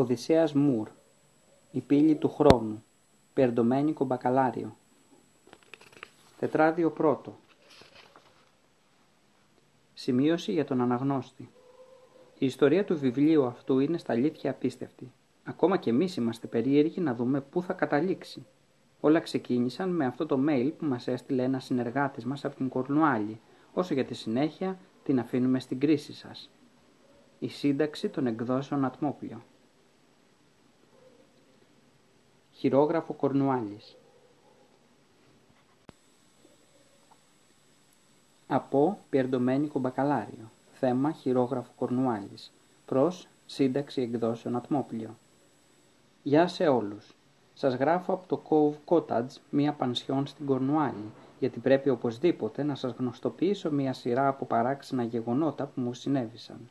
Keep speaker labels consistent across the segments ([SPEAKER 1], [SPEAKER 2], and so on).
[SPEAKER 1] Οδυσσέας Μουρ Η πύλη του χρόνου Περντομένικο Μπακαλάριο Τετράδιο πρώτο Σημείωση για τον αναγνώστη Η ιστορία του βιβλίου αυτού είναι στα αλήθεια απίστευτη. Ακόμα και εμείς είμαστε περίεργοι να δούμε πού θα καταλήξει. Όλα ξεκίνησαν με αυτό το mail που μας έστειλε ένας συνεργάτης μας από την Κορνουάλη, όσο για τη συνέχεια την αφήνουμε στην κρίση σας. Η σύνταξη των εκδόσεων Ατμόπλιο Χειρόγραφο Κορνουάλης Από Πιερντομένικο Μπακαλάριο Θέμα Χειρόγραφο Κορνουάλης Προς Σύνταξη εκδόσεων Ατμόπλιο Γεια σε όλους. Σας γράφω από το Cove Cottage, μία πανσιόν στην Κορνουάλη, γιατί πρέπει οπωσδήποτε να σας γνωστοποιήσω μία σειρά από παράξενα γεγονότα που μου συνέβησαν.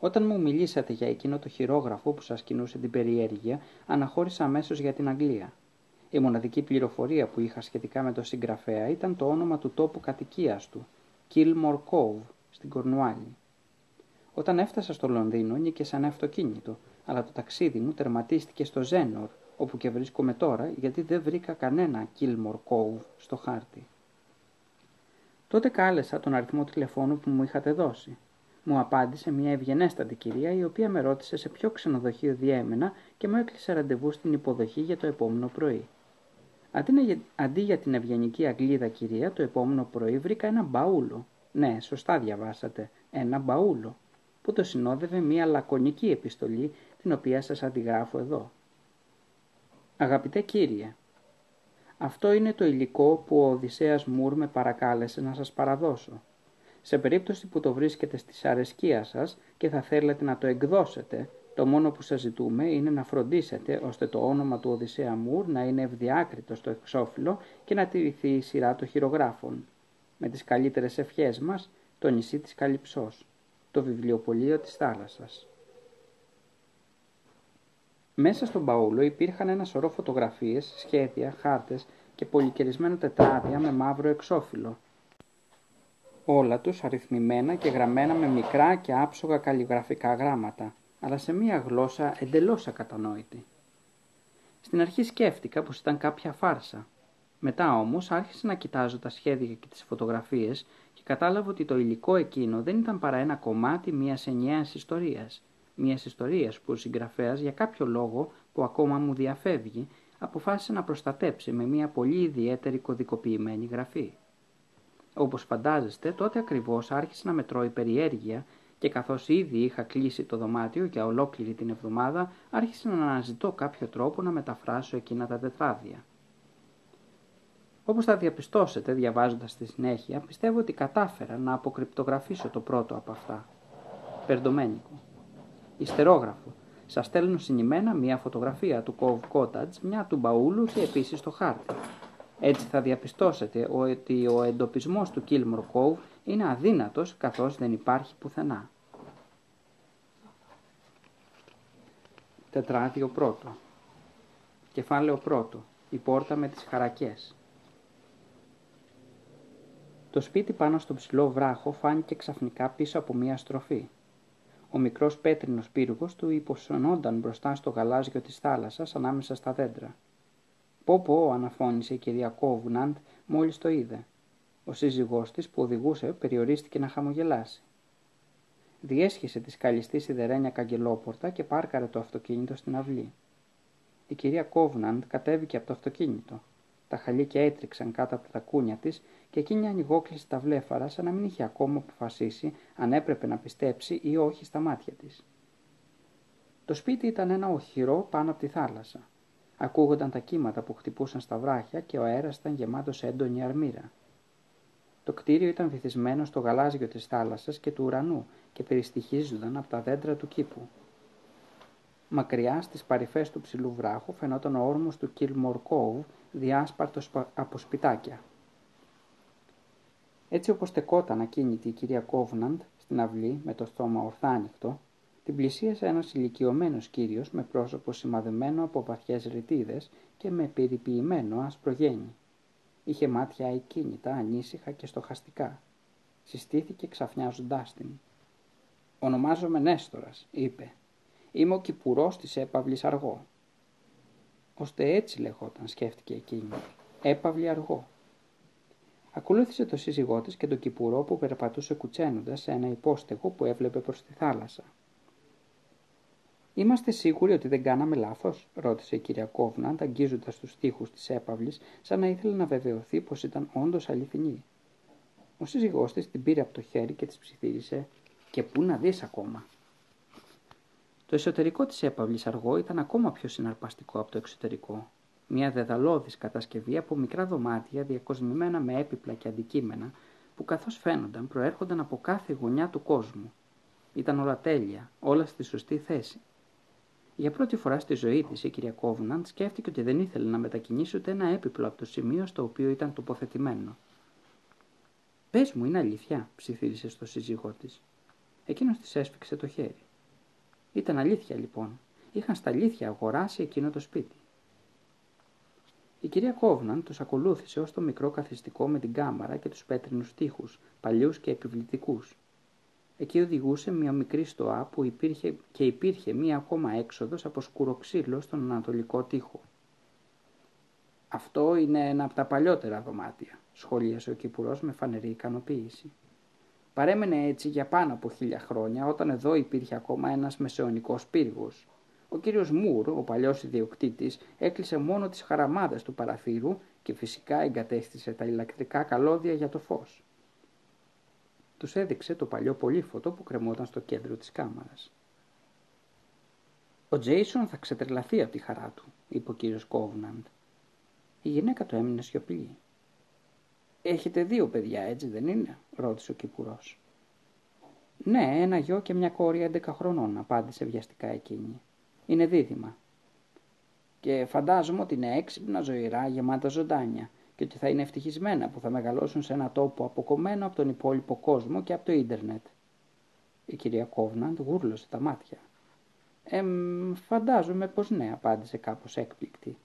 [SPEAKER 1] Όταν μου μιλήσατε για εκείνο το χειρόγραφο που σας κινούσε την περιέργεια, αναχώρησα αμέσως για την Αγγλία. Η μοναδική πληροφορία που είχα σχετικά με το συγγραφέα ήταν το όνομα του τόπου κατοικίας του, Kilmore Cove, στην Κορνουάλη. Όταν έφτασα στο Λονδίνο, νίκησα ένα αυτοκίνητο, αλλά το ταξίδι μου τερματίστηκε στο Ζένορ, όπου και βρίσκομαι τώρα, γιατί δεν βρήκα κανένα Kilmore Cove στο χάρτη. Τότε κάλεσα τον αριθμό τηλεφώνου που μου είχατε δώσει μου απάντησε μια ευγενέστατη κυρία η οποία με ρώτησε σε ποιο ξενοδοχείο διέμενα και μου έκλεισε ραντεβού στην υποδοχή για το επόμενο πρωί. Αντί, αντί για την ευγενική Αγγλίδα κυρία, το επόμενο πρωί βρήκα ένα μπαούλο. Ναι, σωστά διαβάσατε. Ένα μπαούλο. Που το συνόδευε μια λακωνική επιστολή, την οποία σας αντιγράφω εδώ. Αγαπητέ κύριε, αυτό είναι το υλικό που ο Οδυσσέας Μουρ με παρακάλεσε να σας παραδώσω. Σε περίπτωση που το βρίσκετε στη αρεσκία σας και θα θέλετε να το εκδώσετε, το μόνο που σας ζητούμε είναι να φροντίσετε ώστε το όνομα του Οδυσσέα Μουρ να είναι ευδιάκριτο στο εξώφυλλο και να τηρηθεί η σειρά των χειρογράφων. Με τις καλύτερες ευχές μας, το νησί της Καλυψός, το βιβλιοπωλείο της θάλασσας. Μέσα στον παούλο υπήρχαν ένα σωρό φωτογραφίες, σχέδια, χάρτες και πολυκαιρισμένα τετράδια με μαύρο εξώφυλλο, όλα τους αριθμημένα και γραμμένα με μικρά και άψογα καλλιγραφικά γράμματα, αλλά σε μία γλώσσα εντελώς ακατανόητη. Στην αρχή σκέφτηκα πως ήταν κάποια φάρσα. Μετά όμως άρχισα να κοιτάζω τα σχέδια και τις φωτογραφίες και κατάλαβα ότι το υλικό εκείνο δεν ήταν παρά ένα κομμάτι μιας ενιαίας ιστορίας. Μιας ιστορίας που ο συγγραφέας για κάποιο λόγο που ακόμα μου διαφεύγει αποφάσισε να προστατέψει με μια πολύ ιδιαίτερη κωδικοποιημένη γραφή. Όπως φαντάζεστε, τότε ακριβώς άρχισε να μετρώ η περιέργεια και καθώς ήδη είχα κλείσει το δωμάτιο για ολόκληρη την εβδομάδα, άρχισα να αναζητώ κάποιο τρόπο να μεταφράσω εκείνα τα τετράδια. Όπως θα διαπιστώσετε διαβάζοντας τη συνέχεια, πιστεύω ότι κατάφερα να αποκρυπτογραφήσω το πρώτο από αυτά. Περντομένικο. Ιστερόγραφο. Σας στέλνω συνημένα μία φωτογραφία του Cove Cottage, μια του μπαούλου και επίσης το χάρτη. Έτσι θα διαπιστώσετε ότι ο εντοπισμός του Kilmore Cove είναι αδύνατος καθώς δεν υπάρχει πουθενά. Τετράδιο πρώτο. Κεφάλαιο πρώτο. Η πόρτα με τις χαρακές. Το σπίτι πάνω στο ψηλό βράχο φάνηκε ξαφνικά πίσω από μία στροφή. Ο μικρός πέτρινος πύργος του υποσωνόνταν μπροστά στο γαλάζιο της θάλασσας ανάμεσα στα δέντρα. Πω πω, αναφώνησε η κυρία Κόβουναντ μόλις το είδε. Ο σύζυγός της που οδηγούσε περιορίστηκε να χαμογελάσει. Διέσχισε τη σκαλιστή σιδερένια καγκελόπορτα και πάρκαρε το αυτοκίνητο στην αυλή. Η κυρία Κόβουναντ κατέβηκε από το αυτοκίνητο. Τα χαλίκια έτριξαν κάτω από τα κούνια της και εκείνη ανοιγόκλεισε τα βλέφαρα σαν να μην είχε ακόμα αποφασίσει αν έπρεπε να πιστέψει ή όχι στα μάτια της. Το σπίτι ήταν ένα οχυρό πάνω από τη θάλασσα. Ακούγονταν τα κύματα που χτυπούσαν στα βράχια και ο αέρας ήταν γεμάτος έντονη αρμύρα. Το κτίριο ήταν βυθισμένο στο γαλάζιο της θάλασσας και του ουρανού και περιστοιχίζονταν από τα δέντρα του κήπου. Μακριά στις παρυφές του ψηλού βράχου φαινόταν ο όρμος του Kilmore Cove διάσπαρτο από σπιτάκια. Έτσι όπως στεκόταν ακίνητη η κυρία Κόβναντ στην αυλή με το στόμα ορθάνυχτο, την πλησίασε ένας ηλικιωμένος κύριος με πρόσωπο σημαδεμένο από βαθιές ρητίδες και με περιποιημένο άσπρο γένι. Είχε μάτια εκκίνητα, ανήσυχα και στοχαστικά. Συστήθηκε ξαφνιάζοντάς την. «Ονομάζομαι Νέστορας», είπε. Είμαι ο κυπουρός της έπαυλης αργό. Ώστε έτσι λεγόταν, σκέφτηκε εκείνη. Έπαυλη αργό. Ακολούθησε το σύζυγό της και τον κυπουρό που περπατούσε κουτσένοντας σε ένα υπόστεγο που έβλεπε προς τη θάλασσα. Είμαστε σίγουροι ότι δεν κάναμε λάθος, ρώτησε η κυρία Κόβναντ, αγγίζοντα τους τοίχου της έπαυλης, σαν να ήθελε να βεβαιωθεί πως ήταν όντως αληθινή. Ο σύζυγός της την πήρε από το χέρι και της ψιθύρισε, και πού να δεις ακόμα; Το εσωτερικό της έπαυλης αργό ήταν ακόμα πιο συναρπαστικό από το εξωτερικό. Μια δεδαλώδης κατασκευή από μικρά δωμάτια διακοσμημένα με έπιπλα και αντικείμενα που καθώς φαίνονταν προέρχονταν από κάθε γωνιά του κόσμου. Ήταν όλα τέλεια, όλα στη σωστή θέση. Για πρώτη φορά στη ζωή της, η κυρία Κόβναντ σκέφτηκε ότι δεν ήθελε να μετακινήσει ούτε ένα έπιπλο από το σημείο στο οποίο ήταν τοποθετημένο. Πες μου, είναι αλήθεια, ψιθύρισε στο σύζυγό της. Εκείνος της έσφιξε το χέρι. Ήταν αλήθεια λοιπόν. Είχαν στα αλήθεια αγοράσει εκείνο το σπίτι. Η κυρία Κόβναν τους ακολούθησε ως το μικρό καθιστικό με την κάμαρα και τους πέτρινους τοίχους, παλιούς και επιβλητικούς. Εκεί οδηγούσε μια μικρή στοά που υπήρχε και υπήρχε μια ακόμα έξοδος από σκουροξύλο στον ανατολικό τοίχο. «Αυτό είναι ένα από τα παλιότερα δωμάτια», σχολίασε ο Κυπουρός με φανερή ικανοποίηση. Παρέμενε έτσι για πάνω από χίλια χρόνια όταν εδώ υπήρχε ακόμα ένας μεσαιωνικός πύργος. Ο κύριος Μουρ, ο παλιός ιδιοκτήτης, έκλεισε μόνο τις χαραμάδες του παραθύρου και φυσικά εγκατέστησε τα ηλεκτρικά καλώδια για το φως. Τους έδειξε το παλιό πολύφωτο που κρεμόταν στο κέντρο της κάμαρας. «Ο Τζέισον θα ξετρελαθεί από τη χαρά του», είπε ο κύριος Κόβναντ. Η γυναίκα του έμεινε σιωπηλή. «Έχετε δύο παιδιά, έτσι δεν είναι» ρώτησε ο Κυπουρός. «Ναι, ένα γιο και μια κόρη 11 χρονών», απάντησε βιαστικά εκείνη. «Είναι δίδυμα». «Και φαντάζομαι ότι είναι έξυπνα, ζωηρά, γεμάτα ζωντάνια και ότι θα είναι ευτυχισμένα που θα μεγαλώσουν σε ένα τόπο αποκομμένο από τον υπόλοιπο κόσμο και από το ίντερνετ. Η κυρία Κόβναντ γούρλωσε τα μάτια. «Εμ, φαντάζομαι πως ναι», απάντησε κάπως έκπληκτη.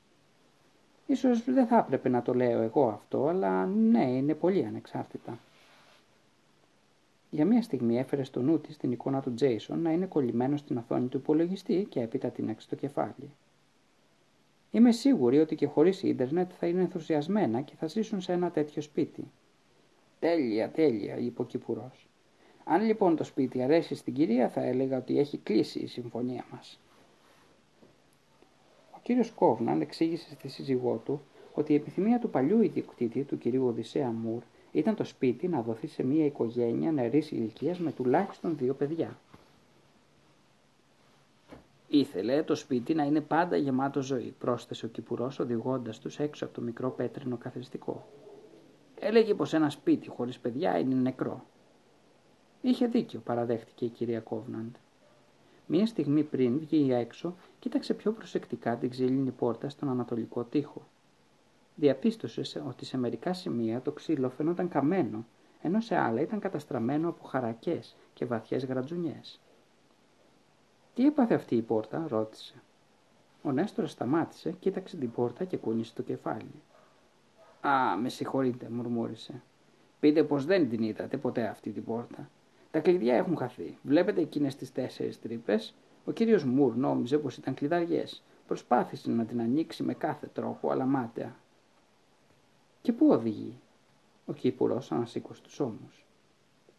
[SPEAKER 1] Ίσως δεν θα έπρεπε να το λέω εγώ αυτό, αλλά ναι, είναι πολύ ανεξάρτητα. Για μία στιγμή έφερε στο νου της την εικόνα του Τζέισον να είναι κολλημένος στην οθόνη του υπολογιστή και έπειτα την έξω στο κεφάλι. Είμαι σίγουρη ότι και χωρίς ίντερνετ θα είναι ενθουσιασμένα και θα ζήσουν σε ένα τέτοιο σπίτι. Τέλεια, τέλεια, είπε ο Κυπουρός. Αν λοιπόν το σπίτι αρέσει στην κυρία θα έλεγα ότι έχει κλείσει η συμφωνία μας. Ο κύριος Κόβναν εξήγησε στη σύζυγό του ότι η επιθυμία του παλιού ιδιοκτήτη του κυρίου Οδυσσέα Μουρ ήταν το σπίτι να δοθεί σε μια οικογένεια νεαρής ηλικίας με τουλάχιστον δύο παιδιά. Ήθελε το σπίτι να είναι πάντα γεμάτο ζωή, πρόσθεσε ο Κυπουρός οδηγώντας τους έξω από το μικρό πέτρινο καθιστικό. Έλεγε πως ένα σπίτι χωρίς παιδιά είναι νεκρό. Είχε δίκιο, παραδέχτηκε η κυρία Κόβναντ. Μία στιγμή πριν βγει έξω, κοίταξε πιο προσεκτικά την ξύλινη πόρτα στον ανατολικό τοίχο. Διαπίστωσε ότι σε μερικά σημεία το ξύλο φαινόταν καμένο, ενώ σε άλλα ήταν καταστραμμένο από χαρακές και βαθιές γρατζουνιές. Τι έπαθε αυτή η πόρτα, ρώτησε. Ο Νέστορας σταμάτησε, κοίταξε την πόρτα και κούνησε το κεφάλι. Α, με συγχωρείτε, μουρμούρισε. Πείτε πως δεν την είδατε ποτέ αυτή την πόρτα. Τα κλειδιά έχουν χαθεί. Βλέπετε εκείνες τις τέσσερις τρύπες. Ο κύριος Μουρ νόμιζε πως ήταν κλειδαριές. Προσπάθησε να την ανοίξει με κάθε τρόπο, αλλά μάταια. Και πού οδηγεί, ο κύπουρος ανασήκωσε τους ώμους.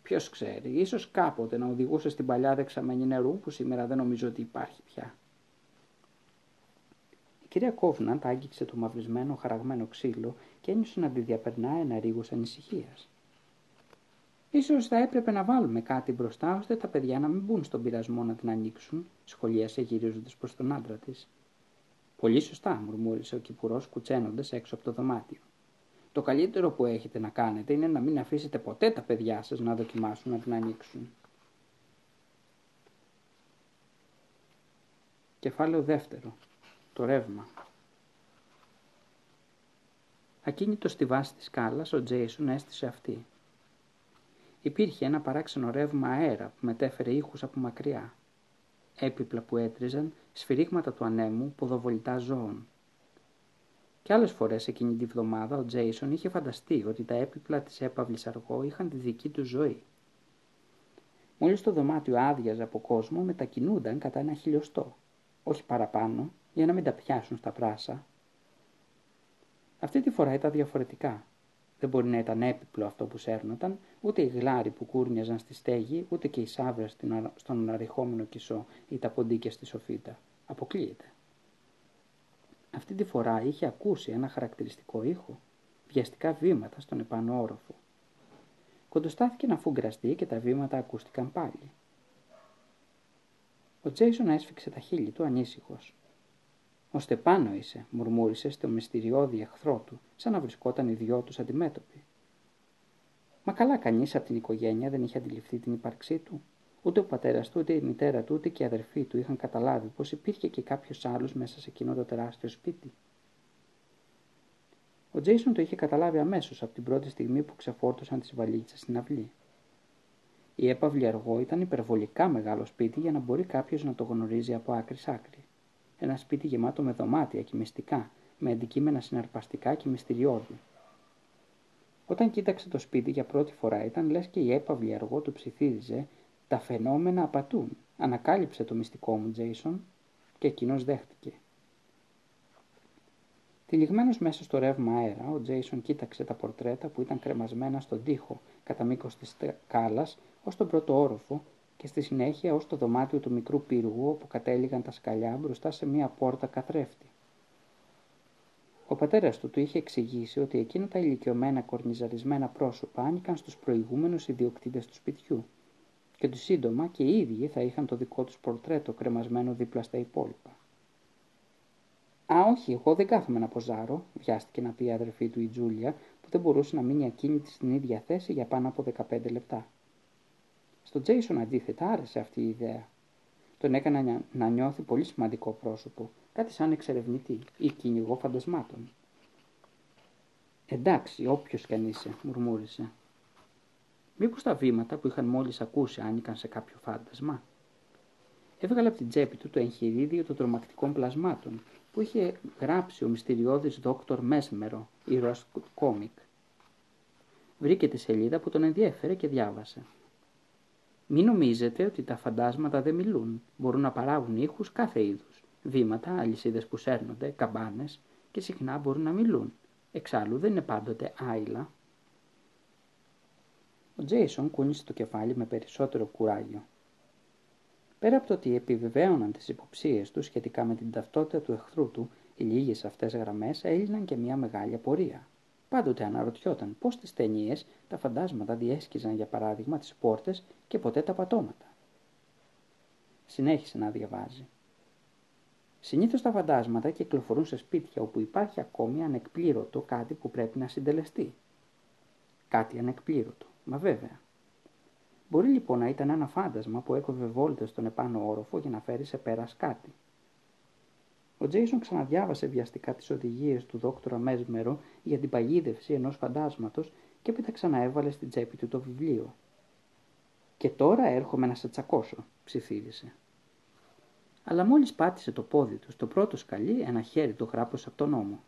[SPEAKER 1] Ποιος ξέρει, ίσως κάποτε να οδηγούσε στην παλιά δεξαμενή νερού που σήμερα δεν νομίζω ότι υπάρχει πια. Η κυρία Κόβναντ άγγιξε το μαυρισμένο χαραγμένο ξύλο και ένιωσε να τη διαπερνά ένα ρίγος ανησυχίας. Ίσως θα έπρεπε να βάλουμε κάτι μπροστά ώστε τα παιδιά να μην μπουν στον πειρασμό να την ανοίξουν, σχολίασε γυρίζοντας προς τον άντρα της. Πολύ σωστά, μουρμούρισε ο κυπουρός κουτσένοντας έξω από το δωμάτιο. Το καλύτερο που έχετε να κάνετε είναι να μην αφήσετε ποτέ τα παιδιά σας να δοκιμάσουν να την ανοίξουν. Κεφάλαιο δεύτερο. Το ρεύμα. Ακίνητο στη βάση της σκάλας, ο Τζέισον έστησε αυτή. Υπήρχε ένα παράξενο ρεύμα αέρα που μετέφερε ήχους από μακριά. Έπιπλα που έτριζαν, σφυρίγματα του ανέμου, ποδοβολητά ζώων. Και άλλες φορές εκείνη τη βδομάδα ο Τζέισον είχε φανταστεί ότι τα έπιπλα της έπαυλης αργό είχαν τη δική του ζωή. Μόλις το δωμάτιο άδειαζε από κόσμο, μετακινούνταν κατά ένα χιλιοστό. Όχι παραπάνω, για να μην τα πιάσουν στα πράσα. Αυτή τη φορά ήταν διαφορετικά. Δεν μπορεί να ήταν έπιπλο αυτό που σέρνονταν, ούτε οι γλάροι που κούρνιαζαν στη στέγη, ούτε και οι σάβρες στον αναρριχόμενο κισό ή τα ποντίκια στη σοφίτα. Αποκλείεται. Αυτή τη φορά είχε ακούσει ένα χαρακτηριστικό ήχο, βιαστικά βήματα στον επάνω όροφο. Κοντοστάθηκε να φουγκραστεί και τα βήματα ακούστηκαν πάλι. Ο Τζέισον έσφιξε τα χείλη του ανήσυχος. Ωστε πάνω είσαι, μουρμούρισε στο μυστηριώδη εχθρό του, σαν να βρισκόταν οι δυο του αντιμέτωποι. Μα καλά κανείς από την οικογένεια δεν είχε αντιληφθεί την ύπαρξή του. Ούτε ο πατέρας του, ούτε η μητέρα του, ούτε και οι αδερφοί του είχαν καταλάβει πως υπήρχε και κάποιος άλλος μέσα σε εκείνο το τεράστιο σπίτι. Ο Τζέισον το είχε καταλάβει αμέσως από την πρώτη στιγμή που ξεφόρτωσαν τις βαλίτσες στην αυλή. Η έπαυλη αργό ήταν υπερβολικά μεγάλο σπίτι για να μπορεί κάποιος να το γνωρίζει από άκρη σ' άκρη. Ένα σπίτι γεμάτο με δωμάτια και μυστικά, με αντικείμενα συναρπαστικά και μυστηριώδη. Όταν κοίταξε το σπίτι για πρώτη φορά ήταν λες και η έπαυλη αργό του ψιθύριζε «Τα φαινόμενα απατούν». Ανακάλυψε το μυστικό μου Τζέισον και εκείνος δέχτηκε. Τυλιγμένος μέσα στο ρεύμα αέρα, ο Τζέισον κοίταξε τα πορτρέτα που ήταν κρεμασμένα στον τοίχο κατά μήκος της κάλα ως τον πρώτο όροφο και στη συνέχεια ως το δωμάτιο του μικρού πύργου όπου κατέληγαν τα σκαλιά μπροστά σε μία πόρτα καθρέφτη. Ο πατέρας του του είχε εξηγήσει ότι εκείνα τα ηλικιωμένα κορνιζαρισμένα πρόσωπα άνοικαν στους προηγούμενους ιδιοκτήτες του σπιτιού και τους σύντομα και οι ίδιοι θα είχαν το δικό τους πορτρέτο κρεμασμένο δίπλα στα υπόλοιπα. Α, όχι, εγώ δεν κάθομαι να ποζάρω, βιάστηκε να πει η αδερφή του η Τζούλια, που δεν μπορούσε να μείνει ακίνητη στην ίδια θέση για πάνω από 15 λεπτά. Στο Τζέισον αντίθετα άρεσε αυτή η ιδέα. Τον έκανε να νιώθει πολύ σημαντικό πρόσωπο, κάτι σαν εξερευνητή ή κυνηγό φαντασμάτων. Εντάξει, όποιος κι αν είσαι, μουρμούρισε. Μήπως τα βήματα που είχαν μόλις ακούσει άνοικαν σε κάποιο φάντασμα; Έβγαλε από την τσέπη του το εγχειρίδιο των τρομακτικών πλασμάτων που είχε γράψει ο μυστηριώδης δόκτωρ Μέσμερο, ήρωας κόμικ. Βρήκε τη σελίδα που τον ενδιέφερε και διάβασε. Μην νομίζετε ότι τα φαντάσματα δεν μιλούν. Μπορούν να παράγουν ήχους κάθε είδους. Βήματα, αλυσίδες που σέρνονται, καμπάνες και συχνά μπορούν να μιλούν. Εξάλλου δεν είναι πάντοτε άειλα. Ο Τζέισον κούνησε το κεφάλι με περισσότερο κουράγιο. Πέρα από το ότι επιβεβαίωναν τις υποψίες τους σχετικά με την ταυτότητα του εχθρού του, οι λίγες αυτές γραμμές έλυναν και μια μεγάλη απορία. Πάντοτε αναρωτιόταν πώς στι ταινίες τα φαντάσματα διέσκιζαν για παράδειγμα τις πόρτες και ποτέ τα πατώματα. Συνέχισε να διαβάζει. Συνήθως τα φαντάσματα κυκλοφορούν σε σπίτια όπου υπάρχει ακόμη ανεκπλήρωτο κάτι που πρέπει να συντελεστεί. Κάτι ανεκπλήρωτο, μα βέβαια. Μπορεί λοιπόν να ήταν ένα φάντασμα που έκοβε βόλτες στον επάνω όροφο για να φέρει σε πέρας κάτι. Ο Τζέισον ξαναδιάβασε βιαστικά τις οδηγίες του δόκτωρα Μέσμερο για την παγίδευση ενός φαντάσματος και έπειτα ξαναέβαλε στην τσέπη του το βιβλίο. Και τώρα έρχομαι να σε τσακώσω, ψιθύρισε. Αλλά μόλις πάτησε το πόδι του στο πρώτο σκαλί, ένα χέρι του χράπωσε από τον ώμο.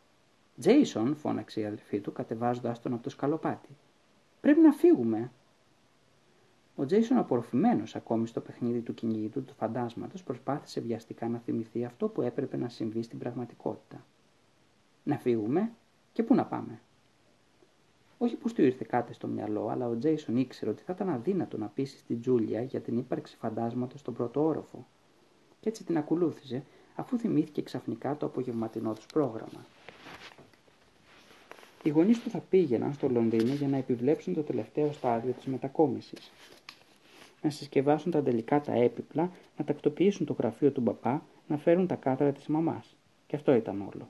[SPEAKER 1] Τζέισον, φώναξε η αδελφή του, κατεβάζοντας τον από το σκαλοπάτι. Πρέπει να φύγουμε, ο Τζέισον, απορροφημένος ακόμη στο παιχνίδι του κυνηγητού του φαντάσματος, προσπάθησε βιαστικά να θυμηθεί αυτό που έπρεπε να συμβεί στην πραγματικότητα. Να φύγουμε και πού να πάμε. Όχι πως του ήρθε κάτι στο μυαλό, αλλά ο Τζέισον ήξερε ότι θα ήταν αδύνατο να πείσει στην Τζούλια για την ύπαρξη φαντάσματος στον πρώτο όροφο. Και έτσι την ακολούθησε, αφού θυμήθηκε ξαφνικά το απογευματινό τους πρόγραμμα. Οι γονείς του θα πήγαιναν στο Λονδίνο για να επιβλέψουν το τελευταίο στάδιο της μετακόμισης να συσκευάσουν τα τελικά τα έπιπλα, να τακτοποιήσουν το γραφείο του μπαπά, να φέρουν τα κάθαρα της μαμάς. Και αυτό ήταν όλο.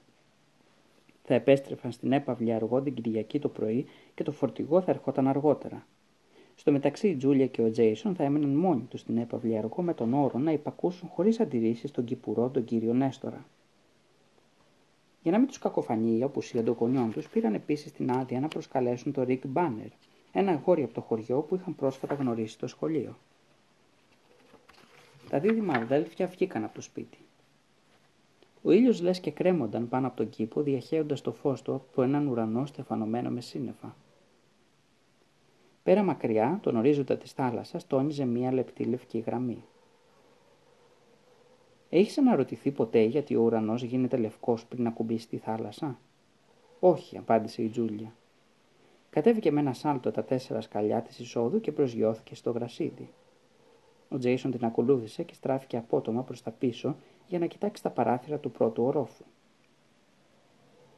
[SPEAKER 1] Θα επέστρεφαν στην έπαυλη αργό την Κυριακή το πρωί και το φορτηγό θα ερχόταν αργότερα. Στο μεταξύ η Τζούλια και ο Τζέισον θα έμεναν μόνοι τους στην έπαυλη αργό με τον όρο να υπακούσουν χωρίς αντιρρήσεις τον κυπουρό τον κύριο Νέστορα. Για να μην τους κακοφανεί η απουσία των γονιών τους, πήραν επίσης την άδεια να προσκαλέσουν τον Ρικ Μπάνερ, ένα αγόρι από το χωριό που είχαν πρόσφατα γνωρίσει στο σχολείο. Τα δίδυμα αδέλφια βγήκαν από το σπίτι. Ο ήλιος λες και κρέμονταν πάνω από τον κήπο, διαχέοντας το φως του από έναν ουρανό στεφανωμένο με σύννεφα. Πέρα μακριά, τον ορίζοντα της θάλασσας, τόνιζε μία λεπτή λευκή γραμμή. Έχεις αναρωτηθεί ποτέ γιατί ο ουρανός γίνεται λευκός πριν ακουμπήσει τη θάλασσα; Όχι, απάντησε η Τζούλια. Κατέβηκε με ένα σάλτο τα τέσσερα σκαλιά της εισόδου και προσγειώθηκε στο γρασίδι. Ο Τζέισον την ακολούθησε και στράφηκε απότομα προς τα πίσω για να κοιτάξει τα παράθυρα του πρώτου ορόφου.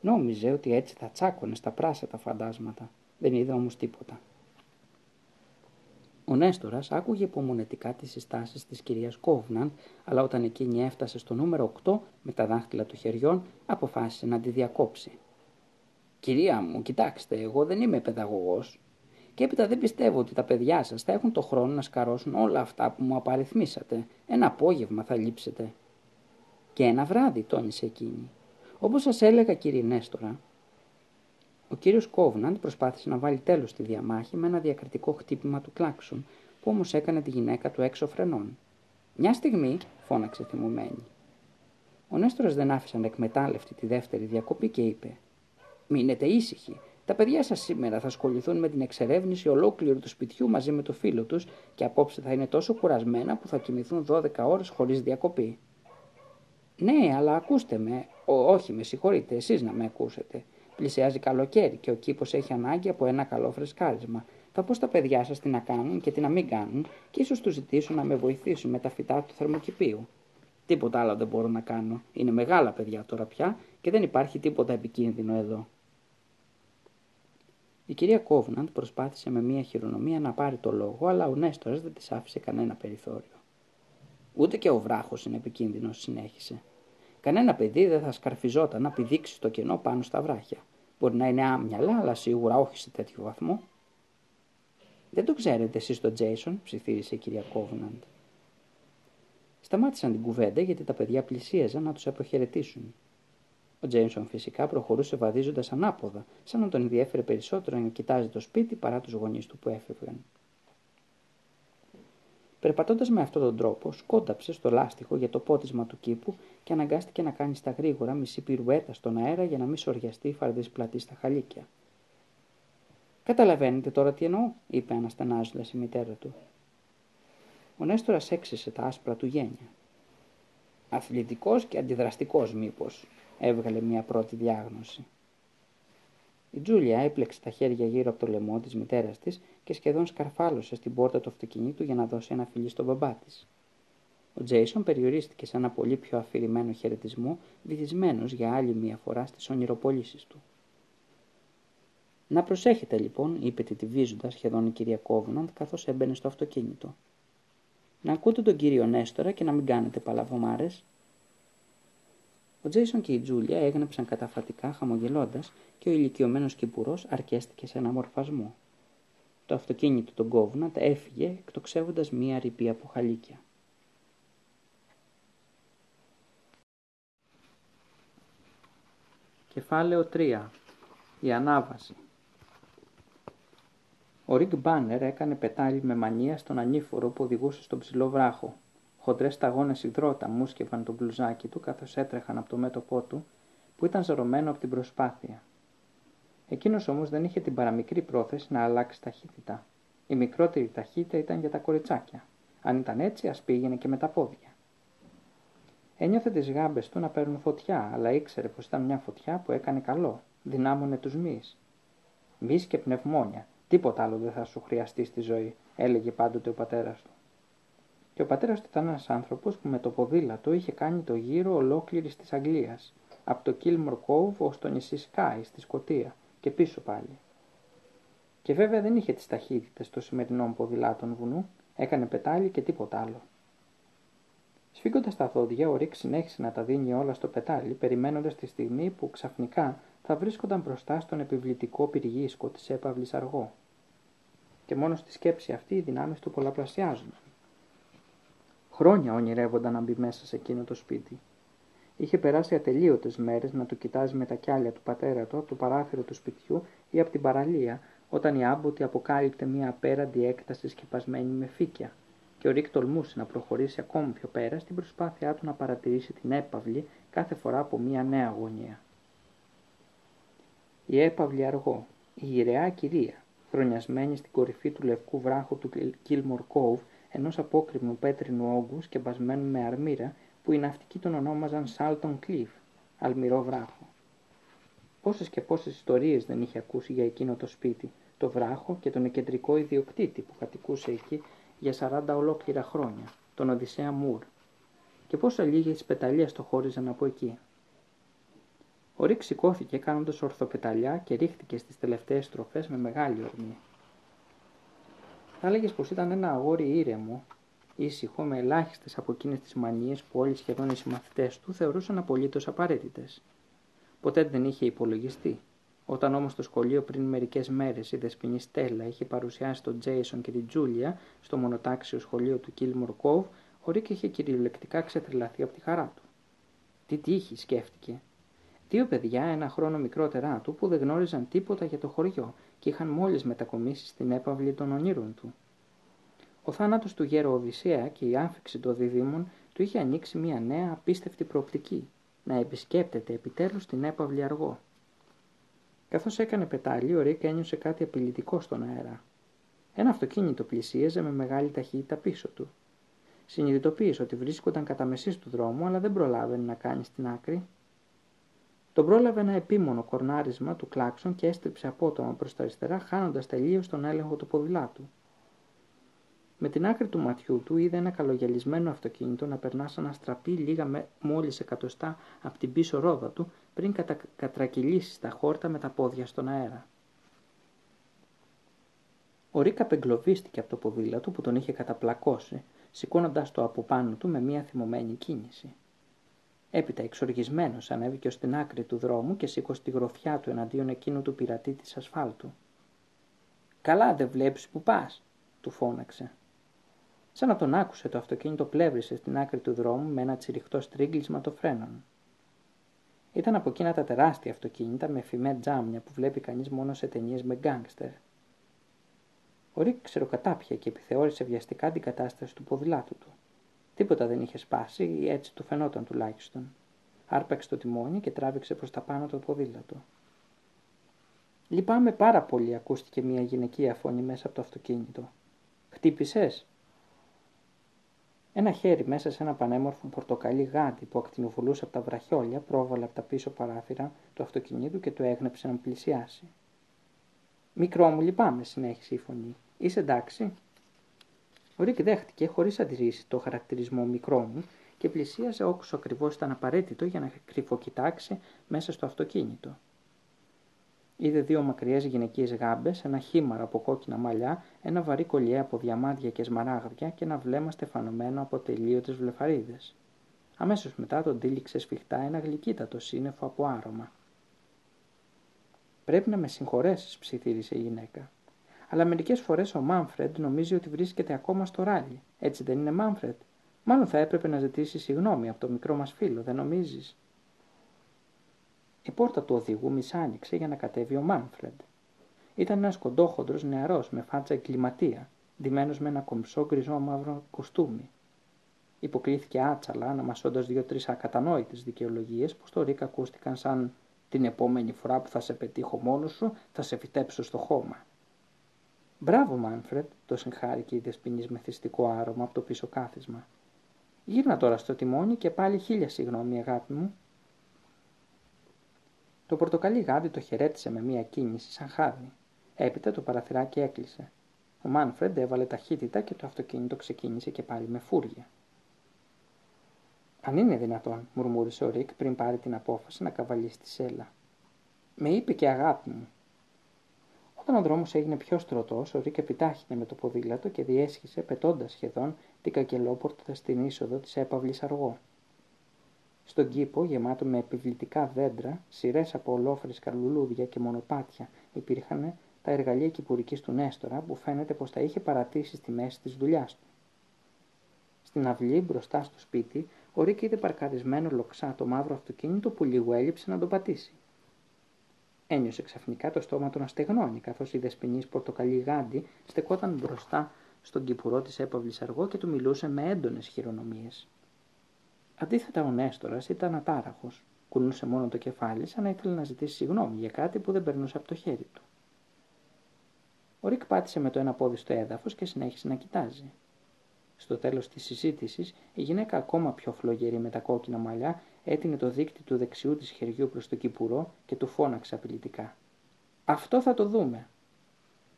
[SPEAKER 1] Νόμιζε ότι έτσι θα τσάκωνε στα πράσα τα φαντάσματα. Δεν είδε όμως τίποτα. Ο Νέστορας άκουγε υπομονετικά τις συστάσεις της κυρίας Κόβναντ, αλλά όταν εκείνη έφτασε στο νούμερο 8 με τα δάχτυλα των χεριών, αποφάσισε να τη διακόψει. Κυρία μου, κοιτάξτε, εγώ δεν είμαι παιδαγωγός. Και έπειτα δεν πιστεύω ότι τα παιδιά σας θα έχουν το χρόνο να σκαρώσουν όλα αυτά που μου απαριθμίσατε. Ένα απόγευμα θα λείψετε. Και ένα βράδυ, τόνισε εκείνη. Όπως σας έλεγα, κύριε Νέστορα, ο κύριος Κόβναντ προσπάθησε να βάλει τέλος στη διαμάχη με ένα διακριτικό χτύπημα του κλάξον, που όμως έκανε τη γυναίκα του έξω φρενών. Μια στιγμή, φώναξε θυμωμένη. Ο Νέστορας δεν άφησε να εκμετάλλευτη τη δεύτερη διακοπή και είπε: Μείνετε ήσυχοι. Τα παιδιά σας σήμερα θα ασχοληθούν με την εξερεύνηση ολόκληρου του σπιτιού μαζί με το φίλο τους και απόψε θα είναι τόσο κουρασμένα που θα κοιμηθούν 12 ώρες χωρίς διακοπή. Ναι, αλλά ακούστε με. Ο, όχι, με συγχωρείτε, εσείς να με ακούσετε. Πλησιάζει καλοκαίρι και ο κήπος έχει ανάγκη από ένα καλό φρεσκάρισμα. Θα πω στα παιδιά σας τι να κάνουν και τι να μην κάνουν και ίσως τους ζητήσω να με βοηθήσουν με τα φυτά του θερμοκηπίου. Τίποτα άλλο δεν μπορώ να κάνω. Είναι μεγάλα παιδιά τώρα πια και δεν υπάρχει τίποτα επικίνδυνο εδώ. Η κυρία Κόβναντ προσπάθησε με μία χειρονομία να πάρει το λόγο, αλλά ο Νέστορας δεν της άφησε κανένα περιθώριο. Ούτε και ο βράχος είναι επικίνδυνος, συνέχισε. Κανένα παιδί δεν θα σκαρφιζόταν να πηδήξει στο κενό πάνω στα βράχια. Μπορεί να είναι άμυαλα, αλλά σίγουρα όχι σε τέτοιο βαθμό. Δεν το ξέρετε εσείς τον Τζέισον, ψιθύρισε η κυρία Κόβναντ. Σταμάτησαν την κουβέντα γιατί τα παιδιά πλησίαζαν να τους αποχαιρετήσουν. Ο Τζέιμσον φυσικά προχωρούσε βαδίζοντας ανάποδα, σαν να τον ενδιέφερε περισσότερο να κοιτάζει το σπίτι παρά τους γονείς του που έφευγαν. Περπατώντας με αυτόν τον τρόπο, σκόνταψε στο λάστιχο για το πότισμα του κήπου και αναγκάστηκε να κάνει στα γρήγορα μισή πυρουέτα στον αέρα για να μην σοριαστεί η φαρδί πλατή στα χαλίκια. Καταλαβαίνετε τώρα τι εννοώ, είπε αναστενάζοντας η μητέρα του. Ο Νέστορας έξισε τα άσπρα του γένια. Αθλητικός και αντιδραστικός, μήπως, έβγαλε μια πρώτη διάγνωση. Η Τζούλια έπλεξε τα χέρια γύρω από το λαιμό της μητέρας της και σχεδόν σκαρφάλωσε στην πόρτα του αυτοκινήτου για να δώσει ένα φιλί στον μπαμπά της. Ο Τζέισον περιορίστηκε σε ένα πολύ πιο αφηρημένο χαιρετισμό, βυθισμένος για άλλη μία φορά στις ονειροπολίσει του. Να προσέχετε λοιπόν, είπε τη βίζοντα σχεδόν η κυρία Κόβναντ καθώς έμπαινε στο αυτοκίνητο. Να ακούτε τον κύριο Νέστορα και να μην κάνετε παλαβομάρες, ο Τζέισον και η Τζούλια έγνεψαν καταφατικά χαμογελώντας και ο ηλικιωμένος κυπουρός αρκέστηκε σε ένα μορφασμό. Το αυτοκίνητο των Κόβνατ έφυγε εκτοξεύοντας μία ρηπή από χαλίκια. Κεφάλαιο 3. Η ανάβαση. Ο Ρικ Μπάνερ έκανε πετάλι με μανία στον ανήφορο που οδηγούσε στον ψηλό βράχο Χοντρές σταγόνες υδρότα μουσκευαν το μπλουζάκι του καθώς έτρεχαν από το μέτωπό του, που ήταν ζερωμένο από την προσπάθεια. Εκείνος όμως δεν είχε την παραμικρή πρόθεση να αλλάξει ταχύτητα. Η μικρότερη ταχύτητα ήταν για τα κοριτσάκια. Αν ήταν έτσι, ας πήγαινε και με τα πόδια. Ένιωθε τις γάμπες του να παίρνουν φωτιά, αλλά ήξερε πως ήταν μια φωτιά που έκανε καλό, δυνάμωνε τους μυς. Μυς και πνευμόνια, τίποτα άλλο δεν θα σου χρειαστεί στη ζωή, έλεγε πάντοτε ο πατέρας του. Και ο πατέρας του ήταν ένας άνθρωπος που με το ποδήλατο είχε κάνει το γύρο ολόκληρης της Αγγλίας, από το Kilmore Cove ως το νησί Σκάι στη Σκωτία και πίσω πάλι. Και βέβαια δεν είχε τις ταχύτητες των σημερινών ποδηλάτων βουνού, έκανε πετάλι και τίποτα άλλο. Σφίγγοντας τα δόντια, ο Ρικ συνέχισε να τα δίνει όλα στο πετάλι, περιμένοντας τη στιγμή που ξαφνικά θα βρίσκονταν μπροστά στον επιβλητικό πυργίσκο της έπαυλης αργό. Και μόνο στη σκέψη αυτή οι δυνάμεις του πολλαπλασιάζονταν. Χρόνια ονειρεύονταν να μπει μέσα σε εκείνο το σπίτι. Είχε περάσει ατελείωτες μέρες να το κοιτάζει με τα κιάλια του πατέρα του από το παράθυρο του σπιτιού ή από την παραλία, όταν η άμποτη αποκάλυπτε μια απέραντη έκταση σκεπασμένη με φύκια, και ο Ρίκ τολμούσε να προχωρήσει ακόμη πιο πέρα στην προσπάθειά του να παρατηρήσει την έπαυλη κάθε φορά από μια νέα αγωνία. Η έπαυλη αργό, η γυραιά κυρία, χρονιασμένη στην κορυφή του λευκού βράχου του Κίλμορ Κόβ, ενός απόκρημνου πέτρινου όγκου σκεπασμένου με αρμύρα, που οι ναυτικοί τον ονόμαζαν Σάλτον Κλίφ, αλμυρό βράχο. Πόσες και πόσες ιστορίες δεν είχε ακούσει για εκείνο το σπίτι, το βράχο και τον εκεντρικό ιδιοκτήτη που κατοικούσε εκεί για 40 ολόκληρα χρόνια, τον Οδυσσέα Μουρ. Και πόσα λίγε πεταλίε το χώριζαν από εκεί. Ο Ρίκ σηκώθηκε κάνοντας ορθοπεταλιά και ρίχτηκε στις τελευταίες στροφές με μεγάλη ορμή. Θα έλεγες πως ήταν ένα αγόρι ήρεμο, ήσυχο, με ελάχιστες από εκείνες τις μανίες που όλοι σχεδόν οι συμμαθητές του θεωρούσαν απολύτως απαραίτητες. Ποτέ δεν είχε υπολογιστεί. Όταν όμως το σχολείο πριν μερικές μέρες η δεσποινή Στέλλα είχε παρουσιάσει τον Τζέισον και την Τζούλια στο μονοτάξιο σχολείο του Κίλμορ Κόβ, ο Ρίκ είχε κυριολεκτικά ξετρελαθεί από τη χαρά του. Τι τύχη, σκέφτηκε. Δύο παιδιά, ένα χρόνο μικρότερά του, που δεν γνώριζαν τίποτα για το χωριό και είχαν μόλις μετακομίσει στην έπαυλη των ονείρων του. Ο θάνατος του γέρο Οδυσσέα και η άφηξη των διδήμων του είχε ανοίξει μια νέα απίστευτη προοπτική, να επισκέπτεται επιτέλους την έπαυλη αργό. Καθώς έκανε πετάλι, ο Ρίκ ένιωσε κάτι απειλητικό στον αέρα. Ένα αυτοκίνητο πλησίαζε με μεγάλη ταχύτητα πίσω του. Συνειδητοποίησε ότι βρίσκονταν κατά μεσής του δρόμου, αλλά δεν προλάβαινε να κάνει στην άκρη. Τον πρόλαβε ένα επίμονο κορνάρισμα του κλάξον και έστριψε απότομα προς τα αριστερά, χάνοντας τελείως τον έλεγχο του ποδηλάτου. Με την άκρη του ματιού του είδε ένα καλογιαλισμένο αυτοκίνητο να περνά σαν να στραπεί λίγα μόλις εκατοστά από την πίσω ρόδα του πριν κατα... κατρακυλήσει στα χόρτα με τα πόδια στον αέρα. Ο Ρίκα απεγκλωβίστηκε από το ποδήλατο που τον είχε καταπλακώσει, σηκώνοντας το από πάνω του με μια θυμωμένη κίνηση. Έπειτα εξοργισμένος ανέβηκε ως την άκρη του δρόμου και σήκωσε τη γροθιά του εναντίον εκείνου του πειρατή της ασφάλτου. Καλά δεν βλέπεις που πας, του φώναξε. Σαν να τον άκουσε, το αυτοκίνητο πλεύρισε στην άκρη του δρόμου με ένα τσιριχτό στρίγκλισμα των φρένων. Ήταν από εκείνα τα τεράστια αυτοκίνητα με φημέ τζάμια που βλέπει κανείς μόνο σε ταινίες με γκάγκστερ. Ο Ρίκ ξεροκατάπια και επιθεώρησε βιαστικά την κατάσταση του ποδηλάτου του. Τίποτα δεν είχε σπάσει ή έτσι του φαινόταν τουλάχιστον. Άρπαξε το τιμόνι και τράβηξε προς τα πάνω το ποδήλατο. Λυπάμαι πάρα πολύ, ακούστηκε μια γυναικεία φωνή μέσα από το αυτοκίνητο. Χτύπησες, ένα χέρι μέσα σε ένα πανέμορφο πορτοκαλί γάτι που ακτινοβολούσε από τα βραχιόλια πρόβαλε από τα πίσω παράθυρα του αυτοκινήτου και του έγνεψε να πλησιάσει. Μικρό μου, λυπάμαι, συνέχισε η φωνή. Είσαι εντάξει; Ο Ρίκ δέχτηκε χωρίς αντιρρήσει το χαρακτηρισμό μικρό μου και πλησίασε όξω ακριβώς ήταν απαραίτητο για να κρυφοκοιτάξει μέσα στο αυτοκίνητο. Είδε δύο μακριές γυναικείες γάμπες, ένα χήμαρο από κόκκινα μαλλιά, ένα βαρύ κολλιέ από διαμάντια και σμαράγδια και ένα βλέμμα στεφανωμένο από τελείωτες βλεφαρίδες. Αμέσως μετά τον τύλιξε σφιχτά ένα γλυκύτατο σύννεφο από άρωμα. Πρέπει να με συγχωρέσεις, ψιθύρισε η γυναίκα. Αλλά μερικές φορές ο Μάνφρεντ νομίζει ότι βρίσκεται ακόμα στο ράλι. Έτσι δεν είναι, Μάνφρεντ; Μάλλον θα έπρεπε να ζητήσει συγγνώμη από το μικρό μας φίλο, δεν νομίζεις; Η πόρτα του οδηγού μισάνοιξε για να κατέβει ο Μάνφρεντ. Ήταν ένας κοντόχοντρος νεαρός με φάτσα εγκληματία, ντυμένος με ένα κομψό γκριζό μαύρο κοστούμι. Υποκλήθηκε άτσαλα, αναμασώντας δύο-τρεις ακατανόητες δικαιολογίες που στο Ρίκα ακούστηκαν σαν την επόμενη φορά που θα σε πετύχω μόνος σου, θα σε φυτέψω στο χώμα. Μπράβο, Μάνφρεντ, το συγχάρηκε η δεσποινής με θυστικό άρωμα από το πίσω κάθισμα. Γύρνα τώρα στο τιμόνι και πάλι χίλια συγγνώμη, αγάπη μου, το πορτοκαλί γάδι το χαιρέτησε με μία κίνηση σαν χάδι. Έπειτα το παραθυράκι έκλεισε. Ο Μάνφρεντ έβαλε ταχύτητα και το αυτοκίνητο ξεκίνησε και πάλι με φούρια. Αν είναι δυνατόν, μουρμούρισε ο Ρικ πριν πάρει την απόφαση να καβαλήσει τη σέλα. Με είπε και αγάπη μου. Όταν ο δρόμος έγινε πιο στρωτός, ο Ρικ επιτάχυνε με το ποδήλατο και διέσχισε, πετώντας σχεδόν την κακελόπορτα στην είσοδο της έπαυλης αργό. Στον κήπο, γεμάτο με επιβλητικά δέντρα, σειρές από ολόφερε καρλουλούδια και μονοπάτια, υπήρχαν τα εργαλεία κυπουρικής του Νέστορα που φαίνεται πως τα είχε παρατήσει στη μέση της δουλειάς του. Στην αυλή μπροστά στο σπίτι, ο Ρίκ είδε παρκαρισμένο λοξά το μαύρο αυτοκίνητο που λίγο έλειψε να τον πατήσει. Ένιωσε ξαφνικά το στόμα του να στεγνώνει, καθώς η δεσποινή πορτοκαλί γάντι στεκόταν μπροστά στον κυπουρό της έπαυλης αργό και του μιλούσε με έντονες χειρονομίες. Αντίθετα, ο Νέστορας ήταν ατάραχος. Κουνούσε μόνο το κεφάλι, σαν να ήθελε να ζητήσει συγγνώμη για κάτι που δεν περνούσε από το χέρι του. Ο Ρικ πάτησε με το ένα πόδι στο έδαφος και συνέχισε να κοιτάζει. Στο τέλος της συζήτησης, η γυναίκα ακόμα πιο φλογερή με τα κόκκινα μαλλιά έτεινε το δίκτυ του δεξιού της χεριού προς το κυπουρό και του φώναξε απειλητικά. «Αυτό θα το δούμε!»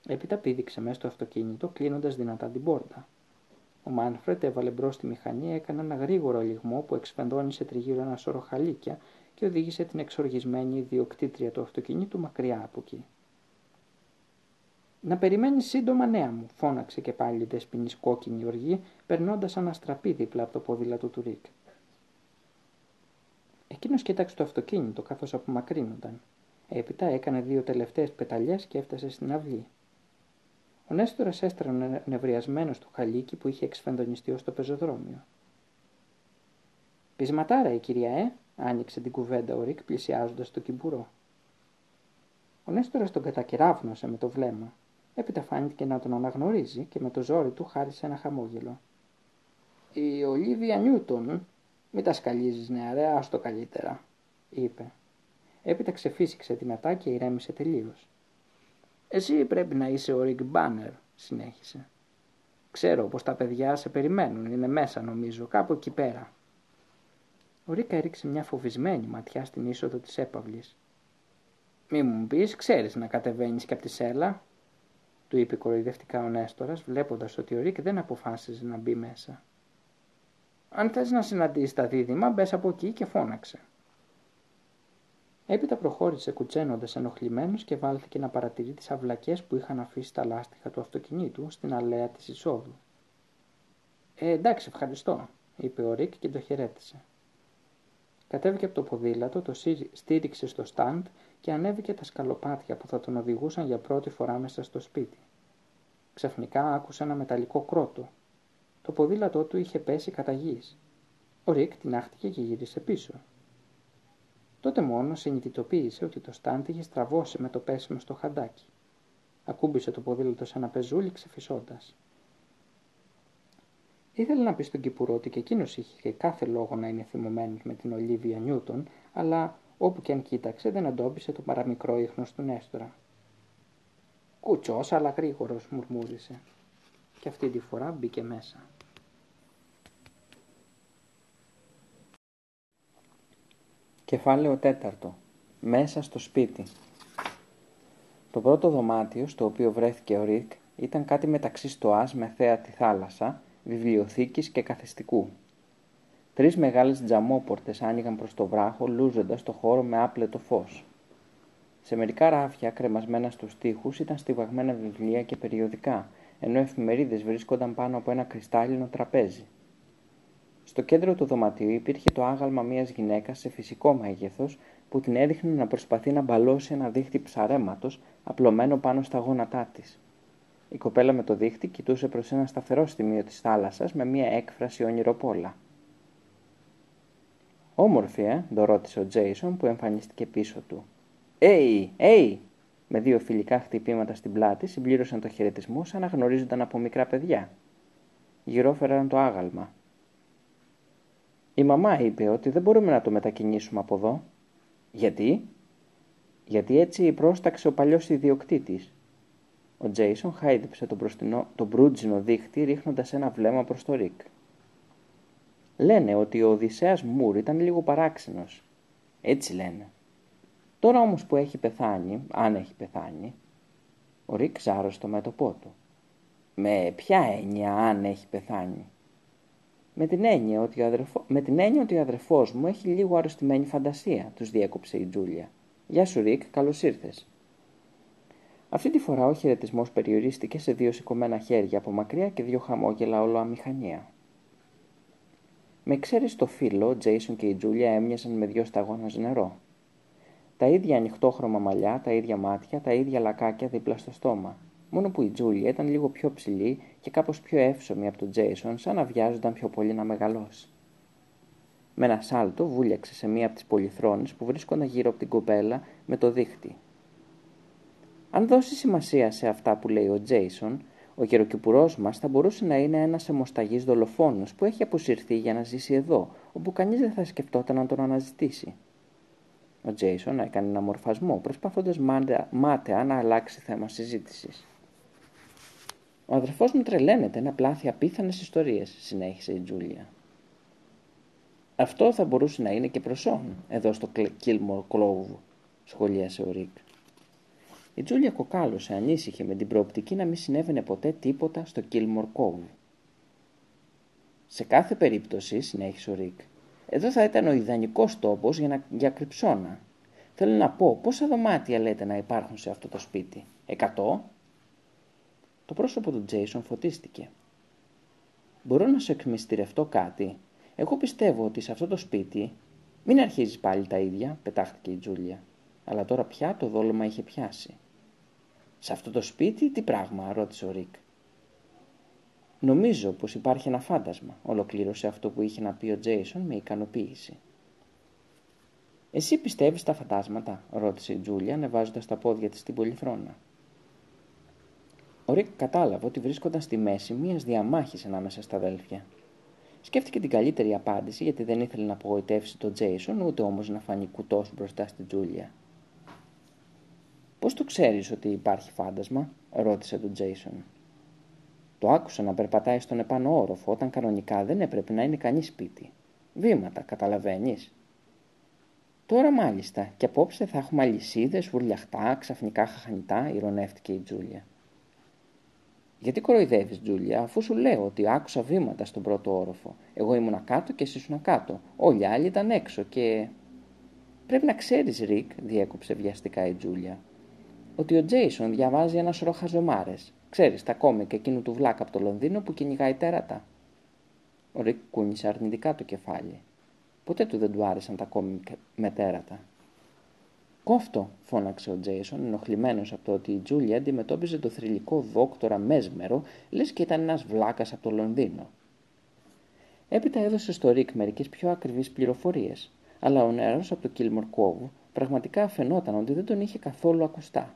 [SPEAKER 1] Έπειτα πήδηξε μέσα στο αυτοκίνητο, κλείνοντας δυνατά την πόρτα. Ο Μάνφρετ έβαλε μπρος στη μηχανή, έκανε ένα γρήγορο λιγμό που εξφενδώνησε τριγύρω ένα σώρο χαλίκια και οδήγησε την εξοργισμένη ιδιοκτήτρια του αυτοκινήτου μακριά από εκεί. Να περιμένεις σύντομα νέα μου, φώναξε και πάλι η δεσποινής κόκκινη οργή, περνώντας ένα στραπί δίπλα από το ποδήλατο του Ρίκ. Εκείνος κοίταξε το αυτοκίνητο καθώς απομακρύνονταν. Έπειτα έκανε δύο τελευταίες πεταλιές και έφτασε στην αυλή. Ο Νέστορας έστρανε νευριασμένος στο χαλίκι που είχε εξφενδονιστεί ως το πεζοδρόμιο. Πεισματάρα η κυρία, ε, άνοιξε την κουβέντα ο Ρικ πλησιάζοντας το κυμπουρό. Ο Νέστορας τον κατακεράβνωσε με το βλέμμα. Έπειτα φάνηκε να τον αναγνωρίζει και με το ζόρι του χάρισε ένα χαμόγελο. Η Ολίβια Νιούτον, μην τα σκαλίζεις νεαρέ, άστο καλύτερα, είπε. Έπειτα ξεφύσηξε δυνατά και ηρέμησε τελείως. Εσύ πρέπει να είσαι ο Ρικ Μπάνερ, συνέχισε. Ξέρω πως τα παιδιά σε περιμένουν, είναι μέσα νομίζω, κάπου εκεί πέρα. Ο Ρίκα έριξε μια φοβισμένη ματιά στην είσοδο της έπαυλης. «Μη μου πεις, ξέρεις να κατεβαίνεις και από τη σέλα», του είπε κοροϊδευτικά ο Νέστορας, βλέποντας ότι ο Ρίκ δεν αποφάσιζε να μπει μέσα. «Αν θες να συναντήσεις τα δίδυμα, μπες από εκεί και φώναξε». Έπειτα προχώρησε κουτσένοντας ενοχλημένος και βάλθηκε να παρατηρεί τις αυλακές που είχαν αφήσει τα λάστιχα του αυτοκινήτου στην αλέα της εισόδου. «Ε, εντάξει, ευχαριστώ», είπε ο Ρίκ και το χαιρέτησε. Κατέβηκε από το ποδήλατο, το στήριξε στο στάντ και ανέβηκε τα σκαλοπάτια που θα τον οδηγούσαν για πρώτη φορά μέσα στο σπίτι. Ξαφνικά άκουσε ένα μεταλλικό κρότο. Το ποδήλατό του είχε πέσει κατά γης. Ο Ρικ την άχτηκε και γύρισε πίσω. Τότε μόνο συνειδητοποίησε ότι το στάντ είχε στραβώσει με το πέσιμο στο χαντάκι. Ακούμπησε το ποδήλατο σε ένα πεζούλι ξεφυσώντας. Ήθελε να πει στον Κυπουρό ότι και εκείνος είχε κάθε λόγο να είναι θυμωμένος με την Ολίβια Νιούτον, αλλά όπου και αν κοίταξε δεν εντόπισε το παραμικρό ίχνος του Νέστορα. Κουτσός αλλά γρήγορος, μουρμούρισε. Και αυτή τη φορά μπήκε μέσα. Κεφάλαιο τέταρτο. Μέσα στο σπίτι. Το πρώτο δωμάτιο στο οποίο βρέθηκε ο Ρίκ ήταν κάτι μεταξύ στοάς με θέα τη θάλασσα βιβλιοθήκης και καθιστικού. Τρεις μεγάλες τζαμόπορτες άνοιγαν προς το βράχο, λούζοντας το χώρο με άπλετο φως. Σε μερικά ράφια, κρεμασμένα στους τοίχους, ήταν στιβαγμένα βιβλία και περιοδικά, ενώ εφημερίδες βρίσκονταν πάνω από ένα κρυστάλλινο τραπέζι. Στο κέντρο του δωματίου υπήρχε το άγαλμα μιας γυναίκας σε φυσικό μέγεθος που την έδειχνε να προσπαθεί να μπαλώσει ένα δίχτυ ψαρέματος απλωμένο πάνω στα γόνατά της. Η κοπέλα με το δίχτυ κοιτούσε προς ένα σταθερό σημείο της θάλασσας με μία έκφραση όνειροπόλα. «Όμορφη, ε», το ρώτησε ο Τζέισον που εμφανίστηκε πίσω του. «Έι, έι», με δύο φιλικά χτυπήματα στην πλάτη συμπλήρωσαν το χαιρετισμό σαν να γνωρίζονταν από μικρά παιδιά. Γυρόφεραν το άγαλμα. Η μαμά είπε ότι δεν μπορούμε να το μετακινήσουμε από εδώ. Γιατί; Γιατί έτσι πρόσταξε ο παλιός ιδιοκτήτης. Ο Τζέισον χάιδεψε τον, προστινό, τον μπρούτζινο δίχτυ ρίχνοντας ένα βλέμμα προς το Ρικ. Λένε ότι ο Οδυσσέας Μουρ ήταν λίγο παράξενος. Έτσι λένε. Τώρα όμως που έχει πεθάνει, αν έχει πεθάνει, ο Ρικ ζάρωσε το μέτωπό του. Με ποια έννοια αν έχει πεθάνει; Με την έννοια ότι ο, αδερφό... με την έννοια ότι ο αδερφός μου έχει λίγο αρρωστημένη φαντασία, τους διέκοψε η Τζούλια. Γεια σου Ρικ, καλώς ήρθες. Αυτή τη φορά ο χαιρετισμός περιορίστηκε σε δύο σηκωμένα χέρια από μακριά και δύο χαμόγελα όλο αμηχανία. Με εξαίρεση το φίλο, ο Τζέισον και η Τζούλια έμοιασαν με δυο σταγόνα νερό. Τα ίδια ανοιχτόχρωμα μαλλιά, τα ίδια μάτια, τα ίδια λακάκια δίπλα στο στόμα. Μόνο που η Τζούλια ήταν λίγο πιο ψηλή και κάπως πιο εύσωμη από τον Τζέισον, σαν να βιάζονταν πιο πολύ να μεγαλώσει. Με ένα σάλτο βούλιαξε σε μία από τις πολυθρόνες που βρίσκονταν γύρω από την κοπέλα με το δίχτυ. Αν δώσει σημασία σε αυτά που λέει ο Τζέισον, ο γεροκυπουρός μας θα μπορούσε να είναι ένας αιμοσταγής δολοφόνος που έχει αποσυρθεί για να ζήσει εδώ, όπου κανείς δεν θα σκεφτόταν να τον αναζητήσει. Ο Τζέισον έκανε ένα μορφασμό, προσπαθώντας μάταια να αλλάξει θέμα συζήτησης. Ο αδερφός μου τρελαίνεται να πλάθει απίθανες ιστορίες, συνέχισε η Τζούλια. Αυτό θα μπορούσε να είναι και προσόν, εδώ στο Κίλμορ Κλόβ, σχολίασε ο Ρικ. Η Τζούλια κοκάλωσε ανήσυχη με την προοπτική να μην συνέβαινε ποτέ τίποτα στο Κίλμορ Κόβ. Σε κάθε περίπτωση, συνέχισε ο Ρικ, εδώ θα ήταν ο ιδανικός τόπος για, να... για κρυψώνα. Θέλω να πω, πόσα δωμάτια λέτε να υπάρχουν σε αυτό το σπίτι; Εκατό; Το πρόσωπο του Τζέισον φωτίστηκε. Μπορώ να σου εκμυστηρευτώ κάτι. Εγώ πιστεύω ότι σε αυτό το σπίτι. Μην αρχίζεις πάλι τα ίδια, πετάχτηκε η Τζούλια. Αλλά τώρα πια το δόλωμα είχε πιάσει. Σε αυτό το σπίτι τι πράγμα, ρώτησε ο Ρικ. Νομίζω πως υπάρχει ένα φάντασμα, ολοκλήρωσε αυτό που είχε να πει ο Τζέισον με ικανοποίηση. Εσύ πιστεύεις στα φαντάσματα, ρώτησε η Τζούλια, ανεβάζοντας τα πόδια της στην πολυθρόνα. Ο Ρικ κατάλαβε ότι βρίσκονταν στη μέση μιας διαμάχης ανάμεσα στα αδέλφια. Σκέφτηκε την καλύτερη απάντηση γιατί δεν ήθελε να απογοητεύσει τον Τζέισον, ούτε όμως να φανεί κουτός μπροστά στην Τζούλια. «Πώς το ξέρεις ότι υπάρχει φάντασμα» ρώτησε τον Τζέισον. Το άκουσα να περπατάει στον επάνω όροφο όταν κανονικά δεν έπρεπε να είναι κανείς σπίτι. Βήματα, καταλαβαίνεις. Τώρα μάλιστα, και απόψε θα έχουμε αλυσίδες, βουρλιαχτά, ξαφνικά χαχανιτά, ηρωνεύτηκε η Τζούλια. Γιατί κοροϊδεύεις, Τζούλια, αφού σου λέω ότι άκουσα βήματα στον πρώτο όροφο. Εγώ ήμουν κάτω και εσύ ήσουν κάτω. Όλοι οι άλλοι ήταν έξω και. Πρέπει να ξέρεις, Ρικ, διέκοψε βιαστικά η Τζούλια, ότι ο Τζέισον διαβάζει ένα σωρό χαζομάρες. Ξέρεις τα κόμικ εκείνου του βλάκα από το Λονδίνο που κυνηγάει τέρατα. Ο Ρικ κούνησε αρνητικά το κεφάλι. Ποτέ του δεν του άρεσαν τα κόμικ με τέρατα. Κόφ' το, φώναξε ο Τζέισον, ενοχλημένος από το ότι η Τζούλια αντιμετώπιζε το θρυλικό δόκτορα Μέσμερο, λες και ήταν ένας βλάκας από το Λονδίνο. Έπειτα έδωσε στο Ρικ μερικές πιο ακριβείς πληροφορίες, αλλά ο νερό από το Κίλμορ Κόβου πραγματικά φαινόταν ότι δεν τον είχε καθόλου ακουστά.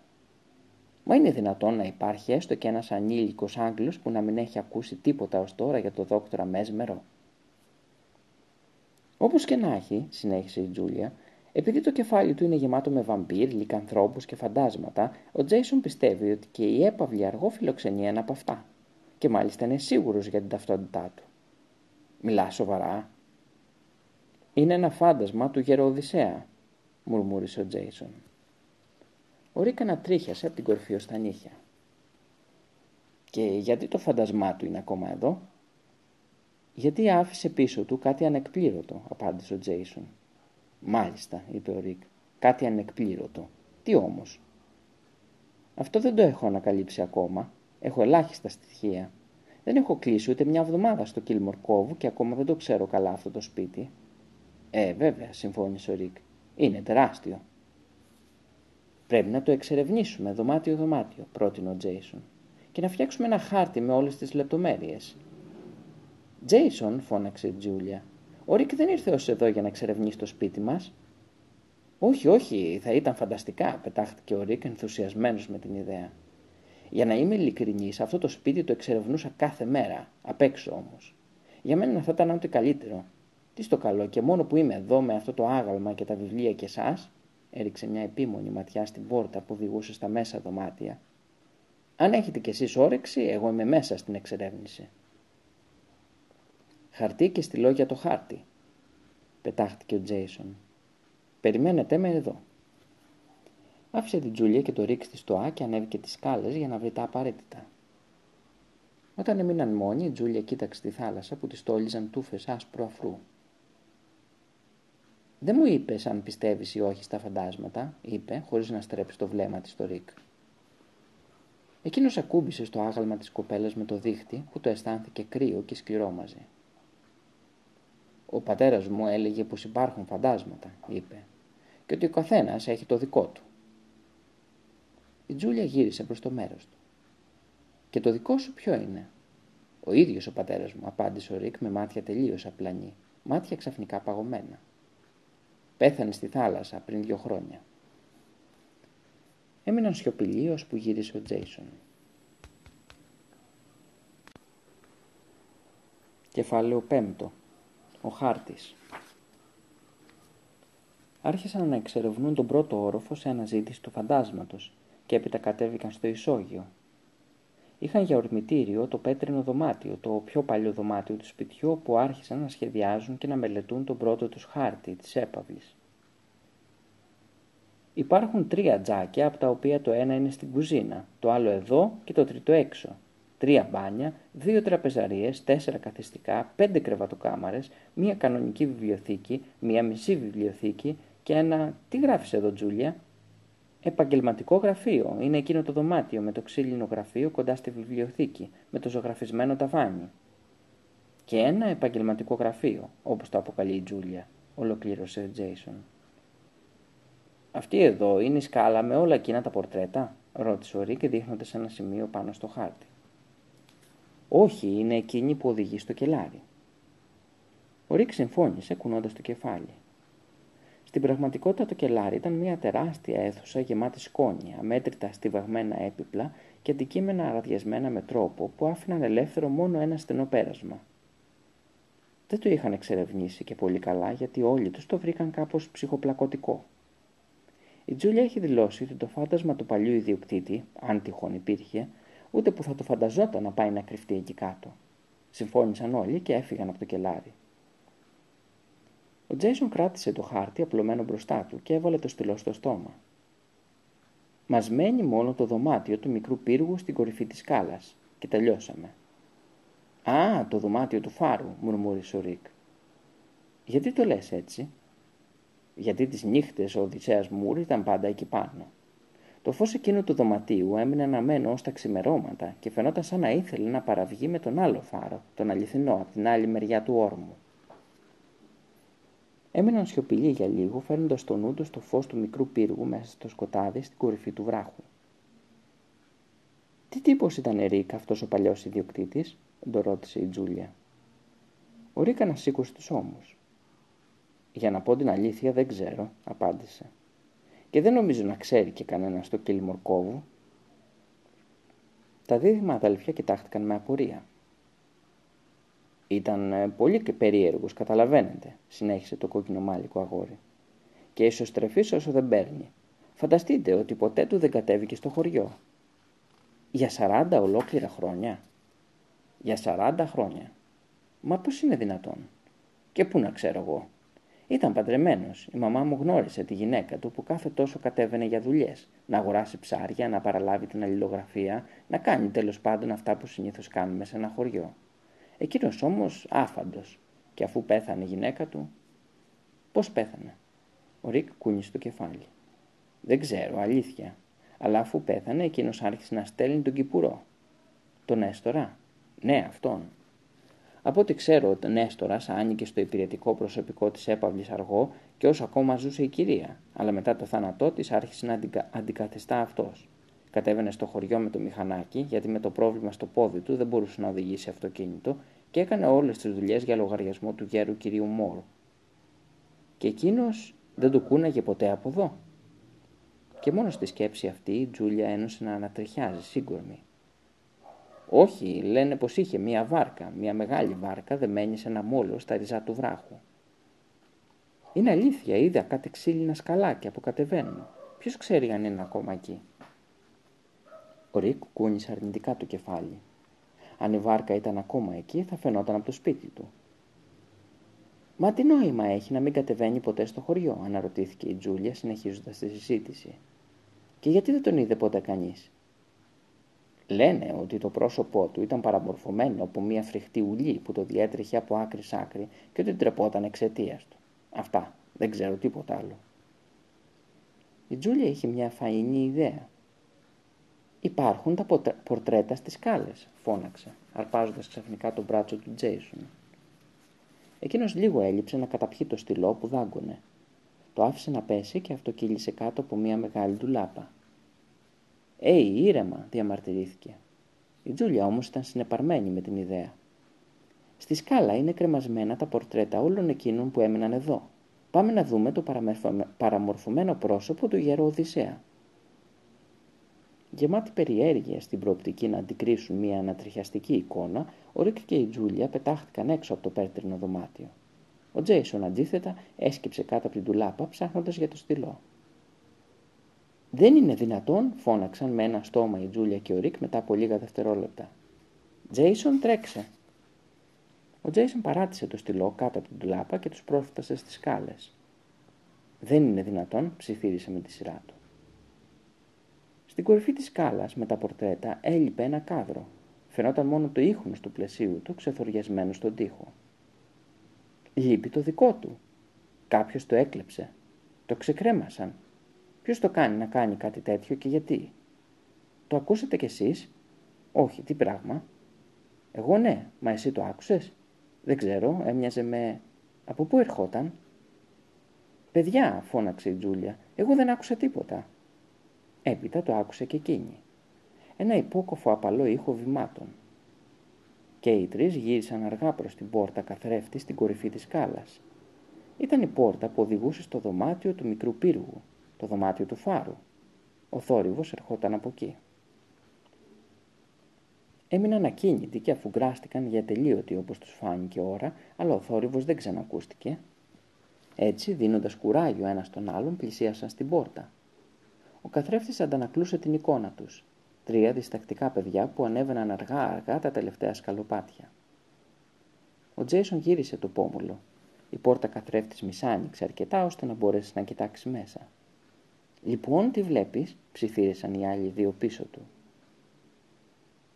[SPEAKER 1] Μα είναι δυνατόν να υπάρχει έστω και ένας ανήλικος Άγγλος που να μην έχει ακούσει τίποτα ως τώρα για το δόκτωρα Μέσμερο; Όπως και να έχει, συνέχισε η Τζούλια, επειδή το κεφάλι του είναι γεμάτο με βαμπύρ, λικανθρώπους και φαντάσματα, ο Τζέισον πιστεύει ότι και η έπαυλη αργό φιλοξενεί ένα από αυτά. Και μάλιστα είναι σίγουρος για την ταυτότητά του. Μιλά σοβαρά. Είναι ένα φάντασμα του γεροοδησέα, μουρμούρισε ο Τζέισον. Ο Ρίκα να τρίχιασε από την κορφή ως τα νύχια. Και γιατί το φαντασμά του είναι ακόμα εδώ; Γιατί άφησε πίσω του κάτι ανεκπλήρωτο, απάντησε ο Τζέισον. Μάλιστα, είπε ο Ρικ, κάτι ανεκπλήρωτο. Τι όμως; Αυτό δεν το έχω ανακαλύψει ακόμα. Έχω ελάχιστα στοιχεία. Δεν έχω κλείσει ούτε μια εβδομάδα στο Κίλμορ Κόουβ και ακόμα δεν το ξέρω καλά αυτό το σπίτι. Ε, βέβαια, συμφώνησε ο Ρικ. Είναι τεράστιο. Πρέπει να το εξερευνήσουμε δωμάτιο-δωμάτιο, πρότεινε ο Τζέισον, και να φτιάξουμε ένα χάρτη με όλες τις λεπτομέρειες. Τζέισον, φώναξε η Τζούλια, ο Ρικ δεν ήρθε ως εδώ για να εξερευνήσει το σπίτι μας. Όχι, όχι, θα ήταν φανταστικά, πετάχτηκε ο Ρίκ ενθουσιασμένος με την ιδέα. Για να είμαι ειλικρινής, αυτό το σπίτι το εξερευνούσα κάθε μέρα, απ' έξω όμως. Για μένα θα ήταν ό,τι καλύτερο. Τι στο καλό, και μόνο που είμαι εδώ με αυτό το άγαλμα και τα βιβλία και εσάς, έριξε μια επίμονη ματιά στην πόρτα που οδηγούσε στα μέσα δωμάτια. Αν έχετε κι εσείς όρεξη, εγώ είμαι μέσα στην εξερεύνηση. Χαρτί και στυλό για το χάρτη, πετάχτηκε ο Τζέισον. Περιμένετε με εδώ. Άφησε την Τζούλια και το ρίξ στη στοά και ανέβηκε τις σκάλες για να βρει τα απαραίτητα. Όταν έμειναν μόνοι, η Τζούλια κοίταξε τη θάλασσα που τη στόλιζαν τούφες άσπρο αφρού. Δεν μου είπες αν πιστεύεις ή όχι στα φαντάσματα, είπε, χωρίς να στρέψει το βλέμμα της στο Ρικ. Εκείνος ακούμπησε στο άγαλμα της κοπέλας με το δίχτυ που το αισθάνθηκε κρύο και σκληρό μαζί. Ο πατέρας μου έλεγε πως υπάρχουν φαντάσματα, είπε, και ότι ο καθένας έχει το δικό του. Η Τζούλια γύρισε προς το μέρος του. Και το δικό σου ποιο είναι; Ο ίδιος ο πατέρας μου, απάντησε ο Ρικ με μάτια τελείως απλανή, μάτια ξαφνικά παγωμένα. Πέθανε στη θάλασσα πριν δύο χρόνια. Έμειναν σιωπηλοί ως που γύρισε ο Τζέισον. Κεφάλαιο πέμπτο. Ο χάρτης. Άρχισαν να εξερευνούν τον πρώτο όροφο σε αναζήτηση του φαντάσματος και έπειτα κατέβηκαν στο ισόγειο. είχαν για ορμητήριο το πέτρινο δωμάτιο, το πιο παλιό δωμάτιο του σπιτιού, όπου άρχισαν να σχεδιάζουν και να μελετούν τον πρώτο τους χάρτη της έπαυλης. Υπάρχουν τρία τζάκια, από τα οποία το ένα είναι στην κουζίνα, το άλλο εδώ και το τρίτο έξω. Τρία μπάνια, δύο τραπεζαρίες, τέσσερα καθιστικά, πέντε κρεβατοκάμαρες, μία κανονική βιβλιοθήκη, μία μισή βιβλιοθήκη και ένα... Τι γράφεις εδώ Τζούλια; Επαγγελματικό γραφείο. Είναι εκείνο το δωμάτιο με το ξύλινο γραφείο κοντά στη βιβλιοθήκη, με το ζωγραφισμένο ταβάνι. Και ένα επαγγελματικό γραφείο, όπως το αποκαλεί η Τζούλια, ολοκλήρωσε ο Τζέισον. Αυτή εδώ είναι η σκάλα με όλα εκείνα τα πορτρέτα, ρώτησε ο Ρίκ δείχνοντας ένα σημείο πάνω στο χάρτη. Όχι, είναι εκείνη που οδηγεί στο κελάρι. Ο Ρίκ συμφώνησε κουνώντας το κεφάλι. Στην πραγματικότητα το κελάρι ήταν μια τεράστια αίθουσα γεμάτη σκόνια, αμέτρητα στιβαγμένα έπιπλα και αντικείμενα αραδιασμένα με τρόπο που άφηναν ελεύθερο μόνο ένα στενό πέρασμα. Δεν το είχαν εξερευνήσει και πολύ καλά γιατί όλοι τους το βρήκαν κάπως ψυχοπλακωτικό. Η Τζούλια έχει δηλώσει ότι το φάντασμα του παλιού ιδιοκτήτη, αν τυχόν υπήρχε, ούτε που θα το φανταζόταν να πάει να κρυφτεί εκεί κάτω. Συμφώνησαν όλοι και έφυγαν από το κελάρι. Ο Τζέισον κράτησε το χάρτη απλωμένο μπροστά του και έβαλε το στυλό στο στόμα. Μας μένει μόνο το δωμάτιο του μικρού πύργου στην κορυφή της σκάλας και τελειώσαμε. Α, το δωμάτιο του φάρου, μουρμούρισε ο Ρικ. Γιατί το λες έτσι, γιατί τις νύχτες ο Οδυσσέας Μούρ ήταν πάντα εκεί πάνω. Το φως εκείνου του δωματίου έμεινε αναμένο ως τα ξημερώματα και φαινόταν σαν να ήθελε να παραβγεί με τον άλλο φάρο, τον αληθινό, από την άλλη μεριά του όρμου. Έμειναν σιωπηλοί για λίγο, φέρνοντας στο νου τους το φως του μικρού πύργου μέσα στο σκοτάδι στην κορυφή του βράχου. Τι τύπος ήταν Ρίκ αυτός ο παλιός ιδιοκτήτης, τον ρώτησε η Τζούλια. Ο Ρίκ ανασήκωσε τους ώμους. Για να πω την αλήθεια δεν ξέρω, απάντησε. Και δεν νομίζω να ξέρει και κανένας στο Κιλμορκόβου. Τα δίδυμα αδελφιά κοιτάχτηκαν με απορία. Ήταν ε, πολύ και περίεργος, καταλαβαίνετε, συνέχισε το κόκκινο μάλικο αγόρι. Και ίσως τρεφή όσο δεν παίρνει. Φανταστείτε ότι ποτέ του δεν κατέβηκε στο χωριό. Για σαράντα ολόκληρα χρόνια. Για σαράντα χρόνια. Μα πώς είναι δυνατόν. Και πού να ξέρω εγώ. Ήταν παντρεμένος. Η μαμά μου γνώρισε τη γυναίκα του που κάθε τόσο κατέβαινε για δουλειές. Να αγοράσει ψάρια, να παραλάβει την αλληλογραφία, να κάνει τέλος πάντων αυτά που συνήθως κάνουμε σε ένα χωριό. Εκείνος όμως άφαντος. Και αφού πέθανε η γυναίκα του. Πώς πέθανε; Ο Ρικ κούνησε το κεφάλι. Δεν ξέρω, αλήθεια. Αλλά αφού πέθανε, εκείνος άρχισε να στέλνει τον κυπουρό. Τον Έστορα. Ναι, αυτόν. Από ό,τι ξέρω, ο Νέστορα άνοιγε στο υπηρετικό προσωπικό της έπαυλης αργό και όσο ακόμα ζούσε η κυρία, αλλά μετά το θάνατό της άρχισε να αντικα... αντικαθιστά αυτός. Κατέβαινε στο χωριό με το μηχανάκι, γιατί με το πρόβλημα στο πόδι του δεν μπορούσε να οδηγήσει αυτοκίνητο και έκανε όλες τις δουλειές για λογαριασμό του γέρου κυρίου Μόρου. Και εκείνος δεν του κούναγε ποτέ από εδώ. Και μόνο στη σκέψη αυτή η Τζούλια ένωσε να ανατριχιάζει σύγκορμη. Όχι, λένε πως είχε μία βάρκα, μία μεγάλη βάρκα δεμένη σε ένα μόλο στα ριζά του βράχου. Είναι αλήθεια, είδα κάτι ξύλινα σκαλάκια που κατεβαίνουν. Ποιος ξέρει αν είναι ακόμα εκεί. Ο Ρίκ κούνησε αρνητικά το κεφάλι. Αν η βάρκα ήταν ακόμα εκεί, θα φαινόταν από το σπίτι του. Μα τι νόημα έχει να μην κατεβαίνει ποτέ στο χωριό, αναρωτήθηκε η Τζούλια συνεχίζοντας τη συζήτηση. Και γιατί δεν τον είδε ποτέ κανείς; Λένε ότι το πρόσωπό του ήταν παραμορφωμένο από μια φρικτή ουλή που το διέτρεχε από άκρη σ' άκρη και ότι τρεπόταν εξαιτίας του. Αυτά. Δεν ξέρω τίποτα άλλο. Η Τζούλια είχε μια φαϊνή ιδέα. Υπάρχουν τα πορτρέτα στις σκάλες, φώναξε, αρπάζοντας ξαφνικά το μπράτσο του Τζέισον. Εκείνος λίγο έλειψε να καταπιεί το στυλό που δάγκωνε. Το άφησε να πέσει και αυτό κύλησε κάτω από μια μεγάλη ντουλάπα. «Ε, ήρεμα», διαμαρτυρήθηκε. Η Τζούλια όμως ήταν συνεπαρμένη με την ιδέα. Στη σκάλα είναι κρεμασμένα τα πορτρέτα όλων εκείνων που έμειναν εδώ. Πάμε να δούμε το παραμορφωμένο πρόσωπο του γερού Οδυσσέα. Γεμάτη περιέργεια στην προοπτική να αντικρίσουν μια ανατριχιαστική εικόνα, ο Ρίκ και η Τζούλια πετάχτηκαν έξω από το πέτρινο δωμάτιο. Ο Τζέισον αντίθετα έσκυψε κάτω από την ντουλάπα ψάχνοντας για το στυλό. Δεν είναι δυνατόν, φώναξαν με ένα στόμα η Τζούλια και ο Ρικ μετά από λίγα δευτερόλεπτα. Τζέισον, τρέξε. Ο Τζέισον παράτησε το στυλό κάτω από την ντουλάπα και τους πρόφτασε στις σκάλες. Δεν είναι δυνατόν, ψιθύρισε με τη σειρά του. Στην κορυφή της σκάλας με τα πορτρέτα έλειπε ένα κάδρο. Φαινόταν μόνο το ίχνος του πλαισίου του ξεθοριασμένο στον τοίχο. Λείπει το δικό του. Κάποιος το έκλεψε. Το ξεκρέμασαν. Ποιος το κάνει να κάνει κάτι τέτοιο και γιατί; Το ακούσατε κι εσείς; Όχι, τι πράγμα; Εγώ ναι, μα εσύ το άκουσες; Δεν ξέρω, έμοιαζε με... Από πού ερχόταν; Παιδιά, φώναξε η Τζούλια, εγώ δεν άκουσα τίποτα. Έπειτα το άκουσε και εκείνη. Ένα υπόκοφο απαλό ήχο βημάτων. Και οι τρεις γύρισαν αργά προς την πόρτα καθρέφτη στην κορυφή της σκάλας. Ήταν η πόρτα που οδηγούσε στο δωμάτιο του μικρού πύργου, το δωμάτιο του φάρου. Ο θόρυβος ερχόταν από εκεί. Έμειναν ακίνητοι και αφουγκράστηκαν για τελείωτη όπως τους φάνηκε ώρα, αλλά ο θόρυβος δεν ξανακούστηκε. Έτσι, δίνοντας κουράγιο ένα στον άλλον, πλησίασαν στην πόρτα. Ο καθρέφτης αντανακλούσε την εικόνα τους. Τρία διστακτικά παιδιά που ανέβαιναν αργά-αργά τα τελευταία σκαλοπάτια. Ο Τζέισον γύρισε το πόμολο. Η πόρτα καθρέφτης μισάνοιξε αρκετά ώστε να μπορέσει να κοιτάξει μέσα. «Λοιπόν, τι βλέπεις» ψιθύρισαν οι άλλοι δύο πίσω του.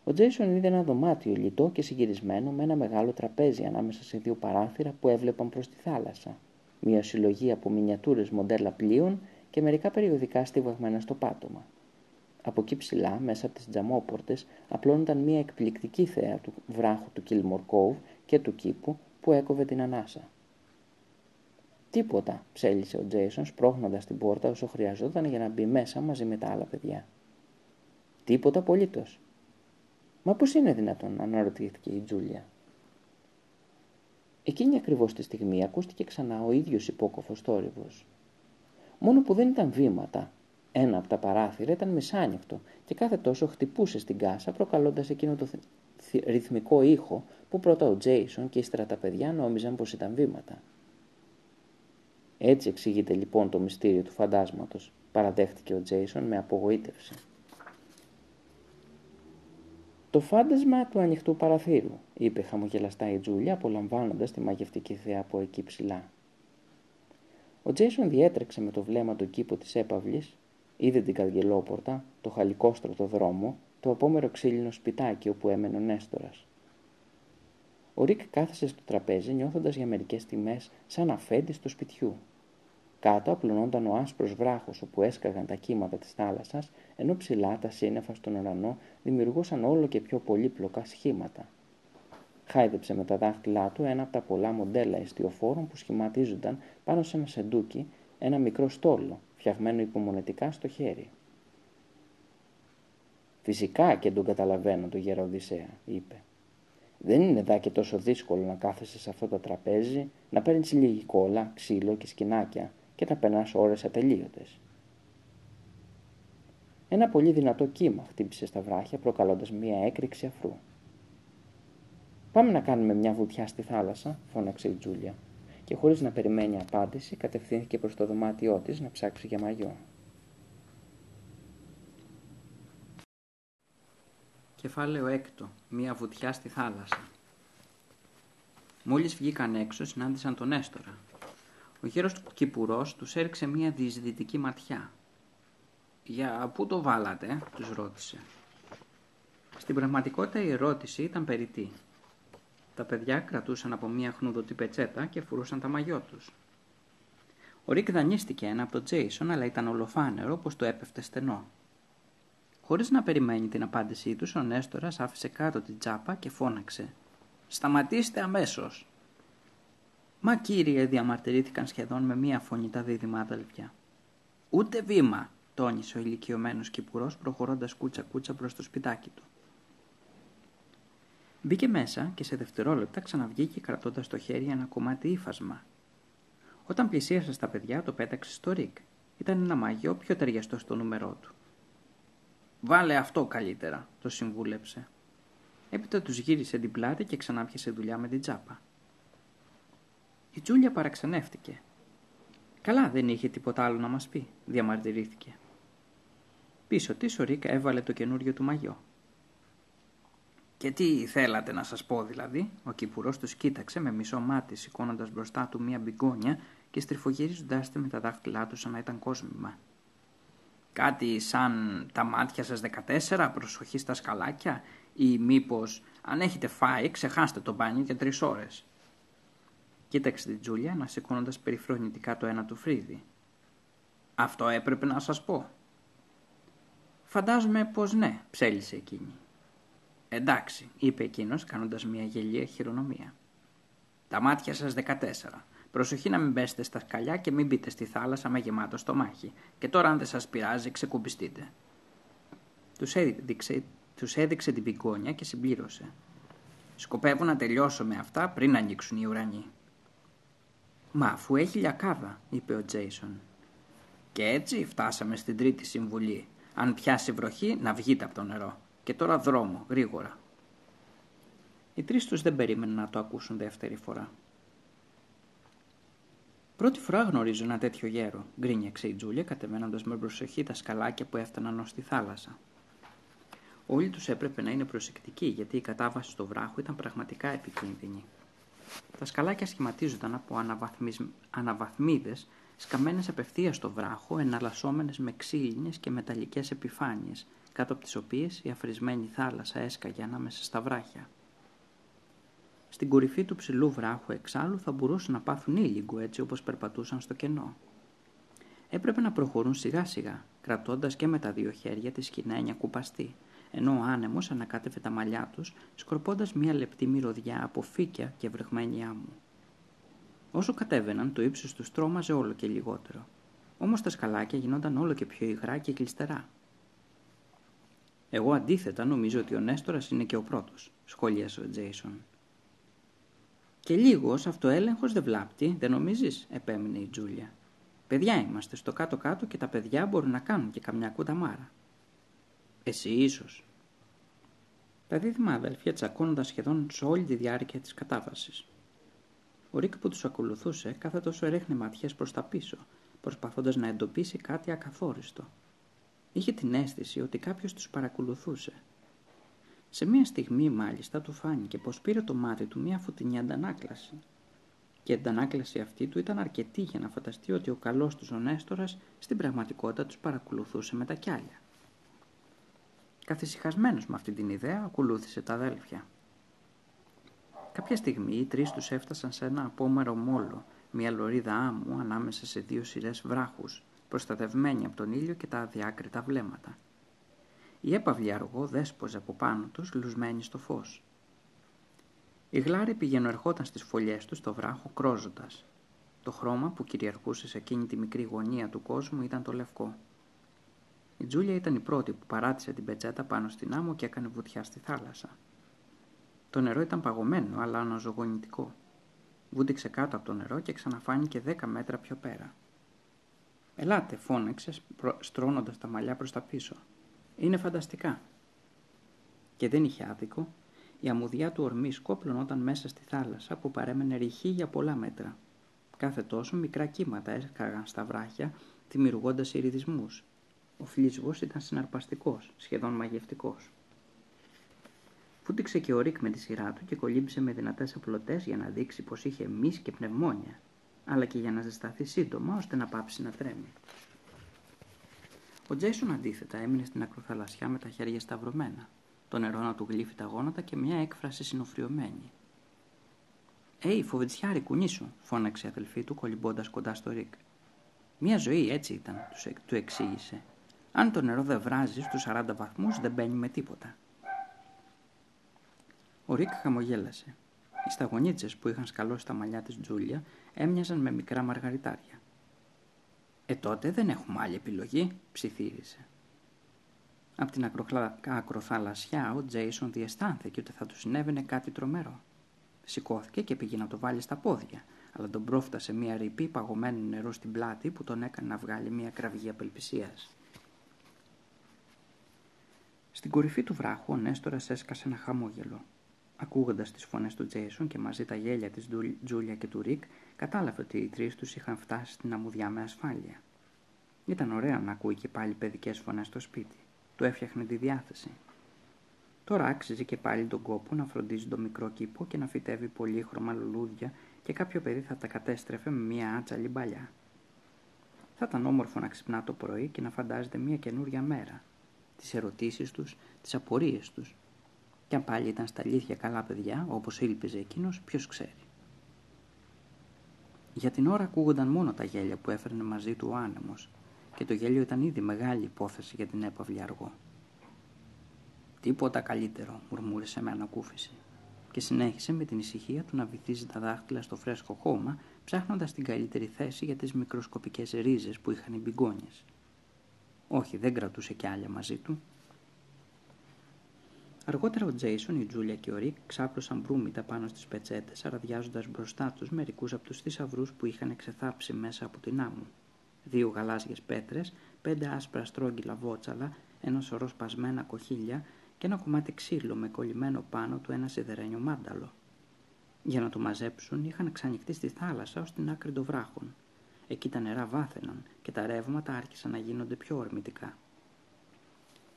[SPEAKER 1] Ο Τζέισον είδε ένα δωμάτιο λιτό και συγκυρισμένο με ένα μεγάλο τραπέζι ανάμεσα σε δύο παράθυρα που έβλεπαν προς τη θάλασσα. Μια συλλογή από μινιατούρες μοντέλα πλοίων και μερικά περιοδικά στιβαγμένα στο πάτωμα. Από εκεί ψηλά, μέσα από τις τζαμόπορτες, απλώνονταν μια εκπληκτική θέα του βράχου του Κίλμορ Κόβ και του κήπου που έκοβε την ανάσα. Τίποτα, ψέλισε ο Τζέισον σπρώχνοντας την πόρτα όσο χρειαζόταν για να μπει μέσα μαζί με τα άλλα παιδιά. Τίποτα απολύτως. Μα πώς είναι δυνατόν, αναρωτήθηκε η Τζούλια. Εκείνη ακριβώς τη στιγμή ακούστηκε ξανά ο ίδιος υπόκοφος θόρυβος. Μόνο που δεν ήταν βήματα. Ένα από τα παράθυρα ήταν μεσάνυχτο και κάθε τόσο χτυπούσε στην κάσα προκαλώντας εκείνο το ρυθμικό ήχο που πρώτα ο Τζέισον και ύστερα τα παιδιά νόμιζαν πως ήταν βήματα. Έτσι εξηγείται λοιπόν το μυστήριο του φαντάσματος, παραδέχτηκε ο Τζέισον με απογοήτευση. Το φάντασμα του ανοιχτού παραθύρου, είπε χαμογελαστά η Τζούλια, απολαμβάνοντας τη μαγευτική θέα από εκεί ψηλά. Ο Τζέισον διέτρεξε με το βλέμμα του κήπου της έπαυλης, είδε την καργελόπορτα, το χαλικόστρωτο δρόμο, το απόμερο ξύλινο σπιτάκι όπου έμενε ο Νέστορας. Ο Ρικ κάθεσε στο τραπέζι νιώθοντας για μερικές τιμέ σαν αφέντη του σπιτιού. Κάτω απλωνόταν ο άσπρος βράχος όπου έσκαγαν τα κύματα της θάλασσας, ενώ ψηλά τα σύννεφα στον ουρανό δημιουργούσαν όλο και πιο πολύπλοκα σχήματα. Χάιδεψε με τα δάχτυλά του ένα από τα πολλά μοντέλα εστιοφόρων που σχηματίζονταν πάνω σε ένα σεντούκι, ένα μικρό στόλο, φτιαγμένο υπομονετικά στο χέρι. Φυσικά και τον καταλαβαίνω το γεροδισέα, είπε. Δεν είναι δά και τόσο δύσκολο να κάθεσαι σε αυτό το τραπέζι, να παίρνεις λίγη κόλλα, ξύλο και σκινάκια και να περνάς ώρες ατελείωτες. Ένα πολύ δυνατό κύμα χτύπησε στα βράχια προκαλώντας μία έκρηξη αφρού. «Πάμε να κάνουμε μια βουτιά στη θάλασσα», φώναξε η Τζούλια και χωρίς να περιμένει απάντηση κατευθύνθηκε προς το δωμάτιό της να ψάξει για μαγιό.
[SPEAKER 2] Κεφάλαιο έκτο. Μία βουτιά στη θάλασσα. Μόλις βγήκαν έξω συνάντησαν τον Έστορα. Ο γέρος του Κυπουρός τους έριξε μία διεισδυτική ματιά. «Για πού το βάλατε» τους ρώτησε. Στην πραγματικότητα η ερώτηση ήταν περιττή. Τα παιδιά κρατούσαν από μία χνουδωτή πετσέτα και φορούσαν τα μαγιό τους. Ο Ρίκ δανείστηκε ένα από τον Τζέισον, αλλά ήταν ολοφάνερο πως το έπεφτε στενό. Χωρίς να περιμένει την απάντησή τους, ο Νέστορας άφησε κάτω την τσάπα και φώναξε. «Σταματήστε αμέσως!» «Μα κύριε», διαμαρτυρήθηκαν σχεδόν με μία φωνή τα δίδυμα αδελφιά. «Ούτε βήμα», τόνισε ο ηλικιωμένος κυπουρός προχωρώντας κούτσα-κούτσα προς το σπιτάκι του. Μπήκε μέσα και σε δευτερόλεπτα ξαναβγήκε κρατώντας στο χέρι ένα κομμάτι ύφασμα. Όταν πλησίασε στα παιδιά, το πέταξε στο ρίκ. Ήταν ένα μαγιό πιο ταιριαστό στο νούμερό του. Βάλε αυτό καλύτερα, το συμβούλεψε. Έπειτα τους γύρισε την πλάτη και ξανάπιασε δουλειά με την τσάπα. Η Τζούλια παραξενεύτηκε. Καλά δεν είχε τίποτα άλλο να μας πει, διαμαρτυρήθηκε.
[SPEAKER 1] Πίσω της ο Ρικ έβαλε το καινούριο του μαγιό. «Και τι θέλατε να σας πω δηλαδή» Ο κυπουρός τους κοίταξε με μισό μάτι σηκώνοντας μπροστά του μία μπιγκόνια και στριφογυρίζοντάς τη με τα δάχτυλά του σαν να ήταν κόσμημα. «Κάτι σαν τα μάτια σας 14, προσοχή στα σκαλάκια» ή μήπως «αν έχετε φάει ξεχάστε το μπάνιο για τρεις ώρες». Κοίταξε την Τζούλια να σηκώνοντας περιφρονητικά το ένα του φρύδι. «Αυτό έπρεπε να σας πω». «Φαντάζομαι πως ναι», ψέλισε εκείνη. «Εντάξει», είπε εκείνος κάνοντας μια γελία χειρονομία. «Τα μάτια σας 14. Προσοχή να μην πέσετε στα σκαλιά και μην μπείτε στη θάλασσα με γεμάτο στομάχι. Και τώρα αν δεν σας πειράζει ξεκουμπιστείτε». Τους έδειξε, τους έδειξε την πυκόνια και συμπλήρωσε. «Σκοπεύω να τελειώσω με αυτά πριν ανοίξουν οι ουρανοί». «Μα αφού έχει λιακάδα», είπε ο Τζέισον. «Και έτσι φτάσαμε στην τρίτη συμβουλή. Αν πιάσει βροχή να βγείτε από το νερό. Και τώρα δρόμο, γρήγορα. Οι τρεις τους δεν περίμεναν να το ακούσουν δεύτερη φορά. Πρώτη φορά γνωρίζω ένα τέτοιο γέρο, γκρίνιαξε η Τζούλια κατεβαίνοντας με προσοχή τα σκαλάκια που έφταναν ως τη θάλασσα. Όλοι τους έπρεπε να είναι προσεκτικοί γιατί η κατάβαση στο βράχο ήταν πραγματικά επικίνδυνη. Τα σκαλάκια σχηματίζονταν από αναβαθμίδες σκαμμένες απευθείας στο βράχο, εναλλασσόμενες με ξύλινες και μεταλλικές επιφάνειες, κάτω από τις οποίες η αφρισμένη θάλασσα έσκαγε ανάμεσα στα βράχια. Στην κορυφή του ψηλού βράχου εξάλλου θα μπορούσαν να πάθουν ήλιγκο έτσι όπως περπατούσαν στο κενό. Έπρεπε να προχωρούν σιγά σιγά, κρατώντας και με τα δύο χέρια τη σκηνένια κουπαστή, ενώ ο άνεμος ανακάτευε τα μαλλιά τους, σκορπώντας μια λεπτή μυρωδιά από φύκια και βρεγμένη άμμου. Όσο κατέβαιναν, το ύψος τους τρόμαζε όλο και λιγότερο. Όμως τα σκαλάκια γινόταν όλο και πιο υγρά και κλειστερά. Εγώ αντίθετα νομίζω ότι ο Νέστορας είναι και ο πρώτος, σχόλιασε ο Τζέισον. Και λίγος αυτοέλεγχος δεν βλάπτει, δεν νομίζεις, επέμεινε η Τζούλια. Παιδιά είμαστε στο κάτω-κάτω και τα παιδιά μπορούν να κάνουν και καμιά κουταμάρα. Εσύ ίσως. Τα δίδυμα αδελφιά τσακώνονταν σχεδόν σε όλη τη διάρκεια της κατάβασης. Ο Ρίκ που τους ακολουθούσε κάθε τόσο έρεχνε ματιές προς τα πίσω, προσπαθώντας να εντοπίσει κάτι ακαθόριστο. Είχε την αίσθηση ότι κάποιος τους παρακολουθούσε. Σε μία στιγμή μάλιστα του φάνηκε πως πήρε το μάτι του μία φωτεινή αντανάκλαση. Και η αντανάκλαση αυτή του ήταν αρκετή για να φανταστεί ότι ο καλός τους ο Νέστορας στην πραγματικότητα τους παρακολουθούσε με τα κιάλια. Καθησυχασμένος με αυτή την ιδέα ακολούθησε τα αδέλφια. Κάποια στιγμή οι τρεις τους έφτασαν σε ένα απόμερο μόλο, μια λωρίδα άμμου ανάμεσα σε δύο σειρές βράχους προστατευμένοι από τον ήλιο και τα αδιάκριτα βλέμματα. Η έπαυλη αργό δέσποζε από πάνω τους, λουσμένη στο φως. Η γλάρη πηγαίνω ερχόταν στις φωλιές του στο βράχο κρόζοντας. Το χρώμα που κυριαρχούσε σε εκείνη τη μικρή γωνία του κόσμου ήταν το λευκό. Η Τζούλια ήταν η πρώτη που παράτησε την πετσέτα πάνω στην άμμο και έκανε βουτιά στη θάλασσα. Το νερό ήταν παγωμένο αλλά αναζωογονητικό. Βούτυξε κάτω από το νερό και ξαναφάνηκε δέκα μέτρα πιο πέρα. Ελάτε, φώναξε, στρώνοντας τα μαλλιά προς τα πίσω. Είναι φανταστικά. Και δεν είχε άδικο. Η αμμουδιά του ορμή σκόπλωνόταν μέσα στη θάλασσα που παρέμενε ρηχή για πολλά μέτρα. Κάθε τόσο μικρά κύματα έσκαγαν στα βράχια, δημιουργώντας ηριδισμού. Ο φλίσβο ήταν συναρπαστικός, σχεδόν μαγευτικός. Φούτηξε και ο Ρίκ με τη σειρά του και κολύμπησε με δυνατές απλωτές για να δείξει πως είχε μη και πνευμόνια αλλά και για να ζεσταθεί σύντομα ώστε να πάψει να τρέμει. Ο Τζέισον αντίθετα έμεινε στην ακροθαλασσιά με τα χέρια σταυρωμένα, το νερό να του γλύφει τα γόνατα και μια έκφραση συνοφριωμένη. «Έι, φοβετσιάρη, κουνήσου», φώναξε η αδελφή του κολυμπώντας κοντά στο Ρικ. «Μια ζωή έτσι ήταν», του εξήγησε. «Αν το νερό δεν βράζει στους 40 βαθμούς δεν μπαίνει με τίποτα». Ο Ρικ χαμογέλασε. Οι σταγονίτσες που είχαν σκαλώσει τα μαλλιά της Τζούλια έμοιαζαν με μικρά μαργαριτάρια. «Ε, τότε δεν έχουμε άλλη επιλογή», ψιθύρισε. Από την ακροθαλασσιά ο Τζέισον διαισθάνθηκε ότι θα του συνέβαινε κάτι τρομερό. Σηκώθηκε και πήγε να το βάλει στα πόδια, αλλά τον πρόφτασε μια ρηπή παγωμένου νερό στην πλάτη που τον έκανε να βγάλει μια κραυγή απελπισίας. Στην κορυφή του βράχου ο Νέστορας έσκασε ένα χαμόγελο. Ακούγοντας τις φωνές του Τζέισον και μαζί τα γέλια της Τζούλια και του Ρικ, κατάλαβε ότι οι τρεις τους είχαν φτάσει στην αμμουδιά με ασφάλεια. Ήταν ωραίο να ακούει και πάλι παιδικές φωνές στο σπίτι. Του έφτιαχνε τη διάθεση. Τώρα άξιζε και πάλι τον κόπο να φροντίζει το μικρό κήπο και να φυτεύει πολύχρωμα λουλούδια και κάποιο παιδί θα τα κατέστρεφε με μια άτσαλη μπαλιά. Θα ήταν όμορφο να ξυπνά το πρωί και να φαντάζεται μια καινούρια μέρα. Τις ερωτήσεις τους, τις απορίες τους. Και αν πάλι ήταν στα αλήθεια καλά παιδιά, όπως ήλπιζε εκείνος, ποιος ξέρει. Για την ώρα ακούγονταν μόνο τα γέλια που έφερνε μαζί του ο άνεμος και το γέλιο ήταν ήδη μεγάλη υπόθεση για την έπαυλη αργό. Τίποτα καλύτερο, μουρμούρισε με ανακούφιση και συνέχισε με την ησυχία του να βυθίζει τα δάχτυλα στο φρέσκο χώμα, ψάχνοντας την καλύτερη θέση για τις μικροσκοπικές ρίζες που είχαν οι μπιγκόνιες. Όχι, δεν κρατούσε κι άλλα μαζί του. Αργότερα ο Τζέισον, η Τζούλια και ο Ρικ ξάπλωσαν μπρούμητα πάνω στις πετσέτες, αραδιάζοντας μπροστά τους μερικούς από τους θησαυρούς που είχαν εξεθάψει μέσα από την άμμο. Δύο γαλάζιες πέτρες, πέντε άσπρα στρόγγυλα βότσαλα, ένα σωρό σπασμένα κοχύλια και ένα κομμάτι ξύλο με κολλημένο πάνω του ένα σιδερένιο μάνταλο. Για να το μαζέψουν είχαν ξανοιχτεί στη θάλασσα ως την άκρη των βράχων. Εκεί τα νερά βάθαιναν και τα ρεύματα άρχισαν να γίνονται πιο ορμητικά.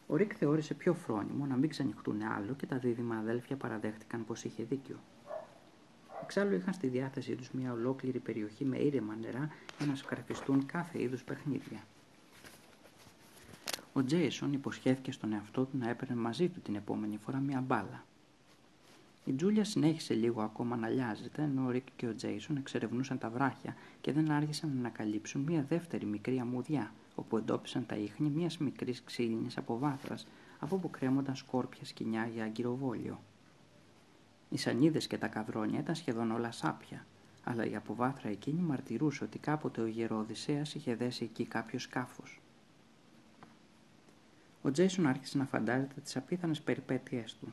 [SPEAKER 1] Ο Ρικ θεώρησε πιο φρόνιμο να μην ξανοιχτούν άλλο και τα δίδυμα αδέλφια παραδέχτηκαν πως είχε δίκιο. Εξάλλου είχαν στη διάθεσή τους μια ολόκληρη περιοχή με ήρεμα νερά για να σκαρφιστούν κάθε είδους παιχνίδια. Ο Τζέισον υποσχέθηκε στον εαυτό του να έπαιρνε μαζί του την επόμενη φορά μια μπάλα. Η Τζούλια συνέχισε λίγο ακόμα να λιάζεται, ενώ ο Ρικ και ο Τζέισον εξερευνούσαν τα βράχια και δεν άργησαν να ανακαλύψουν μια δεύτερη μικρή αμμουδιά, όπου εντόπισαν τα ίχνη μιας μικρής ξύλινης αποβάθρα, από που κρέμονταν σκόρπια σκοινιά για αγκυροβόλιο. Οι σανίδες και τα καδρόνια ήταν σχεδόν όλα σάπια, αλλά η αποβάθρα εκείνη μαρτυρούσε ότι κάποτε ο γεροοδησέας είχε δέσει εκεί κάποιος σκάφος. Ο Τζέισον άρχισε να φαντάζεται τις απίθανες περιπέτειές του.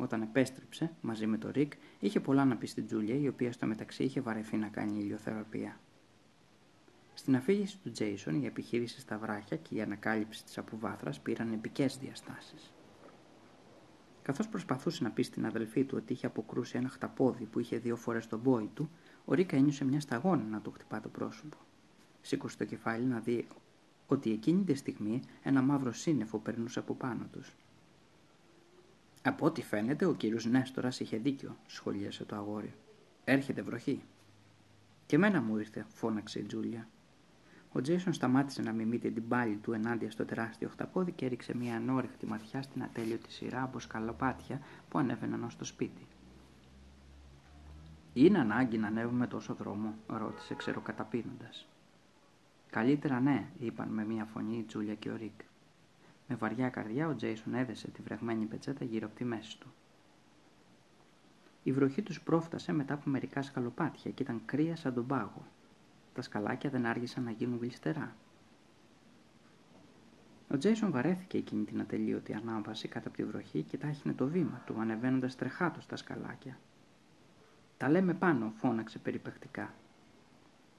[SPEAKER 1] Όταν επέστρεψε, μαζί με τον Ρικ, είχε πολλά να πει στην Τζούλια, η οποία στο μεταξύ είχε βαρεθεί να κάνει ηλιοθεραπεία. Στην αφήγηση του Τζέισον, η επιχείρηση στα βράχια και η ανακάλυψη της αποβάθρας πήραν επικές διαστάσεις. Καθώς προσπαθούσε να πει στην αδελφή του ότι είχε αποκρούσει ένα χταπόδι που είχε δύο φορές τον πόη του, ο Ρίκα ένιωσε μια σταγόνα να του χτυπά το πρόσωπο. Σήκωσε το κεφάλι να δει ότι εκείνη τη στιγμή ένα μαύρο σύννεφο περνούσε από πάνω τους. Από ό,τι φαίνεται, ο κύριος Νέστορας είχε δίκιο, σχολίασε το αγόρι. Έρχεται βροχή. Και μένα μου ήρθε, φώναξε η Τζούλια. Ο Τζέισον σταμάτησε να μιμείται την πάλη του ενάντια στο τεράστιο χταπόδι και έριξε μια ανόρεκτη ματιά στην ατέλειωτη σειρά από σκαλοπάτια που ανέβαιναν ως το σπίτι. Είναι ανάγκη να ανέβουμε τόσο δρόμο, ρώτησε ξεροκαταπίνοντας. Καλύτερα ναι, είπαν με μια φωνή η Τζούλια και ο Ρικ. Με βαριά καρδιά ο Τζέισον έδεσε τη βρεγμένη πετσέτα γύρω από τη μέση του. Η βροχή τους πρόφτασε μετά από μερικά σκαλοπάτια και ήταν κρύα σαν τον πάγο. Τα σκαλάκια δεν άργησαν να γίνουν γλιστερά. Ο Τζέισον βαρέθηκε εκείνη την ατελείωτη ανάβαση κατά από τη βροχή και τάχυνε το βήμα του, ανεβαίνοντας τρεχάτος στα σκαλάκια. Τα λέμε πάνω, φώναξε περιπεκτικά.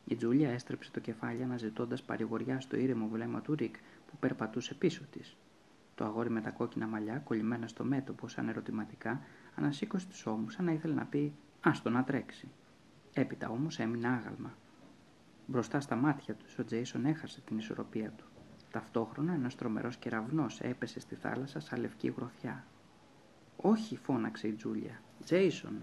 [SPEAKER 1] Η Τζούλια έστρεψε το κεφάλι αναζητώντας παρηγοριά στο ήρεμο βλέμμα του Ρικ που περπατούσε πίσω της. Το αγόρι με τα κόκκινα μαλλιά, κολλημένα στο μέτωπο σαν ερωτηματικά, ανασήκωσε τους ώμους σαν να ήθελε να πει Άστο να τρέξει. Έπειτα όμως έμεινε άγαλμα. Μπροστά στα μάτια τους, ο Τζέισον έχασε την ισορροπία του. Ταυτόχρονα ένας τρομερός κεραυνός έπεσε στη θάλασσα σαν λευκή γροθιά. Όχι, φώναξε η Τζούλια. Τζέισον.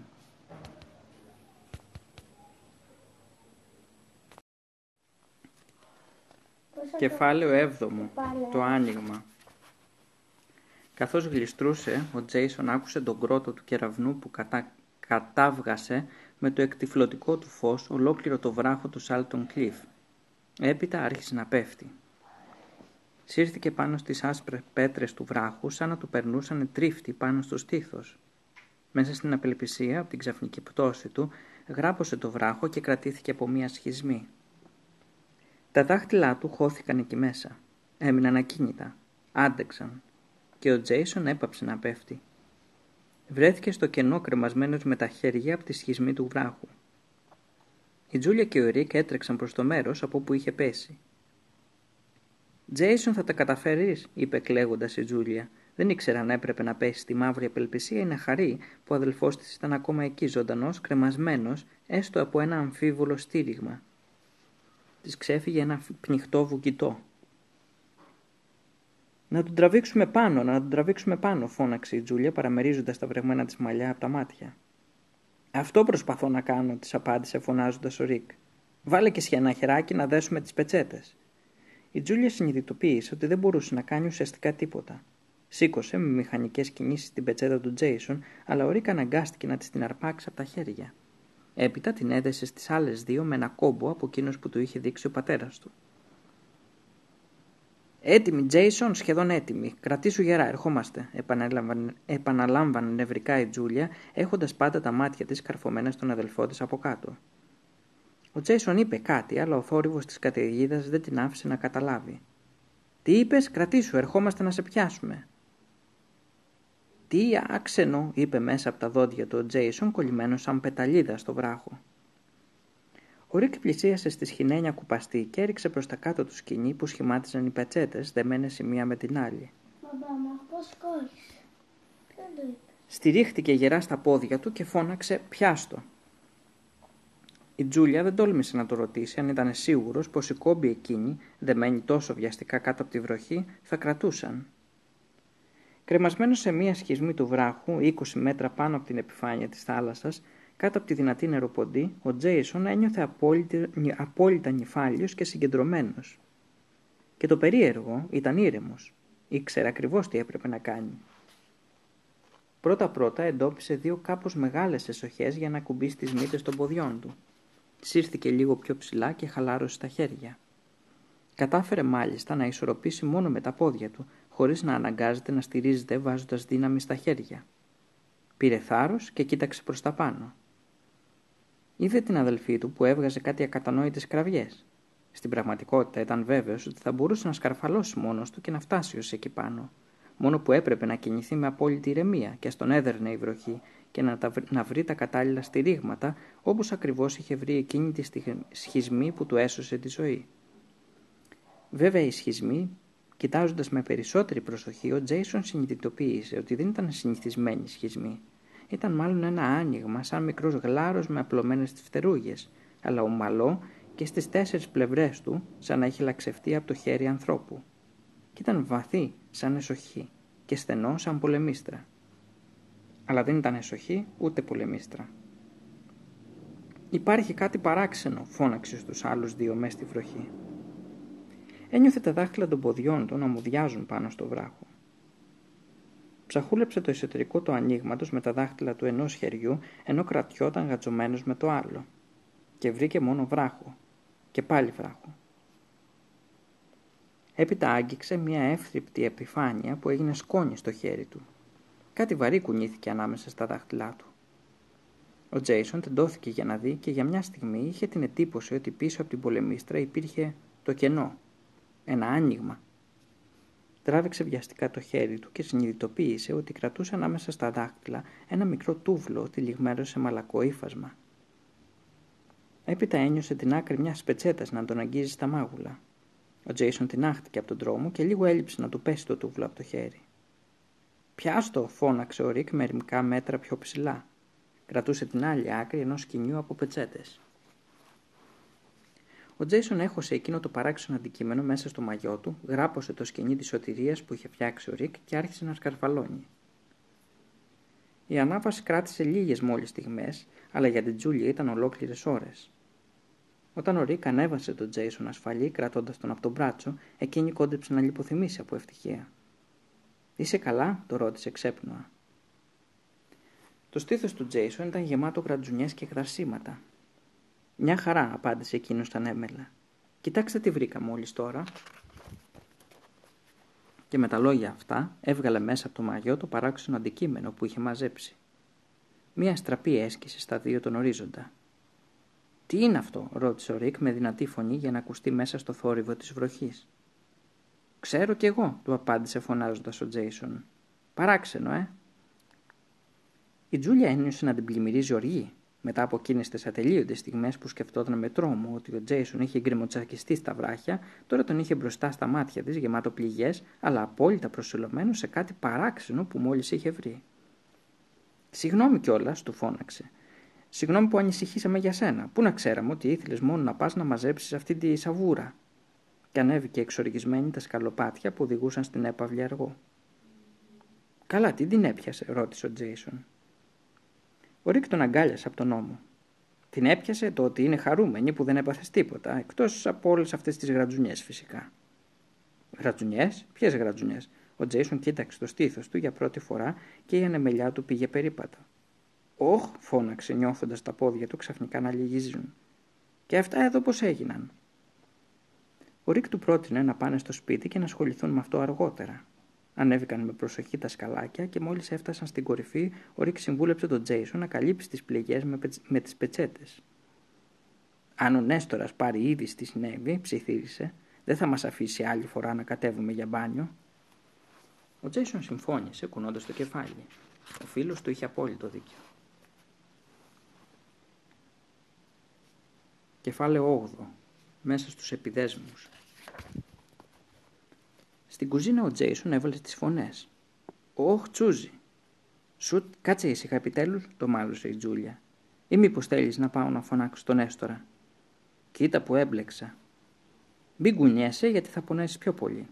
[SPEAKER 1] Κεφάλαιο 7. Το άνοιγμα. Καθώς γλιστρούσε, ο Τζέισον άκουσε τον κρότο του κεραυνού που κατα... κατάβγασε με το εκτιφλωτικό του φως ολόκληρο το βράχο του Σάλτον Κλίφ. Έπειτα άρχισε να πέφτει. Σύρθηκε πάνω στις άσπρες πέτρες του βράχου σαν να του περνούσαν τρίφτη πάνω στο στήθος. Μέσα στην απελπισία από την ξαφνική πτώση του γράπωσε το βράχο και κρατήθηκε από μία σχισμή. Τα δάχτυλά του χώθηκαν εκεί μέσα. Έμειναν ακίνητα. Άντεξαν. Και ο Τζέισον έπαψε να πέφτει. Βρέθηκε στο κενό κρεμασμένος με τα χέρια από τη σχισμή του βράχου. Η Τζούλια και ο Ρίκ έτρεξαν προς το μέρος από που είχε πέσει. «Τζέισον θα τα καταφέρεις», είπε κλαίγοντας η Τζούλια. Δεν ήξερα αν έπρεπε να πέσει στη μαύρη απελπισία ή να χαρεί που ο αδελφός της ήταν ακόμα εκεί ζωντανός, κρεμασμένος, έστω από ένα αμφίβολο στήριγμα. Της ξέφυγε ένα πνιχτό βουκητό. Να τον τραβήξουμε πάνω, να τον τραβήξουμε πάνω, φώναξε η Τζούλια παραμερίζοντας τα βρεγμένα της μαλλιά από τα μάτια. Αυτό προσπαθώ να κάνω, της απάντησε φωνάζοντας ο Ρικ. Βάλε και ένα χεράκι να δέσουμε τις πετσέτες. Η Τζούλια συνειδητοποίησε ότι δεν μπορούσε να κάνει ουσιαστικά τίποτα. Σήκωσε με μηχανικές κινήσεις την πετσέτα του Τζέισον, αλλά ο Ρικ αναγκάστηκε να της την αρπάξει από τα χέρια. Έπειτα την έδεσε στις άλλες δύο με ένα κόμπο από εκείνος που του είχε δείξει ο πατέρας του. Έτοιμη, Τζέισον, σχεδόν έτοιμη. Κρατήσου γερά, ερχόμαστε, επαναλάμβανε νευρικά η Τζούλια, έχοντας πάντα τα μάτια της καρφωμένα στον αδελφό της από κάτω. Ο Τζέισον είπε κάτι, αλλά ο θόρυβος της καταιγίδας δεν την άφησε να καταλάβει. Τι είπες, κρατήσου, ερχόμαστε να σε πιάσουμε. Τι άξενο, είπε μέσα από τα δόντια του ο Τζέισον, κολλημένος σαν πεταλίδα στο βράχο. Ο Ρίκ πλησίασε στη σχοινένια κουπαστή και έριξε προς τα κάτω του σκηνή που σχημάτιζαν οι πετσέτες δεμένες η μία με την άλλη.
[SPEAKER 3] Μπαμπά, πώς κόλλησε; Δεν το είπε.
[SPEAKER 1] Στηρίχτηκε γερά στα πόδια του και φώναξε «Πιάστο». Η Τζούλια δεν τόλμησε να το ρωτήσει αν ήταν σίγουρος πως οι κόμποι εκείνοι, δεμένοι τόσο βιαστικά κάτω από τη βροχή, θα κρατούσαν. Κρεμασμένος σε μία σχισμή του βράχου, 20 μέτρα πάνω από την επιφάνεια της θάλασσας, κάτω από τη δυνατή νεροποντή, ο Τζέισον ένιωθε απόλυτα, απόλυτα νυφάλιος και συγκεντρωμένος. Και το περίεργο ήταν ήρεμος. Ήξερε ακριβώς τι έπρεπε να κάνει. Πρώτα-πρώτα εντόπισε δύο κάπως μεγάλες εσοχές για να κουμπίσει τις μύτες των ποδιών του. Σύρθηκε λίγο πιο ψηλά και χαλάρωσε τα χέρια. Κατάφερε μάλιστα να ισορροπήσει μόνο με τα πόδια του, χωρίς να αναγκάζεται να στηρίζεται βάζοντας δύναμη στα χέρια. Πήρε θάρρος και κοίταξε προς τα πάνω. Είδε την αδελφή του που έβγαζε κάτι ακατανόητες κραυγές. Στην πραγματικότητα ήταν βέβαιος ότι θα μπορούσε να σκαρφαλώσει μόνος του και να φτάσει ως εκεί πάνω. Μόνο που έπρεπε να κινηθεί με απόλυτη ηρεμία και στον έδερνε η βροχή και να, τα, να βρει τα κατάλληλα στηρίγματα όπως ακριβώς είχε βρει εκείνη τη σχισμή που του έσωσε τη ζωή. Βέβαια η σχισμή, κοιτάζοντας με περισσότερη προσοχή, ο Τζέισον συνειδητοποίησε ότι δεν ήταν συνηθισμένη σχισμή. Ήταν μάλλον ένα άνοιγμα, σαν μικρός γλάρος με απλωμένες φτερούγες, αλλά ομαλό και στις τέσσερις πλευρές του, σαν να έχει λαξευτεί από το χέρι ανθρώπου. Κι ήταν βαθύ, σαν εσοχή, και στενό, σαν πολεμίστρα. Αλλά δεν ήταν εσοχή, ούτε πολεμίστρα. «Υπάρχει κάτι παράξενο», φώναξε στους άλλους δύο μέσα στη βροχή. Ένιωθε τα δάχτυλα των ποδιών του να μουδιάζουν πάνω στο βράχο. Ψαχούλεψε το εσωτερικό του ανοίγματος με τα δάχτυλα του ενός χεριού, ενώ κρατιόταν γατζωμένος με το άλλο. Και βρήκε μόνο βράχο. Και πάλι βράχο. Έπειτα άγγιξε μια εύθρυπτη επιφάνεια που έγινε σκόνη στο χέρι του. Κάτι βαρύ κουνήθηκε ανάμεσα στα δάχτυλά του. Ο Τζέισον τεντώθηκε για να δει και για μια στιγμή είχε την εντύπωση ότι πίσω από την πολεμίστρα υπήρχε το κενό. Ένα άνοιγμα Τράβηξε βιαστικά το χέρι του και συνειδητοποίησε ότι κρατούσε ανάμεσα στα δάχτυλα ένα μικρό τούβλο τυλιγμένο σε μαλακό ύφασμα. Έπειτα ένιωσε την άκρη μιας πετσέτας να τον αγγίζει στα μάγουλα. Ο Τζέισον τινάχτηκε από τον τρόμο και λίγο έλειψε να του πέσει το τούβλο από το χέρι. Πιάσ' το, φώναξε ο Ρικ μερικά μέτρα πιο ψηλά. Κρατούσε την άλλη άκρη ενός σκοινιού από πετσέτες. Ο Τζέισον έχωσε εκείνο το παράξενο αντικείμενο μέσα στο μαγιό του, γράπωσε το σκοινί της σωτηρίας που είχε φτιάξει ο Ρικ και άρχισε να σκαρφαλώνει. Η ανάβαση κράτησε λίγες μόλις στιγμές, αλλά για την Τζούλια ήταν ολόκληρες ώρες. Όταν ο Ρικ ανέβασε τον Τζέισον ασφαλή, κρατώντας τον από το μπράτσο, εκείνη κόντεψε να λιποθυμήσει από ευτυχία. Είσαι καλά, τον ρώτησε ξέπνοα. Το στήθος του Τζέισον ήταν γεμάτο γρατζουνιές και γδαρσίματα, μια χαρά, απάντησε εκείνος στα ανέμελα. Κοιτάξτε τι βρήκα μόλις τώρα. Και με τα λόγια αυτά έβγαλε μέσα από το μαγιό το παράξενο αντικείμενο που είχε μαζέψει. Μία στραπή έσκησε στα δύο τον ορίζοντα. Τι είναι αυτό, ρώτησε ο Ρικ με δυνατή φωνή για να ακουστεί μέσα στο θόρυβο της βροχής. Ξέρω κι εγώ, του απάντησε φωνάζοντας ο Τζέισον. Παράξενο, ε. Η Τζούλια ένιωσε να την πλημμυρίζει οργή μετά από εκείνες τις ατελείωτες στιγμές που σκεφτόταν με τρόμο ότι ο Τζέισον είχε γκρεμοτσακιστεί στα βράχια, τώρα τον είχε μπροστά στα μάτια της γεμάτο πληγές, αλλά απόλυτα προσιλωμένο σε κάτι παράξενο που μόλις είχε βρει. Συγγνώμη κιόλας, του φώναξε. Συγγνώμη που ανησυχήσαμε για σένα. Πού να ξέραμε ότι ήθελες μόνο να πας να μαζέψεις αυτή τη σαβούρα. και ανέβηκε εξοργισμένη τα σκαλοπάτια που οδηγούσαν στην έπαυλη αργό. «Καλά, τι την έπιασε» ρώτησε ο Τζέισον. Ο Ρίκ τον αγκάλιασε από τον νόμο. Την έπιασε το ότι είναι χαρούμενη που δεν έπαθε τίποτα, εκτός από όλες αυτές τις γρατζουνιές φυσικά. Γρατζουνιές; Ποιες γρατζουνιές; Ο Τζέισον κοίταξε το στήθος του για πρώτη φορά και η ανεμελιά του πήγε περίπατα. «Όχ», φώναξε νιώθοντας τα πόδια του ξαφνικά να λυγίζουν. «Και αυτά εδώ πώς έγιναν». Ο Ρίκ του πρότεινε να πάνε στο σπίτι και να ασχοληθούν με αυτό αργότερα. Ανέβηκαν με προσοχή τα σκαλάκια και μόλις έφτασαν στην κορυφή, ο Ρίκ συμβούλεψε τον Τζέισον να καλύψει τις πληγές με, με τις πετσέτες. Αν ο Νέστορας πάρει ήδη στη συνέβη, ψιθύρισε, δεν θα μας αφήσει άλλη φορά να κατέβουμε για μπάνιο. Ο Τζέισον συμφώνησε, κουνώντας το κεφάλι. Ο φίλος του είχε απόλυτο δίκιο. Κεφάλαιο 8. Μέσα στους επιδέσμους. Στην κουζίνα ο Τζέισον έβαλε τις φωνές. «Ωχ, τσούζι!» «Σουτ, κάτσε ήσυχα επιτέλους», το μάλωσε η Τζούλια. «Ή μήπως θέλεις να πάω να φωνάξω τον Έστορα». «Κοίτα που έμπλεξα». «Μην κουνιέσαι γιατί θα πονέσεις πιο πολύ».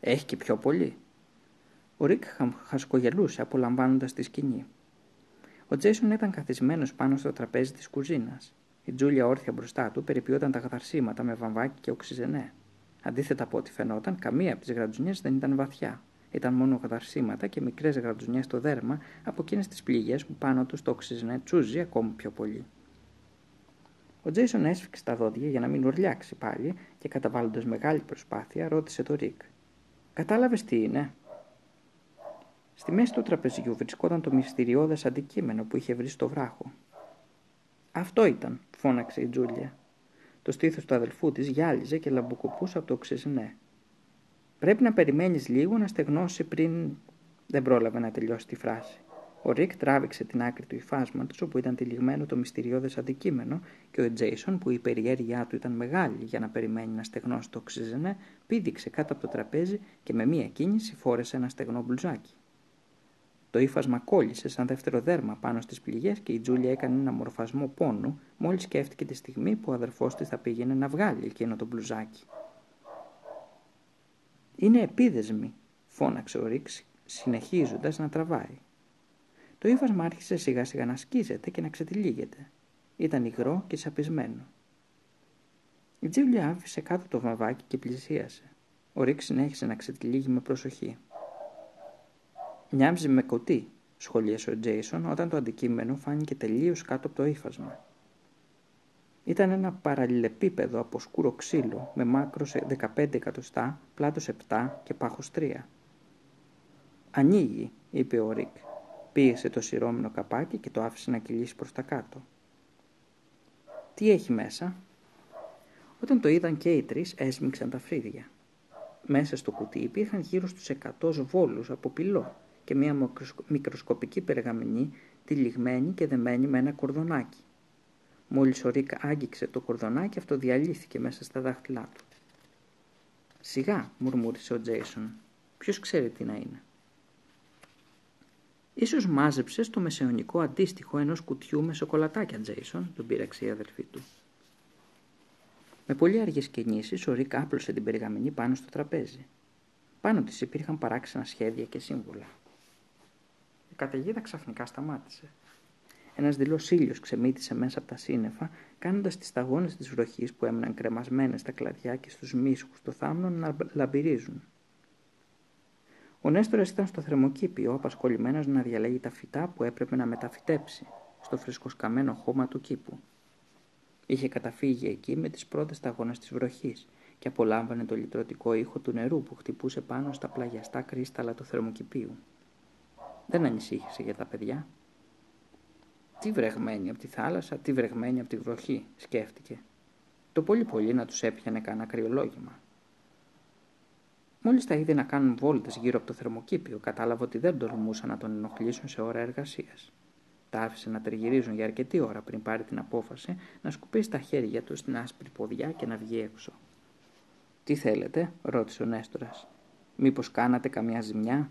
[SPEAKER 1] «Έχει και πιο πολύ». Ο Ρίκ χασκογελούσε απολαμβάνοντας τη σκηνή. Ο Τζέισον ήταν καθισμένος πάνω στο τραπέζι της κουζίνας. Η Τζούλια όρθια μπροστά του περιποιόταν τα καθαρσίματα με βαμβάκι και οξυζενέ. Αντίθετα από ό,τι φαινόταν, καμία από τις γρατζουνιές δεν ήταν βαθιά. Ήταν μόνο καθαρσίματα και μικρές γρατζουνιές στο δέρμα από εκείνες τις πληγές που πάνω τους το οξυζενέ τσούζει ακόμη πιο πολύ. Ο Τζέισον έσφιξε τα δόντια για να μην ουρλιάξει πάλι και καταβάλλοντας μεγάλη προσπάθεια ρώτησε το Ρικ. Κατάλαβες τι είναι; Στη μέση του τραπεζιού βρισκόταν το μυστηριώδες αντικείμενο που είχε βρει στο βράχο. Αυτό ήταν, φώναξε η Τζούλια. Το στήθος του αδελφού της γυάλιζε και λαμποκοπούσε από το ξεσνέ. Πρέπει να περιμένεις λίγο να στεγνώσει πριν. Δεν πρόλαβε να τελειώσει τη φράση. Ο Ρικ τράβηξε την άκρη του υφάσματος όπου ήταν τυλιγμένο το μυστηριώδες αντικείμενο και ο Τζέισον, που η περιέργειά του ήταν μεγάλη για να περιμένει να στεγνώσει το ξεζενέ, πήδηξε κάτω από το τραπέζι και με μία κίνηση φόρεσε ένα στεγνό μπλουζάκι. Το ύφασμα κόλλησε σαν δεύτερο δέρμα πάνω στις πληγές και η Τζούλια έκανε ένα μορφασμό πόνου μόλις σκέφτηκε τη στιγμή που ο αδερφός της θα πήγαινε να βγάλει εκείνο το μπλουζάκι. Είναι επίδεσμη, φώναξε ο Ρίξ, συνεχίζοντας να τραβάει. Το ύφασμα άρχισε σιγά σιγά να σκίζεται και να ξετυλίγεται. Ήταν υγρό και σαπισμένο. Η Τζούλια άφησε κάτω το βαβάκι και πλησίασε. Ο Ρίξ συνέχισε να ξετυλίγει με προσοχή. Μοιάζει με κοτή, σχολίασε ο Τζέισον όταν το αντικείμενο φάνηκε τελείως κάτω από το ύφασμα. Ήταν ένα παραλληλεπίπεδο από σκούρο ξύλο με μάκρο 15 εκατοστά, πλάτος 7 και πάχος 3. «Ανοίγει», είπε ο Ρικ. Πίεσε το σειρώμενο καπάκι και το άφησε να κυλήσει προς τα κάτω. «Τι έχει μέσα» Όταν το είδαν και οι τρεις έσμιξαν τα φρύδια. Μέσα στο κουτί υπήρχαν γύρω στους 100 βόλους από πυλό και μια μικροσκοπική περγαμηνή τυλιγμένη και δεμένη με ένα κορδονάκι. Μόλις ο Ρίκ άγγιξε το κορδονάκι αυτό διαλύθηκε μέσα στα δάχτυλά του. «Σιγά», μουρμούρισε ο Τζέισον. «Ποιος ξέρει τι να είναι». Ίσως μάζεψες το μεσαιωνικό αντίστοιχο ενός κουτιού με σοκολατάκια, Τζέισον, τον πήραξε η αδελφή του. Με πολύ αργές κινήσεις, ο Ρίκ άπλωσε την περγαμηνή πάνω στο τραπέζι. Πάνω της υπήρχαν παράξενα σχέδια και σύμβολα. Η καταιγίδα ξαφνικά σταμάτησε. Ένας δειλός ήλιος ξεμύτησε μέσα από τα σύννεφα, κάνοντας τις σταγόνες της βροχής που έμειναν κρεμασμένες στα κλαδιά και στους μίσχους του θάμνου να λαμπυρίζουν. Ο Νέστορας ήταν στο θερμοκήπιο, απασχολημένος να διαλέγει τα φυτά που έπρεπε να μεταφυτέψει στο φρεσκοσκαμένο χώμα του κήπου. Είχε καταφύγει εκεί με τις πρώτες σταγόνες της βροχής και απολάμβανε το λυτρωτικό ήχο του νερού που χτυπούσε πάνω στα πλαγιαστά κρίσταλα του θερμοκηπίου. Δεν ανησύχησε για τα παιδιά. Τι βρεγμένη από τη θάλασσα, τι βρεγμένη από τη βροχή, σκέφτηκε. Το πολύ πολύ να τους έπιανε κανένα κρυολόγημα. Μόλις τα είδε να κάνουν βόλτες γύρω από το θερμοκήπιο, κατάλαβε ότι δεν τολμούσαν να τον ενοχλήσουν σε ώρα εργασίας. Τα άφησε να τριγυρίζουν για αρκετή ώρα πριν πάρει την απόφαση να σκουπίσει τα χέρια του στην άσπρη ποδιά και να βγει έξω. «Τι θέλετε» ρώτησε ο Νέστορας. «Μήπως κάνατε καμιά ζημιά»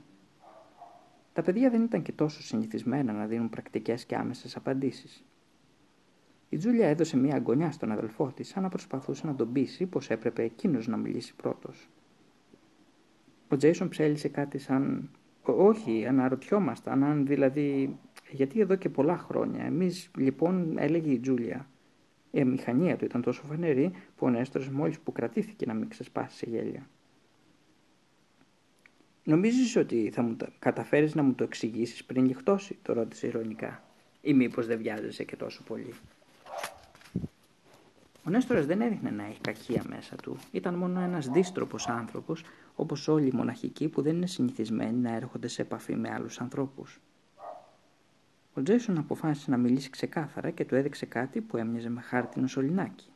[SPEAKER 1] Τα παιδιά δεν ήταν και τόσο συνηθισμένα να δίνουν πρακτικές και άμεσες απαντήσεις. Η Τζούλια έδωσε μια αγκονιά στον αδελφό της, σαν να προσπαθούσε να τον πείσει πως έπρεπε εκείνος να μιλήσει πρώτος. Ο Τζέισον ψέλισε κάτι σαν. Όχι, αναρωτιόμασταν αν δηλαδή. Γιατί εδώ και πολλά χρόνια. Εμείς λοιπόν, έλεγε η Τζούλια. Η αμηχανία του ήταν τόσο φανερή που ο Νέστρο μόλις που κρατήθηκε να μην ξεσπάσει σε γέλια. Νομίζεις ότι θα μου καταφέρεις να μου το εξηγήσεις πριν γεχτώσει, το ρώτησε ηρωνικά. Ή μήπως δεν βιάζεσαι και τόσο πολύ; Ο Νέστορας δεν έδειχνε να έχει κακία μέσα του. Ήταν μόνο ένας δίστροπος άνθρωπος, όπως όλοι οι μοναχικοί που δεν είναι συνηθισμένοι να έρχονται σε επαφή με άλλους ανθρώπους. Ο Τζέισον αποφάσισε να μιλήσει ξεκάθαρα και του έδειξε κάτι που έμοιαζε με χάρτινο σωληνάκι.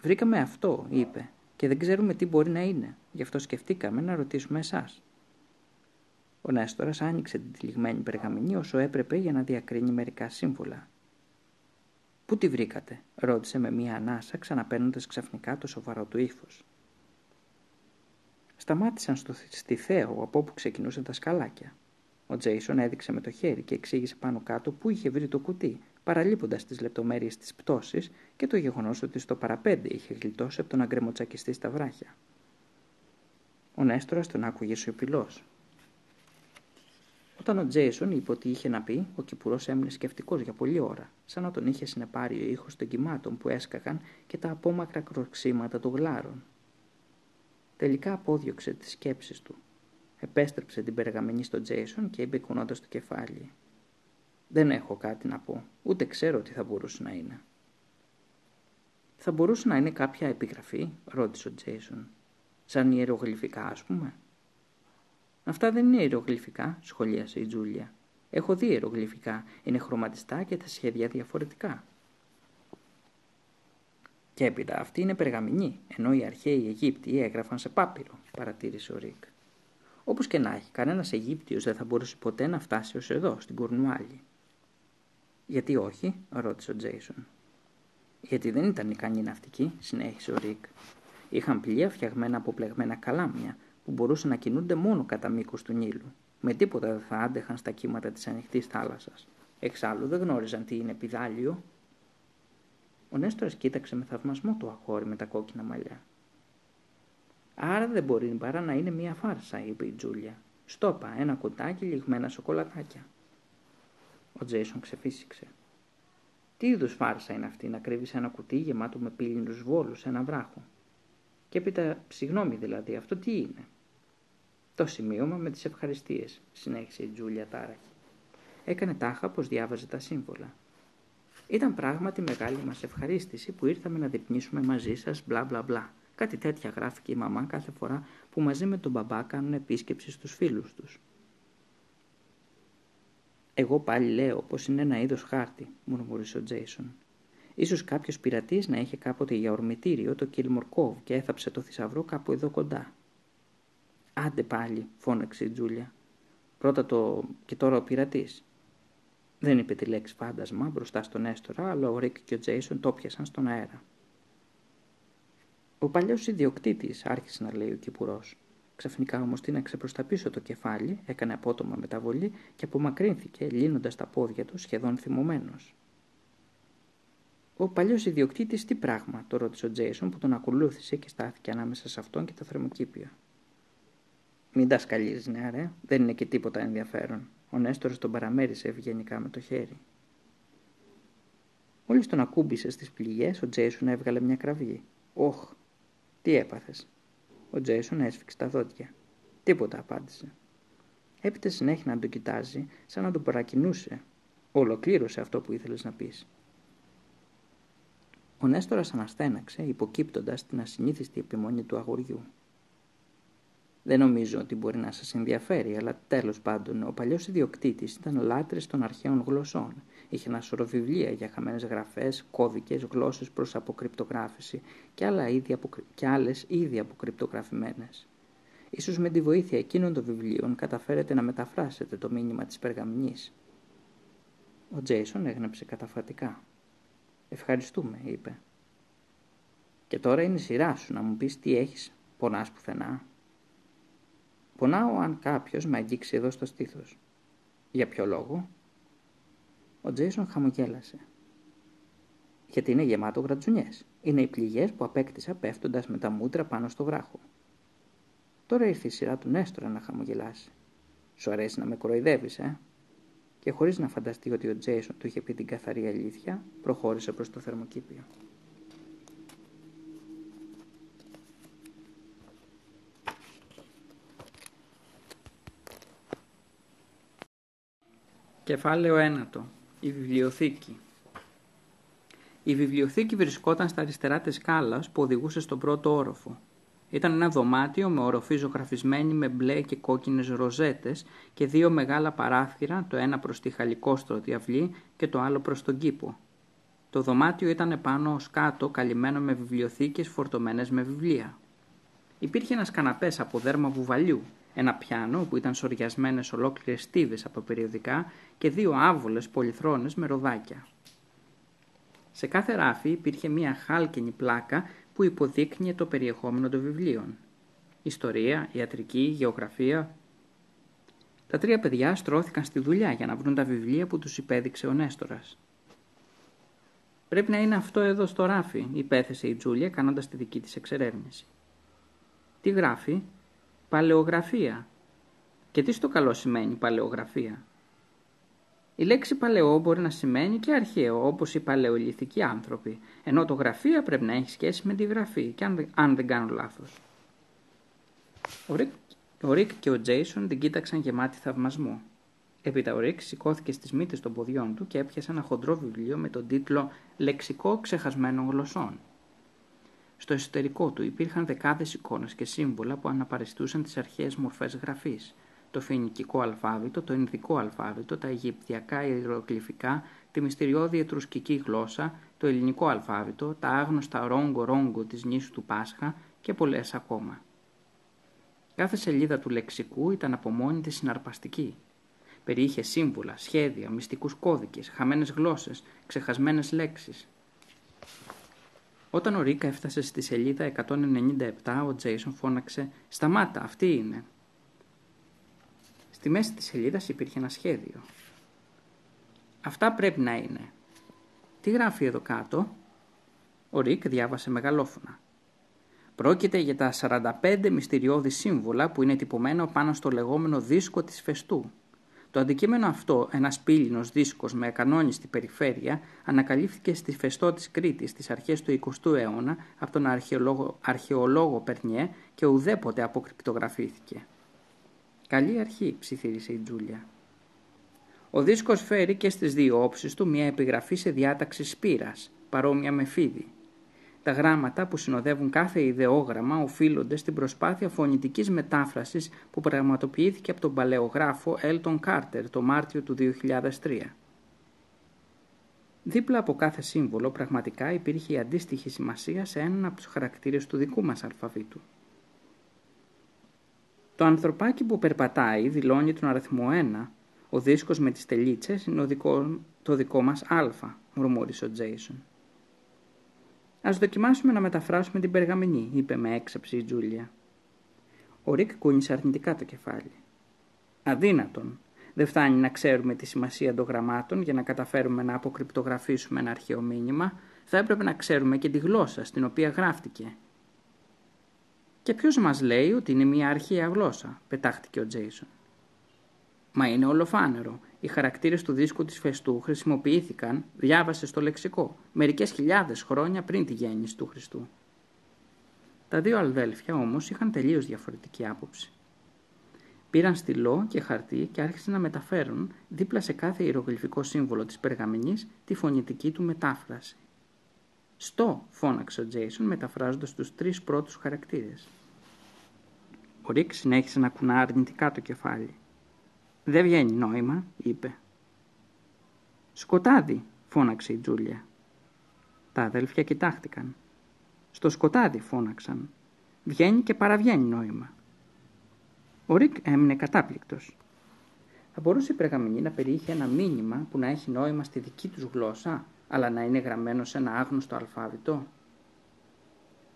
[SPEAKER 1] «Βρήκαμε αυτό», είπε, «και δεν ξέρουμε τι μπορεί να είναι. Γι' αυτό σκεφτήκαμε να ρωτήσουμε εσάς». Ο Νέστορας άνοιξε την τυλιγμένη περγαμηνή όσο έπρεπε για να διακρίνει μερικά σύμβολα. «Πού τη βρήκατε» ρώτησε με μία ανάσα ξαναπαίρνοντας ξαφνικά το σοβαρό του ύφος. Σταμάτησαν στο, στη Θέο από όπου ξεκινούσαν τα σκαλάκια. Ο Τζέισον έδειξε με το χέρι και εξήγησε πάνω κάτω πού είχε βρει το κουτί, παραλείποντας τις λεπτομέρειες της πτώσης και το γεγονός ότι στο παραπέντε είχε γλιτώσει από τον αγκρεμοτσακιστή στα βράχια. Ο Νέστορας τον άκουγε σιωπηλός. Όταν ο Τζέισον είπε ότι είχε να πει, ο Κυπουρός έμεινε σκεφτικός για πολλή ώρα, σαν να τον είχε συνεπάρει ο ήχος των κυμάτων που έσκαγαν και τα απόμακρα κροξίματα των γλάρων. Τελικά απόδιωξε τις σκέψεις του. Επέστρεψε την περγαμηνή στον Τζέισον και είπε κουνώντας το κεφάλι. Δεν έχω κάτι να πω, ούτε ξέρω τι θα μπορούσε να είναι. Θα μπορούσε να είναι κάποια επιγραφή, ρώτησε ο Τζέισον. Σαν ιερογλυφικά, ας πούμε. Αυτά δεν είναι ιερογλυφικά, σχολίασε η Τζούλια. Έχω δει ιερογλυφικά. Είναι χρωματιστά και τα σχέδια διαφορετικά. Και έπειτα αυτή είναι περγαμηνή, ενώ οι αρχαίοι Αιγύπτιοι έγραφαν σε πάπυρο, παρατήρησε ο Ρίκ. Όπως και να έχει, κανένας Αιγύπτιος δεν θα μπορούσε ποτέ να φτάσει ως εδώ, στην Κορνουάλη. Γιατί όχι, ρώτησε ο Τζέισον. Γιατί δεν ήταν ικανοί ναυτικοί, συνέχισε ο Ρίκ. Είχαν πλοία φτιαγμένα από πλεγμένα καλάμια, που μπορούσαν να κινούνται μόνο κατά μήκος του Νείλου. Με τίποτα δεν θα άντεχαν στα κύματα της ανοιχτής θάλασσας. Εξάλλου δεν γνώριζαν τι είναι πιδάλιο. Ο Νέστορας κοίταξε με θαυμασμό το αγόρι με τα κόκκινα μαλλιά. Άρα δεν μπορεί παρά να είναι μία φάρσα, είπε η Τζούλια. Στόπα, ένα κουτάκι λιγμένα σοκολατάκια. Ο Τζέισον ξεφύσηξε. Τι είδους φάρσα είναι αυτή να κρύβεις ένα κουτί γεμάτο με πύλινους βόλους σε ένα βράχο; Και έπειτα, συγγνώμη δηλαδή, αυτό τι είναι; Το σημείωμα με τις ευχαριστίες, συνέχισε η Τζούλια τάραχη. Έκανε τάχα πως διάβαζε τα σύμβολα. Ήταν πράγματι μεγάλη μας ευχαρίστηση που ήρθαμε να διπνήσουμε μαζί σας μπλα μπλα μπλα. Κάτι τέτοια γράφει και η μαμά κάθε φορά που μαζί με τον μπαμπά κάνουν επίσκεψη στους φίλους τους. Εγώ πάλι λέω πως είναι ένα είδος χάρτη, μουρμούρισε ο Τζέισον. Ίσως κάποιος πειρατής να είχε κάποτε για ορμητήριο το Κιλμορκόβ και έθαψε το θησαυρό κάπου εδώ κοντά. Άντε πάλι, φώναξε η Τζούλια. Πρώτα το και τώρα ο πειρατής. Δεν είπε τη λέξη φάντασμα μπροστά στον Έστορα, αλλά ο Ρίκ και ο Τζέισον το πιασαν στον αέρα. Ο παλιός ιδιοκτήτης, άρχισε να λέει ο Κυπουρός. Ξαφνικά όμως τίναξε προς τα πίσω το κεφάλι, έκανε απότομα μεταβολή και απομακρύνθηκε, λύνοντας τα πόδια του σχεδόν θυμωμένος. Ο παλιός ιδιοκτήτης τι πράγμα, το ρώτησε ο Τζέισον που τον ακολούθησε και στάθηκε ανάμεσα σε αυτόν και το θερμοκήπιο. Μην τα σκαλίζεις, νεαρέ, δεν είναι και τίποτα ενδιαφέρον. Ο Νέστορος τον παραμέρισε ευγενικά με το χέρι. Μόλις τον ακούμπησε στις πληγές, ο Τζέισον έβγαλε μια κραυγή. Όχ, τι έπαθες. Ο Τζέισον έσφιξε τα δόντια. Τίποτα, απάντησε. Έπειτα συνέχεια να τον κοιτάζει, σαν να τον παρακινούσε. Ολοκλήρωσε αυτό που ήθελες να πεις. Ο Νέστορας αναστέναξε, υποκύπτοντας την ασυνήθιστη επιμονή του αγοριού. Δεν νομίζω ότι μπορεί να σας ενδιαφέρει, αλλά τέλος πάντων ο παλιός ιδιοκτήτης ήταν λάτρης των αρχαίων γλωσσών. Είχε ένα σωρό βιβλία για χαμένες γραφές, κώδικες, γλώσσες προς αποκρυπτογράφηση και, άλλα ήδη αποκρυ... και άλλες ήδη αποκρυπτογραφημένες. Ίσως με τη βοήθεια εκείνων των βιβλίων καταφέρετε να μεταφράσετε το μήνυμα της περγαμηνής. Ο Τζέισον έγνεψε καταφατικά. «Ευχαριστούμε», είπε. «Και τώρα είναι η σειρά σου να μου πεις τι έχεις. Πονάς πουθενά». Πονάω αν κάποιος με αγγίξει εδώ στο στήθος. Για ποιο λόγο; Ο Τζέισον χαμογέλασε. γιατί είναι γεμάτο γρατζουνιές. Είναι οι πληγές που απέκτησα πέφτοντας με τα μούτρα πάνω στο βράχο. Τώρα ήρθε η σειρά του Νέστορα να χαμογελάσει. Σου αρέσει να με κοροϊδεύεις, ε; Και χωρίς να φανταστεί ότι ο Τζέισον του είχε πει την καθαρή αλήθεια, προχώρησε προς το θερμοκήπιο. Κεφάλαιο 1. Η βιβλιοθήκη. Η βιβλιοθήκη βρισκόταν στα αριστερά της σκάλας που οδηγούσε στον πρώτο όροφο. Ήταν ένα δωμάτιο με οροφή ζωγραφισμένη με μπλε και κόκκινες ροζέτες και δύο μεγάλα παράθυρα, το ένα προς τη χαλικόστρωτη αυλή και το άλλο προς τον κήπο. Το δωμάτιο ήταν πάνω ως κάτω καλυμμένο με βιβλιοθήκες φορτωμένες με βιβλία. Υπήρχε ένας καναπές από δέρμα βουβαλιού, ένα πιάνο που ήταν σοριασμένες ολόκληρες στίβες από περιοδικά και δύο άβολες πολυθρόνες με ροδάκια. Σε κάθε ράφι υπήρχε μία χάλκινη πλάκα που υποδείκνυε το περιεχόμενο των βιβλίων. Ιστορία, ιατρική, γεωγραφία. Τα τρία παιδιά στρώθηκαν στη δουλειά για να βρουν τα βιβλία που τους υπέδειξε ο Νέστορας. «Πρέπει να είναι αυτό εδώ στο ράφι», υπέθεσε η Τζούλια κάνοντας τη δική της εξερεύνηση. «Τι γράφει» Παλαιογραφία. Και τι στο καλό σημαίνει παλαιογραφία; Η λέξη παλαιό μπορεί να σημαίνει και αρχαίο, όπως οι παλαιολιθικοί άνθρωποι, ενώ το γραφία πρέπει να έχει σχέση με τη γραφή, και αν, αν δεν κάνω λάθος. Ο Ρικ, ο Ρικ και ο Τζέισον την κοίταξαν γεμάτοι θαυμασμό. Έπειτα ο Ρικ σηκώθηκε στις μύτες των ποδιών του και έπιασε ένα χοντρό βιβλίο με τον τίτλο «Λεξικό ξεχασμένων γλωσσών». Στο εσωτερικό του υπήρχαν δεκάδες εικόνες και σύμβολα που αναπαριστούσαν τις αρχαίες μορφές γραφής. Το φοινικικό αλφάβητο, το Ινδικό αλφάβητο, τα Αιγυπτιακά ιερογλυφικά, τη μυστηριώδη ετρουσκική γλώσσα, το ελληνικό αλφάβητο, τα άγνωστα ρόγκο-ρόγκο της νήσου του Πάσχα και πολλές ακόμα. Κάθε σελίδα του λεξικού ήταν από μόνη της συναρπαστική. Περιείχε σύμβολα, σχέδια, μυστικούς κώδικες, χαμένες γλώσσες, ξεχασμένες λέξεις, όταν ο Ρίκα έφτασε στη σελίδα 197, ο Τζέισον φώναξε «Σταμάτα, αυτή είναι». Στη μέση της σελίδας υπήρχε ένα σχέδιο. «Αυτά πρέπει να είναι». «Τι γράφει εδώ κάτω» Ο Ρίκ διάβασε μεγαλόφωνα. Πρόκειται για τα 45 μυστηριώδη σύμβολα που είναι τυπωμένο πάνω στο λεγόμενο δίσκο της φεστού. Το αντικείμενο αυτό, ένας πύληνος δίσκος με ακανόνιστη περιφέρεια, ανακαλύφθηκε στη φεστό της Κρήτης στις αρχές του 20ου αιώνα από τον αρχαιολόγο, αρχαιολόγο Περνιέ και ουδέποτε αποκρυπτογραφήθηκε. «Καλή αρχή», ψιθύρισε η Τζούλια. Ο δίσκος φέρει και στις δύο όψεις του μια επιγραφή σε διάταξη σπήρας, παρόμοια με φίδι. Τα γράμματα που συνοδεύουν κάθε ιδεόγραμμα οφείλονται στην προσπάθεια φωνητικής μετάφρασης που πραγματοποιήθηκε από τον παλαιογράφο Έλτον Κάρτερ το Μάρτιο του 2003. Δίπλα από κάθε σύμβολο πραγματικά υπήρχε η αντίστοιχη σημασία σε έναν από τους χαρακτήρες του δικού μας αλφαβήτου. Το ανθρωπάκι που περπατάει δηλώνει τον αριθμό 1. Ο δίσκος με τις τελίτσες είναι το δικό μας α, μουρμούρισε ο Τζέισον. Α δοκιμάσουμε να μεταφράσουμε την περγαμηνή, είπε με έξαψη η Τζούλια. Ο Ρικ κούνησε αρνητικά το κεφάλι. Αδύνατον. Δεν φτάνει να ξέρουμε τη σημασία των γραμμάτων για να καταφέρουμε να αποκρυπτογραφήσουμε ένα αρχαίο μήνυμα, θα έπρεπε να ξέρουμε και τη γλώσσα στην οποία γράφτηκε. Και ποιος μας λέει ότι είναι μια αρχαία γλώσσα, πετάχτηκε ο Τζέισον. Μα είναι ολοφάνερο. Οι χαρακτήρες του δίσκου της Φεστού χρησιμοποιήθηκαν, διάβασε στο λεξικό, μερικές χιλιάδες χρόνια πριν τη γέννηση του Χριστού. Τα δύο αδέλφια όμως είχαν τελείως διαφορετική άποψη. Πήραν στυλό και χαρτί και άρχισαν να μεταφέρουν δίπλα σε κάθε ιερογλυφικό σύμβολο της περγαμηνής τη φωνητική του μετάφραση. «Στο», φώναξε ο Τζέισον μεταφράζοντας τους τρεις πρώτους χαρακτήρες. Ο Ρίκ συνέχισε να κουνά αρνητικά το κεφάλι. «Δεν βγαίνει νόημα», είπε. «Σκοτάδι», φώναξε η Τζούλια. Τα αδέλφια κοιτάχτηκαν. «Στο σκοτάδι», φώναξαν. «Βγαίνει και παραβγαίνει νόημα». Ο Ρικ έμεινε κατάπληκτος. Θα μπορούσε η περγαμηνή να περιείχε ένα μήνυμα που να έχει νόημα στη δική τους γλώσσα, αλλά να είναι γραμμένο σε ένα άγνωστο αλφάβητο;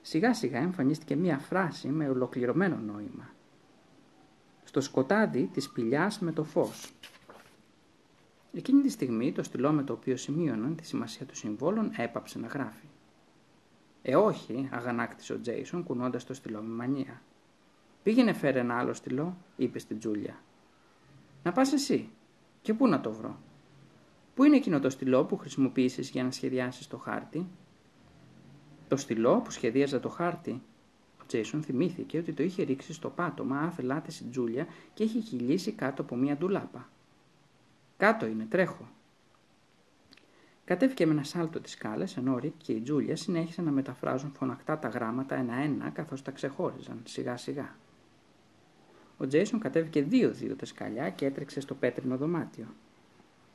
[SPEAKER 1] Σιγά σιγά εμφανίστηκε μία φράση με ολοκληρωμένο νόημα στο σκοτάδι της σπηλιάς με το φως. Εκείνη τη στιγμή το στυλό με το οποίο σημείωναν τη σημασία των συμβόλων έπαψε να γράφει. Ε, όχι, αγανάκτησε ο Τζέισον κουνώντας το στυλό με μανία. Πήγαινε φέρε ένα άλλο στυλό, είπε στην Τζούλια. Να πας εσύ. Και πού να το βρω. Πού είναι εκείνο το στυλό που χρησιμοποίησες για να σχεδιάσεις το χάρτη; Το στυλό που σχεδίαζε το χάρτη. Ο Τζέισον θυμήθηκε ότι το είχε ρίξει στο πάτωμα άθελά της η Τζούλια και είχε κυλήσει κάτω από μία ντουλάπα. Κάτω είναι, τρέχω. Κατέβηκε με ένα σάλτο τις σκάλες, ενώ ο Ρικ και η Τζούλια συνέχισαν να μεταφράζουν φωνακτά τα γράμματα ένα-ένα καθώς τα ξεχώριζαν σιγά-σιγά. Ο Τζέισον κατέβηκε δύο-δύο τα σκαλιά και έτρεξε στο πέτρινο δωμάτιο.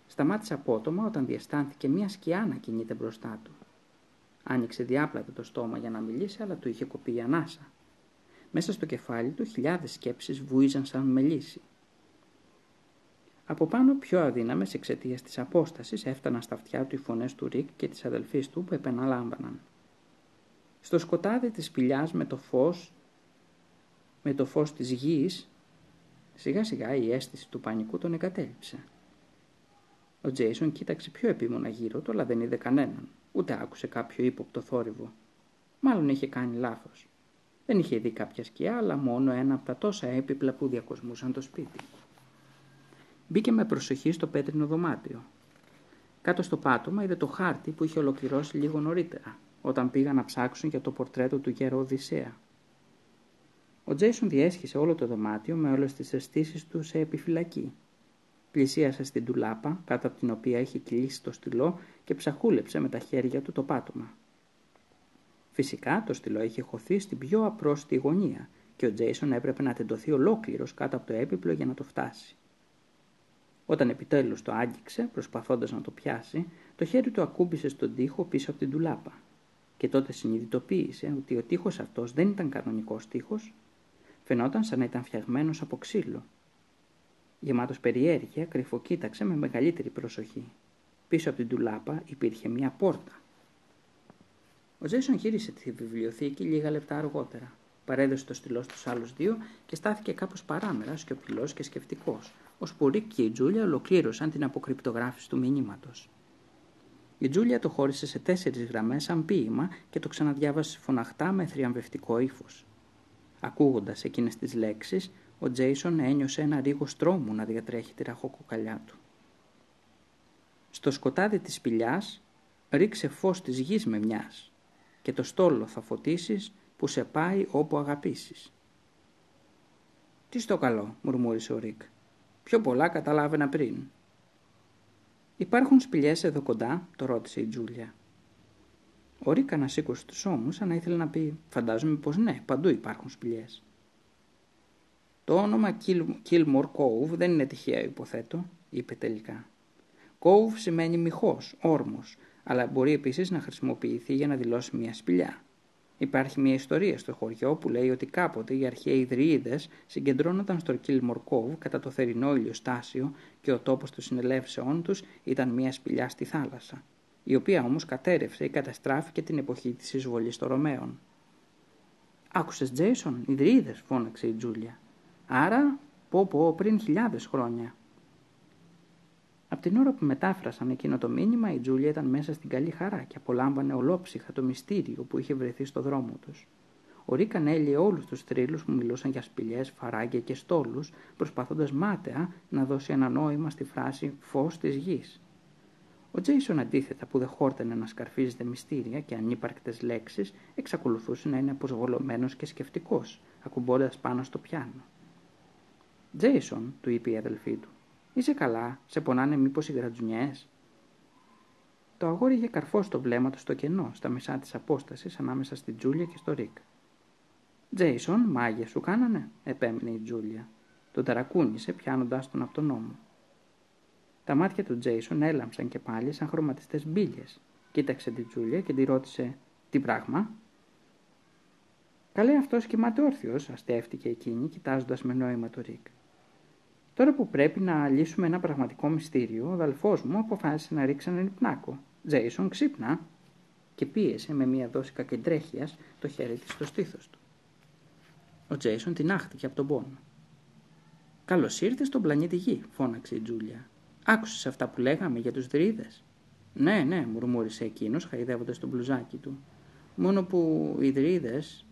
[SPEAKER 1] Σταμάτησε απότομα όταν διαισθάνθηκε μια σκιά να κινείται μπροστά του. Άνοιξε διάπλατα το στόμα για να μιλήσει, αλλά του είχε κοπεί η ανάσα. Μέσα στο κεφάλι του χιλιάδες σκέψεις βούιζαν σαν μελίσι. Από πάνω πιο αδύναμες εξαιτίας της απόστασης έφταναν στα αυτιά του οι φωνές του Ρικ και της αδελφής του που επαναλάμβαναν. Στο σκοτάδι της σπηλιάς με το φως με το φως της γης, σιγά σιγά η αίσθηση του πανικού τον εγκατέλειψε. Ο Τζέισον κοίταξε πιο επίμονα γύρω του, αλλά δεν είδε κανέναν, ούτε άκουσε κάποιο ύποπτο θόρυβο. Μάλλον είχε κάνει λάθος. Δεν είχε δει κάποια σκιά, αλλά μόνο ένα από τα τόσα έπιπλα που διακοσμούσαν το σπίτι. Μπήκε με προσοχή στο πέτρινο δωμάτιο. Κάτω στο πάτωμα είδε το χάρτη που είχε ολοκληρώσει λίγο νωρίτερα, όταν πήγαν να ψάξουν για το πορτρέτο του γέρο Οδυσσέα. Ο Τζέισον διέσχισε όλο το δωμάτιο με όλες τις αισθήσεις του σε επιφυλακή. Πλησίασε στην τουλάπα, κάτω από την οποία είχε κυλήσει το στυλό και ψαχούλεψε με τα χέρια του το πάτωμα. Φυσικά το στυλό είχε χωθεί στην πιο απρόστη γωνία και ο Τζέισον έπρεπε να τεντωθεί ολόκληρος κάτω από το έπιπλο για να το φτάσει. Όταν επιτέλους το άγγιξε, προσπαθώντας να το πιάσει, το χέρι του ακούμπησε στον τοίχο πίσω από την τουλάπα. Και τότε συνειδητοποίησε ότι ο τοίχος αυτός δεν ήταν κανονικός τοίχος, φαινόταν σαν να ήταν φτιαγμένος από ξύλο. Γεμάτος περιέργεια, κρυφοκοίταξε με μεγαλύτερη προσοχή. Πίσω από την τουλάπα υπήρχε μια πόρτα. Ο Τζέισον γύρισε τη βιβλιοθήκη λίγα λεπτά αργότερα. Παρέδωσε το στυλό στους άλλους δύο και στάθηκε κάπως παράμερα, σιωπηλός και σκεφτικό, ώσπου Ρίκ και η Τζούλια ολοκλήρωσαν την αποκρυπτογράφηση του μηνύματος. Η Τζούλια το χώρισε σε τέσσερις γραμμές σαν ποίημα και το ξαναδιάβασε φωναχτά με θριαμβευτικό ύφος. Ακούγοντας εκείνες τις λέξεις, ο Τζέισον ένιωσε ένα ρίγο τρόμου να διατρέχει τη ραχοκοκαλιά του. Στο σκοτάδι της σπηλιάς ρίξε φως της γης με μιας και το στόλο θα φωτίσεις που σε πάει όπου αγαπήσεις. «Τι στο καλό», μουρμούρισε ο Ρίκ. «Πιο πολλά καταλάβαινα πριν». «Υπάρχουν σπηλιές εδώ κοντά», το ρώτησε η Τζούλια. Ο Ρίκα να σήκωσε τους ώμους σαν να ήθελε να πει «Φαντάζομαι πως ναι, παντού υπάρχουν σπηλιές». «Το όνομα Kilmore Cove δεν είναι τυχαίο υποθέτω», είπε τελικά. Cove σημαίνει μυχός, όρμος, αλλά μπορεί επίσης να χρησιμοποιηθεί για να δηλώσει μια σπηλιά. Υπάρχει μια ιστορία στο χωριό που λέει ότι κάποτε οι αρχαίοι Ιδρυίδες συγκεντρώνονταν στο Kilmore Cove κατά το θερινό ηλιοστάσιο και ο τόπος των συνελεύσεών τους ήταν μια σπηλιά στη θάλασσα η οποία όμως κατέρευσε ή καταστράφηκε την εποχή της εισβολής των Ρωμαίων. «Άκουσες, Τζέισον, ιδρύδες», φώναξε η Τζούλια. «Άρα, πω πω, πριν χιλιάδες χρόνια». Από την ώρα που μετάφρασαν εκείνο το μήνυμα, η Τζούλια ήταν μέσα στην καλή χαρά και απολάμβανε ολόψυχα το μυστήριο που είχε βρεθεί στο δρόμο τους. Ο Ρίκαν έλυε όλους τους θρύλους που μιλούσαν για σπηλιές, φαράγγια και στόλους, προσπαθώντας μάταια να δώσει ένα νόημα στη φράση «φως της γης». Ο Τζέισον αντίθετα που δεν χόρταινε να σκαρφίζεται μυστήρια και ανύπαρκτες λέξεις, εξακολουθούσε να είναι αποσβολωμένος και σκεφτικός, ακουμπώντας πάνω στο πιάνο. «Τζέισον», του είπε η αδελφή του, «είσαι καλά, σε πονάνε μήπως οι γρατζουνιές» Το αγόρι είχε καρφώσει το βλέμμα του στο κενό, στα μισά της απόστασης ανάμεσα στην Τζούλια και στο Ρικ. «Τζέισον, μάγια σου κάνανε», επέμεινε η Τζούλια. Τον ταρακούνησε πιάνοντάς τον από τον ώμο. Τα μάτια του Τζέισον έλαμψαν και πάλι σαν χρωματιστές μπίλιες. Κοίταξε την Τζούλια και τη ρώτησε «Τι πράγμα» «Καλέ αυτός κοιμάται όρθιος», αστειεύτηκε εκείνη κοιτάζοντας με νόημα το Ρικ. Τώρα που πρέπει να λύσουμε ένα πραγματικό μυστήριο, ο αδελφός μου αποφάσισε να ρίξει έναν υπνάκο. Τζέισον ξύπνα και πίεσε με μια δόση κακεντρέχειας το χέρι της στο στήθος του. Ο Τζέισον τινάχτηκε από τον πόνο. Καλώς ήρθες στον πλανήτη Γη, φώναξε η Τζούλια. Άκουσες αυτά που λέγαμε για τους δρίδες. Ναι, ναι, μουρμούρισε εκείνος χαϊδεύοντας το μπλουζάκι του. Μόνο που οι δρίδες...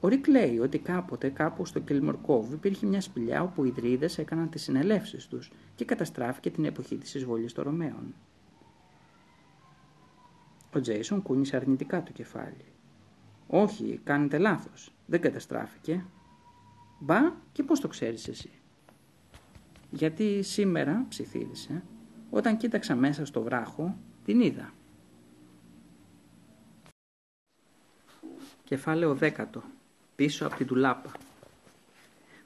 [SPEAKER 1] Ο Ρικ λέει ότι κάποτε κάπου στο Κελμορκόβ υπήρχε μια σπηλιά όπου οι δρίδες έκαναν τις συνελεύσεις τους και καταστράφηκε την εποχή της εισβολής των Ρωμαίων. Ο Τζέισον κούνησε αρνητικά το κεφάλι. Όχι, κάνετε λάθος. Δεν καταστράφηκε. Μπα και πώς το ξέρεις εσύ. Γιατί σήμερα, ψιθύρισε, όταν κοίταξα μέσα στο βράχο, την είδα. Κεφάλαιο δέκατο. Πίσω από την τουλάπα.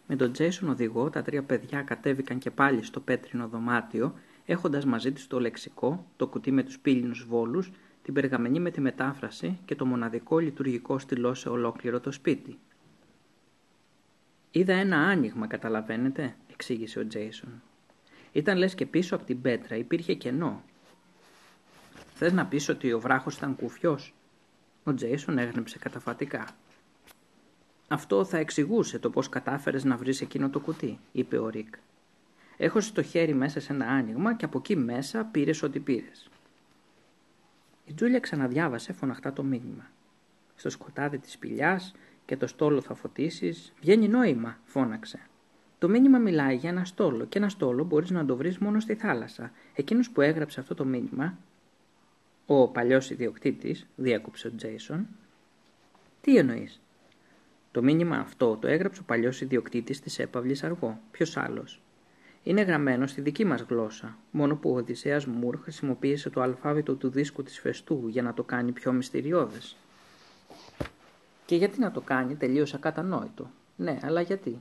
[SPEAKER 1] Με τον Τζέισον οδηγό, τα τρία παιδιά κατέβηκαν και πάλι στο πέτρινο δωμάτιο, έχοντας μαζί τους το λεξικό, το κουτί με τους πύλινους βόλους την περγαμενή με τη μετάφραση και το μοναδικό λειτουργικό στυλό σε ολόκληρο το σπίτι. «Είδα ένα άνοιγμα, καταλαβαίνετε», εξήγησε ο Τζέισον. «Ήταν λες και πίσω από την πέτρα υπήρχε κενό. Θες να πεις ότι ο βράχος ήταν κουφιός» Ο Τζέισον έγνεψε καταφατικά. «Αυτό θα εξηγούσε το πώς κατάφερες να βρεις εκείνο το κουτί», είπε ο Ρικ. «Έχωσες το χέρι μέσα σε ένα άνοιγμα και από εκεί μέσα πήρες ό,τι πήρες». Η Τζούλια ξαναδιάβασε φωναχτά το μήνυμα. Στο σκοτάδι της σπηλιάς και το στόλο θα φωτίσεις, βγαίνει νόημα, φώναξε. Το μήνυμα μιλάει για ένα στόλο και ένα στόλο μπορείς να το βρεις μόνο στη θάλασσα. Εκείνος που έγραψε αυτό το μήνυμα, ο παλιός ιδιοκτήτης, διέκοψε ο Τζέισον. Τι εννοείς; Το μήνυμα αυτό το έγραψε ο παλιός ιδιοκτήτης της έπαυλης αργό. Ποιος άλλος; Είναι γραμμένο στη δική μας γλώσσα, μόνο που ο Οδυσσέας Μουρ χρησιμοποίησε το αλφάβητο του δίσκου της Φεστού για να το κάνει πιο μυστηριώδες. Και γιατί να το κάνει τελείως ακατανόητο. Ναι, αλλά γιατί;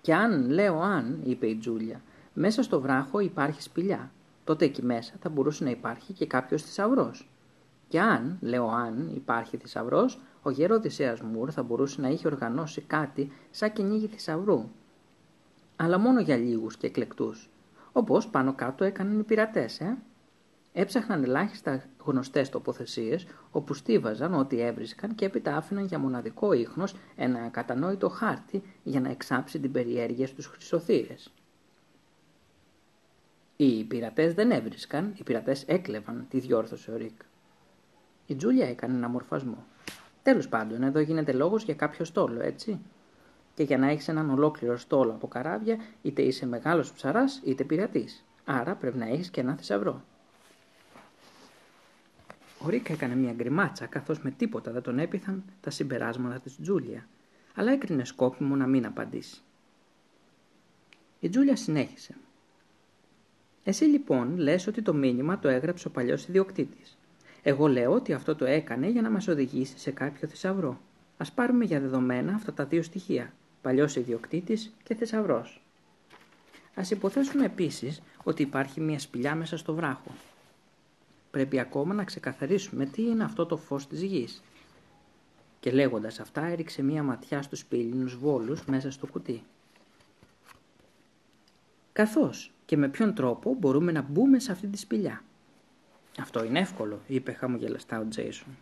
[SPEAKER 1] Και αν, λέω αν, είπε η Τζούλια, μέσα στο βράχο υπάρχει σπηλιά, τότε εκεί μέσα θα μπορούσε να υπάρχει και κάποιος θησαυρός. Και αν, λέω αν, υπάρχει θησαυρός, ο γέρος Οδυσσέας Μουρ θα μπορούσε να είχε οργανώσει κάτι σαν κυνήγι θησαυρού αλλά μόνο για λίγους και εκλεκτούς, όπως πάνω κάτω έκαναν οι πειρατές, ε; Έψαχναν ελάχιστα γνωστές τοποθεσίες, όπου στίβαζαν ό,τι έβρισκαν και έπειτα άφηναν για μοναδικό ίχνος ένα κατανόητο χάρτη για να εξάψει την περιέργεια στους χρυσοθύρες. Οι πειρατές δεν έβρισκαν, οι πειρατές έκλεβαν, τη διόρθωσε ο Ρικ. Η Τζούλια έκανε ένα μορφασμό. Τέλος πάντων, εδώ γίνεται λόγος για κάποιο στόλο, έτσι και για να έχεις έναν ολόκληρο στόλο από καράβια, είτε είσαι μεγάλος ψαράς είτε πειρατής. Άρα πρέπει να έχεις και ένα θησαυρό. Ο Ρίκα έκανε μια γκριμάτσα, καθώς με τίποτα δεν τον έπειθαν τα συμπεράσματα της Τζούλια, αλλά έκρινε σκόπιμο να μην απαντήσει. Η Τζούλια συνέχισε. Εσύ λοιπόν λες ότι το μήνυμα το έγραψε ο παλιός ιδιοκτήτης. Εγώ λέω ότι αυτό το έκανε για να μας οδηγήσει σε κάποιο θησαυρό. Ας πάρουμε για δεδομένα αυτά τα δύο στοιχεία παλιός ιδιοκτήτης και θησαυρός. Ας υποθέσουμε επίσης ότι υπάρχει μια σπηλιά μέσα στο βράχο. Πρέπει ακόμα να ξεκαθαρίσουμε τι είναι αυτό το φως της γης. Και λέγοντας αυτά έριξε μια ματιά στους πύλινους βόλους μέσα στο κουτί. Καθώς και με ποιον τρόπο μπορούμε να μπούμε σε αυτή τη σπηλιά. Αυτό είναι εύκολο, είπε χαμογελαστά ο Τζέισον.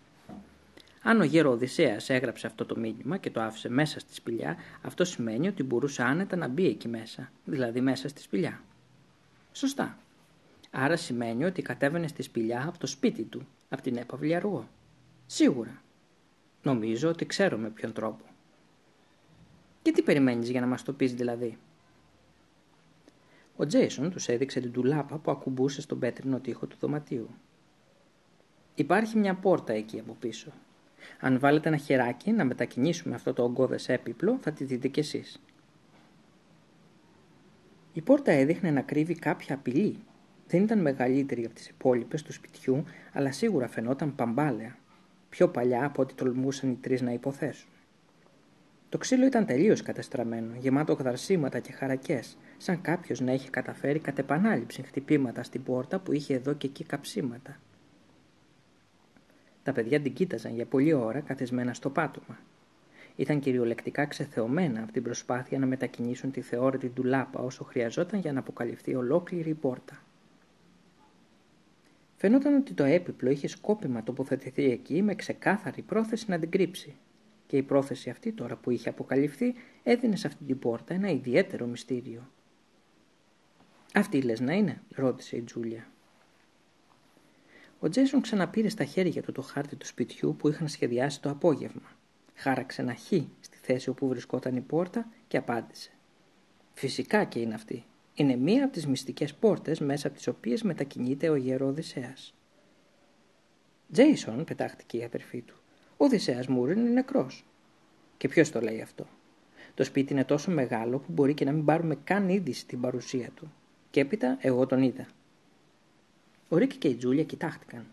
[SPEAKER 1] Αν ο γέρο Οδυσσέας έγραψε αυτό το μήνυμα και το άφησε μέσα στη σπηλιά, αυτό σημαίνει ότι μπορούσε άνετα να μπει εκεί μέσα, δηλαδή μέσα στη σπηλιά. Σωστά. Άρα σημαίνει ότι κατέβαινε στη σπηλιά από το σπίτι του, από την έπαυλη αργό. Σίγουρα. Νομίζω ότι ξέρω με ποιον τρόπο. Και τι περιμένεις για να μας το πεις δηλαδή; Ο Τζέισον τους έδειξε την τουλάπα που ακουμπούσε στον πέτρινο τοίχο του δωματίου. Υπάρχει μια πόρτα εκεί από πίσω, αν βάλετε ένα χεράκι να μετακινήσουμε αυτό το ογκώδες έπιπλο, θα τη δείτε κι εσείς. Η πόρτα έδειχνε να κρύβει κάποια απειλή. Δεν ήταν μεγαλύτερη από τις υπόλοιπες του σπιτιού, αλλά σίγουρα φαινόταν παμπάλαια. Πιο παλιά από ό,τι τολμούσαν οι τρεις να υποθέσουν. Το ξύλο ήταν τελείως κατεστραμμένο, γεμάτο γδαρσίματα και χαρακές, σαν κάποιος να είχε καταφέρει κατ' επανάληψη χτυπήματα στην πόρτα που είχε εδώ και εκεί καψίματα. Τα παιδιά την κοίταζαν για πολλή ώρα καθισμένα στο πάτωμα. Ήταν κυριολεκτικά ξεθεωμένα από την προσπάθεια να μετακινήσουν τη θεώρητη ντουλάπα όσο χρειαζόταν για να αποκαλυφθεί ολόκληρη η πόρτα. Φαινόταν ότι το έπιπλο είχε σκόπιμα τοποθετηθεί εκεί με ξεκάθαρη πρόθεση να την κρύψει. Και η πρόθεση αυτή τώρα που είχε αποκαλυφθεί έδινε σε αυτή την πόρτα ένα ιδιαίτερο μυστήριο. Αυτή λες να είναι, ρώτησε η Τζούλια. Ο Τζέσον ξαναπήρε στα χέρια του το χάρτη του σπιτιού που είχαν σχεδιάσει το απόγευμα. Χάραξε ένα χ στη θέση όπου βρισκόταν η πόρτα και απάντησε. Φυσικά και είναι αυτή. Είναι μία από τις μυστικές πόρτες μέσα από τις οποίες μετακινείται ο γερό Οδυσσέας. Τζέισον, πετάχτηκε η αδερφή του, ο Οδυσσέας Μούριν είναι νεκρός. Και ποιος το λέει αυτό. Το σπίτι είναι τόσο μεγάλο που μπορεί και να μην πάρουμε καν είδηση την παρουσία του. Και έπειτα εγώ τον είδα. Ο Ρίκη και η Τζούλια κοιτάχτηκαν.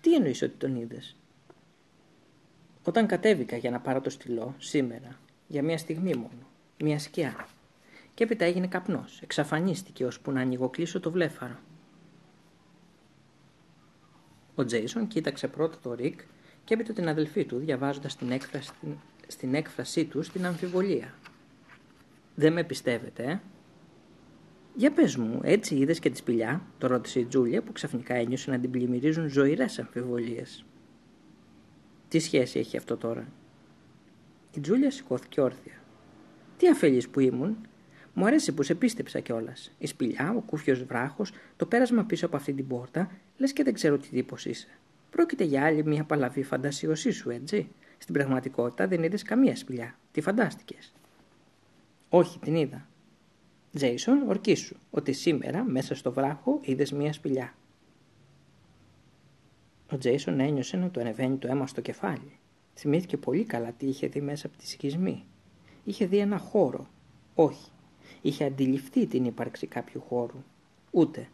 [SPEAKER 1] Τι εννοείς ότι τον είδες; Όταν κατέβηκα για να πάρω το στυλό, σήμερα, για μια στιγμή μόνο, μια σκιά. Και έπειτα έγινε καπνός, εξαφανίστηκε ώσπου να ανοιγοκλείσω το βλέφαρο. Ο Τζέισον κοίταξε πρώτα το Ρικ και έπειτα την αδελφή του, διαβάζοντας την έκφραση, στην έκφρασή του στην αμφιβολία. «Δεν με πιστεύετε, ε;» «Για πες μου, έτσι είδες και τη σπηλιά» το ρώτησε η Τζούλια που ξαφνικά ένιωσε να την πλημμυρίζουν ζωηρές αμφιβολίες. «Τι σχέση έχει αυτό τώρα» Η Τζούλια σηκώθηκε όρθια. «Τι αφέλεις που ήμουν» Μου αρέσει που σε πίστεψα κιόλας. Η σπηλιά, ο κούφιος βράχος, το πέρασμα πίσω από αυτή την πόρτα, λες και δεν ξέρω τι τύπος είσαι. Πρόκειται για άλλη μια παλαβή φαντασιωσή σου, έτσι; Στην πραγματικότητα δεν είδες καμία σπηλιά. Τι φαντάστηκες; Όχι, την είδα. Τζέισον, ορκίσου ότι σήμερα μέσα στο βράχο είδες μια σπηλιά. Ο Τζέισον ένιωσε να του ανεβαίνει το αίμα στο κεφάλι. Θυμήθηκε πολύ καλά τι είχε δει μέσα από τη σκισμή. Είχε δει ένα χώρο. Όχι. Είχε αντιληφθεί την ύπαρξη κάποιου χώρου. Ούτε.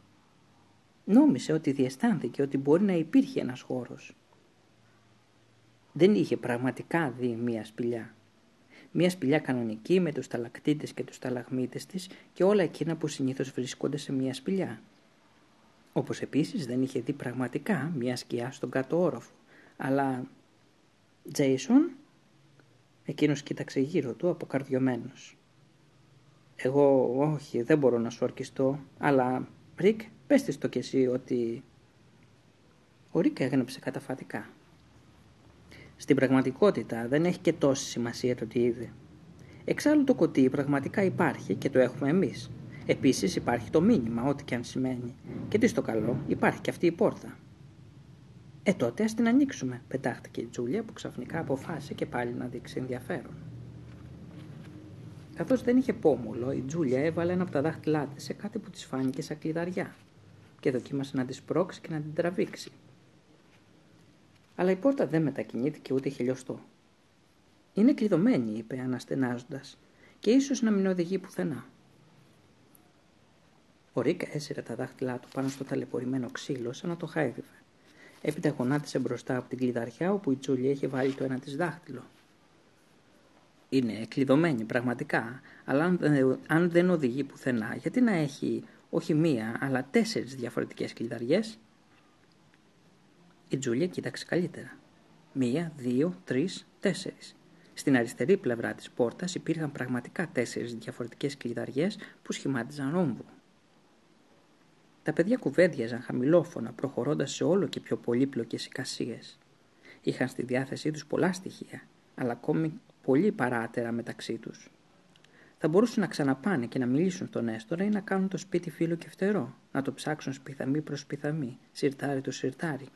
[SPEAKER 1] Νόμισε ότι διαισθάνθηκε ότι μπορεί να υπήρχε ένας χώρος δεν είχε πραγματικά δει μία σπηλιά. Μία σπηλιά κανονική με τους ταλακτήτες και τους ταλαγμίτες της και όλα εκείνα που συνήθως βρίσκονται σε μία σπηλιά. Όπως επίσης δεν είχε δει πραγματικά μία σκιά στον κάτω όροφο. Αλλά... Τζέισον... Εκείνος κοίταξε γύρω του αποκαρδιωμένος. Εγώ όχι, δεν μπορώ να σου ορκιστώ, αλλά Ρικ, πες της το κι εσύ ότι... Ο Ρικ έγνεψε καταφατικά. Στην πραγματικότητα δεν έχει και τόση σημασία το τι είδε. Εξάλλου το κωτί πραγματικά υπάρχει και το έχουμε εμείς. Επίσης υπάρχει το μήνυμα, ό,τι και αν σημαίνει. Και τι στο καλό, υπάρχει και αυτή η πόρτα. Ε, τότε ας την ανοίξουμε, πετάχτηκε η Τζούλια που ξαφνικά αποφάσισε και πάλι να δείξει ενδιαφέρον. Καθώς δεν είχε πόμουλο, η Τζούλια έβαλε ένα από τα δάχτυλά της σε κάτι που της φάνηκε σαν κλειδαριά και δοκίμασε να τη σπρώξει και να την τραβήξει αλλά η πόρτα δεν μετακινήθηκε ούτε χελιοστό. Είναι κλειδωμένη, είπε αναστενάζοντας, και ίσως να μην οδηγεί πουθενά. Ο Ρίκα έσυρε τα δάχτυλά του πάνω στο ταλαιπωρημένο ξύλο σαν να το χάιδευε. Έπειτα γονάτισε μπροστά από την κλειδαριά όπου η Τζούλια είχε βάλει το ένα της δάχτυλο. Είναι κλειδωμένη πραγματικά, αλλά αν δεν οδηγεί πουθενά, γιατί να έχει όχι μία, αλλά τέσσερις διαφορετικές κλειδαριές; Η Τζούλια κοίταξε καλύτερα. Μία, δύο, τρεις, τέσσερις. Στην αριστερή πλευρά της πόρτας υπήρχαν πραγματικά τέσσερις διαφορετικές κλειδαριές που σχημάτιζαν ρόμβο. Τα παιδιά κουβέντιαζαν χαμηλόφωνα, προχωρώντας σε όλο και πιο πολύπλοκες εικασίες. Είχαν στη διάθεσή τους πολλά στοιχεία, αλλά ακόμη πολύ παράτερα μεταξύ τους. Θα μπορούσαν να ξαναπάνε και να μιλήσουν στον Έστορα ή να κάνουν το σπίτι φίλο και φτερό, να το ψάξουν σπιθαμή προς σπιθαμή, σιρτάρι το σιρτάρι,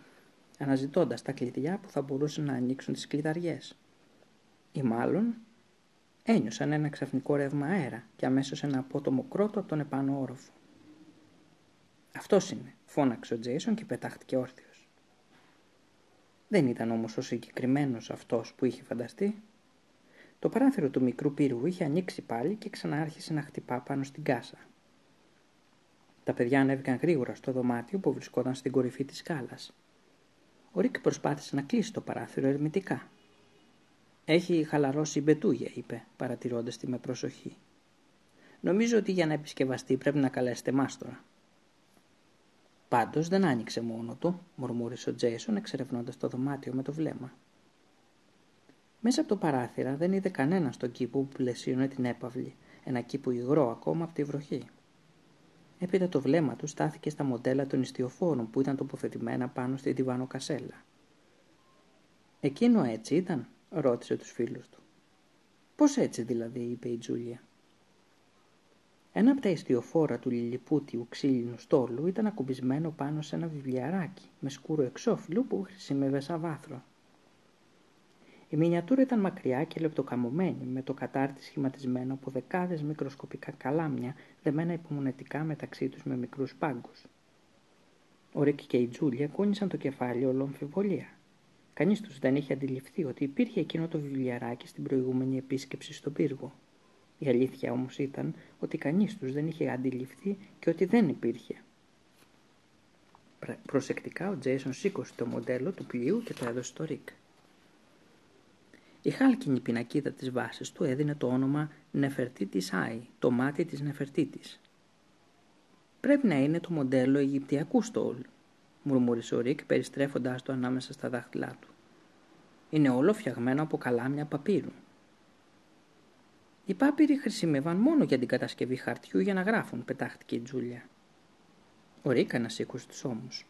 [SPEAKER 1] αναζητώντας τα κλειδιά που θα μπορούσαν να ανοίξουν τις κλειδαριές. Ή μάλλον ένιωσαν ένα ξαφνικό ρεύμα αέρα και αμέσως ένα απότομο κρότο από τον επάνω όροφο. Αυτός είναι, φώναξε ο Τζέισον και πετάχτηκε όρθιος. Δεν ήταν όμως ο συγκεκριμένος αυτός που είχε φανταστεί. Το παράθυρο του μικρού πύργου είχε ανοίξει πάλι και ξανάρχισε να χτυπά πάνω στην κάσα. Τα παιδιά ανέβηκαν γρήγορα στο δωμάτιο που βρισκόταν στην κορυφή της σκάλας. Ο Ρίκ προσπάθησε να κλείσει το παράθυρο ερμητικά. Έχει χαλαρώσει η μπετούγια, είπε, παρατηρώντας τη με προσοχή. Νομίζω ότι για να επισκευαστεί πρέπει να καλέσετε μάστορα. Πάντως δεν άνοιξε μόνο του, μουρμούρισε ο Τζέισον εξερευνώντας το δωμάτιο με το βλέμμα. Μέσα από το παράθυρα δεν είδε κανένα στον κήπο που πλαισίωνε την έπαυλη, ένα κήπο υγρό ακόμα από τη βροχή. Έπειτα το βλέμμα του στάθηκε στα μοντέλα των ιστιοφόρων που ήταν τοποθετημένα πάνω στη κασέλα. «Εκείνο έτσι ήταν» ρώτησε τους φίλους του. «Πώς έτσι δηλαδή» είπε η Τζούλια. Ένα από τα ιστιοφόρα του λιλιπούτιου ξύλινου στόλου ήταν ακουμπισμένο πάνω σε ένα βιβλιαράκι με σκούρο εξώφυλλο που χρησιμεύε σαν βάθρο. Η μινιατούρα ήταν μακριά και λεπτοκαμωμένη, με το κατάρτι σχηματισμένο από δεκάδες μικροσκοπικά καλάμια δεμένα υπομονετικά μεταξύ τους με μικρούς πάγκους. Ο Ρίκ και η Τζούλια κούνησαν το κεφάλι όλο αμφιβολία. Κανείς τους δεν είχε αντιληφθεί ότι υπήρχε εκείνο το βιβλιαράκι στην προηγούμενη επίσκεψη στον πύργο. Η αλήθεια όμως ήταν ότι κανείς τους δεν είχε αντιληφθεί και ότι δεν υπήρχε. Προσεκτικά ο Τζέισον σήκωσε το μοντέλο του πλοίου και το έδωσε στο Ρίκ. Η χάλκινη πινακίδα της βάσης του έδινε το όνομα Νεφερτίτης Άι, το μάτι της Νεφερτίτης. Πρέπει να είναι το μοντέλο Αιγυπτιακού στόλου, μουρμούρισε ο Ρίκ περιστρέφοντας το ανάμεσα στα δάχτυλά του. Είναι όλο φτιαγμένο από καλάμια παπύρου. Οι πάπυροι χρησιμεύαν μόνο για την κατασκευή χαρτιού για να γράφουν, πετάχτηκε η Τζούλια. Ο Ρίκ ανασήκωσε τους ώμους.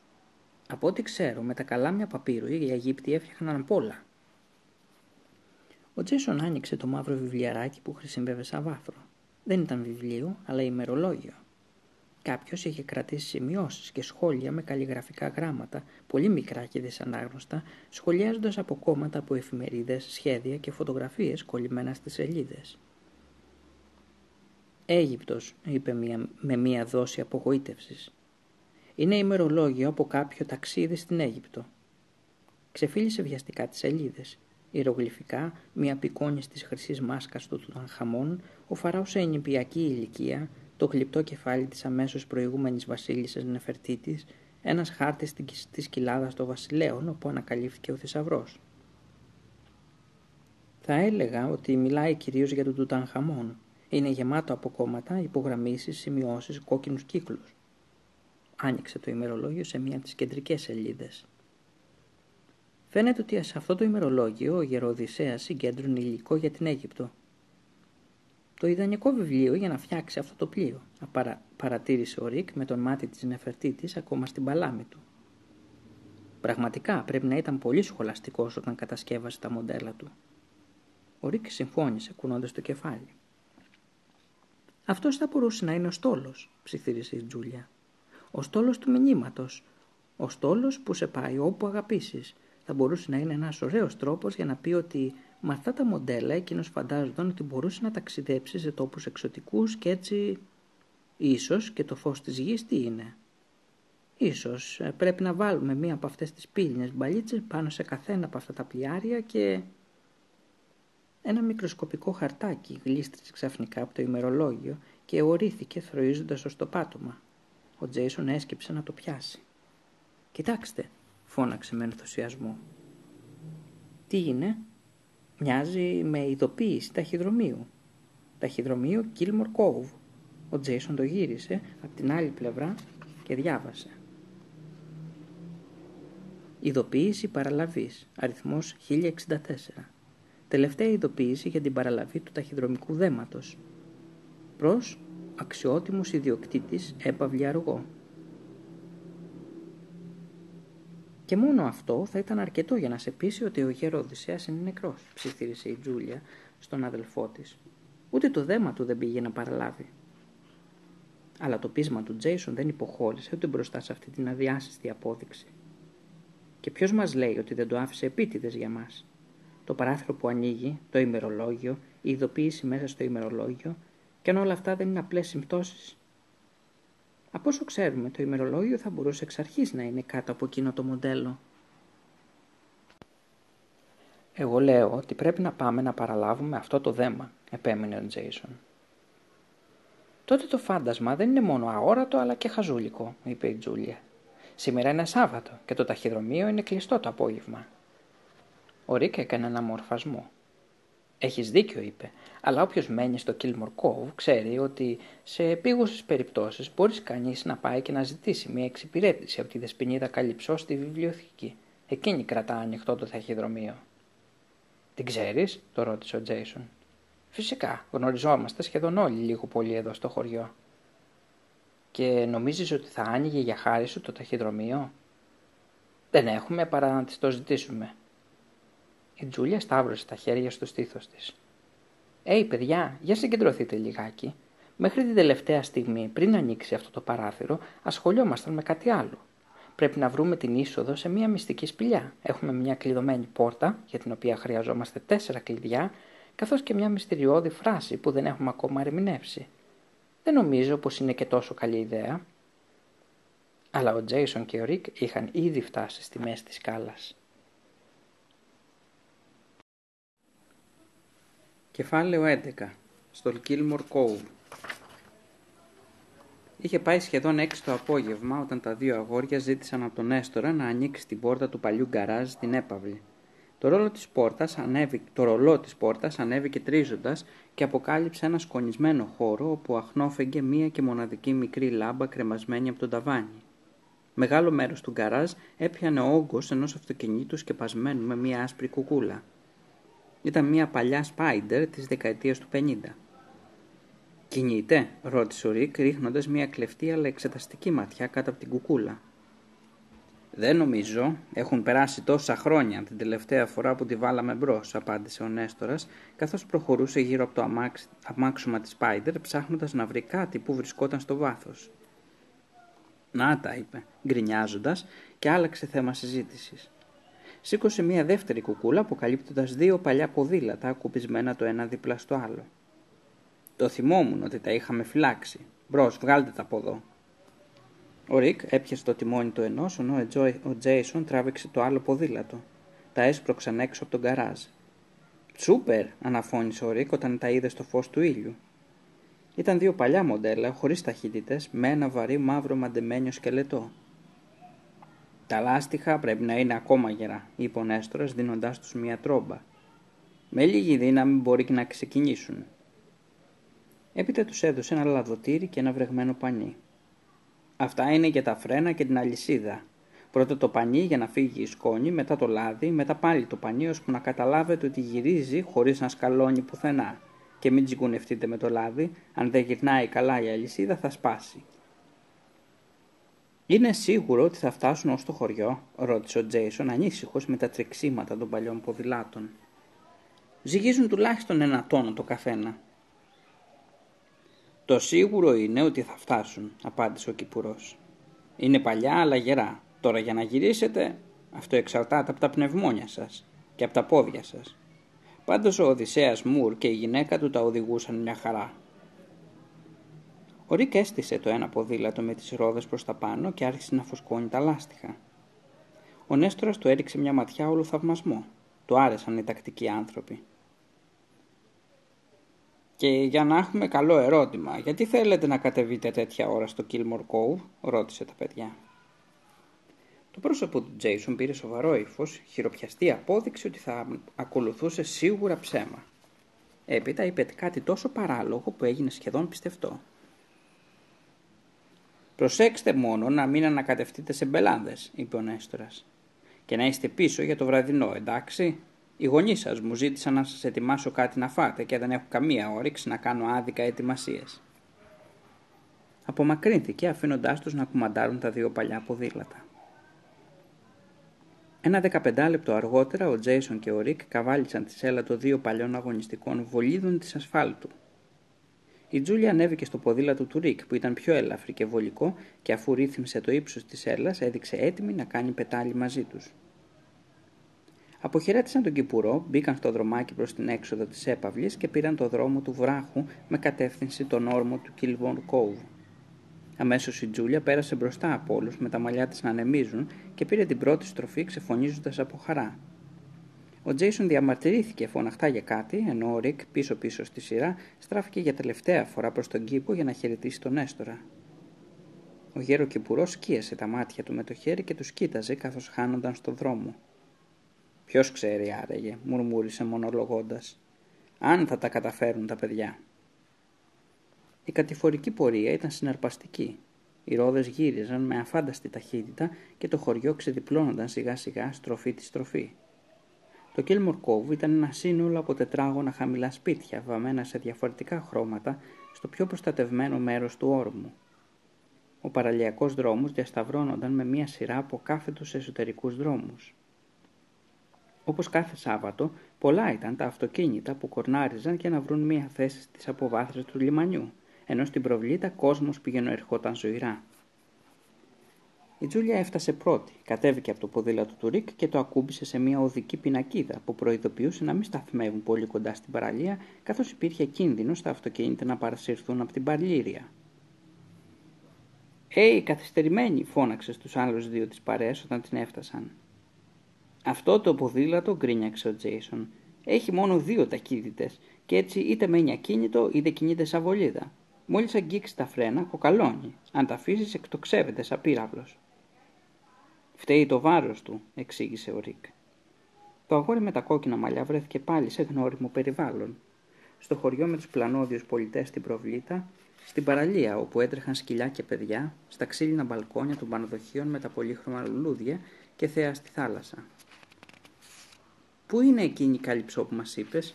[SPEAKER 1] Από ό,τι ξέρω, με τα καλάμια παπύρου οι Αιγύπτιοι έφτιαχναν πολλά. Ο Τζέσον άνοιξε το μαύρο βιβλιαράκι που χρησιμεύε σαν βάθρο. Δεν ήταν βιβλίο, αλλά ημερολόγιο. Κάποιος είχε κρατήσει σημειώσεις και σχόλια με καλλιγραφικά γράμματα, πολύ μικρά και δυσανάγνωστα, σχολιάζοντας από κόμματα από εφημερίδες, σχέδια και φωτογραφίες κολλημένα στις σελίδες. Αίγυπτος, είπε μια, με μία δόση απογοήτευσης. Είναι ημερολόγιο από κάποιο ταξίδι στην Αίγυπτο. Ξεφύλισε βιαστικά τις σελίδες. Ιερογλυφικά, μία απεικόνηση της χρυσής μάσκας του Τουτανχαμών, ο Φαράος σε ενηπιακή ηλικία, το γλυπτό κεφάλι της αμέσως προηγούμενης βασίλισσας Νεφερτίτης, ένας χάρτης της κοιλάδας των βασιλέων, όπου ανακαλύφθηκε ο θησαυρός. Θα έλεγα ότι μιλάει κυρίως για τον Τουτανχαμών, είναι γεμάτο από κόμματα, υπογραμμίσεις, σημειώσεις, κόκκινους κύκλους. Άνοιξε το ημερολόγιο σε μία από τις κεντρικές σελίδες. Φαίνεται ότι σε αυτό το ημερολόγιο ο Γεροδησέας συγκέντρωνε υλικό για την Αίγυπτο. Το ιδανικό βιβλίο για να φτιάξει αυτό το πλοίο, παρα, παρατήρησε ο Ρικ με τον μάτι της Νεφερτίτης ακόμα στην παλάμη του. Πραγματικά πρέπει να ήταν πολύ σχολαστικός όταν κατασκεύασε τα μοντέλα του. Ο Ρικ συμφώνησε κουνώντας το κεφάλι. Αυτός θα μπορούσε να είναι ο στόλος, ψιθύρισε η Τζούλια. Ο στόλος του μηνύματος. Ο στόλος που σε πάει όπου αγαπήσεις. Θα μπορούσε να είναι ένας ωραίος τρόπος για να πει ότι με αυτά τα μοντέλα εκείνος φαντάζονταν ότι μπορούσε να ταξιδέψει σε τόπους εξωτικούς και έτσι. Ίσως και το φως της γης τι είναι. Ίσως ε, πρέπει να βάλουμε μία από αυτές τις πύλινες μπαλίτσες πάνω σε καθένα από αυτά τα πλοιάρια και ένα μικροσκοπικό χαρτάκι γλίστρισε ξαφνικά από το ημερολόγιο και ορίστηκε θροίζοντας ως το πάτωμα. Ο Τζέισον έσκυψε να το πιάσει. «Κοιτάξτε», φώναξε με ενθουσιασμό. «Τι είναι» «Μοιάζει με ειδοποίηση ταχυδρομείου». «Ταχυδρομείο Κίλμορ Κόβ». Ο Τζέισον το γύρισε από την άλλη πλευρά και διάβασε. Ειδοποίηση παραλαβής, αριθμός 1064 τελευταία ειδοποίηση για την παραλαβή του ταχυδρομικού δέματος. Προς αξιότιμος ιδιοκτήτης έπαυλη αργό. Και μόνο αυτό θα ήταν αρκετό για να σε πείσει ότι ο γέρο Οδυσσέας είναι νεκρός, ψιθύρισε η Τζούλια στον αδελφό της. Ούτε το δέμα του δεν πήγε να παραλάβει. Αλλά το πείσμα του Τζέισον δεν υποχώρησε ούτε μπροστά σε αυτή την αδιάσυστη απόδειξη. Και ποιος μας λέει ότι δεν το άφησε επίτηδες για μας; Το παράθυρο που ανοίγει, το ημερολόγιο, η ειδοποίηση μέσα στο ημερολόγιο και αν όλα αυτά δεν είναι απλές συμπτώσεις. Από όσο ξέρουμε, το ημερολόγιο θα μπορούσε εξ αρχής να είναι κάτω από εκείνο το μοντέλο.
[SPEAKER 4] Εγώ λέω ότι πρέπει να πάμε να παραλάβουμε αυτό το δέμα, επέμενε ο Τζέισον. Τότε το φάντασμα δεν είναι μόνο αόρατο αλλά και χαζούλικο, είπε η Τζούλια. Σήμερα είναι Σάββατο και το ταχυδρομείο είναι κλειστό το απόγευμα. Ο Ρίκ έκανε ένα μορφασμό. Έχεις δίκιο, είπε, αλλά όποιος μένει στο Kilmore Cove ξέρει ότι σε επίγουσες περιπτώσεις μπορείς κανείς να πάει και να ζητήσει μια εξυπηρέτηση από τη δεσποινίδα Καλυψό στη βιβλιοθήκη. Εκείνη κρατά ανοιχτό το ταχυδρομείο. Την ξέρεις, το ρώτησε ο Τζέισον. Φυσικά, γνωριζόμαστε σχεδόν όλοι λίγο πολύ εδώ στο χωριό. Και νομίζεις ότι θα άνοιγε για χάρη σου το ταχυδρομείο; Δεν έχουμε παρά να της το ζητήσουμε, η Τζούλια σταύρωσε τα χέρια στο στήθος της. «Έι, παιδιά, για συγκεντρωθείτε λιγάκι.
[SPEAKER 1] Μέχρι την τελευταία στιγμή, πριν ανοίξει αυτό το παράθυρο, ασχολιόμασταν με κάτι άλλο. Πρέπει να βρούμε την είσοδο σε μια μυστική σπηλιά. Έχουμε μια κλειδωμένη πόρτα, για την οποία χρειαζόμαστε τέσσερα κλειδιά, καθώς και μια μυστηριώδη φράση που δεν έχουμε ακόμα ερμηνεύσει. Δεν νομίζω πως είναι και τόσο καλή ιδέα. Αλλά ο Τζέισον και ο Ρικ είχαν ήδη φτάσει στη μέση της σκάλας. Κεφάλαιο 11. Στο Κίλμορ Cove Είχε πάει σχεδόν 6 το απόγευμα όταν τα δύο αγόρια ζήτησαν από τον Έστορα να ανοίξει την πόρτα του παλιού γκαράζ στην έπαυλη. Το, ρόλο της πόρτας ανέβη, το ρολό της πόρτας ανέβηκε τρίζοντας και αποκάλυψε ένα σκονισμένο χώρο όπου αχνόφεγγε μία και μοναδική μικρή λάμπα κρεμασμένη από τον ταβάνι. Μεγάλο μέρος του γκαράζ έπιανε ο όγκος ενός αυτοκινήτου σκεπασμένου με μία άσπρη κουκούλα. Ήταν μία παλιά σπάιντερ της δεκαετίας του 50. «Κινείται» ρώτησε ο Ρικ ρίχνοντας μία κλεφτή αλλά εξεταστική ματιά κάτω από την κουκούλα. Δεν νομίζω. Έχουν περάσει τόσα χρόνια την τελευταία φορά που τη βάλαμε μπρος, απάντησε ο Νέστορας, καθώς προχωρούσε γύρω από το αμάξωμα της Σπάιντερ, ψάχνοντας να βρει κάτι που βρισκόταν στο βάθος. Να τα, είπε, γκρινιάζοντας και άλλαξε θέμα συζήτησης. Σήκωσε μια δεύτερη κουκούλα, αποκαλύπτοντας δύο παλιά ποδήλατα, ακουμπισμένα το ένα δίπλα στο άλλο. Το θυμόμουν ότι τα είχαμε φυλάξει. Μπρος, βγάλτε τα από εδώ, ο Ρικ έπιασε το τιμόνι του ενός, ενώ ο Τζέισον τράβηξε το άλλο ποδήλατο. Τα έσπρωξαν έξω από το γκαράζ. Σούπερ, αναφώνησε ο Ρικ όταν τα είδε στο φως του ήλιου. Ήταν δύο παλιά μοντέλα, χωρίς ταχύτητες, με ένα βαρύ μαύρο μαντεμένιο σκελετό. Τα λάστιχα πρέπει να είναι ακόμα γερά, είπε ο Νέστορας δίνοντάς τους μία τρόμπα. Με λίγη δύναμη μπορεί και να ξεκινήσουν. Έπειτα τους έδωσε ένα λαδοτήρι και ένα βρεγμένο πανί. Αυτά είναι για τα φρένα και την αλυσίδα. Πρώτα το πανί για να φύγει η σκόνη, μετά το λάδι, μετά πάλι το πανί ώσπου να καταλάβετε ότι γυρίζει χωρίς να σκαλώνει πουθενά. Και μην τσιγκουνευτείτε με το λάδι, αν δεν γυρνάει καλά η αλυσίδα θα σπάσει. Είναι σίγουρο ότι θα φτάσουν ως το χωριό, ρώτησε ο Τζέισον ανήσυχος με τα τρεξίματα των παλιών ποδηλάτων. Ζυγίζουν τουλάχιστον ένα τόνο το καθένα. Το σίγουρο είναι ότι θα φτάσουν, απάντησε ο Κυπουρός. Είναι παλιά αλλά γερά. Τώρα για να γυρίσετε, αυτό εξαρτάται από τα πνευμόνια σας και από τα πόδια σας. Πάντως ο Οδυσσέας Μουρ και η γυναίκα του τα οδηγούσαν μια χαρά. Ο Ρίκ έστησε το ένα ποδήλατο με τις ρόδες προς τα πάνω και άρχισε να φουσκώνει τα λάστιχα. Ο Νέστορας του έριξε μια ματιά όλο θαυμασμό. Του άρεσαν οι τακτικοί άνθρωποι. Και για να έχουμε καλό ερώτημα, γιατί θέλετε να κατεβείτε τέτοια ώρα στο Kilmore Cove, ρώτησε τα παιδιά. Το πρόσωπο του Τζέισον πήρε σοβαρό ύφος, χειροπιαστή απόδειξη ότι θα ακολουθούσε σίγουρα ψέμα. Έπειτα είπε κάτι τόσο παράλογο που έγινε σχεδόν πιστευτό. Προσέξτε μόνο να μην ανακατευτείτε σε μπελάνδες, είπε ο Νέστορας. Και να είστε πίσω για το βραδινό, εντάξει. Οι γονείς σας μου ζήτησαν να σας ετοιμάσω κάτι να φάτε και δεν έχω καμία όρεξη να κάνω άδικα ετοιμασίες. Απομακρύνθηκε αφήνοντάς τους να κουμαντάρουν τα δύο παλιά ποδήλατα. Ένα δεκαπεντάλεπτο αργότερα ο Τζέισον και ο Ρικ καβάλισαν τη σέλα των δύο παλιών αγωνιστικών βολίδων της ασφάλτου. Η Τζούλια ανέβηκε στο ποδήλατο του Ρικ που ήταν πιο ελαφρύ και βολικό και αφού ρύθμισε το ύψος της σέλας έδειξε έτοιμη να κάνει πετάλι μαζί τους. Αποχαιρέτησαν τον κηπουρό, μπήκαν στο δρομάκι προς την έξοδο της έπαυλης και πήραν το δρόμο του βράχου με κατεύθυνση τον όρμο του Kilmore Cove. Αμέσως η Τζούλια πέρασε μπροστά από όλους με τα μαλλιά της να ανεμίζουν και πήρε την πρώτη στροφή ξεφωνίζοντας από χαρά. Ο Τζέισον διαμαρτυρήθηκε φωναχτά για κάτι, ενώ ο Ρικ πίσω-πίσω στη σειρά στράφηκε για τελευταία φορά προς τον κήπο για να χαιρετήσει τον Νέστορα. Ο γέρος Κυπουρός σκίασε τα μάτια του με το χέρι και τους κοίταζε καθώς χάνονταν στον δρόμο. Ποιος ξέρει άραγε, μουρμούρισε μονολογώντας. Αν θα τα καταφέρουν τα παιδιά. Η κατηφορική πορεία ήταν συναρπαστική. Οι ρόδες γύριζαν με αφάνταστη ταχύτητα και το χωριό ξεδιπλώνονταν σιγά σιγά στροφή τη στροφή. Το Κίλμορ Κόβ ήταν ένα σύνολο από τετράγωνα χαμηλά σπίτια, βαμμένα σε διαφορετικά χρώματα, στο πιο προστατευμένο μέρος του όρμου. Ο παραλιακός δρόμος διασταυρώνονταν με μία σειρά από κάθετους εσωτερικούς δρόμους. Όπως κάθε Σάββατο, πολλά ήταν τα αυτοκίνητα που κορνάριζαν για να βρουν μία θέση στις αποβάθρες του λιμανιού, ενώ στην προβλήτα κόσμος πήγαινε ερχόταν ζωηρά. Η Τζούλια έφτασε πρώτη, κατέβηκε από το ποδήλατο του Ρικ και το ακούμπησε σε μια οδική πινακίδα που προειδοποιούσε να μην σταθμεύουν πολύ κοντά στην παραλία, καθώς υπήρχε κίνδυνος στα αυτοκίνητα να παρασυρθούν από την παρλήρια. «Έι, καθυστερημένη», φώναξε στους άλλους δύο της παρέας όταν την έφτασαν. «Αυτό το ποδήλατο», γκρίνιαξε ο Τζέισον, «έχει μόνο δύο ταχύτητες και έτσι είτε μένει ακίνητο είτε κινείται σαν βολίδα. Μόλις αγγίξει τα φρένα, κοκαλώνει. Αν τα αφήσεις, εκτοξεύεται σαν πύραυλος. Φταίει το βάρος του, εξήγησε ο Ρικ. Το αγόρι με τα κόκκινα μαλλιά βρέθηκε πάλι σε γνώριμο περιβάλλον. Στο χωριό με τους πλανόδιους πολιτές στην Προβλήτα, στην παραλία όπου έτρεχαν σκυλιά και παιδιά, στα ξύλινα μπαλκόνια των πανοδοχείων με τα πολύχρωμα λουλούδια και θέα στη θάλασσα. «Πού είναι εκείνη η καλυψό που μας είπες»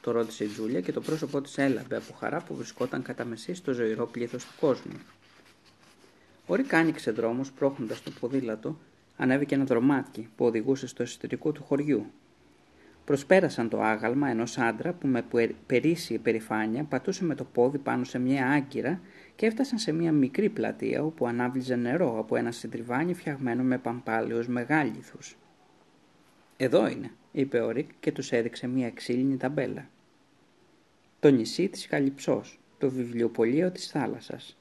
[SPEAKER 1] το ρώτησε η Τζούλια και το πρόσωπό της έλαβε από χαρά που βρισκόταν κατά μεσή στο ζωηρό πλήθος του κόσμου. Ο Ρικ άνοιξε δρόμο πρόχνοντας το ποδήλατο, ανέβηκε ένα δρομάτι που οδηγούσε στο εσωτερικό του χωριού. Προσπέρασαν το άγαλμα ενός άντρα που με περίσσιη περηφάνεια πατούσε με το πόδι πάνω σε μια άγκυρα και έφτασαν σε μια μικρή πλατεία όπου ανάβλιζε νερό από ένα συντριβάνι φτιαγμένο με παμπάλαιους μεγάλυθους. «Εδώ είναι», είπε ο Ρικ και τους έδειξε μια ξύλινη ταμπέλα. «Το νησί της Καλυψός, το βιβλιοπωλείο της θάλασσας».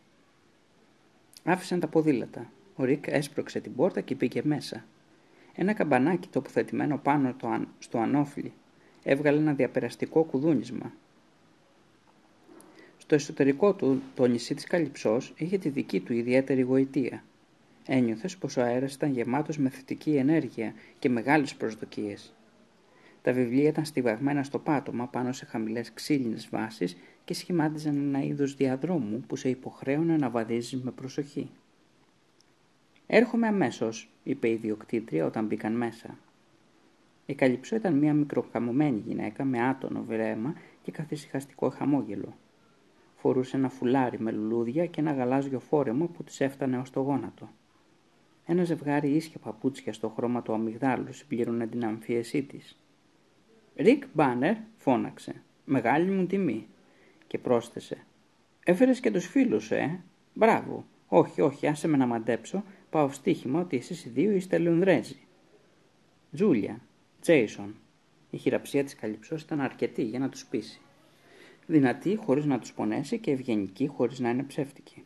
[SPEAKER 1] Άφησαν τα ποδήλατα. Ο Ρικ έσπρωξε την πόρτα και πήγε μέσα. Ένα καμπανάκι τοποθετημένο πάνω στο ανώφλι έβγαλε ένα διαπεραστικό κουδούνισμα. Στο εσωτερικό του το νησί της Καλυψός είχε τη δική του ιδιαίτερη γοητεία. Ένιωθες πως ο αέρας ήταν γεμάτος με θετική ενέργεια και μεγάλες προσδοκίες. Τα βιβλία ήταν στιβαγμένα στο πάτωμα πάνω σε χαμηλές ξύλινες βάσεις και σχημάτιζαν ένα είδος διαδρόμου που σε υποχρέωνε να βαδίζεις με προσοχή. «Έρχομαι αμέσως», είπε η διοκτήτρια όταν μπήκαν μέσα. Η Καλυψό ήταν μια μικροκαμωμένη γυναίκα με άτονο βρέμα και καθησυχαστικό χαμόγελο. Φορούσε ένα φουλάρι με λουλούδια και ένα γαλάζιο φόρεμο που της έφτανε ως το γόνατο. Ένα ζευγάρι ίσια παπούτσια στο χρώμα του αμυγδάλου συμπλήρωνε την αμφίεσή της. «Ρικ Μπάνερ», φώναξε, «μεγάλη μου τιμή» και πρόσθεσε «Έφερες και τους φίλους, ε, μπράβο, όχι, όχι, άσε με να μαντέψω, πάω στοίχημα ότι εσείς οι δύο είστε Λονδρέζοι». «Τζούλια, Τζέισον». Η χειραψία της καλυψός ήταν αρκετή για να τους πείσει. Δυνατή χωρίς να τους πονέσει και ευγενική χωρίς να είναι ψεύτικη.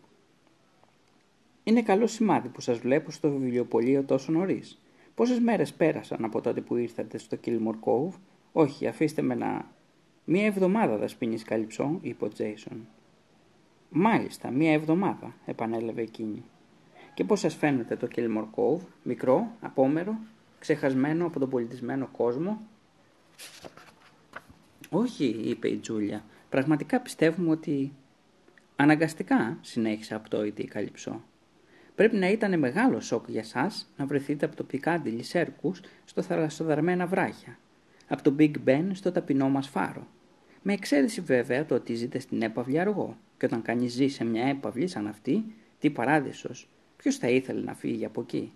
[SPEAKER 1] Είναι καλό σημάδι που σας βλέπω στο βιβλιοπωλείο τόσο νωρίς. Πόσες μέρες πέρασαν από τότε που ήρθατε στο Kilmore Cove; Όχι, αφήστε με να... Μία εβδομάδα δασπίνης καλυψό, είπε ο Τζέισον. Μάλιστα, μία εβδομάδα, επανέλαβε εκείνη. Και πώς σας φαίνεται το Kilmore Cove, μικρό, απόμερο, ξεχασμένο από τον πολιτισμένο κόσμο; Όχι, είπε η Τζούλια, πραγματικά πιστεύουμε ότι... Αναγκαστικά, συνέχισε απτόητη η Καλυψό. Πρέπει να ήταν μεγάλο σοκ για σας να βρεθείτε από το Πικάντιλι Σέρκους στο θαλασσοδαρμένα βράχια, από το Big Ben στο ταπεινό μας φάρο. Με εξαίρεση βέβαια το ότι ζείτε στην έπαυλη αργό και όταν κανείς ζει σε μια έπαυλη σαν αυτή, τι παράδεισος, ποιος θα ήθελε να φύγει από εκεί;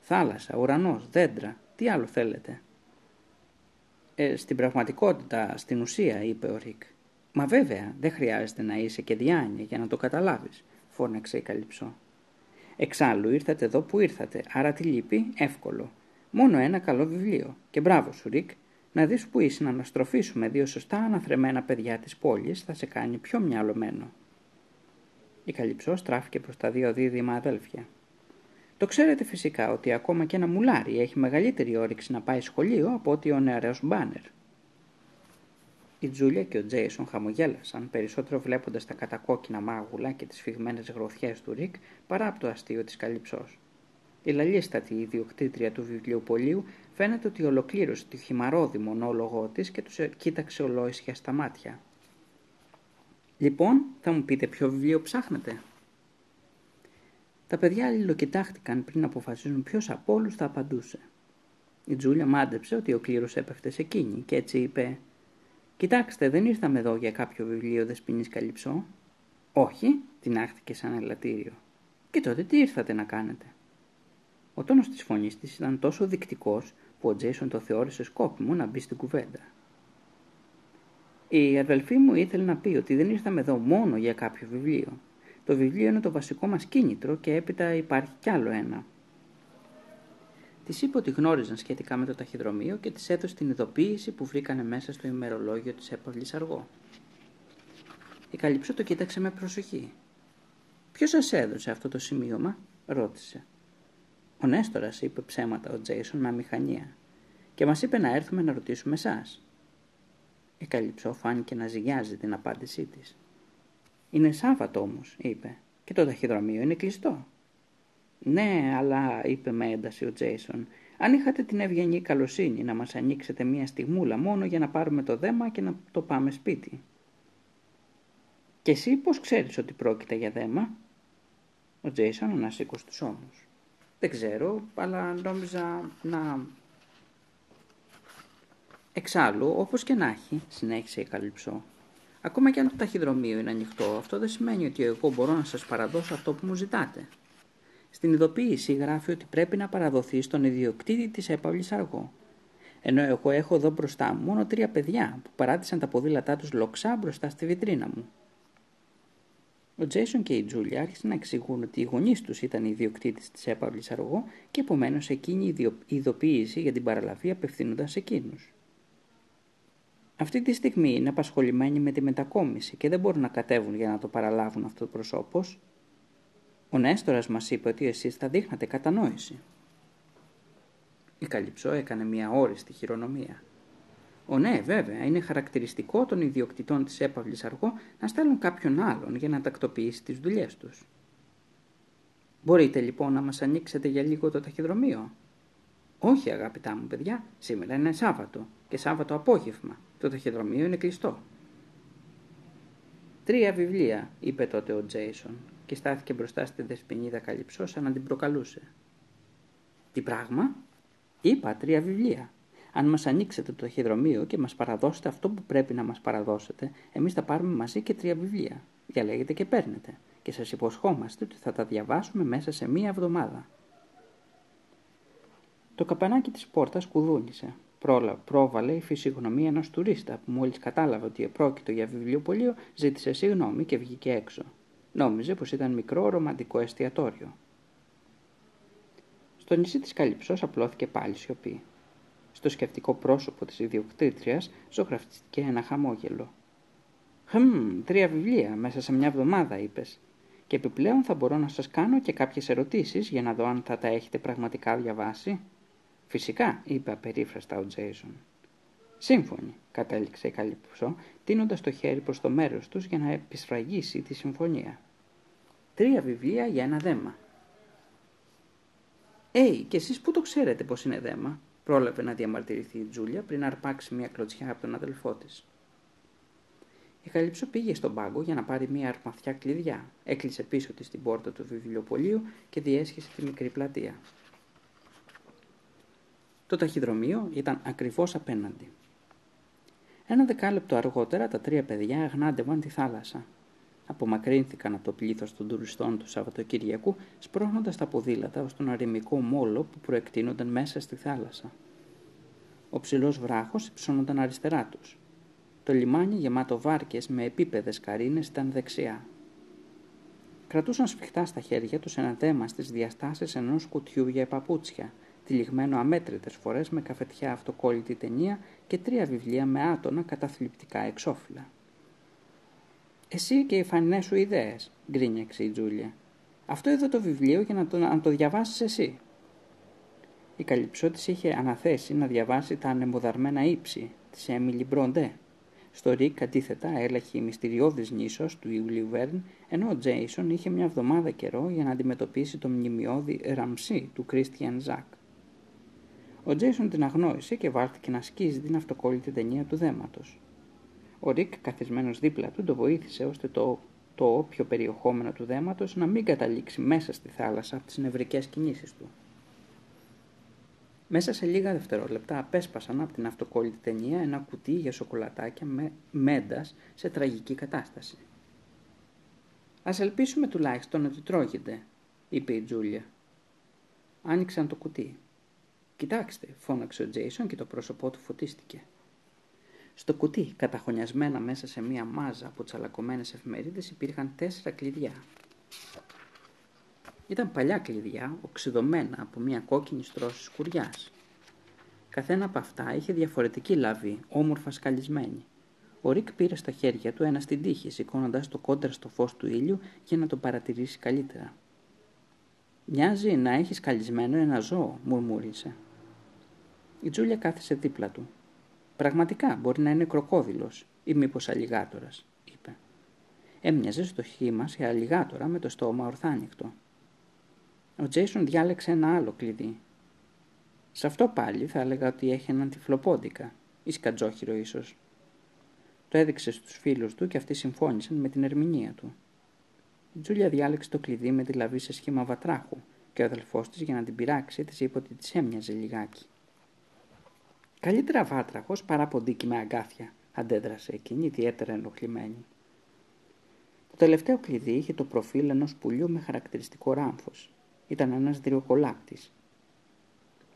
[SPEAKER 1] Θάλασσα, ουρανός, δέντρα, τι άλλο θέλετε; Ε, στην πραγματικότητα, στην ουσία, είπε ο Ρικ. Μα βέβαια, δεν χρειάζεται να είσαι και διάνοια για να το καταλάβεις, φώναξε η Καλυψό. Εξάλλου ήρθατε εδώ που ήρθατε, άρα τι λείπει, εύκολο. Μόνο ένα καλό βιβλίο. Και μπράβο σου, Ρικ, να δεις που η συναναστροφή σου με δύο σωστά αναθρεμμένα παιδιά της πόλης θα σε κάνει πιο μυαλωμένο. Η Καλυψό στράφηκε προς τα δύο δίδυμα αδέλφια. Το ξέρετε φυσικά ότι ακόμα και ένα μουλάρι έχει μεγαλύτερη όρεξη να πάει σχολείο από ότι ο νεαρός Μπάνερ. Η Τζούλια και ο Τζέισον χαμογέλασαν, περισσότερο βλέποντας τα κατακόκκινα μάγουλα και τις σφιγμένες γροθιές του Ρικ παρά από το αστείο της καλυψός. Η λαλίστατη ιδιοκτήτρια του βιβλιοπολίου φαίνεται ότι ολοκλήρωσε τη χυμαρόδη μονόλογό της και τους κοίταξε ολόισια στα μάτια. Λοιπόν, θα μου πείτε ποιο βιβλίο ψάχνετε. Τα παιδιά αλληλοκοιτάχτηκαν πριν αποφασίσουν ποιος από όλους θα απαντούσε. Η Τζούλια μάντεψε ότι ο κλήρος έπεφτε σε εκείνη και έτσι είπε Κοιτάξτε, δεν ήρθαμε εδώ για κάποιο βιβλίο δεσποινής καλυψό. Όχι, την άχτηκε σαν ελαττήριο. Και τότε τι ήρθατε να κάνετε; Ο τόνος της φωνής της ήταν τόσο δεικτικός που ο Τζέισον το θεώρησε σκόπιμο να μπει στην κουβέντα. Η αδελφή μου ήθελε να πει ότι δεν ήρθαμε εδώ μόνο για κάποιο βιβλίο. Το βιβλίο είναι το βασικό μας κίνητρο και έπειτα υπάρχει κι άλλο ένα. Της είπε ότι γνώριζαν σχετικά με το ταχυδρομείο και της έδωσε την ειδοποίηση που βρήκανε μέσα στο ημερολόγιο της έπαυλης αργό. Η Καλυψό το κοίταξε με προσοχή. Ποιος σας έδωσε αυτό το σημείωμα, ρώτησε. Ο Νέστορας είπε ψέματα ο Τζέισον με αμηχανία και μας είπε να έρθουμε να ρωτήσουμε εσάς. Η Καλυψό φάνηκε να ζυγιάζει την απάντησή της. Είναι Σάββατο όμως, είπε, και το ταχυδρομείο είναι κλειστό. Ναι, αλλά, είπε με ένταση ο Τζέισον, αν είχατε την ευγενή καλοσύνη να μας ανοίξετε μία στιγμούλα μόνο για να πάρουμε το δέμα και να το πάμε σπίτι. Και εσύ πώς ξέρεις ότι πρόκειται για δέμα; Ο Τζέισον ανασήκωσε τους ώμους. Δεν ξέρω, αλλά νόμιζα να... Εξάλλου, όπως και να έχει, συνέχισε η Καλυψό, ακόμα και αν το ταχυδρομείο είναι ανοιχτό, αυτό δεν σημαίνει ότι εγώ μπορώ να σας παραδώσω αυτό που μου ζητάτε. Στην ειδοποίηση γράφει ότι πρέπει να παραδοθεί στον ιδιοκτήτη της έπαυλης αργό. Ενώ εγώ έχω εδώ μπροστά μου μόνο τρία παιδιά που παράτησαν τα ποδήλατά τους λοξά μπροστά στη βιτρίνα μου. Ο Τζέισον και η Τζούλια άρχισαν να εξηγούν ότι οι γονείς τους ήταν οι ιδιοκτήτες της έπαυλης αργό και επομένως εκείνη η ειδοποίηση για την παραλαβή απευθύνονταν σε εκείνους. Αυτή τη στιγμή είναι απασχολημένοι με τη μετακόμιση και δεν μπορούν να κατέβουν για να το παραλάβουν αυτό το προσώπος, ο Νέστορας μας είπε ότι εσείς θα δείχνατε κατανόηση. Η Καλυψό έκανε μια όριστη χειρονομία. Ο ναι, βέβαια, είναι χαρακτηριστικό των ιδιοκτητών της έπαυλης αργό να στέλνουν κάποιον άλλον για να τακτοποιήσει τις δουλειές τους. Μπορείτε λοιπόν να μας ανοίξετε για λίγο το ταχυδρομείο; Όχι αγαπητά μου παιδιά, σήμερα είναι Σάββατο και Σάββατο απόγευμα. Το ταχυδρομείο είναι κλειστό. Τρία βιβλία, είπε τότε ο Τζέισον και στάθηκε μπροστά στη δεσποινίδα καλυψό σαν να την προκαλούσε. Τι πράγμα; Είπα τρία βιβλία. Αν μας ανοίξετε το ταχυδρομείο και μας παραδώσετε αυτό που πρέπει να μας παραδώσετε, εμείς θα πάρουμε μαζί και τρία βιβλία. Διαλέγετε και παίρνετε. Και σας υποσχόμαστε ότι θα τα διαβάσουμε μέσα σε μία εβδομάδα. Το καπανάκι της πόρτας κουδούνισε. Πρόβαλε η φυσιογνωμία ενός τουρίστα που μόλις κατάλαβε ότι επρόκειτο για βιβλιοπωλείο ζήτησε συγγνώμη και βγήκε έξω. Νόμιζε πως ήταν μικρό ρομαντικό εστιατόριο. Στο νησί της Καλυψός απλώθηκε πάλι σιωπή. Στο σκεφτικό πρόσωπο της ιδιοκτήτριας ζωγραφτήκε ένα χαμόγελο. «Χμ, τρία βιβλία μέσα σε μια εβδομάδα», είπες. «Και επιπλέον θα μπορώ να σας κάνω και κάποιες ερωτήσεις για να δω αν θα τα έχετε πραγματικά διαβάσει». «Φυσικά», είπε απερίφραστα ο Τζέισον. «Σύμφωνοι», κατέληξε η Καλυψό, τίνοντας το χέρι προς το μέρος τους για να επισφραγίσει τη συμφωνία. Τρία βιβλία για ένα δέμα. «Έι, και εσείς πού το ξέρετε πως είναι δέμα» πρόλαβε να διαμαρτυρηθεί η Τζούλια πριν αρπάξει μια κλωτσιά από τον αδελφό της. Η Καλύψο πήγε στον πάγκο για να πάρει μια αρμαθιά κλειδιά, έκλεισε πίσω της την πόρτα του βιβλιοπολίου και διέσχισε τη μικρή πλατεία. Το ταχυδρομείο ήταν ακριβώς απέναντι. Ένα δεκάλεπτο αργότερα τα τρία παιδιά αγνάντευαν τη θάλασσα απομακρύνθηκαν από το πλήθος των τουριστών του Σαββατοκυριακού, σπρώχνοντας τα ποδήλατα ως τον αρημικό μόλο που προεκτείνονταν μέσα στη θάλασσα. Ο ψηλός βράχος υψώνονταν αριστερά τους. Το λιμάνι γεμάτο βάρκες με επίπεδες καρίνες ήταν δεξιά. Κρατούσαν σφιχτά στα χέρια τους ένα δέμα στις διαστάσεις ενός κουτιού για παπούτσια, τυλιγμένο αμέτρητες φορές με καφετιά αυτοκόλλητη ταινία και τρία βιβλία με άτονα καταθλιπτικά εξώφυλλα. Εσύ και οι φανέ σου ιδέες, γκρίνιαξε η Τζούλια. Αυτό εδώ το βιβλίο για να το, να το διαβάσεις εσύ. Η καλυψό τη είχε αναθέσει να διαβάσει τα ανεμοδαρμένα ύψη της Έμιλι Μπροντέ. Στο Ρικ αντίθετα έλαχε η μυστηριώδης νήσος του Ιουλίου Βέρν, ενώ ο Τζέισον είχε μια εβδομάδα καιρό για να αντιμετωπίσει το μνημειώδη Ραμσή του Κρίστιαν Ζακ. Ο Τζέισον την αγνόησε και βάλθηκε να σκίζει την αυτοκόλλητη ταινία του δέματος. Ο Ρικ, καθισμένος δίπλα του, τον βοήθησε ώστε το, το όποιο περιεχόμενο του δέματος να μην καταλήξει μέσα στη θάλασσα από τις νευρικές κινήσεις του. Μέσα σε λίγα δευτερόλεπτα απέσπασαν από την αυτοκόλλητη ταινία ένα κουτί για σοκολατάκια με μέντα σε τραγική κατάσταση. «Ας ελπίσουμε τουλάχιστον ότι τρώγεται», είπε η Τζούλια. Άνοιξαν το κουτί. «Κοιτάξτε», φώναξε ο Τζέισον και το πρόσωπό του φωτίστηκε. Στο κουτί, καταχωνιασμένα μέσα σε μία μάζα από τσαλακωμένες εφημερίδες, υπήρχαν τέσσερα κλειδιά. Ήταν παλιά κλειδιά, οξυδωμένα από μία κόκκινη στρώση σκουριάς. Καθένα από αυτά είχε διαφορετική λαβή, όμορφα σκαλισμένη. Ο Ρικ πήρε στα χέρια του ένα στην τύχη, σηκώνοντας το κόντρα στο φως του ήλιου για να το παρατηρήσει καλύτερα. Μοιάζει να έχει σκαλισμένο ένα ζώο, μουρμούρισε. Η Τζούλια κάθισε δίπλα του. Πραγματικά μπορεί να είναι κροκόδηλος ή μήπως αλιγάτορας, είπε. Έμοιαζε στο χήμα σε αλιγάτορα με το στόμα ορθάνικτο. Ο Τζέισον διάλεξε ένα άλλο κλειδί. Σε αυτό πάλι θα έλεγα ότι έχει έναν τυφλοπόντικα ή σκατζόχυρο ίσως. Το έδειξε στους φίλους του και αυτοί συμφώνησαν με την ερμηνεία του. Η Τζούλια διάλεξε το κλειδί με τη λαβή σε σχήμα βατράχου και ο αδελφός της για να την πειράξει της είπε ότι της έμοιαζε λιγάκι. Καλύτερα βάτραχος παρά ποντίκι με αγκάθια, αντέδρασε εκείνη ιδιαίτερα ενοχλημένη. Το τελευταίο κλειδί είχε το προφίλ ενός πουλιού με χαρακτηριστικό ράμφος. Ήταν ένας δριοκολάπτης.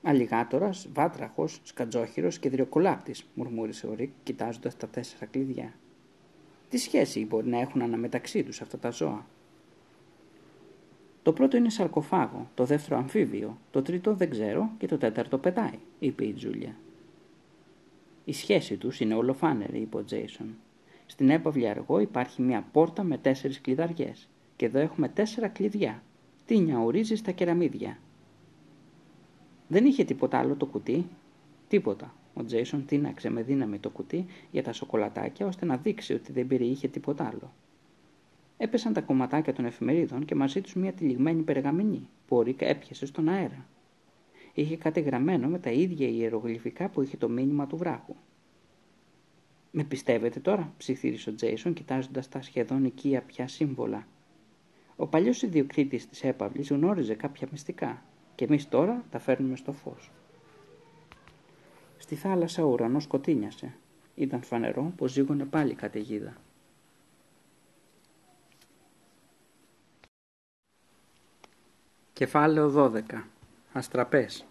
[SPEAKER 1] Αλιγάτορας, βάτραχος, σκατζόχυρος και δριοκολάπτης, μουρμούρισε ο Ρικ κοιτάζοντας τα τέσσερα κλειδιά. Τι σχέση μπορεί να έχουν αναμεταξύ τους αυτά τα ζώα; Το πρώτο είναι σαρκοφάγο, το δεύτερο αμφίβιο, το τρίτο δεν ξέρω και το τέταρτο πετάει, είπε η Τζούλια. Η σχέση τους είναι ολοφάνερη, είπε ο Τζέισον. Στην έπαυλη αργό υπάρχει μια πόρτα με τέσσερις κλειδαριές και εδώ έχουμε τέσσερα κλειδιά. Τι νιαουρίζει στα κεραμίδια. Δεν είχε τίποτα άλλο το κουτί. Τίποτα. Ο Τζέισον τίναξε με δύναμη το κουτί για τα σοκολατάκια ώστε να δείξει ότι δεν περιείχε τίποτα άλλο. Έπεσαν τα κομματάκια των εφημερίδων και μαζί τους μια τυλιγμένη περγαμηνή που ο Ρίκα έπιασε στον αέρα. Είχε κάτι γραμμένο με τα ίδια ιερογλυφικά που είχε το μήνυμα του βράχου. Με πιστεύετε τώρα, ψιθύρισε ο Τζέισον κοιτάζοντας τα σχεδόν οικία πια σύμβολα. Ο παλιός ιδιοκτήτης της έπαυλης γνώριζε κάποια μυστικά και εμείς τώρα τα φέρνουμε στο φως. Στη θάλασσα ο ουρανός σκοτίνιασε. Ήταν φανερό πως ζήγωνε πάλι καταιγίδα. Κεφάλαιο 12. Αστραπές.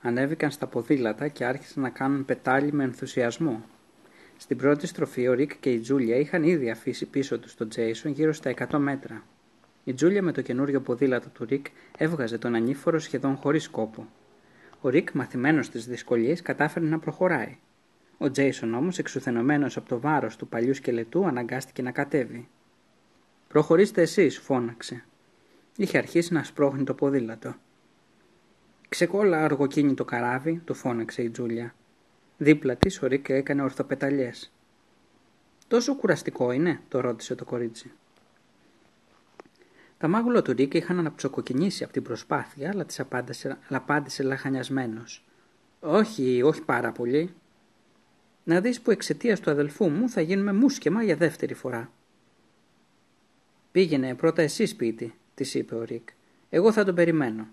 [SPEAKER 1] Ανέβηκαν στα ποδήλατα και άρχισαν να κάνουν πετάλι με ενθουσιασμό. Στην πρώτη στροφή ο Ρικ και η Τζούλια είχαν ήδη αφήσει πίσω τους τον Τζέισον γύρω στα 100 μέτρα. Η Τζούλια με το καινούριο ποδήλατο του Ρικ έβγαζε τον ανήφορο σχεδόν χωρίς κόπο. Ο Ρικ, μαθημένος στις δυσκολίες, κατάφερε να προχωράει. Ο Τζέισον όμως, εξουθενωμένος από το βάρος του παλιού σκελετού, αναγκάστηκε να κατέβει. Προχωρήστε εσείς, φώναξε. Είχε αρχίσει να σπρώχνει το ποδήλατο. Ξεκόλα αργοκίνητο καράβι, του φώναξε η Τζούλια. Δίπλα της ο Ρικ έκανε ορθοπεταλιές. Τόσο κουραστικό είναι, το ρώτησε το κορίτσι. Τα μάγουλα του Ρίκ είχαν αναψοκοκκινήσει από την προσπάθεια, αλλά της απάντησε, απάντησε λαχανιασμένος. Όχι, όχι πάρα πολύ. Να δεις που εξαιτίας του αδελφού μου θα γίνουμε μουσκεμα για δεύτερη φορά. Πήγαινε πρώτα εσύ σπίτι, της είπε ο Ρίκ. Εγώ θα τον περιμένω.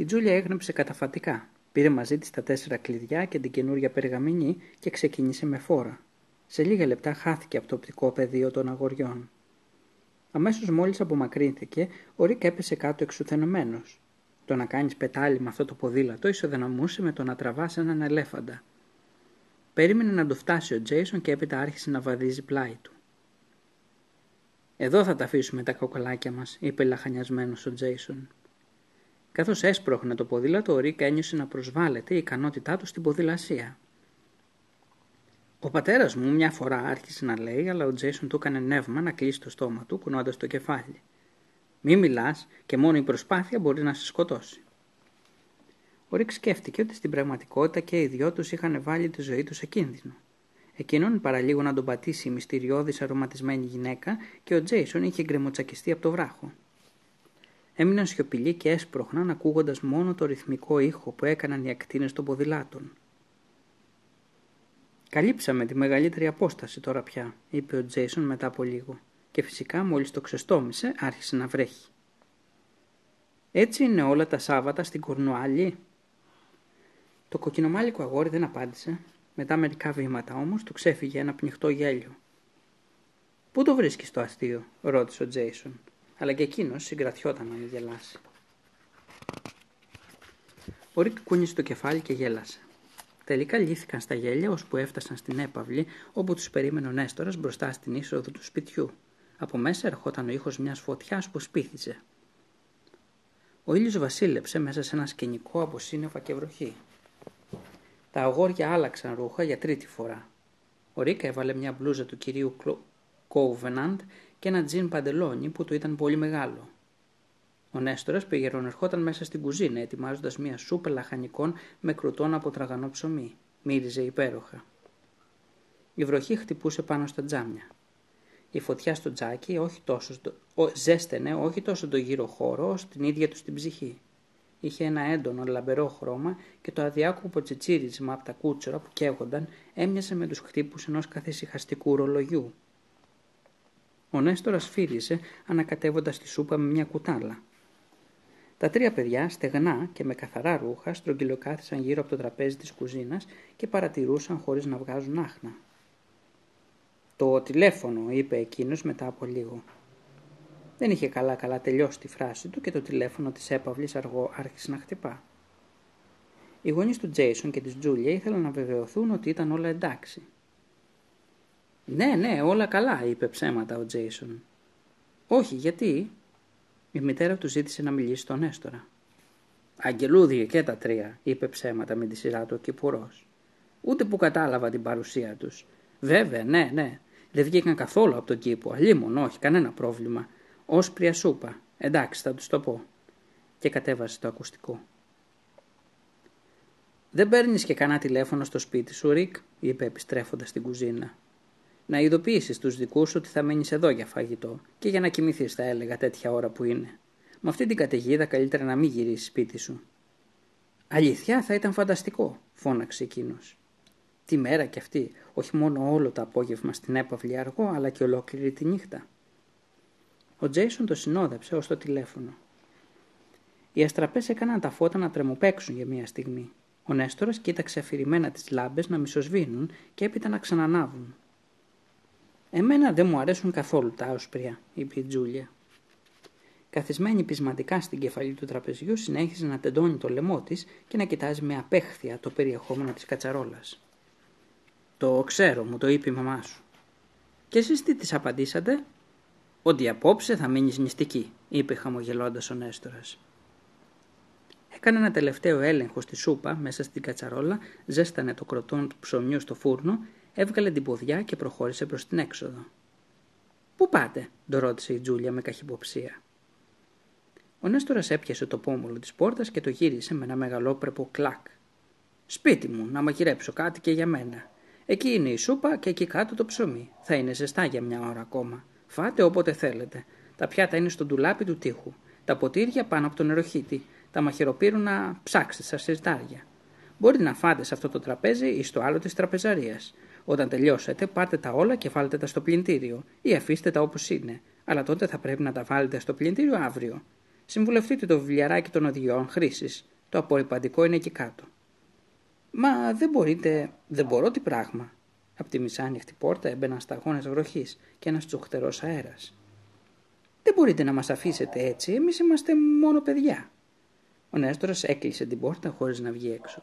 [SPEAKER 1] Η Τζούλια έγνεψε καταφατικά. Πήρε μαζί της τα τέσσερα κλειδιά και την καινούρια περγαμηνή και ξεκίνησε με φόρα. Σε λίγα λεπτά χάθηκε από το οπτικό πεδίο των αγοριών. Αμέσως μόλις απομακρύνθηκε, ο Ρικ έπεσε κάτω εξουθενωμένος. Το να κάνεις πετάλι με αυτό το ποδήλατο ισοδυναμούσε με το να τραβάς έναν ελέφαντα. Περίμενε να το φτάσει ο Τζέισον και έπειτα άρχισε να βαδίζει πλάι του. Εδώ θα τα αφήσουμε τα κοκαλάκια μας, είπε λαχανιασμένος ο Τζέισον. Καθώς έσπρωχνε το ποδήλατο, ο Ρικ ένιωσε να προσβάλλεται η ικανότητά του στην ποδηλασία. Ο πατέρας μου μια φορά άρχισε να λέει, αλλά ο Τζέισον του έκανε νεύμα να κλείσει το στόμα του, κουνώντας το κεφάλι. Μη μιλάς και μόνο η προσπάθεια μπορεί να σε σκοτώσει. Ο Ρικ σκέφτηκε ότι στην πραγματικότητα και οι δυο τους είχαν βάλει τη ζωή τους σε κίνδυνο. Εκείνον παραλίγο να τον πατήσει η μυστηριώδης αρωματισμένη γυναίκα και ο Τζέισον είχε γκρεμοτσακιστεί από το βράχο. Έμειναν σιωπηλοί και έσπροχναν ακούγοντας μόνο το ρυθμικό ήχο που έκαναν οι ακτίνες των ποδηλάτων. Καλύψαμε τη μεγαλύτερη απόσταση τώρα πια, είπε ο Τζέισον μετά από λίγο, και φυσικά μόλις το ξεστόμησε άρχισε να βρέχει. Έτσι είναι όλα τα Σάββατα στην Κορνουάλη. Το κοκκινομάλικο αγόρι δεν απάντησε, μετά μερικά βήματα όμως του ξέφυγε ένα πνιχτό γέλιο. Πού το βρίσκεις το αστείο, ρώτησε ο Τζέισον, αλλά και εκείνος συγκρατιόταν να μην γελάσει. Ο Ρίκ κούνησε το κεφάλι και γέλασε. Τελικά λύθηκαν στα γέλια ώσπου έφτασαν στην έπαυλη όπου τους περίμενε ο Νέστορας μπροστά στην είσοδο του σπιτιού. Από μέσα ερχόταν ο ήχος μιας φωτιάς που σπίθιζε. Ο ήλιος βασίλεψε μέσα σε ένα σκηνικό από σύννεφα και βροχή. Τα αγόρια άλλαξαν ρούχα για τρίτη φορά. Ο Ρίκα έβαλε μια μπλούζα του κυρίου Κόβεναντ και ένα τζιν παντελόνι που του ήταν πολύ μεγάλο. Ο Νέστορας ερχόταν μέσα στην κουζίνα ετοιμάζοντας μια σούπα λαχανικών με κρουτόν από τραγανό ψωμί. Μύριζε υπέροχα. Η βροχή χτυπούσε πάνω στα τζάμια. Η φωτιά στο τζάκι όχι τόσο στο... ζέστενε όχι τόσο το γύρο χώρο όσο την ίδια τους την ψυχή. Είχε ένα έντονο λαμπερό χρώμα και το αδιάκοπο τσιτσίρισμα από τα κούτσορα που καίγονταν έμοιασε με τους χτύπους ενός καθησυχαστικού ρολογιού. Ο Νέστορας φίλησε ανακατεύοντας τη σούπα με μια κουτάλα. Τα τρία παιδιά, στεγνά και με καθαρά ρούχα, στρογγυλοκάθισαν γύρω από το τραπέζι της κουζίνας και παρατηρούσαν χωρίς να βγάζουν άχνα. «Το τηλέφωνο», είπε εκείνος μετά από λίγο. Δεν είχε καλά καλά τελειώσει τη φράση του και το τηλέφωνο της έπαυλης αργό άρχισε να χτυπά. Οι γονείς του Τζέισον και της Τζούλια ήθελαν να βεβαιωθούν ότι ήταν όλα εντάξει. «Ναι, ναι, όλα καλά», είπε ψέματα ο Τζέισον. «Όχι, γιατί» η μητέρα του ζήτησε να μιλήσει στον Έστορα. «Αγγελούδια και τα τρία», είπε ψέματα με τη σειρά του ο Κυπουρός. «Ούτε που κατάλαβα την παρουσία τους. Βέβαια, ναι, ναι, δεν βγήκαν καθόλου από τον κήπο, αλλήμον, όχι, κανένα πρόβλημα. Όσπρια σούπα. Εντάξει, θα τους το πω. Και κατέβασε το ακουστικό. Δεν παίρνεις και κανένα τηλέφωνο στο σπίτι σου, Ρικ, είπε επιστρέφοντας στην κουζίνα. Να ειδοποιήσεις τους δικούς σου ότι θα μείνεις εδώ για φαγητό και για να κοιμηθείς, θα έλεγα, τέτοια ώρα που είναι. Με αυτή την καταιγίδα καλύτερα να μην γυρίσεις σπίτι σου. Αλήθεια, θα ήταν φανταστικό, φώναξε εκείνος. Τη μέρα κι αυτή, όχι μόνο όλο το απόγευμα στην έπαυλη αργό, αλλά και ολόκληρη τη νύχτα. Ο Τζέισον το συνόδεψε ως το τηλέφωνο. Οι αστραπές έκαναν τα φώτα να τρεμοπαίξουν για μία στιγμή. Ο Νέστορας κοίταξε αφηρημένα τις λάμπες να μισοσβήνουν και έπειτα να ξανανάβουν. «Εμένα δεν μου αρέσουν καθόλου τα όσπρια», είπε η Τζούλια. Καθισμένη πεισματικά στην κεφαλή του τραπεζιού, συνέχιζε να τεντώνει το λαιμό της και να κοιτάζει με απέχθεια το περιεχόμενο της κατσαρόλας. Το ξέρω, μου το είπε η μαμά σου. Και εσείς τι της απαντήσατε, Ότι απόψε θα μείνεις νηστική, είπε χαμογελώντας ο Νέστορας. Έκανε ένα τελευταίο έλεγχο στη σούπα μέσα στην κατσαρόλα, ζέστανε το κροτόν του ψωμιού στο φούρνο, έβγαλε την ποδιά και προχώρησε προς την έξοδο. Πού πάτε, το ρώτησε η Τζούλια με καχυποψία. Ο Νέστορας έπιασε το πόμολο της πόρτας και το γύρισε με ένα μεγαλόπρεπο κλακ. Σπίτι μου, να μαγειρέψω κάτι και για μένα. Εκεί είναι η σούπα και εκεί κάτω το ψωμί. Θα είναι ζεστά για μια ώρα ακόμα. Φάτε όποτε θέλετε. Τα πιάτα είναι στο ντουλάπι του τείχου. Τα ποτήρια πάνω από τον νεροχύτη. Τα μαχαιροπύρουνα ψάξτε στα σιρτάρια. Μπορείτε να φάτε σε αυτό το τραπέζι ή στο άλλο της τραπεζαρίας. Όταν τελειώσετε, πάρτε τα όλα και βάλτε τα στο πλυντήριο ή αφήστε τα όπως είναι. Αλλά τότε θα πρέπει να τα βάλετε στο πλυντήριο αύριο. Συμβουλευτείτε το βιβλιαράκι των οδηγιών χρήσης. Το απορριπαντικό είναι εκεί κάτω. Μα δεν μπορείτε, δεν μπορώ τι πράγμα. Από τη μισάνοιχτη πόρτα έμπαιναν σταγόνες βροχής και ένας τσουχτερός αέρας. Δεν μπορείτε να μας αφήσετε έτσι, εμείς είμαστε μόνο παιδιά. Ο Νέστορα έκλεισε την πόρτα χωρίς να βγει έξω.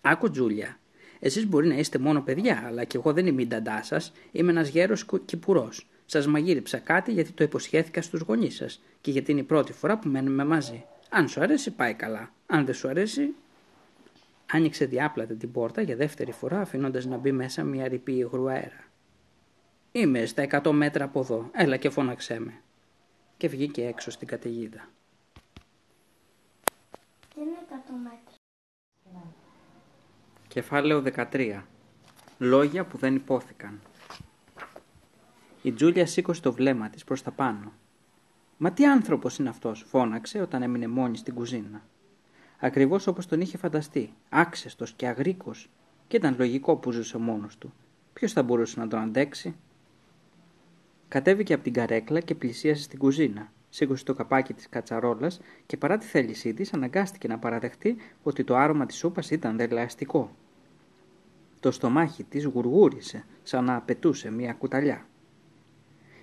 [SPEAKER 1] Άκου, Τζούλια, εσείς μπορεί να είστε μόνο παιδιά, αλλά κι εγώ δεν είμαι η νταντά σας, είμαι ένας γέρος κυπουρό. Σας μαγείρεψα κάτι γιατί το υποσχέθηκα στους γονείς σας και γιατί είναι η πρώτη φορά που μένουμε μαζί. Αν σου αρέσει, πάει καλά. Αν δεν σου αρέσει, Άνοιξε διάπλατα την πόρτα για δεύτερη φορά αφήνοντας να μπει μέσα μια ρηπή υγρού αέρα. «Είμαι στα εκατό μέτρα από εδώ. Έλα και φώναξέ με». Και βγήκε έξω στην καταιγίδα.
[SPEAKER 3] Δεν είναι εκατό μέτρα.
[SPEAKER 1] Κεφάλαιο 13. Λόγια που δεν υπόθηκαν. Η Τζούλια σήκωσε το βλέμμα της προς τα πάνω. «Μα τι άνθρωπος είναι αυτός» φώναξε όταν έμεινε μόνη στην κουζίνα ακριβώς όπως τον είχε φανταστεί, άξεστος και αγρίκος και ήταν λογικό που ζούσε μόνος του. Ποιος θα μπορούσε να τον αντέξει; Κατέβηκε από την καρέκλα και πλησίασε στην κουζίνα. Σήκωσε το καπάκι της κατσαρόλας και παρά τη θέλησή της αναγκάστηκε να παραδεχτεί ότι το άρωμα της σούπας ήταν δελεαστικό. Το στομάχι της γουργούρισε σαν να απαιτούσε μια κουταλιά.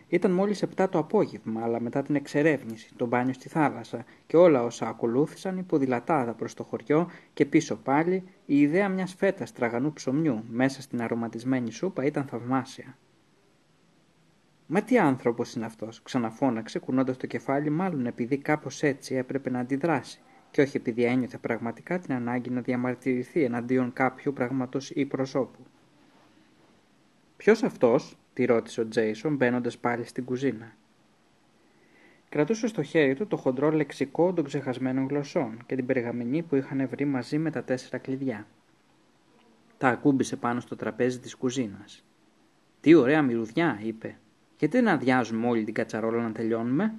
[SPEAKER 1] Ήταν μόλις 7 το απόγευμα, αλλά μετά την εξερεύνηση, το μπάνιο στη θάλασσα και όλα όσα ακολούθησαν υποδηλατάδα προς το χωριό και πίσω πάλι, η ιδέα μιας φέτας τραγανού ψωμιού μέσα στην αρωματισμένη σούπα ήταν θαυμάσια. Μα τι άνθρωπος είναι αυτός, ξαναφώναξε κουνώντας το κεφάλι μάλλον επειδή κάπως έτσι έπρεπε να αντιδράσει και όχι επειδή ένιωθε πραγματικά την ανάγκη να διαμαρτυρηθεί εναντίον κάποιου πράγματος ή προσώπου. «Ποιος αυτός» τη ρώτησε ο Τζέισον μπαίνοντας πάλι στην κουζίνα. Κρατούσε στο χέρι του το χοντρό λεξικό των ξεχασμένων γλωσσών και την περγαμηνή που είχαν βρει μαζί με τα τέσσερα κλειδιά. Τα ακούμπησε πάνω στο τραπέζι της κουζίνας. «Τι ωραία μυρουδιά», είπε. «Γιατί δεν αδειάζουμε όλη την κατσαρόλα να τελειώνουμε»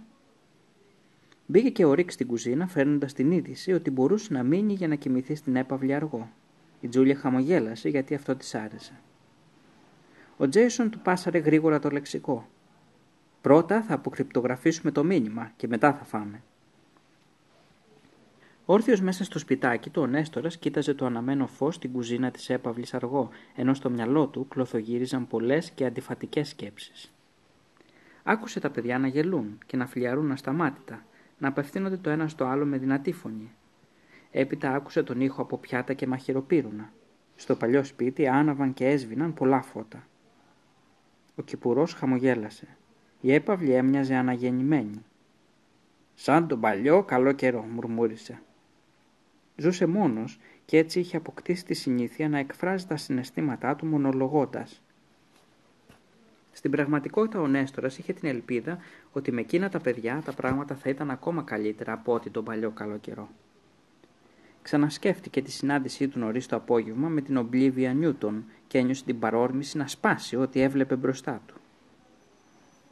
[SPEAKER 1] Μπήκε και ο Ρίκ στην κουζίνα φέρνοντας την είδηση ότι μπορούσε να μείνει για να κοιμηθεί στην έπαυλη αργό. Η Τζούλια χαμογέλασε γιατί αυτό της άρεσε. Ο Τζέισον του πάσαρε γρήγορα το λεξικό. Πρώτα θα αποκρυπτογραφήσουμε το μήνυμα και μετά θα φάμε. Όρθιος μέσα στο σπιτάκι του, ο Νέστορας κοίταζε το αναμένο φως στην κουζίνα της έπαυλης αργό, ενώ στο μυαλό του κλωθογύριζαν πολλές και αντιφατικές σκέψεις. Άκουσε τα παιδιά να γελούν και να φλιαρούν ασταμάτητα, να απευθύνονται το ένα στο άλλο με δυνατή φωνή. Έπειτα άκουσε τον ήχο από πιάτα και μαχαιροπύρουνα. Στο παλιό σπίτι άναβαν και έσβηναν πολλά φώτα. Ο κυπουρός χαμογέλασε. Η έπαυλη έμοιαζε αναγεννημένη. «Σαν τον παλιό καλό καιρό», μουρμούρισε. Ζούσε μόνος και έτσι είχε αποκτήσει τη συνήθεια να εκφράζει τα συναισθήματά του μονολογώντας. Στην πραγματικότητα ο Νέστορας είχε την ελπίδα ότι με εκείνα τα παιδιά τα πράγματα θα ήταν ακόμα καλύτερα από ό,τι τον παλιό καλό καιρό. Ξανασκέφτηκε τη συνάντησή του νωρίς το απόγευμα με την Ομπλίβια Νιούτον και ένιωσε την παρόρμηση να σπάσει ό,τι έβλεπε μπροστά του.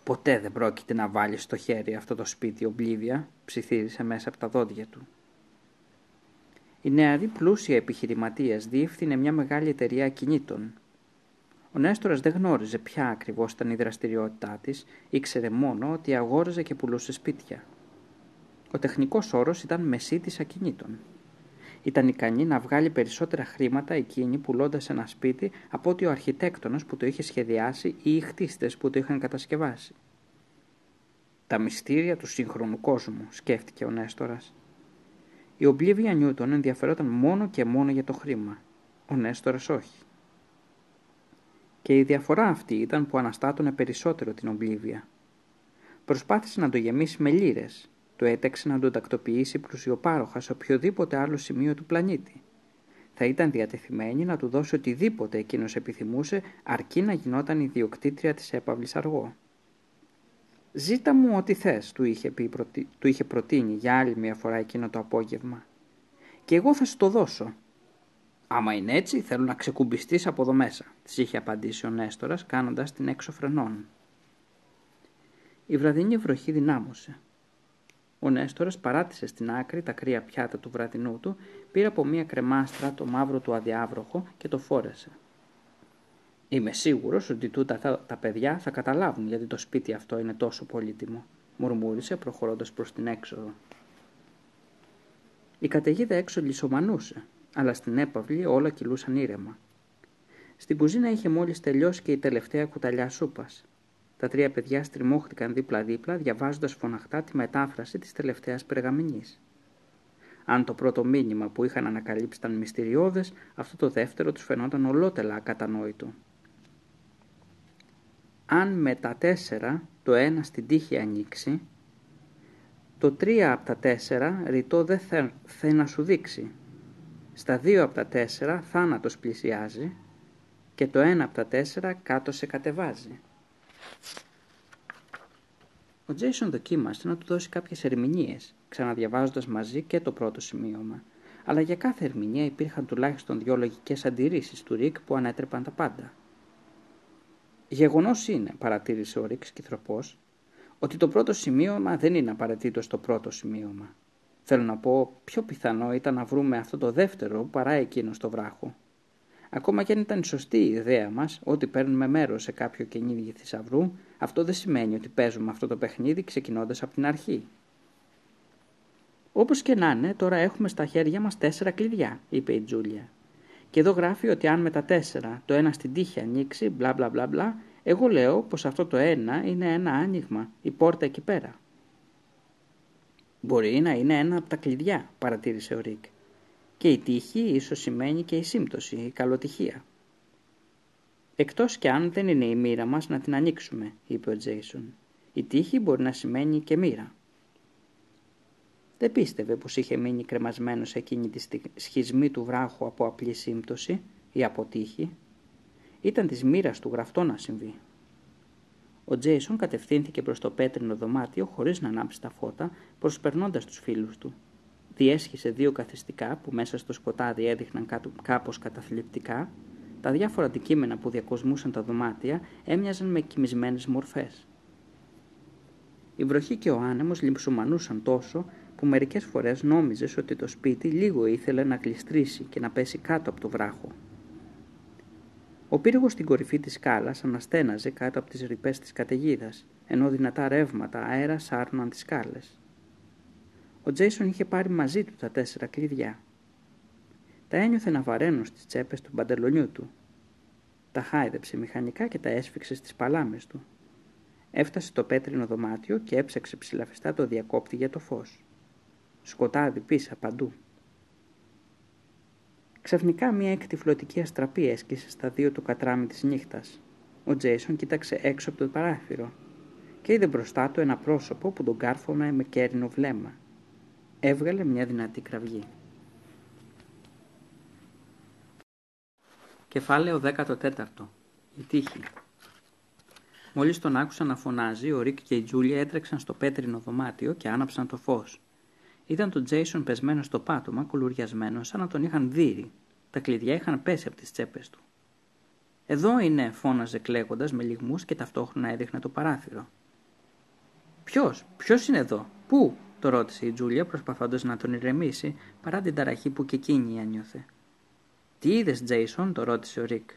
[SPEAKER 1] Ποτέ δεν πρόκειται να βάλει στο χέρι αυτό το σπίτι Ομπλίβια, ψιθύρισε μέσα από τα δόντια του. Η νεαρή πλούσια επιχειρηματίας διεύθυνε μια μεγάλη εταιρεία κινήτων ο Νέστορας δεν γνώριζε ποια ακριβώς ήταν η δραστηριότητά της, ήξερε μόνο ότι αγόραζε και πουλούσε σπίτια. Ο τεχνικός όρος ήταν μεσίτης ακινήτων. Ήταν ικανή να βγάλει περισσότερα χρήματα εκείνη πουλώντας ένα σπίτι από ότι ο αρχιτέκτονας που το είχε σχεδιάσει ή οι χτίστες που το είχαν κατασκευάσει. Τα μυστήρια του σύγχρονου κόσμου, σκέφτηκε ο Νέστορας. Η Ομπλίβια Νιούτον ενδιαφερόταν μόνο και μόνο για το χρήμα. Ο Νέστορας όχι. Και η διαφορά αυτή ήταν που αναστάτωνε περισσότερο την Ομπλίβια. Προσπάθησε να το γεμίσει με λύρες, το έταξε να το τακτοποιήσει πλουσιοπάροχας σε οποιοδήποτε άλλο σημείο του πλανήτη. Θα ήταν διατεθειμένη να του δώσει οτιδήποτε εκείνος επιθυμούσε, αρκεί να γινόταν η διοκτήτρια της έπαυλης αργό. «Ζήτα μου ό,τι θες», του είχε, πει, του είχε προτείνει για άλλη μια φορά εκείνο το απόγευμα. «Και εγώ θα σου το δώσω», Άμα είναι έτσι, θέλω να ξεκουμπιστείς από εδώ μέσα, της είχε απαντήσει ο Νέστορας, κάνοντας την έξω φρενών. Η βραδινή βροχή δυνάμωσε. Ο Νέστορας παράτησε στην άκρη τα κρύα πιάτα του βραδινού του, πήρε από μία κρεμάστρα το μαύρο του αδιάβροχο και το φόρεσε. Είμαι σίγουρος ότι τούτα τα παιδιά θα καταλάβουν γιατί το σπίτι αυτό είναι τόσο πολύτιμο, μουρμούρισε προχωρώντας προς την έξοδο. Η καταιγίδα έξω λισομανούσε αλλά στην έπαυλη όλα κυλούσαν ήρεμα. Στην κουζίνα είχε μόλις τελειώσει και η τελευταία κουταλιά σούπας. Τα τρία παιδιά στριμώχτηκαν δίπλα-δίπλα διαβάζοντας φωναχτά τη μετάφραση της τελευταίας περγαμηνής. Αν το πρώτο μήνυμα που είχαν ανακαλύψει ήταν μυστηριώδες, αυτό το δεύτερο τους φαινόταν ολότελα ακατανόητο. Αν με τα τέσσερα το ένα στην τύχη ανοίξει, το τρία από τα τέσσερα ρητό δεν θα, να σου δείξει, στα δύο από τα τέσσερα θάνατος πλησιάζει και το ένα από τα τέσσερα κάτω σε κατεβάζει. Ο Τζέισον δοκίμασε να του δώσει κάποιες ερμηνείες, ξαναδιαβάζοντας μαζί και το πρώτο σημείωμα. Αλλά για κάθε ερμηνεία υπήρχαν τουλάχιστον δυο λογικές αντιρρήσεις του Ρικ που ανέτρεπαν τα πάντα. Γεγονός είναι, παρατήρησε ο Ρικ σκυθροπός, ότι το πρώτο σημείωμα δεν είναι απαραίτητο το πρώτο σημείωμα. Θέλω να πω, πιο πιθανό ήταν να βρούμε αυτό το δεύτερο παρά εκείνο στο βράχο. Ακόμα και αν ήταν η σωστή η ιδέα μας ότι παίρνουμε μέρος σε κάποιο κυνήγι θησαυρού, αυτό δεν σημαίνει ότι παίζουμε αυτό το παιχνίδι ξεκινώντας από την αρχή. Όπως και να είναι, τώρα έχουμε στα χέρια μας τέσσερα κλειδιά, είπε η Τζούλια. Και εδώ γράφει ότι αν με τα τέσσερα το ένα στην τύχη ανοίξει, μπλα μπλα μπλα μπλα, Εγώ λέω πως αυτό το ένα είναι ένα άνοιγμα, η πόρτα εκεί πέρα. Μπορεί να είναι ένα από τα κλειδιά, παρατήρησε ο Ρικ. Και η τύχη ίσως σημαίνει και η σύμπτωση, η καλοτυχία. Εκτός κι αν δεν είναι η μοίρα μας να την ανοίξουμε, είπε ο Τζέισον. Η τύχη μπορεί να σημαίνει και μοίρα. Δεν πίστευε πως είχε μείνει κρεμασμένος σε εκείνη τη σχισμή του βράχου από απλή σύμπτωση ή από τύχη. Ήταν της μοίρας του γραφτό να συμβεί. Ο Τζέισον κατευθύνθηκε προς το πέτρινο δωμάτιο χωρίς να ανάψει τα φώτα, προσπερνώντας τους φίλους του. Διέσχισε δύο καθιστικά που μέσα στο σκοτάδι έδειχναν κάπως καταθλιπτικά. Τα διάφορα αντικείμενα που διακοσμούσαν τα δωμάτια έμοιαζαν με κοιμισμένες μορφές. Η βροχή και ο άνεμος λιμψουμανούσαν τόσο που μερικές φορές νόμιζες ότι το σπίτι λίγο ήθελε να κλειστρήσει και να πέσει κάτω από το βράχο. Ο πύργος στην κορυφή της σκάλας αναστέναζε κάτω από τις ρηπές της καταιγίδας, ενώ δυνατά ρεύματα αέρα σάρναν τις σκάλες. Ο Τζέισον είχε πάρει μαζί του τα τέσσερα κλειδιά. Τα ένιωθε να βαραίνουν στις τσέπες του παντελονιού του. Τα χάιδεψε μηχανικά και τα έσφιξε στις παλάμες του. Έφτασε στο πέτρινο δωμάτιο και έψαξε ψηλαφιστά το διακόπτη για το φως. Σκοτάδι πίσω παντού. Ξαφνικά μια εκτιφλωτική αστραπή έσκησε στα δύο του κατράμι της νύχτας. Ο Τζέισον κοίταξε έξω από το παράθυρο και είδε μπροστά του ένα πρόσωπο που τον κάρφωνα με κέρινο βλέμμα. Έβγαλε μια δυνατή κραυγή. Κεφάλαιο 14. Η τύχη. Μόλις τον άκουσαν να φωνάζει, ο Ρίκ και η Τζούλια έτρεξαν στο πέτρινο δωμάτιο και άναψαν το φως. Ήταν το Τζέισον πεσμένο στο πάτωμα, κουλουριασμένος, σαν να τον είχαν δει. Τα κλειδιά είχαν πέσει από τις τσέπες του. Εδώ είναι, φώναζε κλαίγοντας με λιγμούς και ταυτόχρονα έδειχνε το παράθυρο. Ποιος, ποιος είναι εδώ, πού, το ρώτησε η Τζούλια προσπαθώντας να τον ηρεμήσει παρά την ταραχή που και εκείνη ένιωθε. Τι είδες, Τζέισον, το ρώτησε ο Ρικ.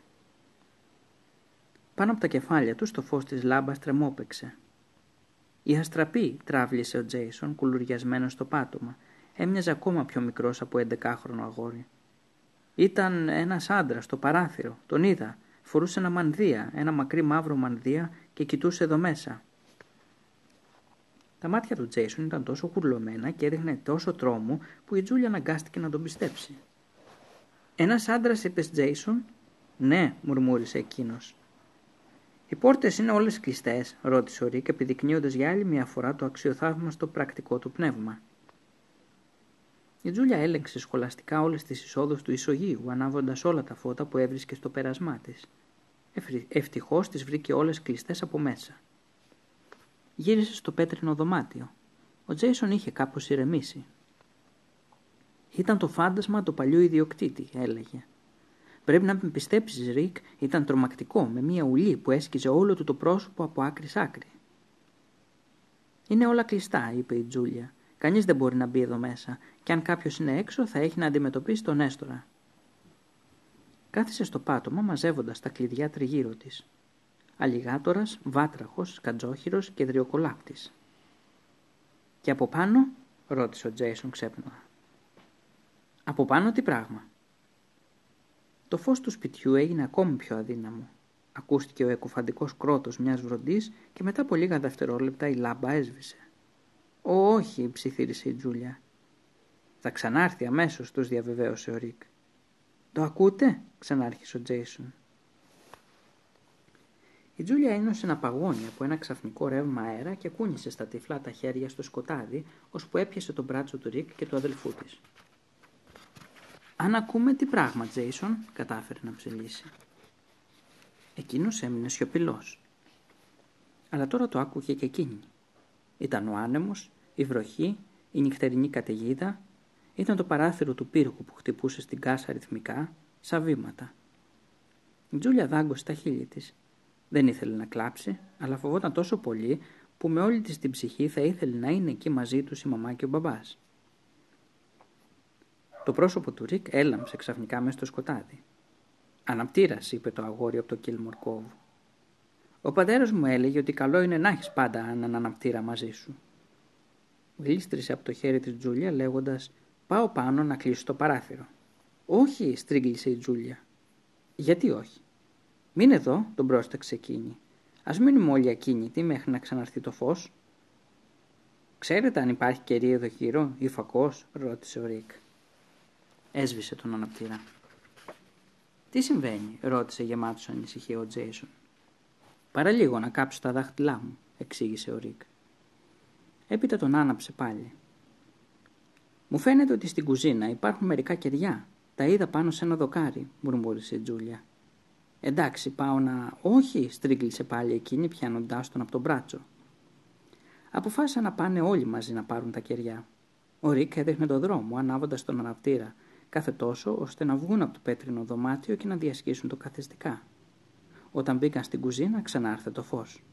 [SPEAKER 1] Πάνω από τα κεφάλια του το φως της λάμπας τρεμόπαιξε. Η αστραπή, τράβλησε ο Τζέισον, κουλουριασμένος στο πάτωμα. Έμοιαζε ακόμα πιο μικρός από 11χρονο αγόρι. Ήταν ένας άντρας στο παράθυρο. Τον είδα. Φορούσε ένα μανδύα, ένα μακρύ μαύρο μανδύα και κοιτούσε εδώ μέσα. Τα μάτια του Τζέισον ήταν τόσο κουρλωμένα και έδειχνε τόσο τρόμο που η Τζούλια αναγκάστηκε να τον πιστέψει. Ένας άντρας, είπες Τζέισον; Ναι, μουρμούρισε εκείνος. Οι πόρτες είναι όλες κλειστές, ρώτησε ο Ρίκ, επιδεικνύοντας για άλλη μια φορά το αξιοθαύμαστο πρακτικό του πνεύμα. Η Τζούλια έλεγξε σχολαστικά όλες τις εισόδους του ισογείου, ανάβοντας όλα τα φώτα που έβρισκε στο πέρασμά της. Ευτυχώς τις βρήκε όλες κλειστές από μέσα. Γύρισε στο πέτρινο δωμάτιο. Ο Τζέισον είχε κάπως ηρεμήσει. Ήταν το φάντασμα του παλιού ιδιοκτήτη, έλεγε. Πρέπει να με πιστέψεις, Ρικ, ήταν τρομακτικό, με μια ουλή που έσκυζε όλο του το πρόσωπο από άκρη σ' άκρη. Είναι όλα κλειστά, είπε η Τζούλια. Κανείς δεν μπορεί να μπει εδώ μέσα, και αν κάποιος είναι έξω, θα έχει να αντιμετωπίσει τον έστωρα. Κάθισε στο πάτωμα μαζεύοντας τα κλειδιά τριγύρω της. Αλιγάτορας, βάτραχος, κατζόχυρο και δριοκολάπτη. Και από πάνω, ρώτησε ο Τζέισον ξέπνοα. Από πάνω τι πράγμα. Το φως του σπιτιού έγινε ακόμη πιο αδύναμο. Ακούστηκε ο εκοφαντικός κρότος μιας βροντής και μετά από λίγα δευτερόλεπτα η λάμπα έσβησε. «Ω, όχι», ψιθύρισε η Τζούλια. «Θα ξανάρθει αμέσως», τους διαβεβαίωσε ο Ρικ. «Το ακούτε», ξανάρχισε ο Τζέισον. Η Τζούλια ένιωσε να παγώνει από ένα ξαφνικό ρεύμα αέρα και κούνησε στα τυφλά τα χέρια στο σκοτάδι, ώσπου έπιασε το μπράτσο του Ρικ και του αδελφού της. Αν ακούμε τι πράγμα, Τζέισον, κατάφερε να ψελλίσει. Εκείνος έμεινε σιωπηλός. Αλλά τώρα το άκουγε και εκείνη. Ήταν ο άνεμος, η βροχή, η νυχτερινή καταιγίδα, ήταν το παράθυρο του πύργου που χτυπούσε στην κάσα ρυθμικά, σαν βήματα. Η Τζούλια δάγκωσε τα χείλη της. Δεν ήθελε να κλάψει, αλλά φοβόταν τόσο πολύ που με όλη της την ψυχή θα ήθελε να είναι εκεί μαζί τους η μαμά και ο μπαμπάς. Το πρόσωπο του Ρικ έλαμψε ξαφνικά μέσα στο σκοτάδι. Αναπτήρας, είπε το αγόρι από το Κίλμορ Κόβ. Ο πατέρας μου έλεγε ότι καλό είναι να έχεις πάντα έναν αναπτήρα μαζί σου. Γλίστρισε από το χέρι της Τζούλια λέγοντας: Πάω πάνω να κλείσω το παράθυρο. Όχι, στρίγγισε η Τζούλια. Γιατί όχι; Μην εδώ, τον πρόσταξε εκείνη. Ας μείνουμε όλοι ακίνητοι μέχρι να ξαναρθεί το φως. Ξέρετε αν υπάρχει κερί εδώ γύρω ή φακός, ρώτησε ο Ρίκ. Έσβησε τον αναπτήρα. Τι συμβαίνει, ρώτησε γεμάτος ανησυχία ο Τζέισον. Παραλίγο να κάψω τα δάχτυλά μου, εξήγησε ο Ρίκ. Έπειτα τον άναψε πάλι. Μου φαίνεται ότι στην κουζίνα υπάρχουν μερικά κεριά. Τα είδα πάνω σε ένα δοκάρι, μουρμούρισε η Τζούλια. Εντάξει, πάω να. Όχι, στρίγκλισε πάλι εκείνη πιάνοντάς τον από τον μπράτσο. Αποφάσισαν να πάνε όλοι μαζί να πάρουν τα κεριά. Ο Ρίκ έδειχνε το δρόμο, ανάβοντας τον αναπτήρα, κάθε τόσο ώστε να βγουν από το πέτρινο δωμάτιο και να διασχίσουν το καθεστικά. Όταν μπήκαν στην κουζίνα, ξανάρθε το φως.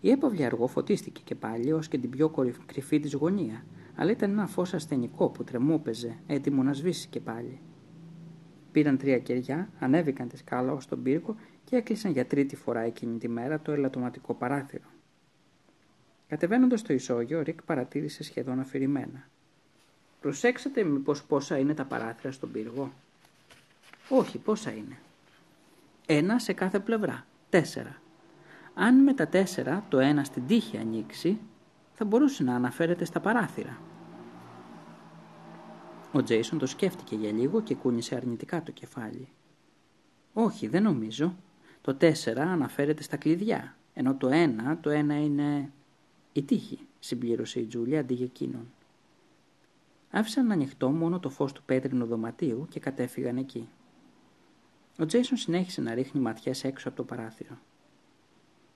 [SPEAKER 1] Η έπαυλη αργό φωτίστηκε και πάλι ως και την πιο κρυφή της γωνία, αλλά ήταν ένα φως ασθενικό που τρεμόπαιζε, έτοιμο να σβήσει και πάλι. Πήραν τρία κεριά, ανέβηκαν τη σκάλα ως τον πύργο και έκλεισαν για τρίτη φορά εκείνη τη μέρα το ελαττωματικό παράθυρο. Κατεβαίνοντας το ισόγειο, ο Ρικ παρατήρησε σχεδόν αφηρημένα. Προσέξατε μήπως πόσα είναι τα παράθυρα στον πύργο; Όχι, πόσα είναι. Ένα σε κάθε πλευρά. Τέσσερα. Αν με τα τέσσερα το ένα στην τύχη ανοίξει, θα μπορούσε να αναφέρεται στα παράθυρα. Ο Τζέισον το σκέφτηκε για λίγο και κούνησε αρνητικά το κεφάλι. Όχι, δεν νομίζω. Το τέσσερα αναφέρεται στα κλειδιά, ενώ το ένα, το ένα είναι η τύχη, συμπλήρωσε η Τζούλια αντί για εκείνον. Άφησαν ανοιχτό μόνο το φως του πέτρινου δωματίου και κατέφυγαν εκεί. Ο Τζέισον συνέχισε να ρίχνει ματιές έξω από το παράθυρο.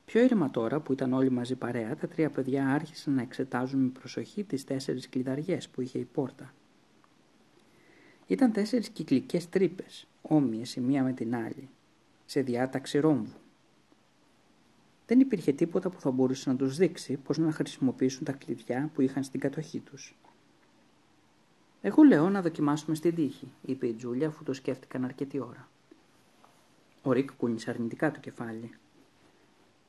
[SPEAKER 1] Πιο ήρεμα τώρα που ήταν όλοι μαζί παρέα, τα τρία παιδιά άρχισαν να εξετάζουν με προσοχή τις τέσσερις κλειδαριές που είχε η πόρτα. Ήταν τέσσερις κυκλικές τρύπες, όμοιες η μία με την άλλη, σε διάταξη ρόμβου. Δεν υπήρχε τίποτα που θα μπορούσε να τους δείξει πώς να χρησιμοποιήσουν τα κλειδιά που είχαν στην κατοχή τους. «Εγώ λέω να δοκιμάσουμε στην τύχη», είπε η Τζούλια αφού το σκέφτηκαν αρκετή ώρα. Ο Ρίκ κούνησε αρνητικά το κεφάλι.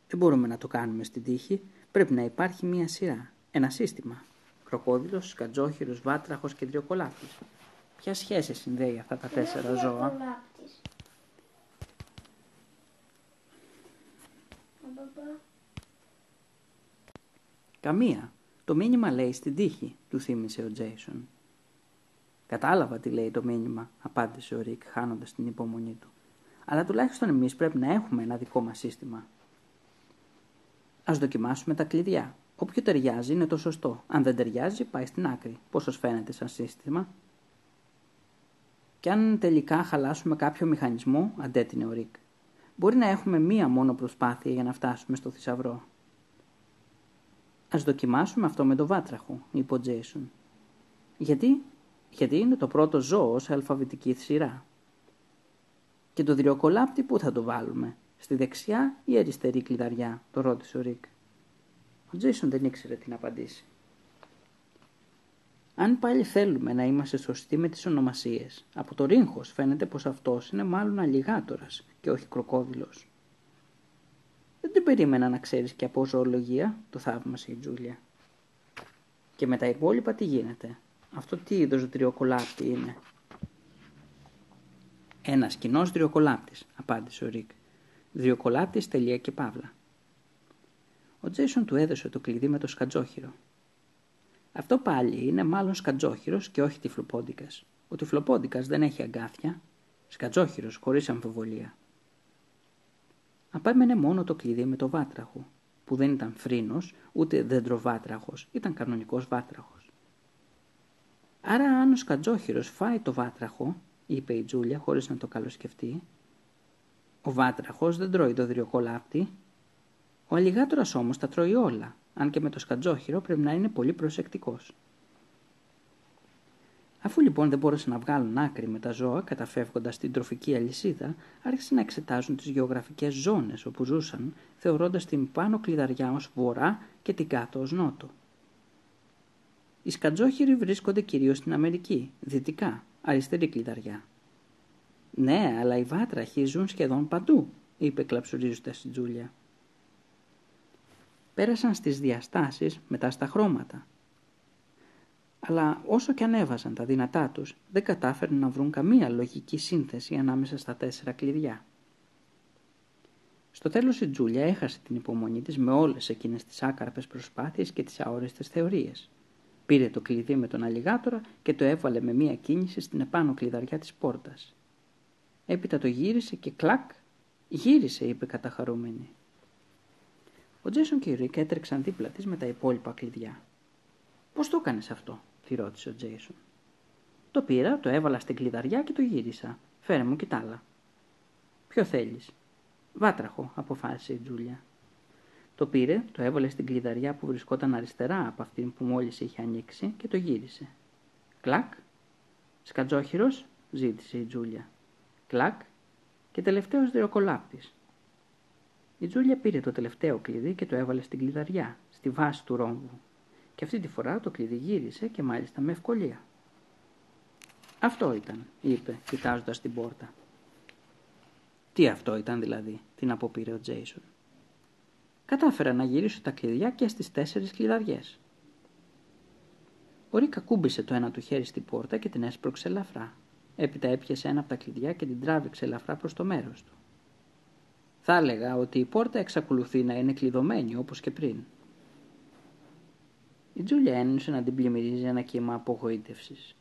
[SPEAKER 1] Δεν μπορούμε να το κάνουμε στην τύχη. Πρέπει να υπάρχει μία σειρά. Ένα σύστημα. Κροκόδιλος, σκατζόχυρος, βάτραχος και τριοκολάτη. Ποια σχέση συνδέει αυτά τα τέσσερα ζώα; Καμία. Το μήνυμα λέει στην τύχη, του θύμισε ο Τζέισον. Κατάλαβα τι λέει το μήνυμα, απάντησε ο Ρικ, χάνοντας την υπομονή του. Αλλά τουλάχιστον εμείς πρέπει να έχουμε ένα δικό μας σύστημα. Ας δοκιμάσουμε τα κλειδιά. Όποιο ταιριάζει είναι το σωστό. Αν δεν ταιριάζει, πάει στην άκρη. Πώς σας φαίνεται σαν σύστημα; Και αν τελικά χαλάσουμε κάποιο μηχανισμό, αντέτεινε ο Ρικ, μπορεί να έχουμε μία μόνο προσπάθεια για να φτάσουμε στο θησαυρό. Α δοκιμάσουμε αυτό με το βάτραχο, είπε ο Τζέισον. Γιατί; Γιατί είναι το πρώτο ζώο σε αλφαβητική σειρά. Και το δριοκολάπτη πού θα το βάλουμε, στη δεξιά ή αριστερή κλειδαριά, το ρώτησε ο Ρικ. Ο Τζέισον δεν ήξερε τι να απαντήσει. Αν πάλι θέλουμε να είμαστε σωστοί με τις ονομασίες, από το ρίγχος φαίνεται πως αυτός είναι μάλλον αλιγάτορας και όχι κροκόδιλος. Δεν την περίμενα να ξέρεις και από ζωολογία, το θαύμασε η Τζούλια. Και με τα υπόλοιπα τι γίνεται; Αυτό τι είδος δριοκολάπτη είναι; Ένας κοινός δριοκολάπτη, απάντησε ο Ρικ. Δριοκολάπτη τελεία και παύλα. Ο Τζέισον του έδωσε το κλειδί με το σκατζόχυρο. Αυτό πάλι είναι μάλλον σκατζόχυρος και όχι τυφλοπόντικας. Ο τυφλοπόντικας δεν έχει αγκάθια. Σκατζόχυρος, χωρίς αμφιβολία. Απέμενε μόνο το κλειδί με το βάτραχο, που δεν ήταν φρύνος ούτε δεντροβάτραχος, ήταν κανονικός βάτραχος. Άρα, αν ο σκατζόχυρος φάει το βάτραχο, είπε η Τζούλια χωρίς να το καλοσκεφτεί. Ο βάτραχος δεν τρώει το δριοκολάπτη. Ο αλιγάτορας όμως τα τρώει όλα, αν και με το σκατζόχυρο πρέπει να είναι πολύ προσεκτικός. Αφού λοιπόν δεν μπόρεσαν να βγάλουν άκρη με τα ζώα καταφεύγοντας την τροφική αλυσίδα, άρχισαν να εξετάζουν τις γεωγραφικές ζώνες όπου ζούσαν, θεωρώντας την πάνω κλειδαριά ως βορρά και την κάτω ως νότο. Οι σκατζόχυροι βρίσκονται κυρίως στην Αμερική, δυτικά, αριστερή κλειδαριά. Ναι, αλλά οι βάτραχοι ζουν σχεδόν παντού, είπε κλαψουρίζοντας η Τζούλια. Πέρασαν στις διαστάσεις μετά στα χρώματα. Αλλά όσο και ανέβαζαν τα δυνατά τους, δεν κατάφεραν να βρουν καμία λογική σύνθεση ανάμεσα στα τέσσερα κλειδιά. Στο τέλος η Τζούλια έχασε την υπομονή της με όλες εκείνες τις άκαρπες προσπάθειες και τις αόριστες θεωρίες. Πήρε το κλειδί με τον αλιγάτορα και το έβαλε με μία κίνηση στην επάνω κλειδαριά της πόρτας. Έπειτα το γύρισε και κλακ, γύρισε είπε καταχαρούμενη. Ο Τζέισον και ο Ρικ έτρεξαν δίπλα της με τα υπόλοιπα κλειδιά. «Πώς το έκανες αυτό» τη ρώτησε ο Τζέισον. «Το πήρα, το έβαλα στην κλειδαριά και το γύρισα. Φέρε μου κι τ' άλλα». «Ποιο θέλεις» Βάτραχο, αποφάσισε η Τζούλια. Το πήρε, το έβαλε στην κλειδαριά που βρισκόταν αριστερά από αυτήν που μόλις είχε ανοίξει και το γύρισε. Κλακ. Σκατζόχυρος, ζήτησε η Τζούλια. Κλακ. Και τελευταίος δρυοκολάπτης. Η Τζούλια πήρε το τελευταίο κλειδί και το έβαλε στην κλειδαριά, στη βάση του ρόμβου. Και αυτή τη φορά το κλειδί γύρισε και μάλιστα με ευκολία. Αυτό ήταν, είπε, κοιτάζοντας την πόρτα. Τι αυτό ήταν δηλαδή, την αποπήρε ο Τζέισον. Κατάφερα να γυρίσω τα κλειδιά και στις τέσσερις κλειδαριές. Ο Ρίκα κούμπησε το ένα του χέρι στην πόρτα και την έσπρωξε ελαφρά. Έπειτα έπιασε ένα από τα κλειδιά και την τράβηξε ελαφρά προς το μέρος του. Θα έλεγα ότι η πόρτα εξακολουθεί να είναι κλειδωμένη όπως και πριν. Η Τζούλια ένιωσε να την πλημμυρίζει ένα κύμα απογοήτευσης.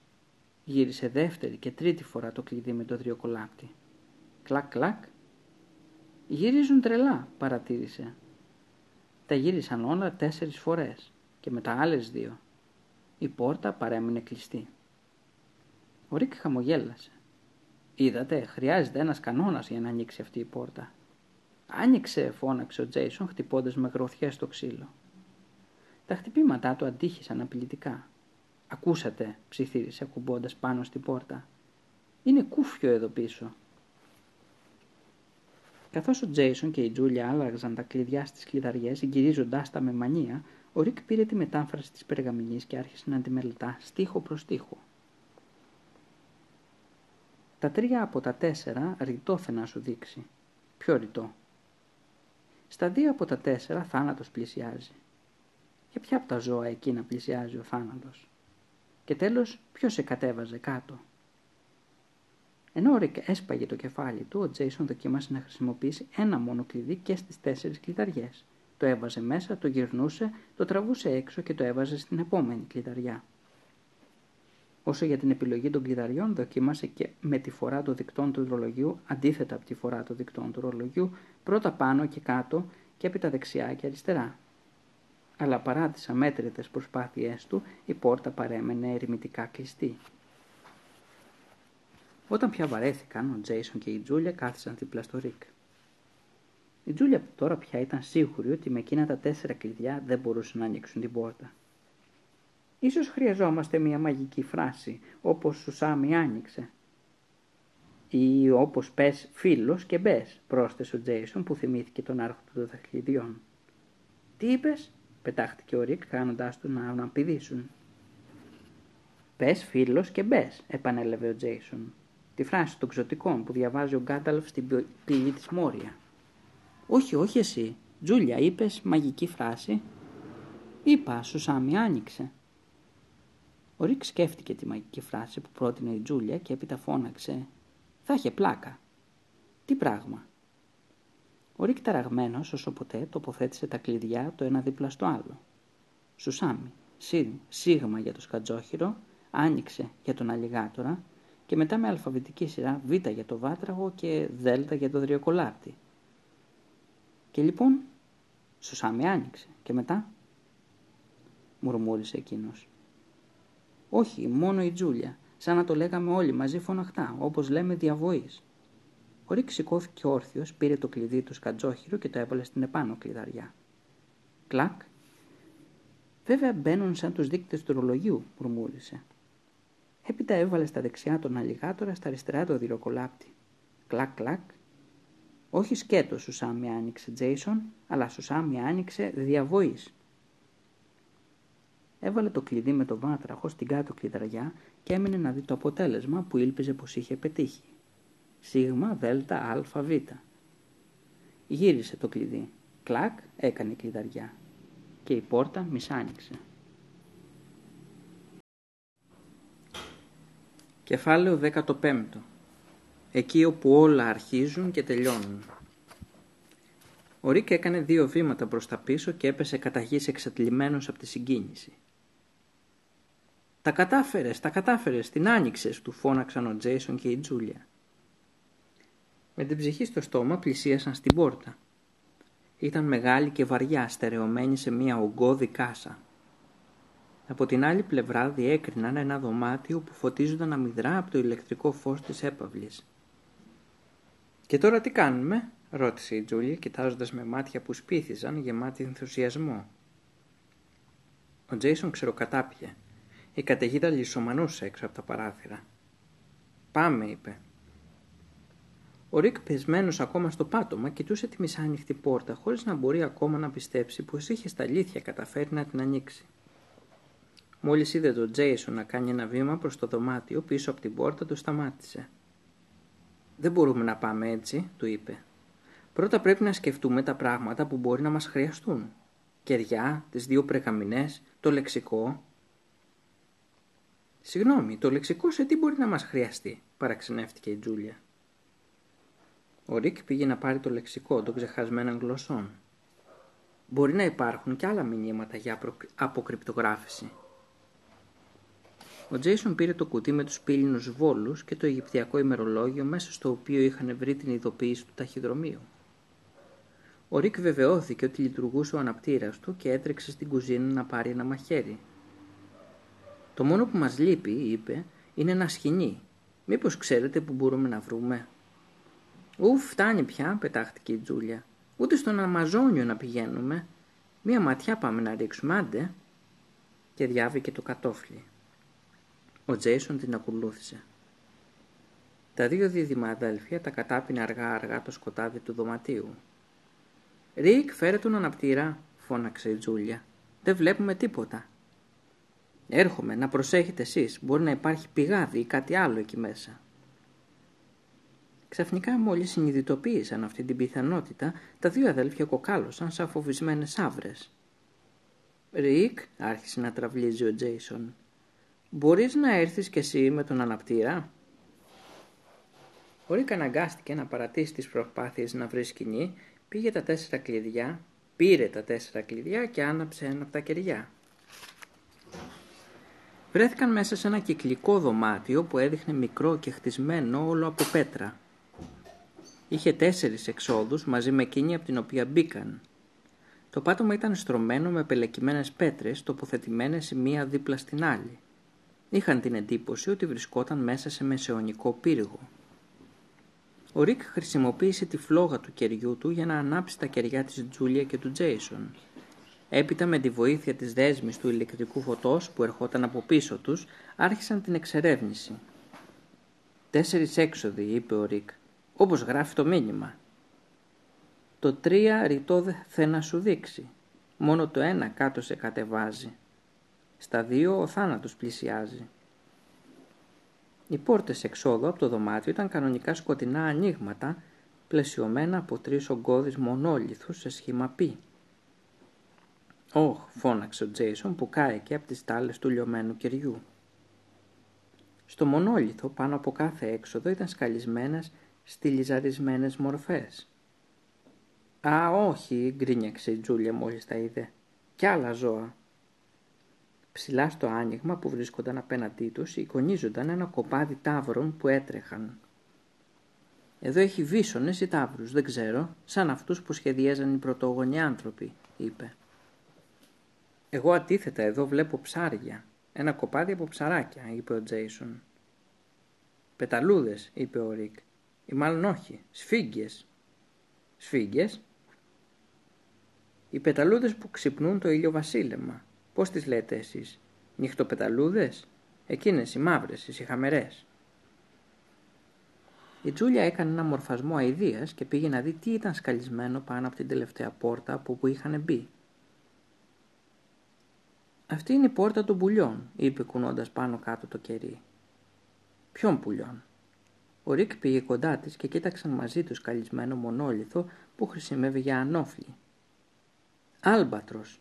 [SPEAKER 1] Γύρισε δεύτερη και τρίτη φορά το κλειδί με το δριοκολάπτη. Κλακ κλακ. Γυρίζουν τρελά, παρατήρησε. Τα γύρισαν όλα τέσσερις φορές και μετά άλλες δύο. Η πόρτα παρέμεινε κλειστή. Ο Ρίκ χαμογέλασε. Είδατε, χρειάζεται ένας κανόνας για να ανοίξει αυτή η πόρτα. Άνοιξε, φώναξε ο Τζέισον χτυπώντας με γροθιές στο ξύλο. Τα χτυπήματά του αντίχησαν απειλητικά. Ακούσατε, ψιθύρισε ακουμπώντας πάνω στην πόρτα. Είναι κούφιο εδώ πίσω. Καθώς ο Τζέισον και η Τζούλια άλλαζαν τα κλειδιά στις κλειδαριές, γυρίζοντάς τα με μανία, ο Ρικ πήρε τη μετάφραση της περγαμηνής και άρχισε να τη μελετά στίχο προς στίχο. Τα τρία από τα τέσσερα ρητό θε να σου δείξει. Ποιο ρητό; Στα δύο από τα τέσσερα θάνατος πλησιάζει. Για ποια από τα ζώα εκείνα πλησιάζει ο θάνατος; Και τέλος ποιος σε κατεβάζει κάτω; Ενώ ο Ρικ έσπαγε το κεφάλι του, ο Τζέισον δοκίμασε να χρησιμοποιήσει ένα μόνο κλειδί και στις τέσσερις κλειδαριές. Το έβαζε μέσα, το γυρνούσε, το τραβούσε έξω και το έβαζε στην επόμενη κλειδαριά. Όσο για την επιλογή των κλειδαριών, δοκίμασε και με τη φορά των δικτών του ρολογιού, αντίθετα από τη φορά των δικτών του ρολογιού, πρώτα πάνω και κάτω και έπειτα δεξιά και αριστερά. Αλλά παρά τις αμέτρητες προσπάθειές του, η πόρτα παρέμενε ερημητικά κλειστή. Όταν πια βαρέθηκαν, ο Τζέισον και η Τζούλια κάθισαν δίπλα στο Ρικ. Η Τζούλια τώρα πια ήταν σίγουρη ότι με εκείνα τα τέσσερα κλειδιά δεν μπορούσαν να ανοίξουν την πόρτα. Ίσως χρειαζόμαστε μια μαγική φράση, όπως σουσάμι άνοιξε. Ή όπως πες φίλος και μπες, πρόσθεσε ο Τζέισον που θυμήθηκε τον άρχοντα των δαχτυλιδιών. Τι είπες, πετάχτηκε ο Ρικ κάνοντάς τους να αναπηδήσουν. Πες φίλος και μπες, επανέλαβε ο Τζέισον τη φράση των ξωτικών που διαβάζει ο Γκάνταλφ στην πηγή της Μόρια. Όχι, όχι εσύ. Τζούλια, είπες μαγική φράση. Είπα, σου Σάμι άνοιξε. Ο Ρίκ σκέφτηκε τη μαγική φράση που πρότεινε η Τζούλια και έπειτα φώναξε «Θα είχε πλάκα». «Τι πράγμα». Ο Ρίκ ταραγμένος όσο ποτέ τοποθέτησε τα κλειδιά το ένα δίπλα στο άλλο. Σουσάμι, σίγμα για το σκατζόχυρο, άνοιξε για τον αλιγάτορα, και μετά με αλφαβητική σειρά Β για το βάτραγο και Δ για το δριοκολάρτη. Και λοιπόν, σωσά άνοιξε. Και μετά, μουρμούρισε εκείνος. Όχι, μόνο η Τζούλια, σαν να το λέγαμε όλοι μαζί φωναχτά, όπως λέμε διαβοής. Ο Ρίκ σηκώθηκε όρθιος, πήρε το κλειδί του σκατζόχυρο και το έβαλε στην επάνω κλειδαριά. Κλακ. Βέβαια μπαίνουν σαν τους δείκτες του ρολογιού, μουρμούρισε. Έπειτα έβαλε στα δεξιά τον αλιγάτορα, στα αριστερά το δυροκολάπτη. Κλακ κλακ. Όχι σκέτο Σουσάμι άνοιξε Τζέισον, αλλά Σουσάμι άνοιξε διαβοής. Έβαλε το κλειδί με το βάτραχο στην κάτω κλειδαριά και έμεινε να δει το αποτέλεσμα που ήλπιζε πως είχε πετύχει. Σίγμα, δέλτα, αλφα, β. Γύρισε το κλειδί. Κλακ, έκανε κλειδαριά. Και η πόρτα μισάνοιξε. Κεφάλαιο 15 Εκεί όπου όλα αρχίζουν και τελειώνουν Ο Ρίκ έκανε δύο βήματα προς τα πίσω και έπεσε κατά γης εξατλημένος από τη συγκίνηση. «Τα κατάφερες, τα κατάφερες, την άνοιξες», του φώναξαν ο Τζέισον και η Τζούλια. Με την ψυχή στο στόμα πλησίασαν στην πόρτα. Ήταν μεγάλη και βαριά, στερεωμένη σε μια ογκώδη κάσα. Από την άλλη πλευρά διέκριναν ένα δωμάτιο που φωτίζονταν αμυδρά από το ηλεκτρικό φως της έπαυλης. «Και τώρα τι κάνουμε» ρώτησε η Τζούλια κοιτάζοντας με μάτια που σπίθιζαν γεμάτη ενθουσιασμό. Ο Τζέισον ξεροκατάπιε. Η καταιγίδα λισομανούσε έξω από τα παράθυρα. «Πάμε», είπε. Ο Ρικ πεσμένος ακόμα στο πάτωμα κοιτούσε τη μισάνοιχτη πόρτα χωρίς να μπορεί ακόμα να πιστέψει πως είχε στα αλήθεια καταφέρει να την ανοίξει. Μόλις είδε τον Τζέισον να κάνει ένα βήμα προς το δωμάτιο πίσω από την πόρτα το σταμάτησε. «Δεν μπορούμε να πάμε έτσι», του είπε. «Πρώτα πρέπει να σκεφτούμε τα πράγματα που μπορεί να μας χρειαστούν. Κεριά, τις δύο πρεγαμινές, το λεξικό». «Συγγνώμη, το λεξικό σε τι μπορεί να μας χρειαστεί», παραξενεύτηκε η Τζούλια. Ο Ρικ πήγε να πάρει το λεξικό των ξεχασμένων γλωσσών. Μπορεί να υπάρχουν και άλλα μηνύματα για αποκρυπτογράφηση. Ο Τζέισον πήρε το κουτί με τους πήλινους βόλους και το Αιγυπτιακό ημερολόγιο μέσα στο οποίο είχαν βρει την ειδοποίηση του ταχυδρομείου. Ο Ρικ βεβαιώθηκε ότι λειτουργούσε ο αναπτήρας του και έτρεξε στην κουζίνα να πάρει ένα μαχαίρι. «Το μόνο που μας λείπει», είπε, «είναι ένα σκηνή. Μήπως ξέρετε που μπορούμε να βρούμε». «Ουφ, φτάνει πια», πετάχτηκε η Τζούλια. «Ούτε στον Αμαζόνιο να πηγαίνουμε. Μία ματιά πάμε να ρίξουμε, άντε». Και διάβηκε το κατόφλι. Ο Τζέισον την ακολούθησε. Τα δύο δίδυμα αδέλφια τα κατάπινε αργά-αργά το σκοτάδι του δωματίου. «Ρίκ, φέρε τον αναπτήρα», φώναξε η Τζούλια. «Δεν βλέπουμε τίποτα». «Έρχομαι, να προσέχετε εσείς. Μπορεί να υπάρχει πηγάδι ή κάτι άλλο εκεί μέσα». Ξαφνικά μόλις συνειδητοποίησαν αυτή την πιθανότητα, τα δύο αδέλφια κοκάλωσαν σαν φοβισμένες άβρες. «Ρίκ», άρχισε να τραυλίζει ο Τζέισον, «μπορείς να έρθεις κι εσύ με τον αναπτήρα» Ο Ρίκ αναγκάστηκε να παρατήσει τις προσπάθειες να βρεις σκηνή, πήγε τα τέσσερα κλειδιά, πήρε τα τέσσερα κλειδιά και άναψε ένα από τα κεριά. Βρέθηκαν μέσα σε ένα κυκλικό δωμάτιο που έδειχνε μικρό και χτισμένο όλο από πέτρα. Είχε τέσσερις εξόδους μαζί με εκείνη από την οποία μπήκαν. Το πάτωμα ήταν στρωμένο με πελεκυμένες πέτρες τοποθετημένες η μία δίπλα στην άλλη. Είχαν την εντύπωση ότι βρισκόταν μέσα σε μεσαιωνικό πύργο. Ο Ρικ χρησιμοποίησε τη φλόγα του κεριού του για να ανάψει τα κεριά της Τζούλια και του Τζέισον. Έπειτα με τη βοήθεια της δέσμης του ηλεκτρικού φωτός που ερχόταν από πίσω τους, άρχισαν την εξερεύνηση. «Τέσσερις έξοδοι», είπε ο Ρικ, όπως γράφει το μήνυμα. Το τρία ρητό θε να σου δείξει. Μόνο το ένα κάτω σε κατεβάζει. Στα δύο ο θάνατος πλησιάζει. Οι πόρτες εξόδου από το δωμάτιο ήταν κανονικά σκοτεινά ανοίγματα, πλαισιωμένα από τρεις ογκώδεις μονόλιθους σε σχήμα π. «Όχ», φώναξε ο Τζέισον που κάηκε από τις τάλες του λιωμένου κεριού. Στο μονόλιθο πάνω από κάθε έξοδο ήταν σκαλισμένες στυλιζαρισμένες μορφές. «Α, όχι», γκρίνιαξε η Τζούλια μόλις τα είδε. «Κι άλλα ζώα». Ψηλά στο άνοιγμα που βρίσκονταν απέναντί τους εικονίζονταν ένα κοπάδι τάβρων που έτρεχαν. «Εδώ έχει βίσονες ή τάβρους, δεν ξέρω, σαν αυτούς που σχεδίαζαν οι πρωτόγονοι άνθρωποι», είπε. «Εγώ αντίθετα εδώ βλέπω ψάρια, ένα κοπάδι από ψαράκια», είπε ο Τζέισον. «Πεταλούδες», είπε ο Ρικ ή μάλλον όχι, σφίγγες. Σφίγγες. Οι πεταλούδες που ξυπνούν το ήλιο βασίλεμα. Πώς τις λέτε εσείς, νυχτοπεταλούδες; Εκείνες οι μαύρες, οι χαμερές. Η Τζούλια έκανε ένα μορφασμό αηδίας και πήγε να δει τι ήταν σκαλισμένο πάνω από την τελευταία πόρτα από που είχαν μπει. «Αυτή είναι η πόρτα των πουλιών», είπε κουνώντας πάνω κάτω το κερί. «Ποιον πουλιών» Ο Ρικ πήγε κοντά της και κοίταξαν μαζί τους καλισμένο μονόλιθο που χρησιμεύει για ανώφλη. Άλμπατρος.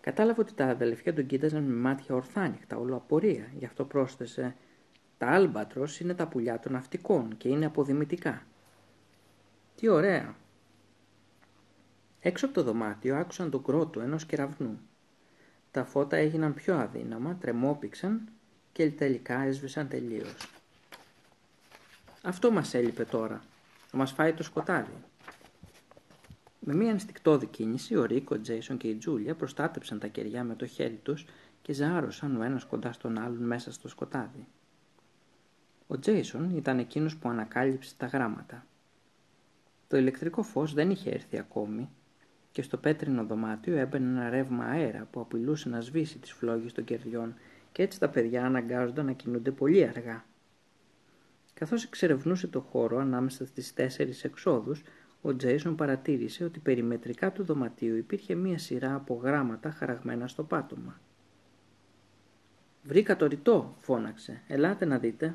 [SPEAKER 1] Κατάλαβε ότι τα αδελφιά τον κοίταζαν με μάτια ορθάνυχτα, όλο απορία. Γι' αυτό πρόσθεσε «Τα άλμπατρος είναι τα πουλιά των ναυτικών και είναι αποδημητικά». «Τι ωραία». Έξω από το δωμάτιο άκουσαν τον κρότο ενός κεραυνού. Τα φώτα έγιναν πιο αδύναμα, τρεμόπηξαν και τελικά έσβησαν τελείως. Αυτό μας έλειπε τώρα. Θα μας φάει το σκοτάδι. Με μια ενστικτόδη κίνηση, ο Ρίκο, ο Τζέισον και η Τζούλια προστάτεψαν τα κεριά με το χέρι τους και ζάρωσαν ο ένας κοντά στον άλλον μέσα στο σκοτάδι. Ο Τζέισον ήταν εκείνος που ανακάλυψε τα γράμματα. Το ηλεκτρικό φως δεν είχε έρθει ακόμη και στο πέτρινο δωμάτιο έμπαινε ένα ρεύμα αέρα που απειλούσε να σβήσει τις φλόγες των κερδιών και έτσι τα παιδιά αναγκάζονταν να κινούνται πολύ αργά. Καθώς εξερευνούσε το χώρο ανάμεσα στις τέσσερις εξόδους, ο Τζέισον παρατήρησε ότι περιμετρικά του δωματίου υπήρχε μία σειρά από γράμματα χαραγμένα στο πάτωμα. «Βρήκα το ρητό», φώναξε. «Ελάτε να δείτε».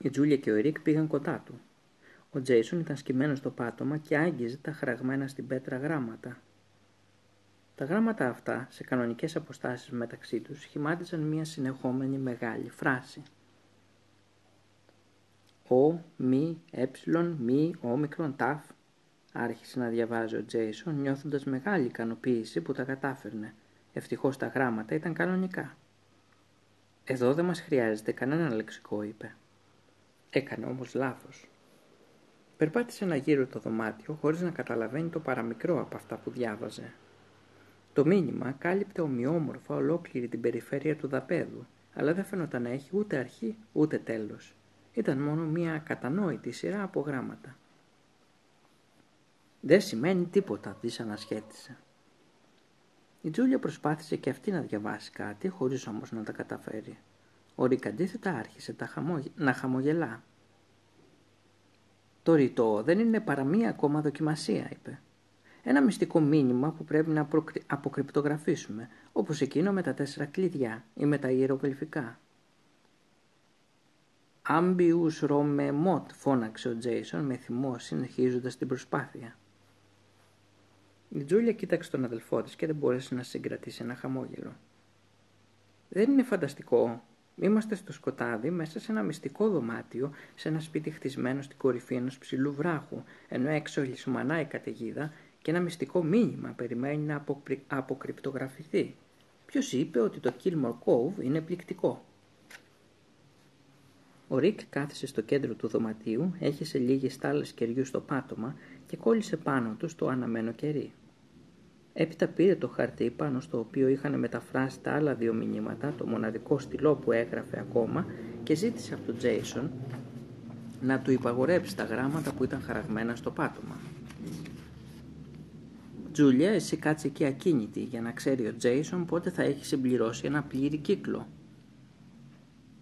[SPEAKER 1] Η Τζούλια και ο Ερικ πήγαν κοντά του. Ο Τζέισον ήταν σκυμμένος στο πάτωμα και άγγιζε τα χαραγμένα στην πέτρα γράμματα. Τα γράμματα αυτά, σε κανονικές αποστάσεις μεταξύ τους, σχημάτιζαν μια συνεχόμενη μεγάλη φράση. Ο, μη, έψιλον, μη, όμικρον, ταφ. Άρχισε να διαβάζει ο Τζέισον, νιώθοντας μεγάλη ικανοποίηση που τα κατάφερνε. Ευτυχώς τα γράμματα ήταν κανονικά. «Εδώ δεν μας χρειάζεται κανένα λεξικό», είπε. Έκανε όμως λάθος. Περπάτησε ένα γύρο το δωμάτιο χωρίς να καταλαβαίνει το παραμικρό από αυτά που διάβαζε. Το μήνυμα κάλυπτε ομοιόμορφα ολόκληρη την περιφέρεια του δαπέδου, αλλά δεν φαίνονταν να έχει ούτε αρχή ούτε τέλος. Ήταν μόνο μία κατανόητη σειρά από γράμματα. «Δεν σημαίνει τίποτα», ανασχέτησε. Η Τζούλια προσπάθησε και αυτή να διαβάσει κάτι, χωρίς όμως να τα καταφέρει. Ο Ρίκ αντίθετα άρχισε τα να χαμογελά. «Το ρητό δεν είναι παρά μία ακόμα δοκιμασία», είπε. «Ένα μυστικό μήνυμα που πρέπει να αποκρυπτογραφήσουμε, όπως εκείνο με τα τέσσερα κλειδιά ή με τα ιερογλυφικά». «Άμπιους ρομε μοτ», φώναξε ο Τζέισον με θυμό συνεχίζοντας την προσπάθεια. Η Τζούλια κοίταξε τον αδελφό της και δεν μπόρεσε να συγκρατήσει ένα χαμόγελο. «Δεν είναι φανταστικό. Είμαστε στο σκοτάδι μέσα σε ένα μυστικό δωμάτιο, σε ένα σπίτι χτισμένο στην κορυφή ενός ψηλού βράχου, ενώ έξω λησουμανά η καταιγίδα και ένα μυστικό μήνυμα περιμένει να αποκρυπτογραφηθεί. Ποιος είπε ότι το Kilmore Cove είναι πληκτικό; Ο Ρικ κάθισε στο κέντρο του δωματίου, έχισε λίγες στάλες κεριού στο πάτωμα και κόλλησε πάνω του το αναμένο κερί. Έπειτα πήρε το χαρτί πάνω στο οποίο είχαν μεταφράσει τα άλλα δύο μηνύματα, το μοναδικό στυλό που έγραφε ακόμα και ζήτησε από τον Τζέισον να του υπαγορέψει τα γράμματα που ήταν χαραγμένα στο πάτωμα. Τζούλια, εσύ κάτσε εκεί ακίνητη για να ξέρει ο Τζέισον πότε θα έχει συμπληρώσει ένα πλήρη κύκλο.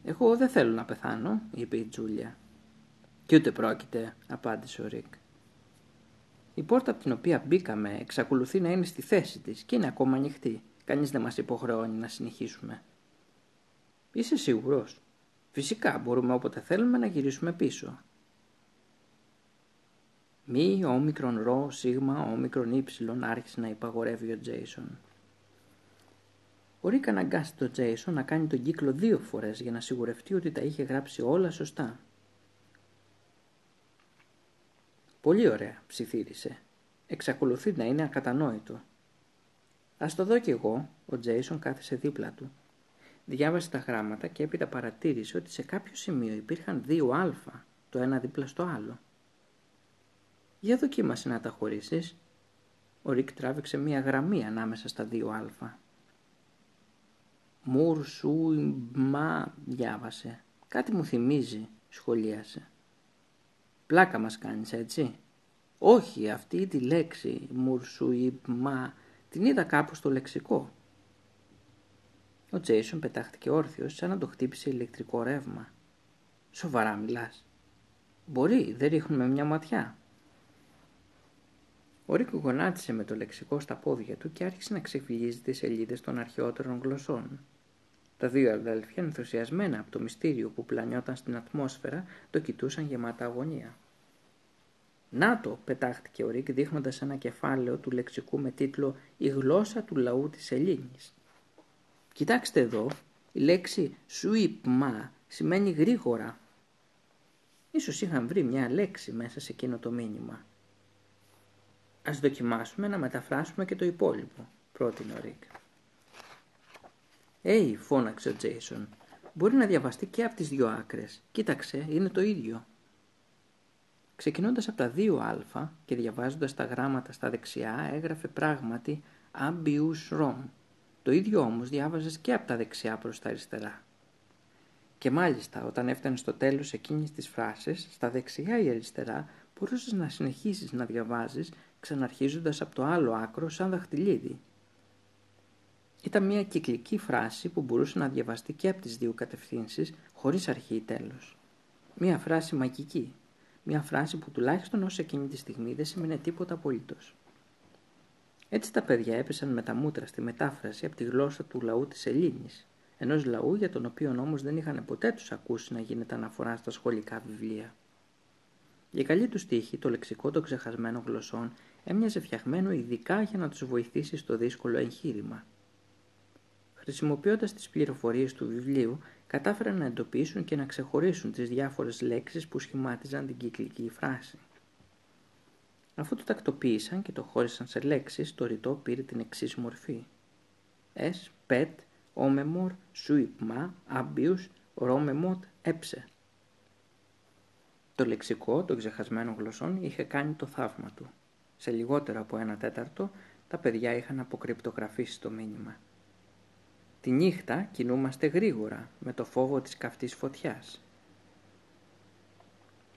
[SPEAKER 1] Εγώ δεν θέλω να πεθάνω, είπε η Τζούλια. Κι ούτε πρόκειται, απάντησε ο Ρικ. Η πόρτα από την οποία μπήκαμε εξακολουθεί να είναι στη θέση της και είναι ακόμα ανοιχτή. Κανείς δεν μας υποχρεώνει να συνεχίσουμε. Είσαι σίγουρος; Φυσικά μπορούμε όποτε θέλουμε να γυρίσουμε πίσω. Μη, όμικρον ρο, σίγμα, όμικρον ύψιλον άρχισε να υπαγορεύει ο Τζέισον. Ο Ρίκ αναγκάστηκε τον Τζέισον να κάνει τον κύκλο δύο φορές για να σιγουρευτεί ότι τα είχε γράψει όλα σωστά. Πολύ ωραία, ψιθύρισε. Εξακολουθεί να είναι ακατανόητο. Ας το δω κι εγώ, ο Τζέισον κάθισε δίπλα του. Διάβασε τα γράμματα και έπειτα παρατήρησε ότι σε κάποιο σημείο υπήρχαν δύο αλφα, το ένα δίπλα στο άλλο. Για δοκίμασε να τα χωρίσεις. Ο Ρικ τράβηξε μία γραμμή ανάμεσα στα δύο αλφα. Μουρ, σου, μα, διάβασε. Κάτι μου θυμίζει, σχολίασε. Πλάκα μας κάνεις έτσι. Όχι, αυτή τη λέξη μα την είδα κάπου στο λεξικό. Ο Τζέισον πετάχτηκε όρθιος σαν να το χτύπησε ηλεκτρικό ρεύμα. Σοβαρά μιλάς. Μπορεί, δεν ρίχνουμε μια ματιά. Ο Ρίκο γονάτισε με το λεξικό στα πόδια του και άρχισε να ξεφυλίζει τις σελίδες των αρχαιότερων γλωσσών. Τα δύο αδέλφια, ενθουσιασμένα από το μυστήριο που πλανιόταν στην ατμόσφαιρα, το κοιτούσαν γεμάτα αγωνία. «Να το», πετάχτηκε ο Ρίκ δείχνοντας ένα κεφάλαιο του λεξικού με τίτλο «Η γλώσσα του λαού της Ελλήνης». «Κοιτάξτε εδώ, η λέξη «σουίπμα» σημαίνει γρήγορα». Ίσως είχαν βρει μια λέξη μέσα σε εκείνο το μήνυμα. Ας δοκιμάσουμε να μεταφράσουμε και το υπόλοιπο, πρότεινε ο Ρικ. «Έι», φώναξε ο Τζέισον, «μπορεί να διαβαστεί και από τις δύο άκρες. Κοίταξε, είναι το ίδιο». Ξεκινώντας από τα δύο α και διαβάζοντας τα γράμματα στα δεξιά, έγραφε πράγματι «Abius Rom». Το ίδιο όμως διάβαζες και από τα δεξιά προς τα αριστερά. Και μάλιστα όταν έφτανε στο τέλος εκείνης της φράσης, στα δεξιά ή αριστερά, μπορούσες να συνεχίσεις να διαβάζεις ξαναρχίζοντας από το άλλο άκρο σαν δαχτυλίδι. Ήταν μια κυκλική φράση που μπορούσε να διαβαστεί και από τις δύο κατευθύνσεις χωρίς αρχή ή τέλος. Μια φράση μαγική. Μια φράση που τουλάχιστον ως εκείνη τη στιγμή δεν σημαίνει τίποτα απολύτως. Έτσι τα παιδιά έπεσαν με τα μούτρα στη μετάφραση από τη γλώσσα του λαού της Ελλήνης, ενός λαού για τον οποίο όμως δεν είχαν ποτέ τους ακούσει να γίνεται αναφορά στα σχολικά βιβλία. Για καλή τους τύχη, το λεξικό των ξεχασμένων γλωσσών έμοιαζε φτιαγμένο ειδικά για να τους βοηθήσει στο δύσκολο εγχείρημα. Χρησιμοποιώντας τις πληροφορίες του βιβλίου, κατάφεραν να εντοπίσουν και να ξεχωρίσουν τις διάφορες λέξεις που σχημάτιζαν την κυκλική φράση. Αφού το τακτοποίησαν και το χώρισαν σε λέξεις, το ρητό πήρε την εξής μορφή. «Ες, πετ, όμεμορ, σουιπμά, άμπιους, ρόμεμοτ, έψε». Το λεξικό των ξεχασμένων γλωσσών είχε κάνει το θαύμα του. Σε λιγότερο από ένα τέταρτο, τα παιδιά είχαν αποκρυπτογραφήσει το μήνυμα. Τη νύχτα κινούμαστε γρήγορα, με το φόβο της καυτής φωτιάς.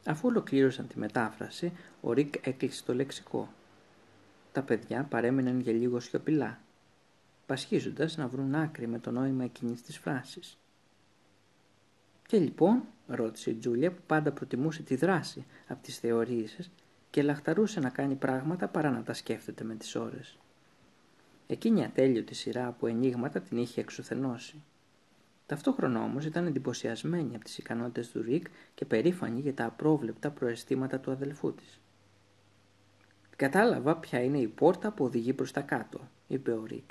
[SPEAKER 1] Αφού ολοκλήρωσαν τη μετάφραση, ο Ρικ έκλεισε το λεξικό. Τα παιδιά παρέμειναν για λίγο σιωπηλά, πασχίζοντας να βρουν άκρη με το νόημα εκείνης της φράσης. «Και λοιπόν», ρώτησε η Τζούλια που πάντα προτιμούσε τη δράση από τις θεωρίες και λαχταρούσε να κάνει πράγματα παρά να τα σκέφτεται με τις ώρες. Εκείνη η ατέλειωτη σειρά από ενίγματα την είχε εξουθενώσει. Ταυτόχρονα όμως ήταν εντυπωσιασμένη από τις ικανότητες του Ρικ και περήφανη για τα απρόβλεπτα προαισθήματα του αδελφού της. «Κατάλαβα ποια είναι η πόρτα που οδηγεί προς τα κάτω», είπε ο Ρικ.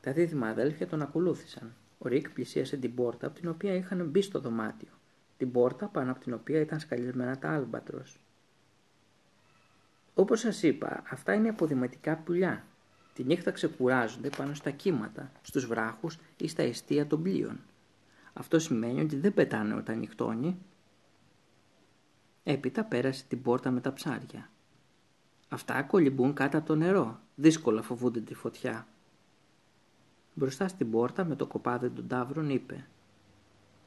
[SPEAKER 1] Τα δίδυμα αδέλφια τον ακολούθησαν. Ο Ρικ πλησίασε την πόρτα από την οποία είχαν μπει στο δωμάτιο. Την πόρτα πάνω από την οποία ήταν σκαλισμένα τα άλμπατρος. Όπως σας είπα, αυτά είναι αποδηματικά πουλιά. Τη νύχτα ξεκουράζονται πάνω στα κύματα, στους βράχους ή στα ιστία των πλοίων. Αυτό σημαίνει ότι δεν πετάνε όταν νυχτώνει. Έπειτα πέρασε την πόρτα με τα ψάρια. Αυτά κολυμπούν κάτω από το νερό. Δύσκολα φοβούνται τη φωτιά. Μπροστά στην πόρτα με το κοπάδι των τάβρων είπε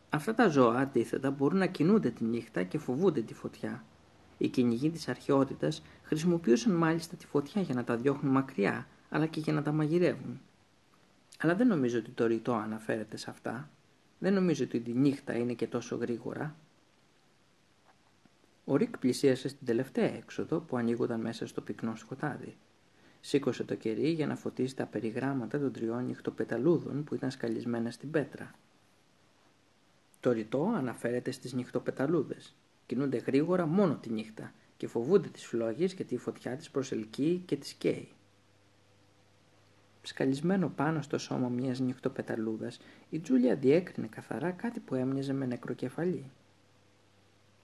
[SPEAKER 1] «Αυτά τα ζώα αντίθετα μπορούν να κινούνται τη νύχτα και φοβούνται τη φωτιά. Οι κυνηγοί της αρχαιότητας χρησιμοποιούσαν μάλιστα τη φωτιά για να τα διώχνουν μακριά, αλλά και για να τα μαγειρεύουν. Αλλά δεν νομίζω ότι το ρητό αναφέρεται σε αυτά. Δεν νομίζω ότι τη νύχτα είναι και τόσο γρήγορα. Ο Ρικ πλησίασε στην τελευταία έξοδο που ανοίγονταν μέσα στο πυκνό σκοτάδι. Σήκωσε το κερί για να φωτίσει τα περιγράμματα των τριών νυχτοπεταλούδων που ήταν σκαλισμένα στην πέτρα. Το ρητό αναφέρεται στις νυχτοπεταλούδες. Κινούνται γρήγορα μόνο τη νύχτα και φοβούνται τις φλόγες γιατί η φωτιά τις προσελκύει και τις καίει. Σκαλισμένο πάνω στο σώμα μιας νυχτοπεταλούδας, η Τζούλια διέκρινε καθαρά κάτι που έμοιαζε με νεκροκεφαλή.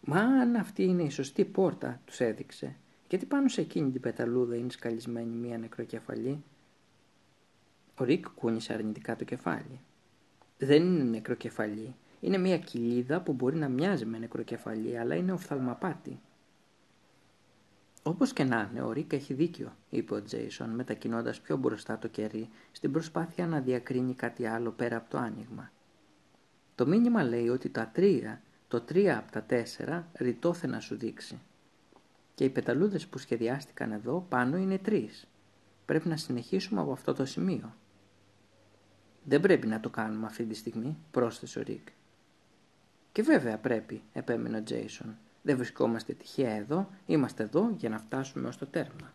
[SPEAKER 1] «Μα αν αυτή είναι η σωστή πόρτα», τους έδειξε, γιατί πάνω σε εκείνη την πεταλούδα είναι σκαλισμένη μία νεκροκεφαλή; Ο Ρικ κούνησε αρνητικά το κεφάλι. Δεν είναι νεκροκεφαλή. Είναι μία κηλίδα που μπορεί να μοιάζει με νεκροκεφαλή, αλλά είναι οφθαλμαπάτη. Όπως και να είναι, ο Ρικ έχει δίκιο, είπε ο Τζέισον, μετακινώντας πιο μπροστά το κερί, στην προσπάθεια να διακρίνει κάτι άλλο πέρα από το άνοιγμα. Το μήνυμα λέει ότι τα τρία, το τρία από τα τέσσερα, ρητόθε να σου δείξει και οι πεταλούδες που σχεδιάστηκαν εδώ πάνω είναι τρεις. Πρέπει να συνεχίσουμε από αυτό το σημείο. Δεν πρέπει να το κάνουμε αυτή τη στιγμή, πρόσθεσε ο Ρικ. Και βέβαια πρέπει, επέμεινε ο Τζέισον. Δεν βρισκόμαστε τυχαία εδώ, είμαστε εδώ για να φτάσουμε ως το τέρμα.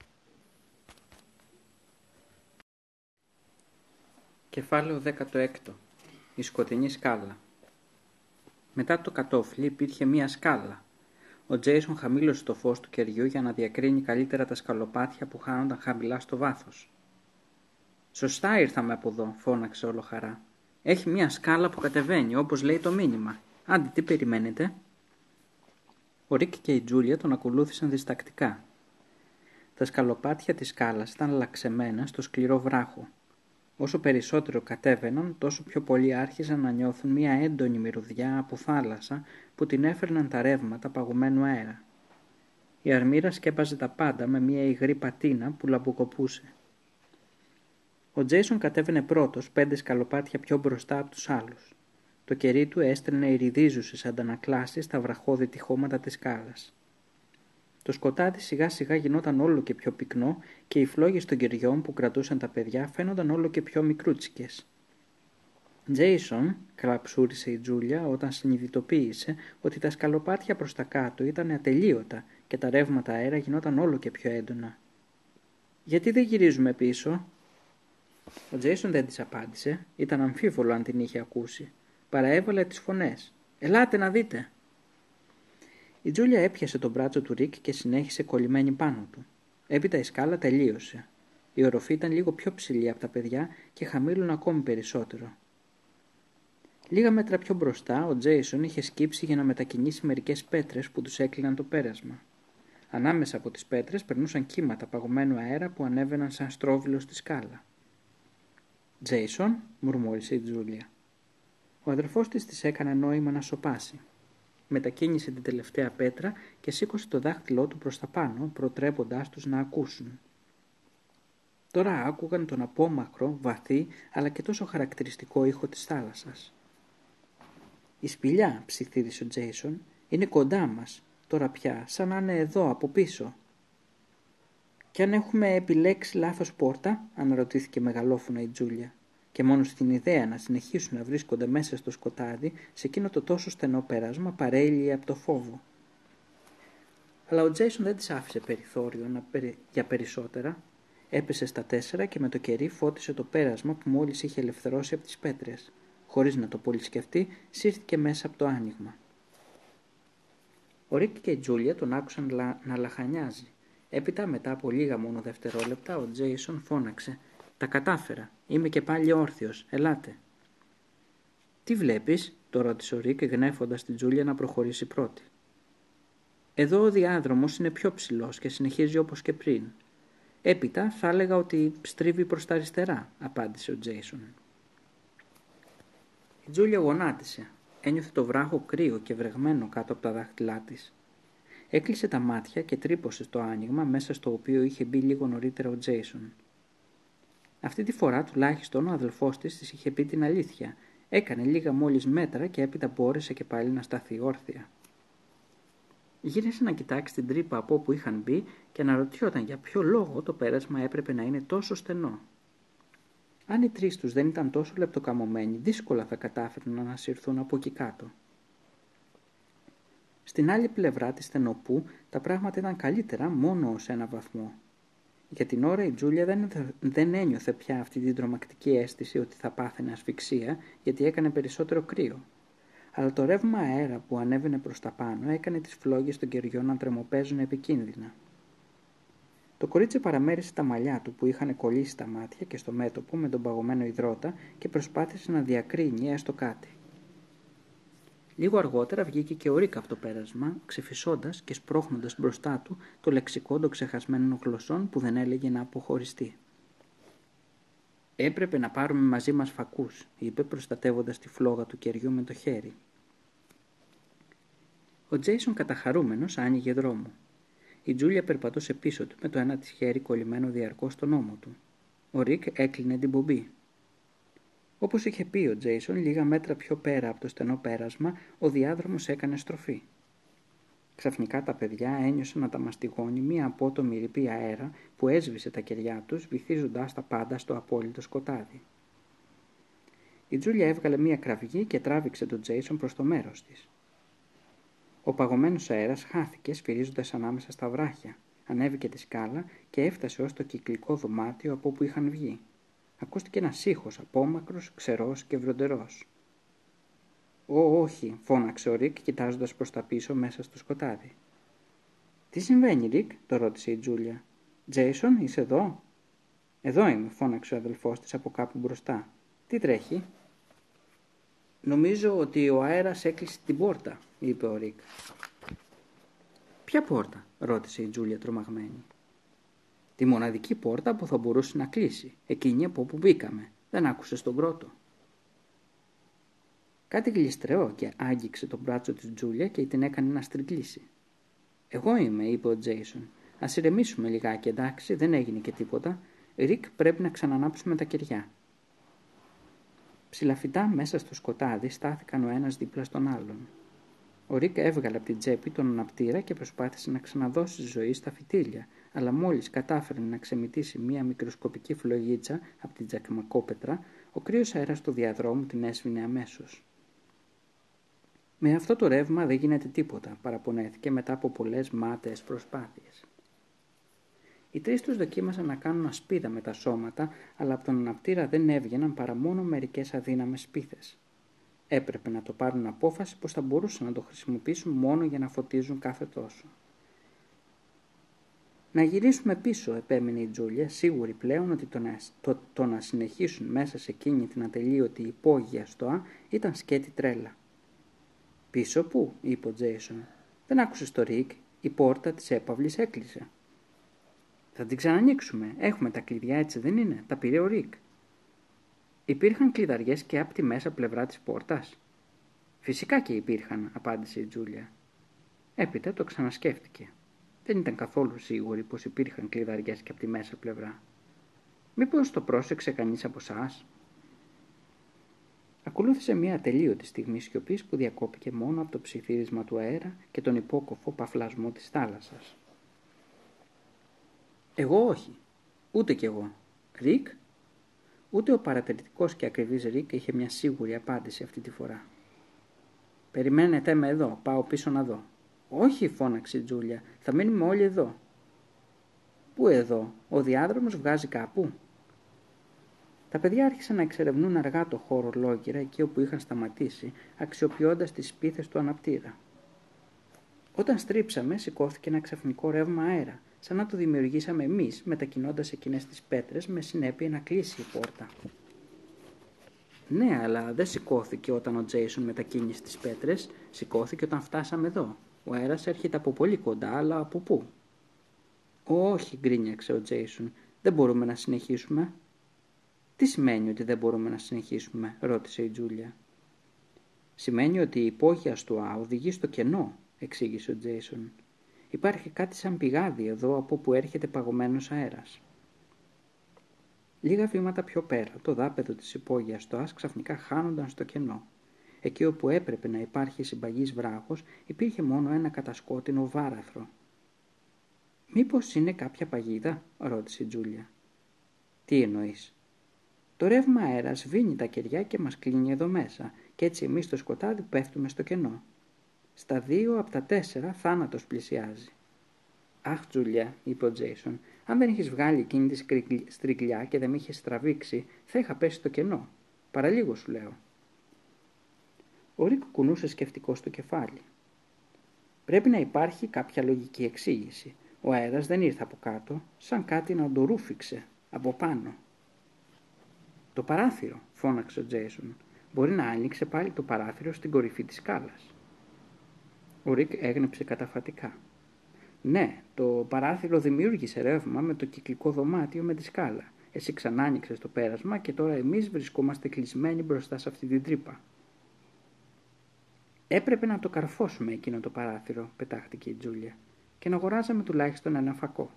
[SPEAKER 1] Κεφάλαιο 16. Η σκοτεινή σκάλα. Μετά το κατόφλι υπήρχε μία σκάλα, ο Τζέισον χαμήλωσε το φως του κεριού για να διακρίνει καλύτερα τα σκαλοπάτια που χάνονταν χαμηλά στο βάθος. «Σωστά ήρθαμε από εδώ», φώναξε όλο χαρά. «Έχει μια σκάλα που κατεβαίνει, όπως λέει το μήνυμα. Άντε, τι περιμένετε» Ο Ρίκ και η Τζούλια τον ακολούθησαν διστακτικά. Τα σκαλοπάτια της σκάλας ήταν λαξεμένα στο σκληρό βράχο. Όσο περισσότερο κατέβαιναν, τόσο πιο πολύ άρχιζαν να νιώθουν μια έντονη μυρωδιά από θάλασσα που την έφερναν τα ρεύματα παγωμένου αέρα. Η αρμύρα σκέπαζε τα πάντα με μια υγρή πατίνα που λαμποκοπούσε. Ο Τζέισον κατέβαινε πρώτος πέντε σκαλοπάτια πιο μπροστά από τους άλλους. Το κερί του έστελνε ηριδίζουσες αντανακλάσεις στα βραχώδη τυχώματα της σκάλας. Το σκοτάδι σιγά σιγά γινόταν όλο και πιο πυκνό και οι φλόγες των κεριών που κρατούσαν τα παιδιά φαίνονταν όλο και πιο μικρούτσικες. Τζέισον, κλαψούρισε η Τζούλια όταν συνειδητοποίησε ότι τα σκαλοπάτια προς τα κάτω ήταν ατελείωτα και τα ρεύματα αέρα γινόταν όλο και πιο έντονα. «Γιατί δεν γυρίζουμε πίσω» Ο Τζέισον δεν της απάντησε, ήταν αμφίβολο αν την είχε ακούσει. Παραέβαλε τις φωνές. «Ελάτε να δείτε!» Η Τζούλια έπιασε τον μπράτσο του Ρικ και συνέχισε κολλημένη πάνω του. Έπειτα η σκάλα τελείωσε. Η οροφή ήταν λίγο πιο ψηλή από τα παιδιά και χαμήλουν ακόμη περισσότερο. Λίγα μέτρα πιο μπροστά, ο Τζέισον είχε σκύψει για να μετακινήσει μερικές πέτρες που τους έκλειναν το πέρασμα. Ανάμεσα από τις πέτρες περνούσαν κύματα παγωμένου αέρα που ανέβαιναν σαν στρόβιλο στη σκάλα. Τζέισον, μουρμούρισε η Τζούλια. Ο αδερφός της της έκανε νόημα να σοπάσει μετακίνησε την τελευταία πέτρα και σήκωσε το δάχτυλό του προς τα πάνω, προτρέποντάς τους να ακούσουν. Τώρα άκουγαν τον απόμακρο, βαθύ, αλλά και τόσο χαρακτηριστικό ήχο της θάλασσας. «Η σπηλιά», ψιθύρισε ο Τζέισον, «είναι κοντά μας, τώρα πια, σαν να είναι εδώ, από πίσω». «Κι αν έχουμε επιλέξει λάθος πόρτα», αναρωτήθηκε μεγαλόφωνα η Τζούλια και μόνος στην ιδέα να συνεχίσουν να βρίσκονται μέσα στο σκοτάδι σε εκείνο το τόσο στενό πέρασμα παρέλυε από το φόβο. Αλλά ο Τζέισον δεν της άφησε περιθώριο να για περισσότερα. Έπεσε στα τέσσερα και με το κερί φώτισε το πέρασμα που μόλις είχε ελευθερώσει από τις πέτρες. Χωρίς να το πολύ σκεφτεί, σύρθηκε μέσα από το άνοιγμα. Ο Ρίκ και η Τζούλια τον άκουσαν να λαχανιάζει. Έπειτα, μετά από λίγα μόνο δευτερόλεπτα, ο Τζέισον φώναξε τα κατάφερα. Είμαι και πάλι όρθιος. Ελάτε. Τι βλέπεις, το ρώτησε ο Ρίκ γνέφοντας την Τζούλια να προχωρήσει πρώτη. Εδώ ο διάδρομος είναι πιο ψηλός και συνεχίζει όπως και πριν. Έπειτα θα έλεγα ότι στρίβει προς τα αριστερά, απάντησε ο Τζέισον. Η Τζούλια γονάτισε. Ένιωθε το βράχο κρύο και βρεγμένο κάτω από τα δάχτυλά της. Έκλεισε τα μάτια και τρύπωσε στο άνοιγμα μέσα στο οποίο είχε μπει λίγο νωρίτερα ο Τζέισον. Αυτή τη φορά τουλάχιστον ο αδελφός της της είχε πει την αλήθεια. Έκανε λίγα μόλις μέτρα και έπειτα μπόρεσε και πάλι να σταθεί όρθια. Γύρισε να κοιτάξει την τρύπα από όπου είχαν μπει και αναρωτιόταν για ποιο λόγο το πέρασμα έπρεπε να είναι τόσο στενό. Αν οι τρεις τους δεν ήταν τόσο λεπτοκαμωμένοι, δύσκολα θα κατάφεραν να ανασυρθούν από εκεί κάτω. Στην άλλη πλευρά της στενοπού τα πράγματα ήταν καλύτερα μόνο ως ένα βαθμό. Για την ώρα η Τζούλια δεν, δεν ένιωθε πια αυτή την τρομακτική αίσθηση ότι θα πάθαινε ασφυξία γιατί έκανε περισσότερο κρύο. Αλλά το ρεύμα αέρα που ανέβαινε προς τα πάνω έκανε τις φλόγες των κεριών να τρεμοπαίζουν επικίνδυνα. Το κορίτσι παραμέρισε τα μαλλιά του που είχαν κολλήσει τα μάτια και στο μέτωπο με τον παγωμένο υδρότα και προσπάθησε να διακρίνει έστω κάτι. Λίγο αργότερα βγήκε και ο Ρίκα από το πέρασμα, ξεφυσώντας και σπρώχνοντας μπροστά του το λεξικό των ξεχασμένων γλωσσών που δεν έλεγε να αποχωριστεί. Έπρεπε να πάρουμε μαζί μας φακούς, είπε προστατεύοντας τη φλόγα του κεριού με το χέρι. Ο Τζέισον καταχαρούμενος άνοιγε δρόμο. Η Τζούλια περπατούσε πίσω του με το ένα της χέρι κολλημένο διαρκώς στον ώμο του. Ο Ρικ έκλεινε την πομπή. Όπως είχε πει ο Τζέισον, λίγα μέτρα πιο πέρα από το στενό πέρασμα, ο διάδρομος έκανε στροφή. Ξαφνικά τα παιδιά ένιωσαν να τα μαστιγώνει μία απότομη ρηπή αέρα που έσβησε τα κεριά τους, βυθίζοντάς τα πάντα στο απόλυτο σκοτάδι. Η Τζούλια έβγαλε μία κραυγή και τράβηξε τον Τζέισον προς το μέρος της. Ο παγωμένος αέρας χάθηκε σφυρίζοντας ανάμεσα στα βράχια, ανέβηκε τη σκάλα και έφτασε ως το κυκλικό δωμάτιο από όπου είχαν βγει ακούστηκε ένας ήχος απόμακρος, ξερός και βροντερός. Ω, όχι, φώναξε ο Ρικ κοιτάζοντας προς τα πίσω μέσα στο σκοτάδι. Τι συμβαίνει, Ρικ, τον ρώτησε η Τζούλια. Τζέισον, είσαι εδώ; Εδώ είμαι, φώναξε ο αδελφός της από κάπου μπροστά. Τι τρέχει; Νομίζω ότι ο αέρας έκλεισε την πόρτα, είπε ο Ρικ. Ποια πόρτα, ρώτησε η Τζούλια τρομαγμένη. Τη μοναδική πόρτα που θα μπορούσε να κλείσει, εκείνη από όπου μπήκαμε. Δεν άκουσε τον κρότο. Κάτι γλιστρεό και άγγιξε το μπράτσο της Τζούλια και την έκανε να στριγκλίσει. Εγώ είμαι, είπε ο Τζέισον. Ας ηρεμήσουμε λιγάκι, εντάξει, δεν έγινε και τίποτα. Ρικ, πρέπει να ξανανάψουμε τα κεριά. Ψηλαφιτά μέσα στο σκοτάδι στάθηκαν ο ένας δίπλα στον άλλον. Ο Ρικ έβγαλε από την τσέπη τον αναπτήρα και προσπάθησε να ξαναδώσει ζωή στα φυτίλια, αλλά μόλις κατάφερε να ξεμυτίσει μία μικροσκοπική φλογίτσα από την τσακμακόπετρα, ο κρύος αέρας του διαδρόμου την έσβηνε αμέσως. Με αυτό το ρεύμα δεν γίνεται τίποτα, παραπονέθηκε μετά από πολλές μάταιες προσπάθειες. Οι τρεις τους δοκίμασαν να κάνουν ασπίδα με τα σώματα, αλλά από τον αναπτήρα δεν έβγαιναν παρά μόνο μερικές αδύναμες σπίθε. Έπρεπε να το πάρουν απόφαση πως θα μπορούσαν να το χρησιμοποιήσουν μόνο για να φωτίζουν κάθε τόσο. Να γυρίσουμε πίσω, επέμεινε η Τζούλια, σίγουρη πλέον ότι το να, το, το να συνεχίσουν μέσα σε εκείνη την ατελείωτη υπόγεια στοά ήταν σκέτη τρέλα. Πίσω πού, είπε ο Τζέισον. Δεν άκουσες τον Ρικ, η πόρτα της έπαυλης έκλεισε. Θα την ξανανοίξουμε. Έχουμε τα κλειδιά έτσι δεν είναι; Τα πήρε ο Ρικ. Υπήρχαν κλειδαριές και από τη μέσα πλευρά της πόρτας; Φυσικά και υπήρχαν, απάντησε η Τζούλια. Έπειτα το ξανασκέφτηκε. Δεν ήταν καθόλου σίγουρη πως υπήρχαν κλειδαριές και από τη μέσα πλευρά. Μήπως το πρόσεξε κανείς από εσάς; Ακολούθησε μια ατελείωτη στιγμή σιωπής που διακόπηκε μόνο από το ψιθύρισμα του αέρα και τον υπόκοφο παφλασμό της θάλασσας. Εγώ όχι. Ούτε κι εγώ. Ρικ; Ούτε ο παρατηρητικός και ακριβής Ρικ είχε μια σίγουρη απάντηση αυτή τη φορά. Περιμένετε με εδώ, πάω πίσω να δω. Όχι, φώναξε η Τζούλια, θα μείνουμε όλοι εδώ. Πού εδώ, ο διάδρομος βγάζει κάπου. Τα παιδιά άρχισαν να εξερευνούν αργά το χώρο λόγκυρα εκεί όπου είχαν σταματήσει, αξιοποιώντας τις σπίθες του αναπτήρα. Όταν στρίψαμε, σηκώθηκε ένα ξαφνικό ρεύμα αέρα, σαν να το δημιουργήσαμε εμείς, μετακινώντας εκείνες τις πέτρες με συνέπεια να κλείσει η πόρτα. Ναι, αλλά δεν σηκώθηκε όταν ο Τζέισον μετακίνησε τις πέτρες, σηκώθηκε όταν φτάσαμε εδώ. Ο αέρας έρχεται από πολύ κοντά, αλλά από πού; Όχι, γκρίνιαξε ο Τζέισον, δεν μπορούμε να συνεχίσουμε. Τι σημαίνει ότι δεν μπορούμε να συνεχίσουμε, ρώτησε η Τζούλια. Σημαίνει ότι η υπόγεια του Α οδηγεί στο κενό, εξήγησε ο Τζέισον. Υπάρχει κάτι σαν πηγάδι εδώ από που έρχεται παγωμένος αέρας. Λίγα βήματα πιο πέρα, το δάπεδο της υπόγειας του Άς ξαφνικά χάνονταν στο κενό. Εκεί όπου έπρεπε να υπάρχει συμπαγής βράχος, υπήρχε μόνο ένα κατασκότεινο βάραθρο. «Μήπως είναι κάποια παγίδα» ρώτησε η Τζούλια. «Τι εννοείς» Το ρεύμα αέρας σβήνει τα κεριά και μας κλείνει εδώ μέσα και έτσι εμείς στο σκοτάδι πέφτουμε στο κενό. Στα δύο από τα τέσσερα θάνατος πλησιάζει. Αχ, Τζούλια, είπε ο Τζέισον, αν δεν είχες βγάλει εκείνη τη στρικλιά και δεν με είχες τραβήξει, θα είχα πέσει στο κενό. Παραλίγο σου λέω. Ο Ρίκ κουνούσε σκεφτικό στο κεφάλι. Πρέπει να υπάρχει κάποια λογική εξήγηση. Ο αέρας δεν ήρθε από κάτω, σαν κάτι να το ρούφηξε από πάνω. Το παράθυρο, φώναξε ο Τζέισον. Μπορεί να άνοιξε πάλι το παράθυρο στην κορυφή της σκάλας. Ο Ρικ έγνεψε καταφατικά. Ναι, το παράθυρο δημιούργησε ρεύμα με το κυκλικό δωμάτιο με τη σκάλα. Εσύ ξανά άνοιξες το πέρασμα και τώρα εμείς βρισκόμαστε κλεισμένοι μπροστά σε αυτή την τρύπα. Έπρεπε να το καρφώσουμε εκείνο το παράθυρο, πετάχτηκε η Τζούλια, και να αγοράζαμε τουλάχιστον ένα φακό.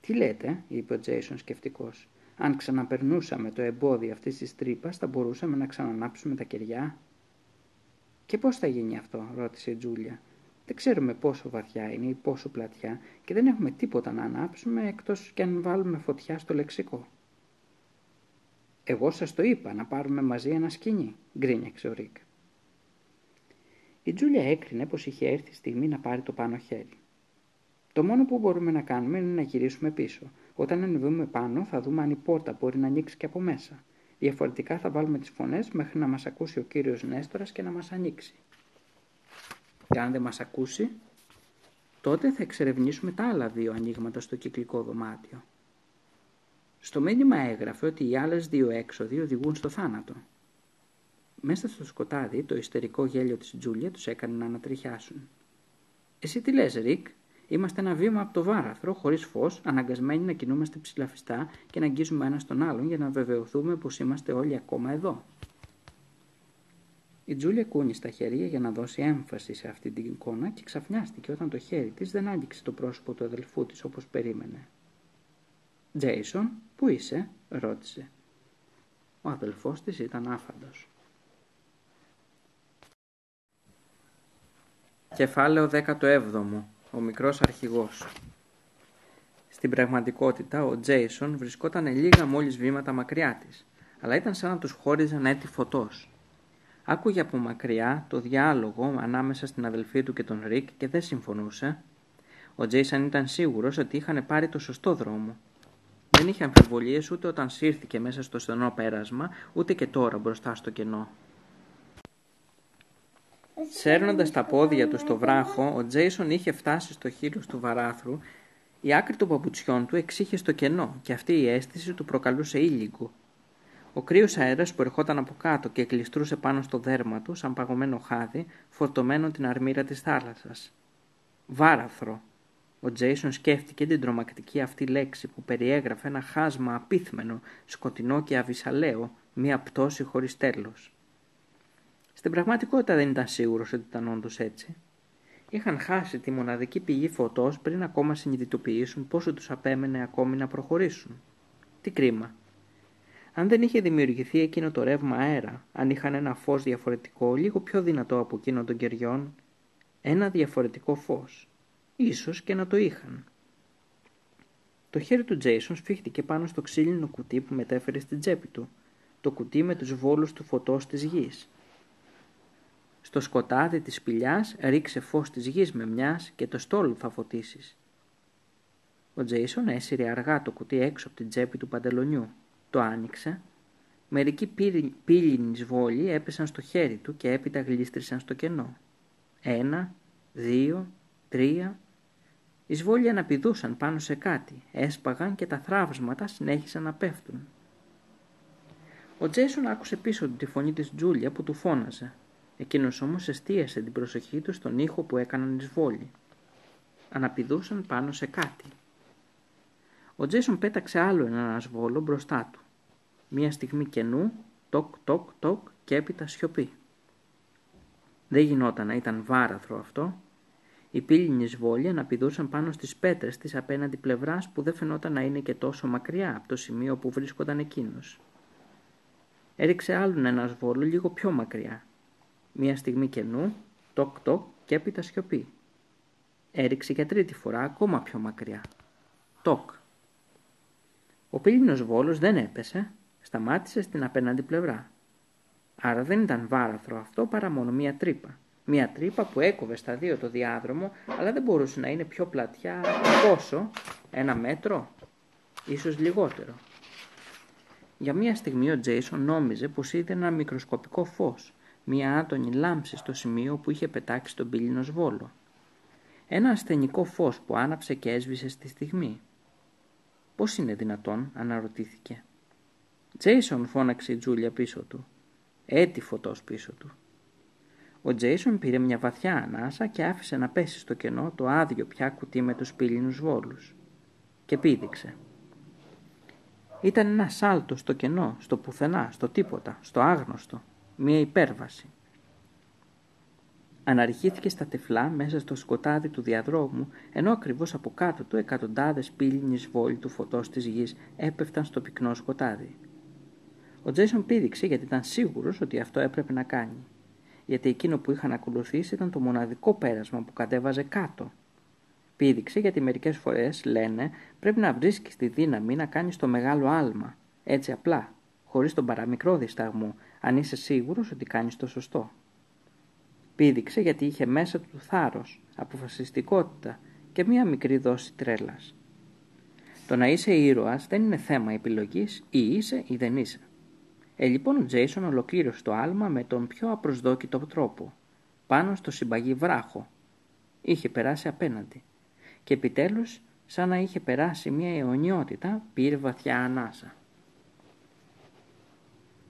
[SPEAKER 1] Τι λέτε, είπε ο Τζέισον σκεφτικός. Αν ξαναπερνούσαμε το εμπόδιο αυτής της τρύπας, θα μπορούσαμε να ξανανάψουμε τα κεριά. Και πώς θα γίνει αυτό, ρώτησε η Τζούλια. Δεν ξέρουμε πόσο βαθιά είναι ή πόσο πλατιά και δεν έχουμε τίποτα να ανάψουμε εκτός και αν βάλουμε φωτιά στο λεξικό. Εγώ σας το είπα να πάρουμε μαζί ένα σκηνή, γκρίνιαξε ο Ρίκ. Η Τζούλια έκρινε πως είχε έρθει η στιγμή να πάρει το πάνω χέρι. Το μόνο που μπορούμε να κάνουμε είναι να γυρίσουμε πίσω. Όταν ανεβούμε πάνω θα δούμε αν η πόρτα μπορεί να ανοίξει και από μέσα. Διαφορετικά θα βάλουμε τις φωνές μέχρι να μας ακούσει ο κύριος Νέστορας και να μας ανοίξει. Και αν δεν μας ακούσει, τότε θα εξερευνήσουμε τα άλλα δύο ανοίγματα στο κυκλικό δωμάτιο. Στο μήνυμα έγραφε ότι οι άλλες δύο έξοδοι οδηγούν στο θάνατο. Μέσα στο σκοτάδι το ιστερικό γέλιο της Τζούλια τους έκανε να ανατριχιάσουν. «Εσύ τι λες, Ρικ, Είμαστε ένα βήμα από το βάραθρο, χωρίς φως, αναγκασμένοι να κινούμαστε ψηλαφιστά και να αγγίζουμε ένα τον άλλον για να βεβαιωθούμε πως είμαστε όλοι ακόμα εδώ. Η Τζούλια κούνησε τα χέρια για να δώσει έμφαση σε αυτή την εικόνα και ξαφνιάστηκε όταν το χέρι της δεν άγγιξε το πρόσωπο του αδελφού της όπως περίμενε. «Τζέισον, πού είσαι» ρώτησε. Ο αδελφός της ήταν άφαντος. Κεφάλαιο 17 Ο μικρός αρχηγός Στην πραγματικότητα ο Τζέισον βρισκόταν λίγα μόλις βήματα μακριά της, αλλά ήταν σαν να τους χώριζαν έτη φωτός. Άκουγε από μακριά το διάλογο ανάμεσα στην αδελφή του και τον Ρικ και δεν συμφωνούσε. Ο Τζέισον ήταν σίγουρος ότι είχαν πάρει το σωστό δρόμο. Δεν είχε αμφιβολίες ούτε όταν σύρθηκε μέσα στο στενό πέρασμα, ούτε και τώρα μπροστά στο κενό. Σέρνοντας τα πόδια του στο βράχο, ο Τζέισον είχε φτάσει στο χείλος του βαράθρου. Η άκρη των παπουτσιών του εξήχε στο κενό και αυτή η αίσθηση του προκαλούσε ήλικο. Ο κρύος αέρας που ερχόταν από κάτω και κλειστρούσε πάνω στο δέρμα του σαν παγωμένο χάδι, φορτωμένο την αρμύρα της θάλασσας. Βάραθρο. Ο Τζέισον σκέφτηκε την τρομακτική αυτή λέξη που περιέγραφε ένα χάσμα απίθμενο, σκοτεινό και αβυσαλαίο, μία πτώση χωρίς τέλος. Στην πραγματικότητα δεν ήταν σίγουρος ότι ήταν όντως έτσι. Είχαν χάσει τη μοναδική πηγή φωτός πριν ακόμα συνειδητοποιήσουν πόσο τους απέμενε ακόμη να προχωρήσουν. Τι κρίμα. Αν δεν είχε δημιουργηθεί εκείνο το ρεύμα αέρα, αν είχαν ένα φως διαφορετικό, λίγο πιο δυνατό από εκείνο των κεριών, ένα διαφορετικό φως, ίσως και να το είχαν. Το χέρι του Τζέισον σφίχτηκε πάνω στο ξύλινο κουτί που μετέφερε στην τσέπη του, το κουτί με τους βόλους του φωτός της γης. Στο σκοτάδι της σπηλιάς ρίξε φως της γης με μιας και το στόλο θα φωτίσεις. Ο Τζέισον έσυρε αργά το κουτί έξω από την τσέπη του παντελονιού. Το άνοιξε. Μερικοί πύλινοι σβόλοι έπεσαν στο χέρι του και έπειτα γλίστρησαν στο κενό. Ένα, δύο, τρία. Οι σβόλοι αναπηδούσαν πάνω σε κάτι, έσπαγαν και τα θράψματα συνέχισαν να πέφτουν. Ο Τζέσον άκουσε πίσω του τη φωνή της Τζούλια που του φώναζε. Εκείνος όμως εστίασε την προσοχή του στον ήχο που έκαναν οι σβόλοι. Αναπηδούσαν πάνω σε κάτι. Ο Τζέσον πέταξε άλλο έναν ασβόλο μπροστά του. Μία στιγμή κενού, τοκ τοκ τοκ και έπειτα σιωπή. Δεν γινόταν να ήταν βάραθρο αυτό. Οι πύλινοι σβόλοι αναπηδούσαν πάνω στις πέτρες της απέναντι πλευράς που δεν φαινόταν να είναι και τόσο μακριά από το σημείο που βρίσκονταν εκείνος. Έριξε άλλον ένα σβόλο λίγο πιο μακριά. Μία στιγμή κενού, τοκ τοκ και έπειτα σιωπή. Έριξε για τρίτη φορά ακόμα πιο μακριά. Τοκ. Ο πύλινος βόλος δεν έπεσε, σταμάτησε στην απέναντι πλευρά. Άρα δεν ήταν βάραθρο αυτό παρά μόνο μία τρύπα. Μία τρύπα που έκοβε στα δύο το διάδρομο, αλλά δεν μπορούσε να είναι πιο πλατιά πόσο, ένα μέτρο, ίσως λιγότερο. Για μία στιγμή ο Τζέισον νόμιζε πως είδε ένα μικροσκοπικό φως, μία άτονη λάμψη στο σημείο που είχε πετάξει τον πύλινο σβόλο. Ένα ασθενικό φως που άναψε και έσβησε στη στιγμή. Πώς είναι δυνατόν, αναρωτήθηκε. Τζέισον φώναξε η Τζούλια πίσω του. Έτη φωτός πίσω του. Ο Τζέισον πήρε μια βαθιά ανάσα και άφησε να πέσει στο κενό το άδειο πια κουτί με τους πύλινους βόλους. Και πήδηξε. Ήταν ένα σάλτο στο κενό, στο πουθενά, στο τίποτα, στο άγνωστο. Μια υπέρβαση. Αναρχήθηκε στα τεφλά μέσα στο σκοτάδι του διαδρόμου, ενώ ακριβώς από κάτω του εκατοντάδες πύλινοι βόλοι του φωτός της γης έπεφταν στο πυκνό σκοτάδι. Ο Τζέισον πήδηξε γιατί ήταν σίγουρος ότι αυτό έπρεπε να κάνει. Γιατί εκείνο που είχαν ακολουθήσει ήταν το μοναδικό πέρασμα που κατέβαζε κάτω. Πήδηξε γιατί μερικές φορές λένε πρέπει να βρίσκεις τη δύναμη να κάνεις το μεγάλο άλμα, έτσι απλά, χωρίς τον παραμικρό δισταγμό, αν είσαι σίγουρος ότι κάνεις το σωστό. Πήδηξε γιατί είχε μέσα του θάρρος, αποφασιστικότητα και μία μικρή δόση τρέλας. Το να είσαι ήρωας δεν είναι θέμα επιλογής ή είσαι ή δεν είσαι. Ε, λοιπόν ο Τζέισον ολοκλήρωσε το άλμα με τον πιο απροσδόκητο τρόπο, πάνω στο συμπαγή βράχο. Είχε περάσει απέναντι και επιτέλους σαν να είχε περάσει μια αιωνιότητα πήρε βαθιά ανάσα.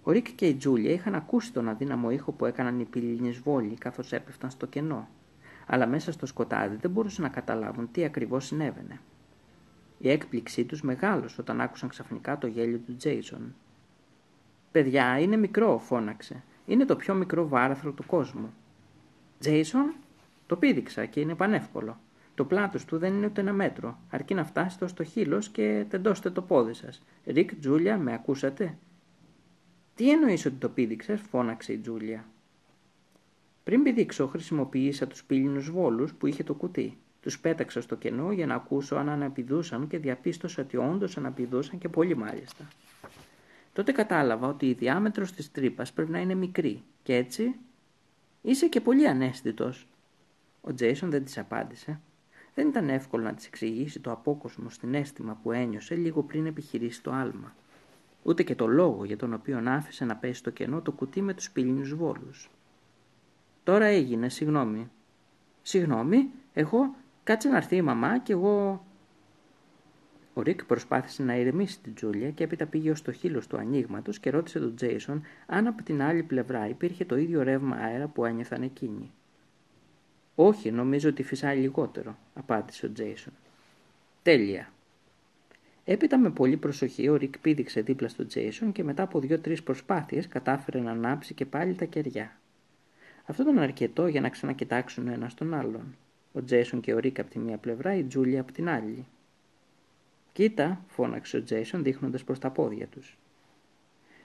[SPEAKER 1] Ο Ρίκ και η Τζούλια είχαν ακούσει τον αδύναμο ήχο που έκαναν οι πυλίνες βόλοι καθώς έπεφταν στο κενό. αλλά μέσα στο σκοτάδι δεν μπορούσαν να καταλάβουν τι ακριβώς συνέβαινε. Η έκπληξή τους μεγάλωσε όταν άκουσαν ξαφνικά το γέλιο του Τζέισον. «Παιδιά, είναι μικρό», φώναξε. «Είναι το πιο μικρό βάραθρο του κόσμου». «Τζέισον», το πήδηξα και είναι πανεύκολο. Το πλάτος του δεν είναι ούτε ένα μέτρο, αρκεί να φτάσετε στο χείλος και τεντώστε το πόδι σας. «Ρικ, Τζούλια, με ακούσατε» «Τι εννοείς ότι το πήδηξες» φώναξε η Τζούλια. Πριν πηδήξω χρησιμοποίησα τους πύλινους βόλους που είχε το κουτί. Τους πέταξα στο κενό για να ακούσω αν αναπηδούσαν και διαπίστωσα ότι όντως αναπηδούσαν και πολύ μάλιστα. Τότε κατάλαβα ότι η διάμετρος της τρύπας πρέπει να είναι μικρή και έτσι είσαι και πολύ ανέστητος. Ο Τζέισον δεν της απάντησε. Δεν ήταν εύκολο να της εξηγήσει το απόκοσμο στην αίσθημα που ένιωσε λίγο πριν επιχειρήσει το άλμα ούτε και το λόγο για τον οποίο άφησε να πέσει στο κενό το κουτί με τους πύλινους βόλους. Τώρα έγινε, συγγνώμη. Συγγνώμη, εγώ κάτσε να έρθει η μαμά και εγώ... Ο Ρικ προσπάθησε να ηρεμήσει την Τζούλια και έπειτα πήγε ως το χείλος του ανοίγματος και ρώτησε τον Τζέισον αν από την άλλη πλευρά υπήρχε το ίδιο ρεύμα αέρα που ένιωθαν εκείνοι. Όχι, νομίζω ότι φυσάει λιγότερο, απάντησε ο Τζέισον. Τέλεια, Έπειτα με πολλή προσοχή ο Ρικ πήδηξε δίπλα στο Τζέισον και μετά από δύο-τρεις προσπάθειες κατάφερε να ανάψει και πάλι τα κεριά. Αυτό ήταν αρκετό για να ξανακοιτάξουν ένας τον άλλον. Ο Τζέισον και ο Ρικ από τη μία πλευρά, η Τζούλια από την άλλη. Κοίτα, φώναξε ο Τζέισον δείχνοντας προς τα πόδια τους.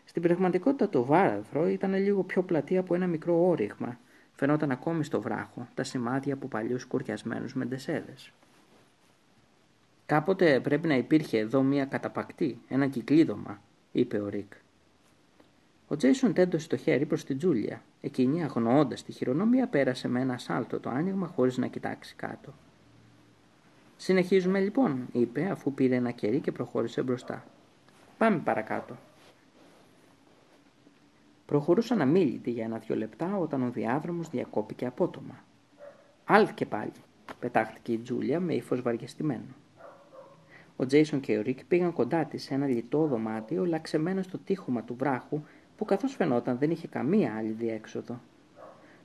[SPEAKER 1] Στην πραγματικότητα το βάραθρο ήταν λίγο πιο πλατύ από ένα μικρό όρυγμα. Φαινόταν ακόμη στο βράχο τα σημάδια από παλιούς κουριασμένου μεντεσέδε. Κάποτε πρέπει να υπήρχε εδώ μία καταπακτή, ένα κυκλίδωμα, είπε ο Ρικ. Ο Τζέισον τέντωσε το χέρι προς την Τζούλια. Εκείνη, αγνοώντας τη χειρονομία, πέρασε με ένα σάλτο το άνοιγμα χωρίς να κοιτάξει κάτω. «Συνεχίζουμε λοιπόν», είπε, αφού πήρε ένα κερί και προχώρησε μπροστά. «Πάμε παρακάτω». Προχωρούσαν αμήλυτοι για ένα-δυο λεπτά όταν ο διάδρομος διακόπηκε απότομα. «Αλτ και πάλι», πετάχτηκε η Τζούλια με ύφος βαριεστημένο. Ο Τζέισον και ο Ρικ πήγαν κοντά της σε ένα λιτό δωμάτιο λαξεμένο στο τείχομα του βράχου που καθώς φαινόταν δεν είχε καμία άλλη διέξοδο.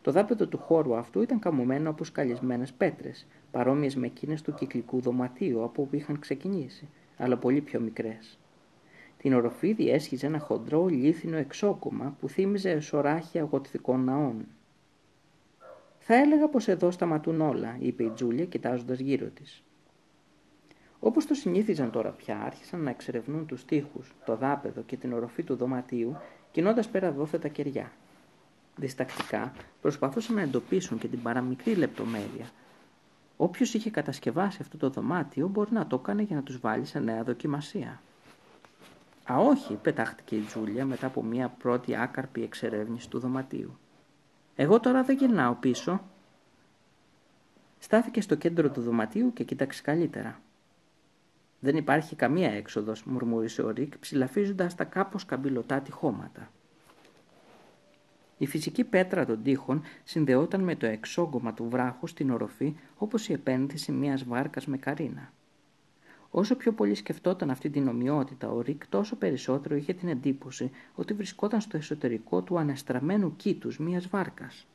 [SPEAKER 1] Το δάπεδο του χώρου αυτού ήταν καμωμένο από σκαλισμένε πέτρες, παρόμοιες με εκείνες του κυκλικού δωματίου από όπου είχαν ξεκινήσει, αλλά πολύ πιο μικρές. Την οροφή διέσχιζε ένα χοντρό λίθινο εξόκομα που θύμιζε σωράχια γοτθικών ναών. Θα έλεγα πως εδώ σταματούν όλα, είπε η Τζούλια κοιτάζοντας γύρω της. Όπως το συνήθιζαν τώρα πια, άρχισαν να εξερευνούν τους τοίχους, το δάπεδο και την οροφή του δωματίου, κινώντας πέρα δόθετα κεριά. Διστακτικά προσπαθούσαν να εντοπίσουν και την παραμικρή λεπτομέρεια. Όποιος είχε κατασκευάσει αυτό το δωμάτιο μπορεί να το έκανε για να τους βάλει σε νέα δοκιμασία. Α, όχι, πετάχτηκε η Τζούλια μετά από μια πρώτη άκαρπη εξερεύνηση του δωματίου. Εγώ τώρα δεν γυρνάω πίσω. Στάθηκε στο κέντρο του δωματίου και κοίταξε καλύτερα. Δεν υπάρχει καμία έξοδος, μουρμούρισε ο Ρικ, ψηλαφίζοντας τα κάπως καμπυλωτά τυχώματα. Η φυσική πέτρα των τείχων συνδεόταν με το εξόγκωμα του βράχου στην οροφή όπως η επένδυση μιας βάρκας με καρίνα. Όσο πιο πολύ σκεφτόταν αυτή την ομοιότητα, ο Ρικ τόσο περισσότερο είχε την εντύπωση ότι βρισκόταν στο εσωτερικό του αναστραμμένου κήτους μιας βάρκας.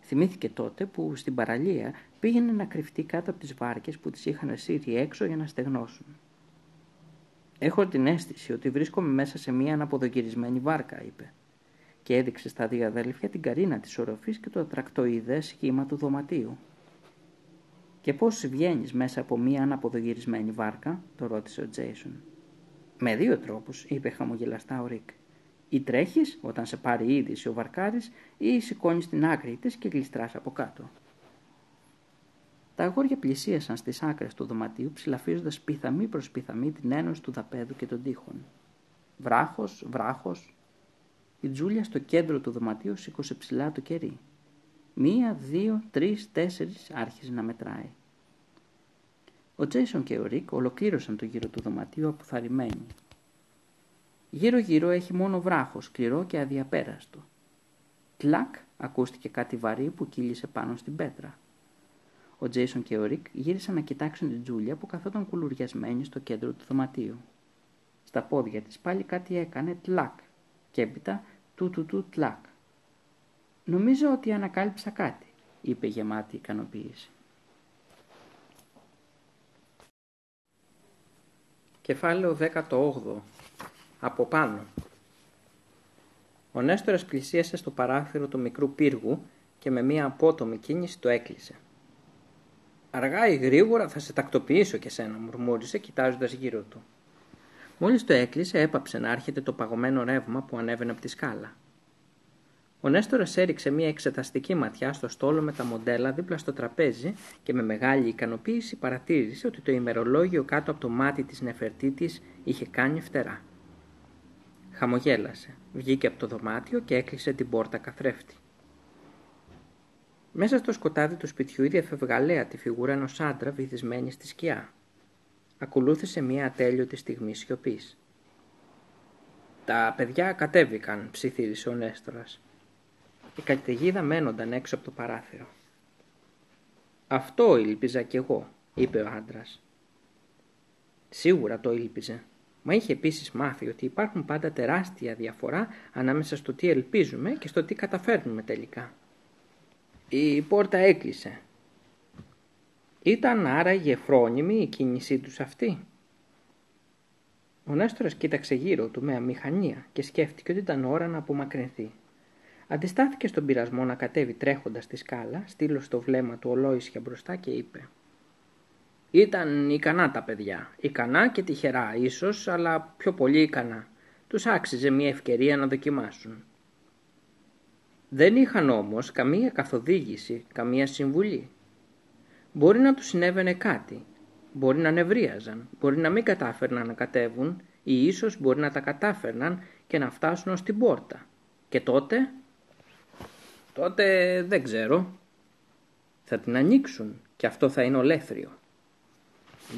[SPEAKER 1] Θυμήθηκε τότε που στην παραλία πήγαινε να κρυφτεί κάτω από τις βάρκες που τις είχαν σύρει έξω για να στεγνώσουν. «Έχω την αίσθηση ότι βρίσκομαι μέσα σε μια αναποδογυρισμένη βάρκα», είπε και έδειξε στα δύο αδέλφια την καρίνα της οροφής και το τρακτοειδές σχήμα του δωματίου. «Και πώς βγαίνεις μέσα από μια αναποδογυρισμένη βάρκα» το ρώτησε ο Τζέισον. «Με δύο τρόπους», είπε χαμογελαστά ο Ρικ. Ή τρέχεις όταν σε πάρει η είδηση ο βαρκάρης, ή σηκώνεις την άκρη της και γλιστράς από κάτω. Τα αγόρια πλησίασαν στις άκρες του δωματίου, ψηλαφίζοντας πιθαμή προς πιθαμή την ένωση του δαπέδου και των τοίχων. Βράχος, βράχος. Η Τζούλια στο κέντρο του δωματίου σήκωσε ψηλά το κερί. Μία, δύο, τρεις, τέσσερις άρχιζε να μετράει. Ο Τζέισον και ο Ρικ ολοκλήρωσαν το γύρο του δωματίου αποθαρρυμένοι. Γύρω γύρω έχει μόνο βράχος, σκληρό και αδιαπέραστο. Κλακ ακούστηκε κάτι βαρύ που κύλησε πάνω στην πέτρα. Ο Τζέισον και ο Ρικ γύρισαν να κοιτάξουν την Τζούλια που καθόταν κουλουριασμένη στο κέντρο του δωματίου. Στα πόδια της πάλι κάτι έκανε κλακ και έπειτα του του του τλακ. Νομίζω ότι ανακάλυψα κάτι, είπε γεμάτη ικανοποίηση. Κεφάλαιο 18 Από πάνω Ο Νέστορας πλησίασε στο παράθυρο του μικρού πύργου και με μία απότομη κίνηση το έκλεισε. «Αργά ή γρήγορα θα σε τακτοποιήσω και σένα», μουρμούρισε κοιτάζοντας γύρω του. Μόλις το έκλεισε έπαψε να άρχεται το παγωμένο ρεύμα που ανέβαινε από τη σκάλα. Ο Νέστορας έριξε μια εξεταστική ματιά στο στόλο με τα μοντέλα δίπλα στο τραπέζι και με μεγάλη ικανοποίηση παρατήρησε ότι το ημερολόγιο κάτω από το μάτι της Νεφερτίτης είχε κάνει φτερά. Χαμογέλασε, βγήκε από το δωμάτιο και έκλεισε την πόρτα καθρέφτη. Μέσα στο σκοτάδι του σπιτιού είδε φευγαλέα τη φιγούρα ενός άντρα βυθισμένη στη σκιά. Ακολούθησε μια ατέλειωτη στιγμή σιωπής. Τα παιδιά κατέβηκαν, ψιθύρισε ο Νέστορας. Η καταιγίδα μένονταν έξω από το παράθυρο. «Αυτό ήλπιζα κι εγώ», είπε ο άντρας. Σίγουρα το ήλπιζε, μα είχε επίσης μάθει ότι υπάρχουν πάντα τεράστια διαφορά ανάμεσα στο τι ελπίζουμε και στο τι καταφέρνουμε τελικά. Η πόρτα έκλεισε. Ήταν άραγε φρόνιμη η κίνησή τους αυτή. Ο Νέστορας κοίταξε γύρω του με αμηχανία και σκέφτηκε ότι ήταν ώρα να απομακρυνθεί. Αντιστάθηκε στον πειρασμό να κατέβει τρέχοντας τη σκάλα, στείλω στο βλέμμα του ολόησια μπροστά και είπε «Ήταν ικανά τα παιδιά, ικανά και τυχερά ίσως, αλλά πιο πολύ ικανά. Τους άξιζε μια ευκαιρία να δοκιμάσουν». Δεν είχαν όμως καμία καθοδήγηση, καμία συμβουλή. Μπορεί να τους συνέβαινε κάτι, μπορεί να νευρίαζαν, μπορεί να μην κατάφερναν να κατέβουν ή ίσως μπορεί να τα κατάφερναν και να φτάσουν ως την πόρτα. Και τότε; Τότε δεν ξέρω. Θα την ανοίξουν και αυτό θα είναι ολέθριο.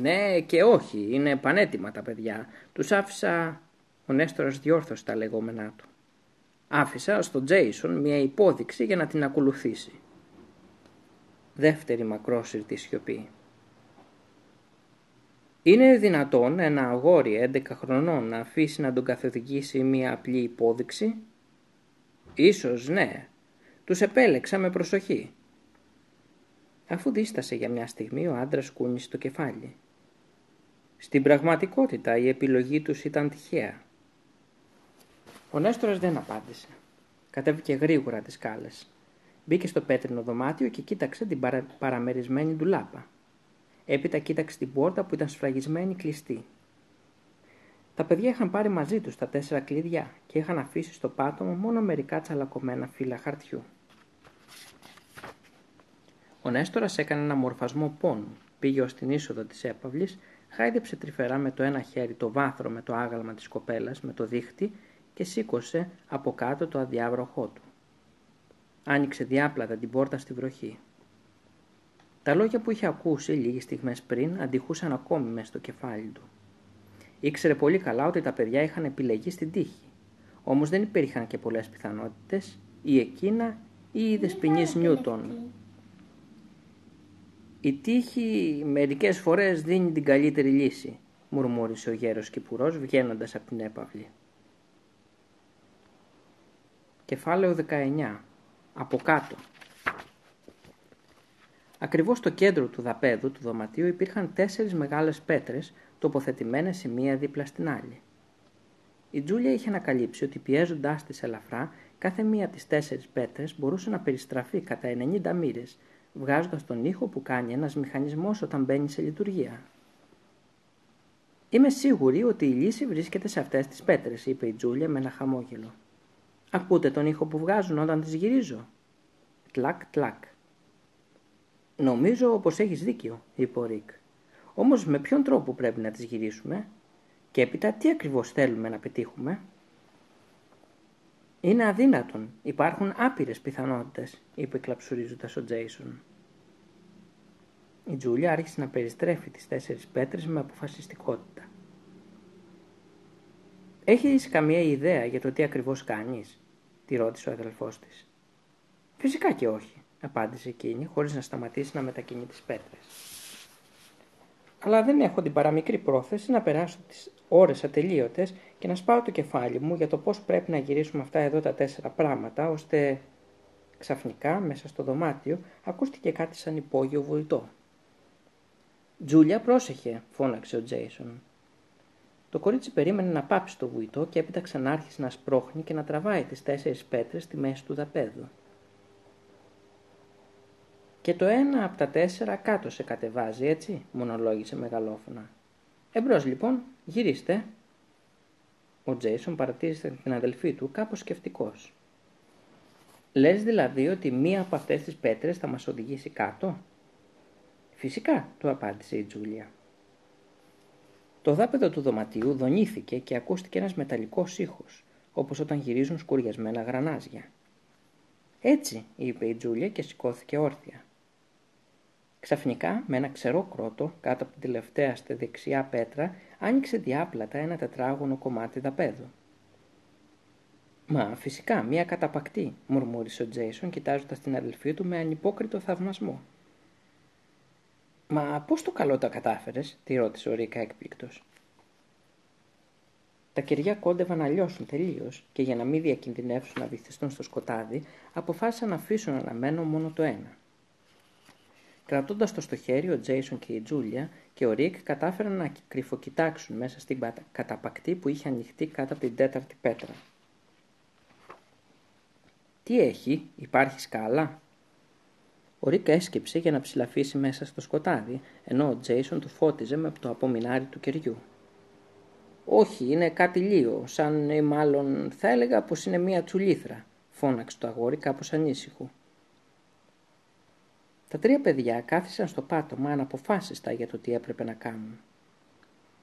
[SPEAKER 1] Ναι και όχι, είναι πανέτοιμα τα παιδιά. Τους άφησα, ο Νέστορας διόρθωσε τα λεγόμενά του. Άφησα στον Τζέισον μια υπόδειξη για να την ακολουθήσει. Δεύτερη μακρόσυρτη σιωπή. Είναι δυνατόν ένα αγόρι 11 χρονών να αφήσει να τον καθοδηγήσει μια απλή υπόδειξη; Ίσως ναι, τους επέλεξα με προσοχή. Αφού δίστασε για μια στιγμή ο άντρας κούνησε το κεφάλι. Στην πραγματικότητα η επιλογή τους ήταν τυχαία. Ο Νέστορας δεν απάντησε. Κατέβηκε γρήγορα τις σκάλες. Μπήκε στο πέτρινο δωμάτιο και κοίταξε την παρα... παραμερισμένη ντουλάπα. Έπειτα κοίταξε την πόρτα που ήταν σφραγισμένη κλειστή. Τα παιδιά είχαν πάρει μαζί τους τα τέσσερα κλειδιά και είχαν αφήσει στο πάτωμα μόνο μερικά τσαλακωμένα φύλλα χαρτιού. Ο Νέστορας έκανε ένα μορφασμό πόνου, πήγε ως την είσοδο της έπαυλης, χάιδεψε τρυφερά με το ένα χέρι το βάθρο με το άγαλμα της κοπέλας με το δίχτυ και σήκωσε από κάτω το αδιάβροχό του. Άνοιξε διάπλατα την πόρτα στη βροχή. Τα λόγια που είχε ακούσει λίγες στιγμές πριν αντιχούσαν ακόμη μέσα στο κεφάλι του. Ήξερε πολύ καλά ότι τα παιδιά είχαν επιλεγεί στην τύχη. Όμως δεν υπήρχαν και πολλές πιθανότητες, ή εκείνα ή η δεσποινής Νιούτον «Η τύχη μερικές φορές δίνει την καλύτερη λύση», μουρμούρισε ο γέρος Κυπουρός βγαίνοντας από την έπαυλη. Κεφάλαιο 19. Από κάτω. Ακριβώς στο κέντρο του δαπέδου του δωματίου υπήρχαν τέσσερις μεγάλες πέτρες τοποθετημένες η μία δίπλα στην άλλη. Η Τζούλια είχε ανακαλύψει ότι πιέζοντάς της ελαφρά, κάθε μία από τις τέσσερις πέτρες μπορούσε να περιστραφεί κατά 90 μοίρες βγάζοντας τον ήχο που κάνει ένας μηχανισμός όταν μπαίνει σε λειτουργία. «Είμαι σίγουρη ότι η λύση βρίσκεται σε αυτές τις πέτρες», είπε η Τζούλια με ένα χαμόγελο. «Ακούτε τον ήχο που βγάζουν όταν τις γυρίζω» «Τλακ, τλακ». «Νομίζω πως έχεις δίκιο», είπε ο Ρικ. «Όμως με ποιον τρόπο πρέπει να τις γυρίσουμε; Και έπειτα τι ακριβώς θέλουμε να πετύχουμε» «Είναι αδύνατον. Υπάρχουν άπειρες πιθανότητες», είπε κλαψουρίζοντας ο Τζέισον. Η Τζούλια άρχισε να περιστρέφει τις τέσσερις πέτρες με αποφασιστικότητα. «Έχεις καμία ιδέα για το τι ακριβώς κάνεις» τη ρώτησε ο αδελφός της. «Φυσικά και όχι», απάντησε εκείνη χωρίς να σταματήσει να μετακινεί τις πέτρες. «Αλλά δεν έχω την παραμικρή πρόθεση να περάσω τις ώρες ατελείωτες και να σπάω το κεφάλι μου για το πώς πρέπει να γυρίσουμε αυτά εδώ τα τέσσερα πράγματα ώστε Ξαφνικά, μέσα στο δωμάτιο, ακούστηκε κάτι σαν υπόγειο βουητό. «Τζούλια, πρόσεχε», φώναξε ο Τζέισον. Το κορίτσι περίμενε να πάψει το βουητό και έπειτα ξανά άρχισε να σπρώχνει και να τραβάει τις τέσσερις πέτρες στη μέση του δαπέδου. «Και το ένα από τα τέσσερα κάτω σε κατεβάζει, έτσι», μονολόγησε μεγαλόφωνα. «Εμπρός λοιπόν, γυρίστε». Ο Τζέισον παρατήρησε την αδελφή του κάπως σκεφτικός. «Λες δηλαδή ότι μία από αυτές τις πέτρες θα μας οδηγήσει κάτω» Φυσικά, του απάντησε η Τζούλια. Το δάπεδο του δωματίου δονήθηκε και ακούστηκε ένας μεταλλικός ήχος, όπως όταν γυρίζουν σκουριασμένα γρανάζια. «Έτσι», είπε η Τζούλια και σηκώθηκε όρθια. Ξαφνικά, με ένα ξερό κρότο, κάτω από την τελευταία στη δεξιά πέτρα, άνοιξε διάπλατα ένα τετράγωνο κομμάτι δαπέδου. «Μα, φυσικά, μία καταπακτή», μουρμούρισε ο Τζέισον, κοιτάζοντας την αδελφή του με ανυπόκριτο θαυμασμό. «Μα πώς το καλό τα κατάφερες» τη ρώτησε ο Ρίκα έκπληκτος. Τα κεριά κόντευαν να λιώσουν τελείως και για να μην διακινδυνεύσουν να βυθιστούν στο σκοτάδι, αποφάσισαν να αφήσουν αναμμένο μόνο το ένα. Κρατώντας το στο χέρι, ο Τζέισον και η Τζούλια και ο Ρικ κατάφεραν να κρυφοκοιτάξουν μέσα στην καταπακτή που είχε ανοιχτεί κάτω από την τέταρτη πέτρα. Τι έχει, υπάρχει σκάλα, ο Ρικ έσκυψε για να ψηλαφίσει μέσα στο σκοτάδι, ενώ ο Τζέισον του φώτιζε με το απομεινάρι του κεριού. «Όχι, είναι κάτι λείο, σαν ή μάλλον θα έλεγα πως είναι μία τσουλήθρα», φώναξε το αγόρι κάπως ανήσυχο. Τα τρία παιδιά κάθισαν στο πάτωμα αναποφάσιστα για το τι έπρεπε να κάνουν.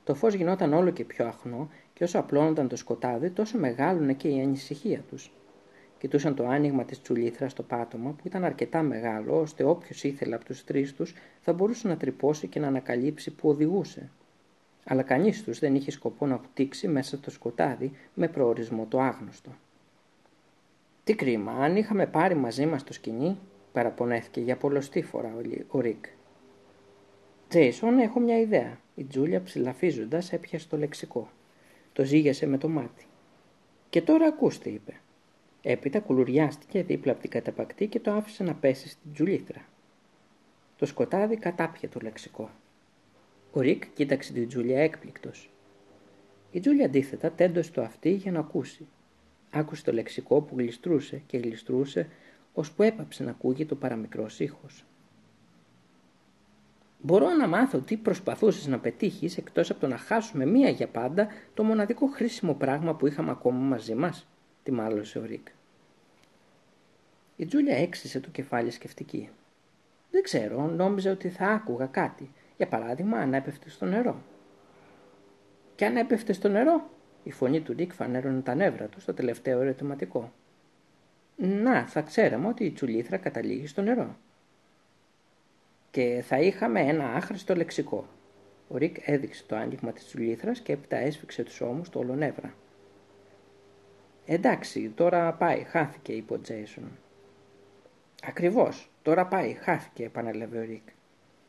[SPEAKER 1] Το φως γινόταν όλο και πιο αχνό και όσο απλώνονταν το σκοτάδι τόσο μεγάλωνε και η ανησυχία τους κοιτούσαν το άνοιγμα της τσουλήθρας στο πάτωμα που ήταν αρκετά μεγάλο ώστε όποιος ήθελε από τους τρεις τους θα μπορούσε να τρυπώσει και να ανακαλύψει που οδηγούσε. Αλλά κανείς τους δεν είχε σκοπό να βουτήξει μέσα στο σκοτάδι με προορισμό το άγνωστο. «Τι κρίμα, αν είχαμε πάρει μαζί μας το σκοινί», παραπονέθηκε για πολλοστή φορά ο Ρικ. «Τζέισον, έχω μια ιδέα», η Τζούλια ψηλαφίζοντας έπιασε το λεξικό. Το ζύγισε με το μάτι. «Και τώρα ακούστε», είπε. Έπειτα κουλουριάστηκε δίπλα από την καταπακτή και το άφησε να πέσει στην τσουλήθρα. Το σκοτάδι κατάπιε το λεξικό. Ο Ρικ κοίταξε την Τζούλια έκπληκτος. Η Τζούλια αντίθετα τέντωσε το αυτή για να ακούσει. Άκουσε το λεξικό που γλιστρούσε και γλιστρούσε, ώσπου έπαψε να ακούγει το παραμικρό ήχο. Μπορώ να μάθω τι προσπαθούσες να πετύχεις εκτός από το να χάσουμε μία για πάντα το μοναδικό χρήσιμο πράγμα που είχαμε ακόμα μαζί μας, τη μάλωσε ο Ρικ. Η Τζούλια έξισε το κεφάλι σκεφτική. Δεν ξέρω, νόμιζα ότι θα άκουγα κάτι. Για παράδειγμα, αν έπεφτε στο νερό. Και αν έπεφτε στο νερό, η φωνή του Ρικ φανέρωνε τα νεύρα του στο τελευταίο ερωτηματικό. Να, θα ξέραμε ότι η τσουλήθρα καταλήγει στο νερό. Και θα είχαμε ένα άχρηστο λεξικό. Ο Ρικ έδειξε το άνοιγμα της τσουλήθρας και έπειτα έσφιξε τους ώμους του όλο νεύρα. Εντάξει, τώρα πάει, χάθηκε, είπε ο Τζέισον. Ακριβώς. Τώρα πάει, χάθηκε, επανέλαβε ο Ρικ.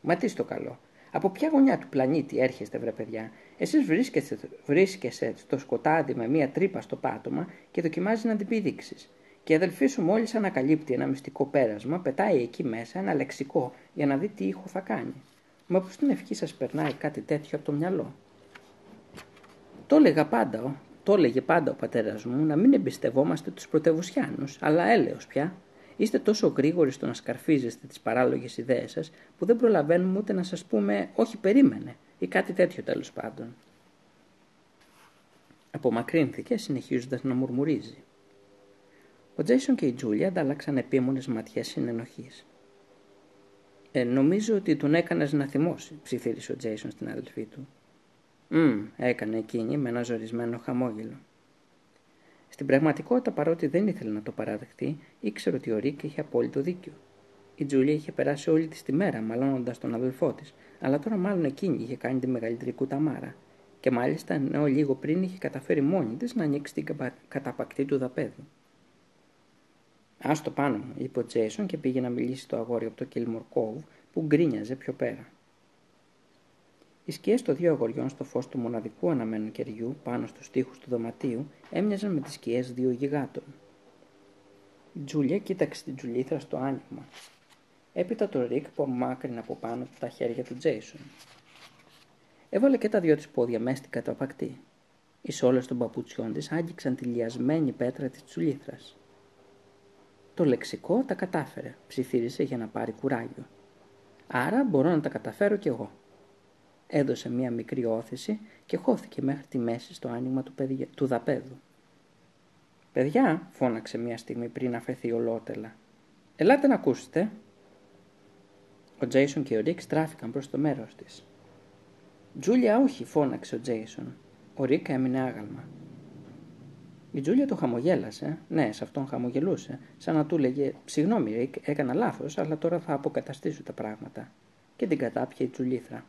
[SPEAKER 1] Μα τι στο καλό. Από ποια γωνιά του πλανήτη έρχεστε, βρε παιδιά; Εσείς βρίσκεστε, βρίσκεσαι στο σκοτάδι με μία τρύπα στο πάτωμα και δοκιμάζει να την πηδήξεις. Και η αδελφή σου μόλις ανακαλύπτει ένα μυστικό πέρασμα, πετάει εκεί μέσα ένα λεξικό για να δει τι ήχο θα κάνει. Μα πώς την ευχή σας περνάει κάτι τέτοιο από το μυαλό; Το έλεγα πάντα, το έλεγε πάντα ο πατέρας μου να μην εμπιστευόμαστε τους πρωτευουσιάνους, αλλά έλεος πια. Είστε τόσο γρήγοροι στο να σκαρφίζεστε τις παράλογες ιδέες σας που δεν προλαβαίνουμε ούτε να σας πούμε «όχι περίμενε» ή κάτι τέτοιο τέλος πάντων. Απομακρύνθηκε συνεχίζοντας να μουρμουρίζει. Ο Τζέισον και η Τζούλια ανταλλάξαν επίμονες ματιές συνενοχής. Ε, νομίζω ότι τον έκανες να θυμώσει, ψιθύρισε ο Τζέισον στην αδελφή του. «Μμ», έκανε εκείνη με ένα ζορισμένο χαμόγελο. Στην πραγματικότητα, παρότι δεν ήθελε να το παραδεχτεί, ήξερε ότι ο Ρίκ είχε απόλυτο δίκιο. Η Τζούλια είχε περάσει όλη της τη μέρα μαλώνοντας τον αδελφό της, αλλά τώρα μάλλον εκείνη είχε κάνει τη μεγαλύτερη κουταμάρα. Και μάλιστα ενώ λίγο πριν είχε καταφέρει μόνη της να ανοίξει την καταπακτή του δαπέδου. Α το πάνω μου, είπε ο Τζέισον και πήγε να μιλήσει στο αγόρι από το Κίλμορ Κόβ που γκρίνιαζε πιο πέρα. Οι σκιές των δύο αγοριών στο φως του μοναδικού αναμένου κεριού πάνω στους τοίχους του δωματίου έμοιαζαν με τις σκιές δύο γιγάτων.
[SPEAKER 4] Η Τζούλια κοίταξε την Τζουλήθρα στο άνοιγμα. Έπειτα το Ρικ που αμάκρυνε από πάνω του τα χέρια του Τζέισον. Έβαλε και τα δυο της πόδια μέσα στην καταπακτή. Οι σόλες των παπουτσιών της άγγιξαν τη λιασμένη πέτρα της Τζουλήθρας. Το λεξικό τα κατάφερε, ψιθύρισε για να πάρει κουράγιο. Άρα μπορώ να τα καταφέρω κι εγώ. Έδωσε μία μικρή όθηση και χώθηκε μέχρι τη μέση στο άνοιγμα του, παιδια... του δαπέδου. «Παιδιά», φώναξε μία στιγμή πριν αφεθεί ολότελα. «Ελάτε να ακούσετε». Ο Τζέισον και ο Ρικ στράφηκαν προς το μέρος της. «Τζούλια, όχι», φώναξε ο Τζέισον. Ο Ρικ έμεινε άγαλμα. Η Τζούλια του χαμογέλασε. Ναι, σε αυτόν χαμογελούσε. Σαν να του 'λεγε: Συγγνώμη, Ρικ, έκανα λάθος, αλλά τώρα θα αποκαταστήσω τα πράγματα. Και την κατάπιε η τσουλήθρα.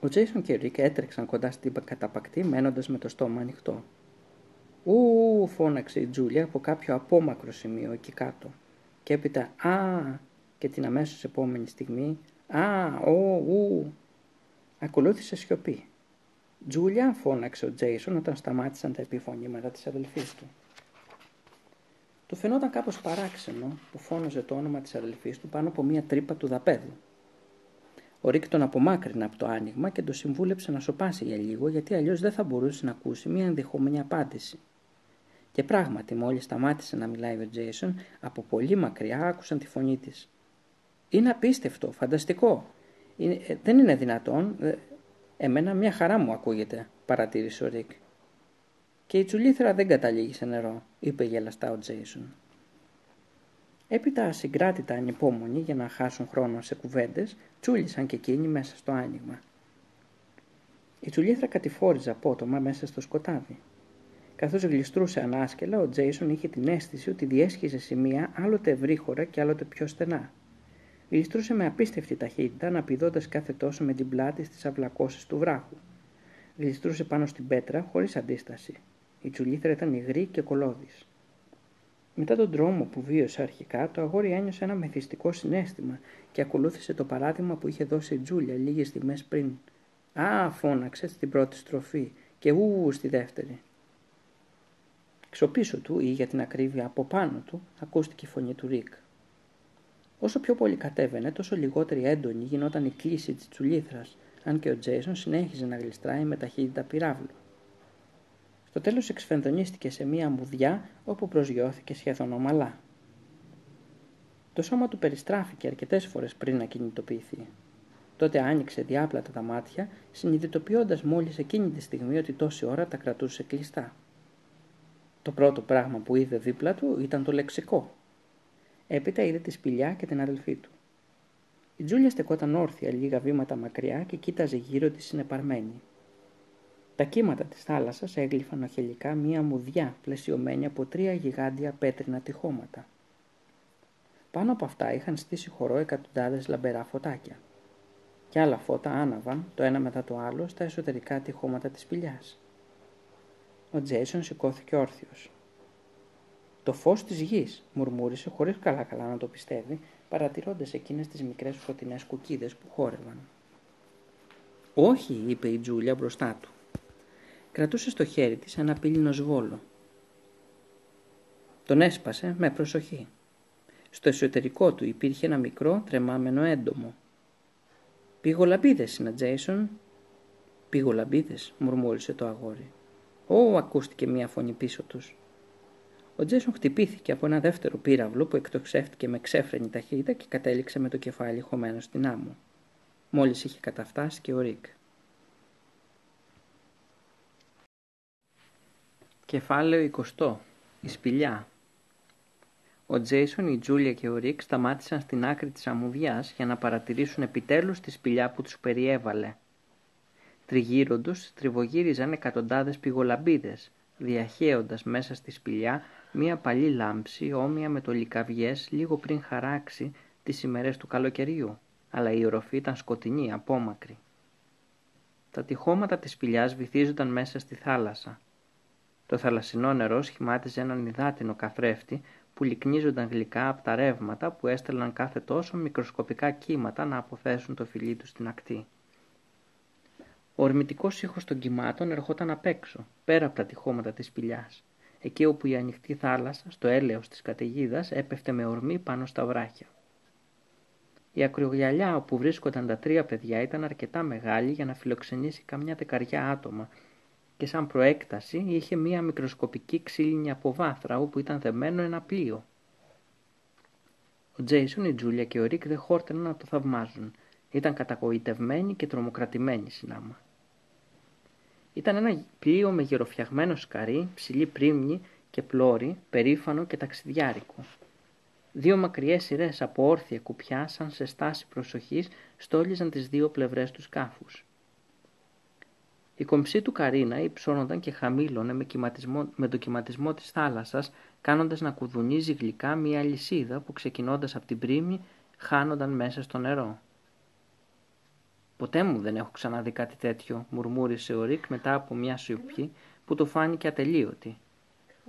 [SPEAKER 4] Ο Τζέισον και ο Ρικ έτρεξαν κοντά στην καταπακτή, μένοντας με το στόμα ανοιχτό. Ου, φώναξε η Τζούλια από κάποιο απόμακρο σημείο εκεί κάτω. Και έπειτα Α, και την αμέσως επόμενη στιγμή Α, ο, ου. Ακολούθησε σιωπή. Τζούλια, φώναξε ο Τζέισον όταν σταμάτησαν τα επιφωνήματα της αδελφής του. Του φαινόταν κάπως παράξενο που φώναζε το όνομα της αδελφής του πάνω από μία τρύπα του δαπέδου. Ο Ρίκ τον απομάκρυνε από το άνοιγμα και τον συμβούλεψε να σοπάσει για λίγο γιατί αλλιώς δεν θα μπορούσε να ακούσει μία ενδεχόμενη απάντηση. Και πράγματι μόλις σταμάτησε να μιλάει ο Τζέισον από πολύ μακριά άκουσαν τη φωνή της. «Είναι απίστευτο, φανταστικό. Ε, δεν είναι δυνατόν, ε, Εμένα μια χαρά μου ακούγεται, παρατήρησε ο Ρικ. Και η τσουλήθρα δεν καταλήγει σε νερό, είπε γελαστά ο Τζέισον. Έπειτα ασυγκράτητα ανυπόμονοι για να χάσουν χρόνο σε κουβέντες, τσούλησαν και εκείνοι μέσα στο άνοιγμα. Η τσουλήθρα κατηφόριζε απότομα μέσα στο σκοτάδι. Καθώς γλιστρούσε ανάσκελα, ο Τζέισον είχε την αίσθηση ότι διέσχιζε σημεία άλλοτε ευρύχωρα και άλλοτε πιο στενά. Γλιστρούσε με απίστευτη ταχύτητα, αναπηδώντας κάθε τόσο με την πλάτη στις αυλακώσεις του βράχου. Γλιστρούσε πάνω στην πέτρα χωρίς αντίσταση. Η τσουλήθρα ήταν υγρή και κολόδης. Μετά τον τρόμο που βίωσε αρχικά, το αγόρι ένιωσε ένα μεθυστικό συνέστημα και ακολούθησε το παράδειγμα που είχε δώσει η Τζούλια λίγες στιγμές πριν. Α, φώναξε στην πρώτη στροφή και ου στη δεύτερη. Ξοπίσω του ή για την ακρίβεια από πάνω του ακούστηκε η φωνή του Ρικ. Όσο πιο πολύ κατέβαινε, τόσο λιγότερη έντονη γινόταν η κλίση της τσουλήθρας, αν και ο Τζέισον συνέχιζε να γλιστράει με ταχύτητα πυράβλου. Στο τέλος εξφενδονίστηκε σε μία μουδιά όπου προσγειώθηκε σχεδόν ομαλά. Το σώμα του περιστράφηκε αρκετές φορές πριν να κινητοποιηθεί. Τότε άνοιξε διάπλατα τα μάτια, συνειδητοποιώντας μόλις εκείνη τη στιγμή ότι τόση ώρα τα κρατούσε κλειστά. Το πρώτο πράγμα που είδε δίπλα του ήταν το λεξικό, Έπειτα είδε τη σπηλιά και την αδελφή του. Η Τζούλια στεκόταν όρθια λίγα βήματα μακριά και κοίταζε γύρω της συνεπαρμένη. Τα κύματα της θάλασσας έγλυφαν οχελικά μία μουδιά πλαισιωμένη από τρία γιγάντια πέτρινα τυχώματα. Πάνω από αυτά είχαν στήσει χορό εκατοντάδες λαμπερά φωτάκια. Και άλλα φώτα άναβαν το ένα μετά το άλλο στα εσωτερικά τυχώματα της σπηλιάς. Ο Τζέισον σηκώθηκε όρθιος. Το φως της γης, μουρμούρισε χωρίς καλά καλά να το πιστεύει, παρατηρώντας εκείνες τις μικρές φωτεινές κουκίδες που χόρευαν. «Όχι», είπε η Τζούλια μπροστά του. Κρατούσε στο χέρι της ένα πύλινο σβόλο. Τον έσπασε με προσοχή. Στο εσωτερικό του υπήρχε ένα μικρό τρεμάμενο έντομο. «Πηγολαμπίδες είναι, Τζέισον». «Πηγολαμπίδες», μουρμούρισε το αγόρι. «Ω», ακούστηκε μία φωνή πίσω τους. Ο Τζέισον χτυπήθηκε από ένα δεύτερο πύραυλο που εκτοξεύτηκε με ξέφρενη ταχύτητα και κατέληξε με το κεφάλι χωμένο στην άμμο. Μόλις είχε καταφτάσει και ο Ρικ. Κεφάλαιο 20. Η σπηλιά. Ο Τζέισον, η Τζούλια και ο Ρικ σταμάτησαν στην άκρη της αμμουδιάς για να παρατηρήσουν επιτέλους τη σπηλιά που τους περιέβαλε. Τριγύρω τους στριφογύριζαν εκατοντάδες πυγολαμπίδες, διαχέοντας μέσα στη σπηλιά μία παλή λάμψη όμοια με το λικαβιές λίγο πριν χαράξει τις ημέρες του καλοκαιριού, αλλά η οροφή ήταν σκοτεινή, απόμακρη. Τα τυχώματα της σπηλιάς βυθίζονταν μέσα στη θάλασσα. Το θαλασσινό νερό σχημάτιζε έναν υδάτινο καθρέφτη που λυκνίζονταν γλυκά από τα ρεύματα που έστελναν κάθε τόσο μικροσκοπικά κύματα να αποθέσουν το φιλί τους στην ακτή. Ο ορμητικός ήχος των κυμάτων ερχόταν απ' έξω, πέρα από τα τυχώματα της σπηλιάς εκεί όπου η ανοιχτή θάλασσα, στο έλεος της καταιγίδας, έπεφτε με ορμή πάνω στα βράχια. Η ακρογιαλιά όπου βρίσκονταν τα τρία παιδιά ήταν αρκετά μεγάλη για να φιλοξενήσει καμιά δεκαριά άτομα και σαν προέκταση είχε μία μικροσκοπική ξύλινη αποβάθρα όπου ήταν δεμένο ένα πλοίο. Ο Τζέισον, η Τζούλια και ο Ρίκ δεν χόρτεναν να το θαυμάζουν. Ήταν καταγοητευμένοι και τρομοκρατημένοι συνάμα. Ήταν ένα πλοίο με γεροφιαγμένο σκαρί, ψηλή πρίμνη και πλώρη, περήφανο και ταξιδιάρικο. Δύο μακριές σειρές από όρθια κουπιά, σαν σε στάση προσοχής, στόλιζαν τις δύο πλευρές του σκάφους. Η κομψή του Καρίνα υψώνονταν και χαμήλωνε με, με το κυματισμό της θάλασσας, κάνοντας να κουδουνίζει γλυκά μια λυσίδα που ξεκινώντας από την πρίμη χάνονταν μέσα στο νερό. «Ποτέ μου δεν έχω ξαναδεί κάτι τέτοιο», μουρμούρισε ο Ρίκ μετά από μια σιωπή που του φάνηκε ατελείωτη.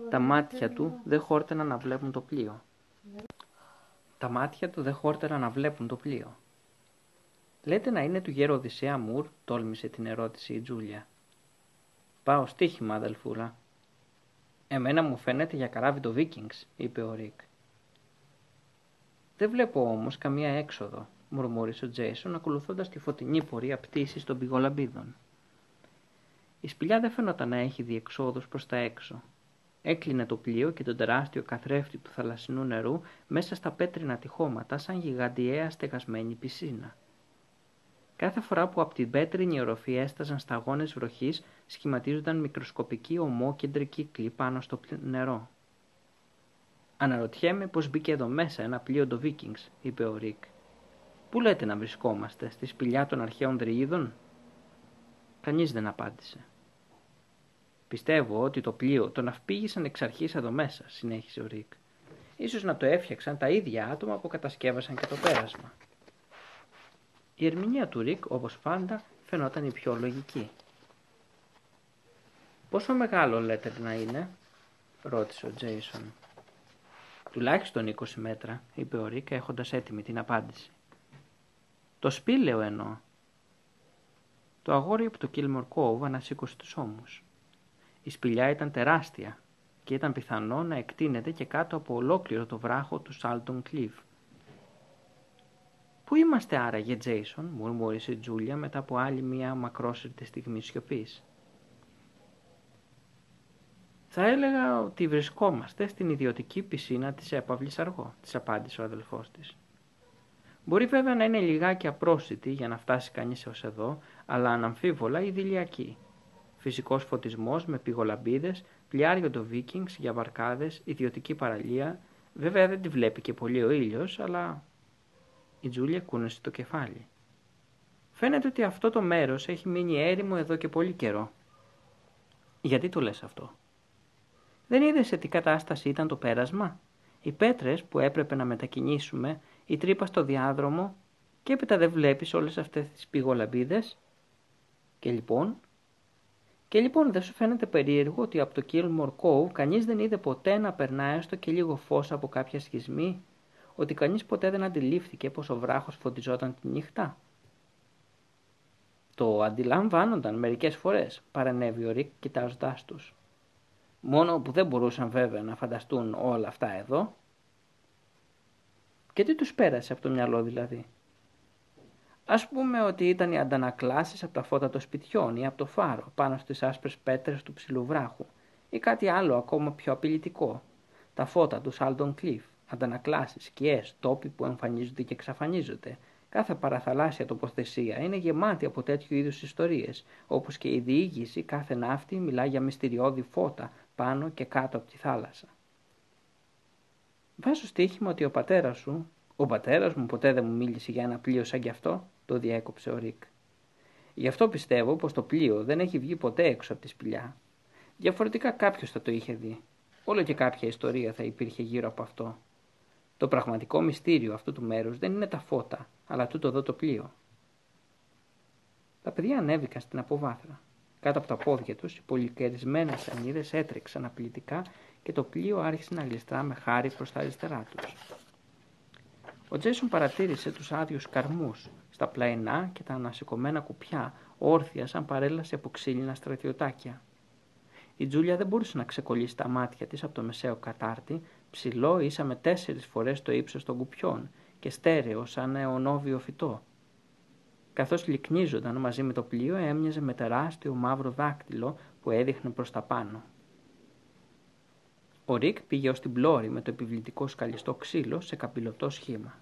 [SPEAKER 4] Τα μάτια του δεν χόρτεναν να βλέπουν το πλοίο. Τα μάτια του δεν χόρτεναν να βλέπουν το πλοίο. «Λέτε να είναι του γέρο Οδυσσέα Μουρ», τόλμησε την ερώτηση η Τζούλια. «Πάω στοίχημα, αδελφούλα». «Εμένα μου φαίνεται για καράβι το Βίκινγκς», είπε ο Ρίκ. «Δεν βλέπω όμως καμία έξοδο», μουρμούρισε ο Τζέισον, ακολουθώντας τη φωτεινή πορεία πτήσης των πηγολαμπίδων. Η σπηλιά δεν φαίνονταν να έχει διεξόδους προς τα έξω. Έκλεινε το πλοίο και τον τεράστιο καθρέφτη του θαλασσινού νερού μέσα στα πέτρινα τυχώματα σαν γιγαντιαία στεγασμένη πισίνα. Κάθε φορά που από την πέτρινη οροφή έσταζαν σταγόνες βροχής, σχηματίζονταν μικροσκοπικοί ομόκεντροι κύκλοι πάνω στο νερό. Αναρωτιέμαι πώς μπήκε εδώ μέσα ένα πλοίο το Vikings, είπε ο Ρίκ. Πού λέτε να βρισκόμαστε, στη σπηλιά των αρχαίων δρυίδων; Κανείς δεν απάντησε. Πιστεύω ότι το πλοίο τον αυπήγησαν εξ αρχής εδώ μέσα, συνέχισε ο Ρίκ. Ίσως να το έφτιαξαν τα ίδια άτομα που κατασκεύασαν και το πέρασμα. Η ερμηνεία του Ρικ, όπως πάντα, φαινόταν η πιο λογική. «Πόσο μεγάλο λέτε να είναι» ρώτησε ο Τζέισον. «Τουλάχιστον 20 μέτρα», είπε ο Ρικ έχοντας έτοιμη την απάντηση. «Το σπήλαιο εννοώ». Το αγόρι από το Κίλμορ Κόβ ανασήκωσε τους ώμους. Η σπηλιά ήταν τεράστια και ήταν πιθανό να εκτείνεται και κάτω από ολόκληρο το βράχο του Σάλτον Κλιφ. «Πού είμαστε άραγε, Τζέισον» μουρμούρισε η Τζούλια μετά από άλλη μια μακρόσυρτη στιγμή σιωπής. «Θα έλεγα ότι βρισκόμαστε στην ιδιωτική πισίνα της έπαυλης αργό», της απάντησε ο αδελφός της. «Μπορεί βέβαια να είναι λιγάκι απρόσιτη για να φτάσει κανείς έως εδώ, αλλά αναμφίβολα ιδηλιακή. Φυσικός φωτισμός με πηγολαμπίδες, πλιάριο το Βίκινγκς για βαρκάδες, ιδιωτική παραλία. Βέβαια δεν τη βλέπει και πολύ ο ήλιος, αλλά η Τζούλια κούνησε το κεφάλι. Φαίνεται ότι αυτό το μέρος έχει μείνει έρημο εδώ και πολύ καιρό. Γιατί το λες αυτό; Δεν είδες σε τι κατάσταση ήταν το πέρασμα; Οι πέτρες που έπρεπε να μετακινήσουμε, η τρύπα στο διάδρομο και έπειτα δεν βλέπεις όλες αυτές τις πηγολαμπίδες; Και λοιπόν... Και λοιπόν δεν σου φαίνεται περίεργο ότι από το Kilmore Cove κανείς δεν είδε ποτέ να περνάει έστω και λίγο φως από κάποια σχισμή; Ότι κανείς ποτέ δεν αντιλήφθηκε πως ο βράχος φωτιζόταν τη νύχτα. Το αντιλαμβάνονταν μερικές φορές, παρενέβη ο Ρικ κοιτάζοντάς τους. Μόνο που δεν μπορούσαν βέβαια να φανταστούν όλα αυτά εδώ. Και τι τους πέρασε από το μυαλό δηλαδή. Ας πούμε ότι ήταν οι αντανακλάσεις από τα φώτα των σπιτιών ή από το φάρο πάνω στις άσπρες πέτρες του ψηλού βράχου ή κάτι άλλο ακόμα πιο απειλητικό, τα φώτα του Σάλτον Κλίφ αντανακλάσεις, σκιές, τόποι που εμφανίζονται και εξαφανίζονται. Κάθε παραθαλάσσια τοποθεσία είναι γεμάτη από τέτοιου είδους ιστορίες, όπως και η διήγηση κάθε ναύτη μιλά για μυστηριώδη φώτα πάνω και κάτω από τη θάλασσα. Βάζω στοίχημα ότι ο πατέρας σου, ο πατέρας μου ποτέ δεν μου μίλησε για ένα πλοίο σαν κι αυτό, το διέκοψε ο Ρίκ. Γι' αυτό πιστεύω πως το πλοίο δεν έχει βγει ποτέ έξω από τη σπηλιά. Διαφορετικά κάποιος θα το είχε δει. Όλο και κάποια ιστορία θα υπήρχε γύρω από αυτό. Το πραγματικό μυστήριο αυτού του μέρους δεν είναι τα φώτα, αλλά τούτο εδώ το πλοίο. Τα παιδιά ανέβηκαν στην αποβάθρα. Κάτω από τα πόδια τους, οι πολυκαιρισμένες σανίδες έτρεξαν απλητικά και το πλοίο άρχισε να γλιστρά με χάρη προς τα αριστερά τους. Ο Τζέσον παρατήρησε τους άδειους καρμούς στα πλαϊνά και τα ανασηκωμένα κουπιά, όρθια σαν παρέλαση από ξύλινα στρατιωτάκια. η Τζούλια δεν μπορούσε να ξεκολλήσει τα μάτια της από το μεσαίο κατάρτι, ψηλό ίσα με τέσσερις φορές το ύψος των κουπιών και στέρεο σαν αιωνόβιο φυτό. Καθώς λυκνίζονταν μαζί με το πλοίο έμοιαζε με τεράστιο μαύρο δάκτυλο που έδειχνε προς τα πάνω. Ο Ρικ πήγε ως την πλώρη με το επιβλητικό σκαλιστό ξύλο σε καπηλωτό σχήμα.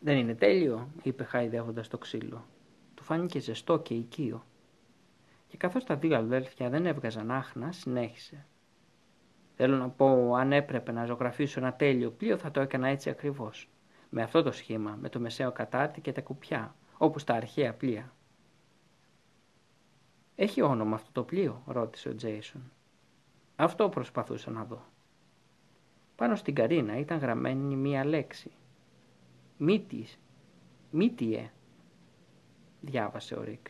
[SPEAKER 4] «Δεν είναι τέλειο», είπε χαϊδεύοντας το ξύλο. Του φάνηκε ζεστό και οικείο. Και καθώς τα δύο αδέλφια δεν έβγαζαν άχνα, συνέχισε. Θέλω να πω, αν έπρεπε να ζωγραφίσω ένα τέλειο πλοίο, θα το έκανα έτσι ακριβώς. Με αυτό το σχήμα, με το μεσαίο κατάρτι και τα κουπιά, όπως τα αρχαία πλοία. «Έχει όνομα αυτό το πλοίο», ρώτησε ο Τζέισον. Αυτό προσπαθούσα να δω. Πάνω στην καρίνα ήταν γραμμένη μία λέξη. «Μύτης», «Μύτιε», διάβασε ο Ρικ.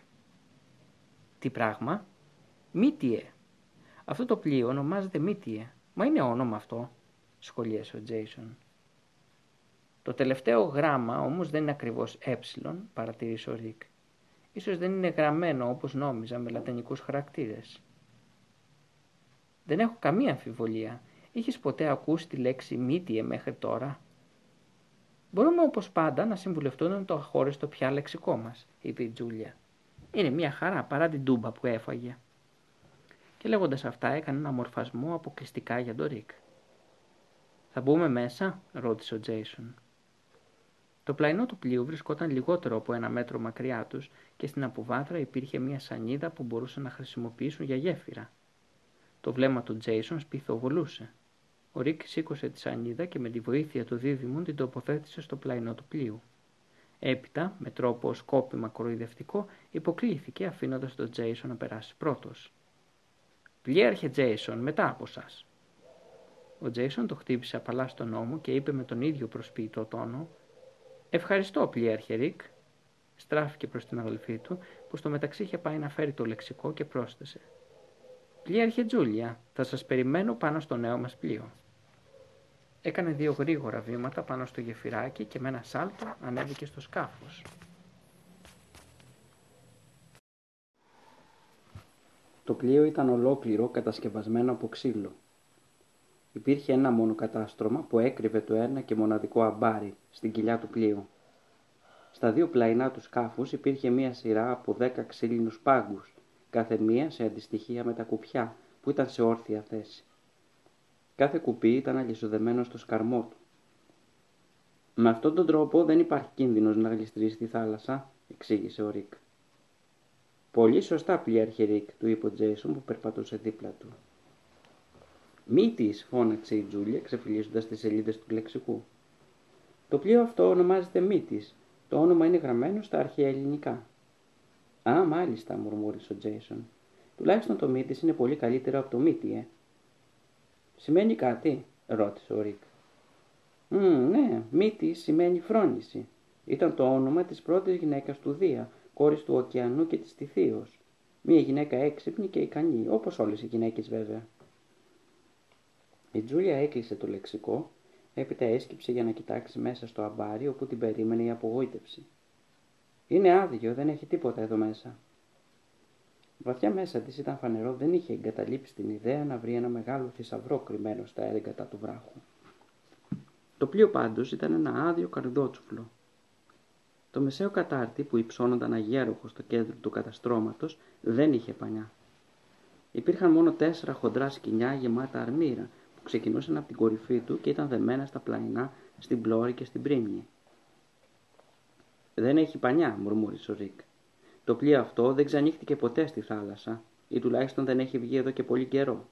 [SPEAKER 4] Τι πράγμα; Μύτιε. Αυτό το πλοίο ονομάζεται Μύτιε. Μα είναι όνομα αυτό, σχολίασε ο Τζέισον. Το τελευταίο γράμμα όμως δεν είναι ακριβώς ε, παρατήρησε ο Ρικ. Ίσως δεν είναι γραμμένο όπως νόμιζα με λατινικούς χαρακτήρες. Δεν έχω καμία αμφιβολία. Είχες ποτέ ακούσει τη λέξη μύτιε μέχρι τώρα; Μπορούμε όπως πάντα να συμβουλευτούμε το αχώριστο πια λεξικό μας, είπε η Τζούλια. Είναι μια χαρά παρά την τούμπα που έφαγε. Και λέγοντας αυτά έκανε ένα μορφασμό αποκλειστικά για τον Ρικ. «Θα μπούμε μέσα» ρώτησε ο Τζέισον. Το πλαϊνό του πλοίου βρισκόταν λιγότερο από ένα μέτρο μακριά τους και στην αποβάθρα υπήρχε μια σανίδα που μπορούσαν να χρησιμοποιήσουν για γέφυρα. Το βλέμμα του Τζέισον σπιθοβολούσε. Ο Ρικ σήκωσε τη σανίδα και με τη βοήθεια του δίδυμου την τοποθέτησε στο πλαϊνό του πλοίου. Έπειτα, με τρόπο σκόπιμα κοροϊδευτικό, υποκλίθηκε αφήνοντας τον Τζέισον να περάσει πρώτος. «Πλοίαρχε Τζέισον, μετά από σας». Ο Τζέισον τον χτύπησε απαλά στον ώμο και είπε με τον ίδιο προσποιητό τόνο «Ευχαριστώ, πλοίαρχε Ρικ». Στράφηκε προς την αδελφή του, που στο μεταξύ είχε πάει να φέρει το λεξικό και πρόσθεσε «Πλήρχε Τζούλια, θα σας περιμένω πάνω στο νέο μας πλοίο». Έκανε δύο γρήγορα βήματα πάνω στο γεφυράκι και με ένα σάλτο ανέβηκε στο σκάφος.
[SPEAKER 1] Το πλοίο ήταν ολόκληρο κατασκευασμένο από ξύλο. Υπήρχε ένα μόνο κατάστρωμα που έκρυβε το ένα και μοναδικό αμπάρι στην κοιλιά του πλοίου. Στα δύο πλαϊνά του σκάφους υπήρχε μία σειρά από δέκα ξύλινους πάγκους, κάθε μία σε αντιστοιχία με τα κουπιά που ήταν σε όρθια θέση. Κάθε κουπί ήταν αλυσοδεμένο στο σκαρμό του. Με αυτόν τον τρόπο δεν υπάρχει κίνδυνος να γλιστρήσει στη θάλασσα, εξήγησε ο Ρικ. Πολύ σωστά, πλοίαρχε Ρικ, του είπε ο Τζέισον που περπατούσε δίπλα του. Μήτις, φώναξε η Τζούλια, ξεφυλλίζοντας τις σελίδες του λεξικού. Το πλοίο αυτό ονομάζεται Μήτις. Το όνομα είναι γραμμένο στα αρχαία ελληνικά. Α, μάλιστα, μουρμούρισε ο Τζέισον. Τουλάχιστον το Μύτη είναι πολύ καλύτερο από το Μύτη, ε. Σημαίνει κάτι, ρώτησε ο Ρικ. ναι, μύτη σημαίνει φρόνηση. Ήταν το όνομα της πρώτης γυναίκας του Δία, κόρης του ωκεανού και της Τιθίος. Μία γυναίκα έξυπνη και ικανή, όπως όλες οι γυναίκες βέβαια. Η Τζούλια έκλεισε το λεξικό, έπειτα έσκυψε για να κοιτάξει μέσα στο αμπάρι όπου την περίμενε η απογοήτευση. Είναι άδειο, δεν έχει τίποτα εδώ μέσα. Βαθιά μέσα της ήταν φανερό δεν είχε εγκαταλείψει την ιδέα να βρει ένα μεγάλο θησαυρό κρυμμένο στα έγκατα του βράχου. Το πλοίο πάντως ήταν ένα άδειο καρδότσουφλο. Το μεσαίο κατάρτι που υψώνονταν αγέροχος στο κέντρο του καταστρώματος δεν είχε πανιά. Υπήρχαν μόνο τέσσερα χοντρά σκηνιά γεμάτα αρμύρα που ξεκινούσαν από την κορυφή του και ήταν δεμένα στα πλαϊνά, στην πλώρη και στην πρίμνη. Δεν έχει πανιά, μουρμούρισε ο Ρικ. Το πλοίο αυτό δεν ξανύχτηκε ποτέ στη θάλασσα ή τουλάχιστον δεν έχει βγει εδώ και πολύ καιρό.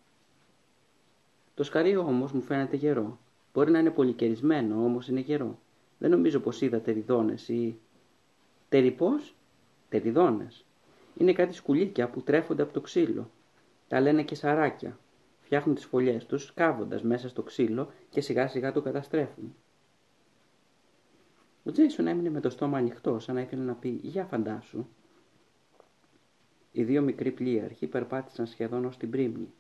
[SPEAKER 1] Το σκαρί όμως μου φαίνεται γερό. Μπορεί να είναι πολυκαιρισμένο, όμως είναι γερό. Δεν νομίζω πως είδα τεριδόνες ή... Τεριπός; Τεριδόνες. Είναι κάτι σκουλίκια που τρέφονται από το ξύλο. Τα λένε και σαράκια. Φτιάχνουν τις φωλιές τους σκάβοντας μέσα στο ξύλο και σιγά σιγά το καταστρέφουν. Ο Τζέισον έμεινε με το στόμα ανοιχτό σαν να ήθελε να πει «Για φαντάσου». Οι δύο μικροί πλοίαρχοι περπάτησαν σχεδόν ως την πρίμνη.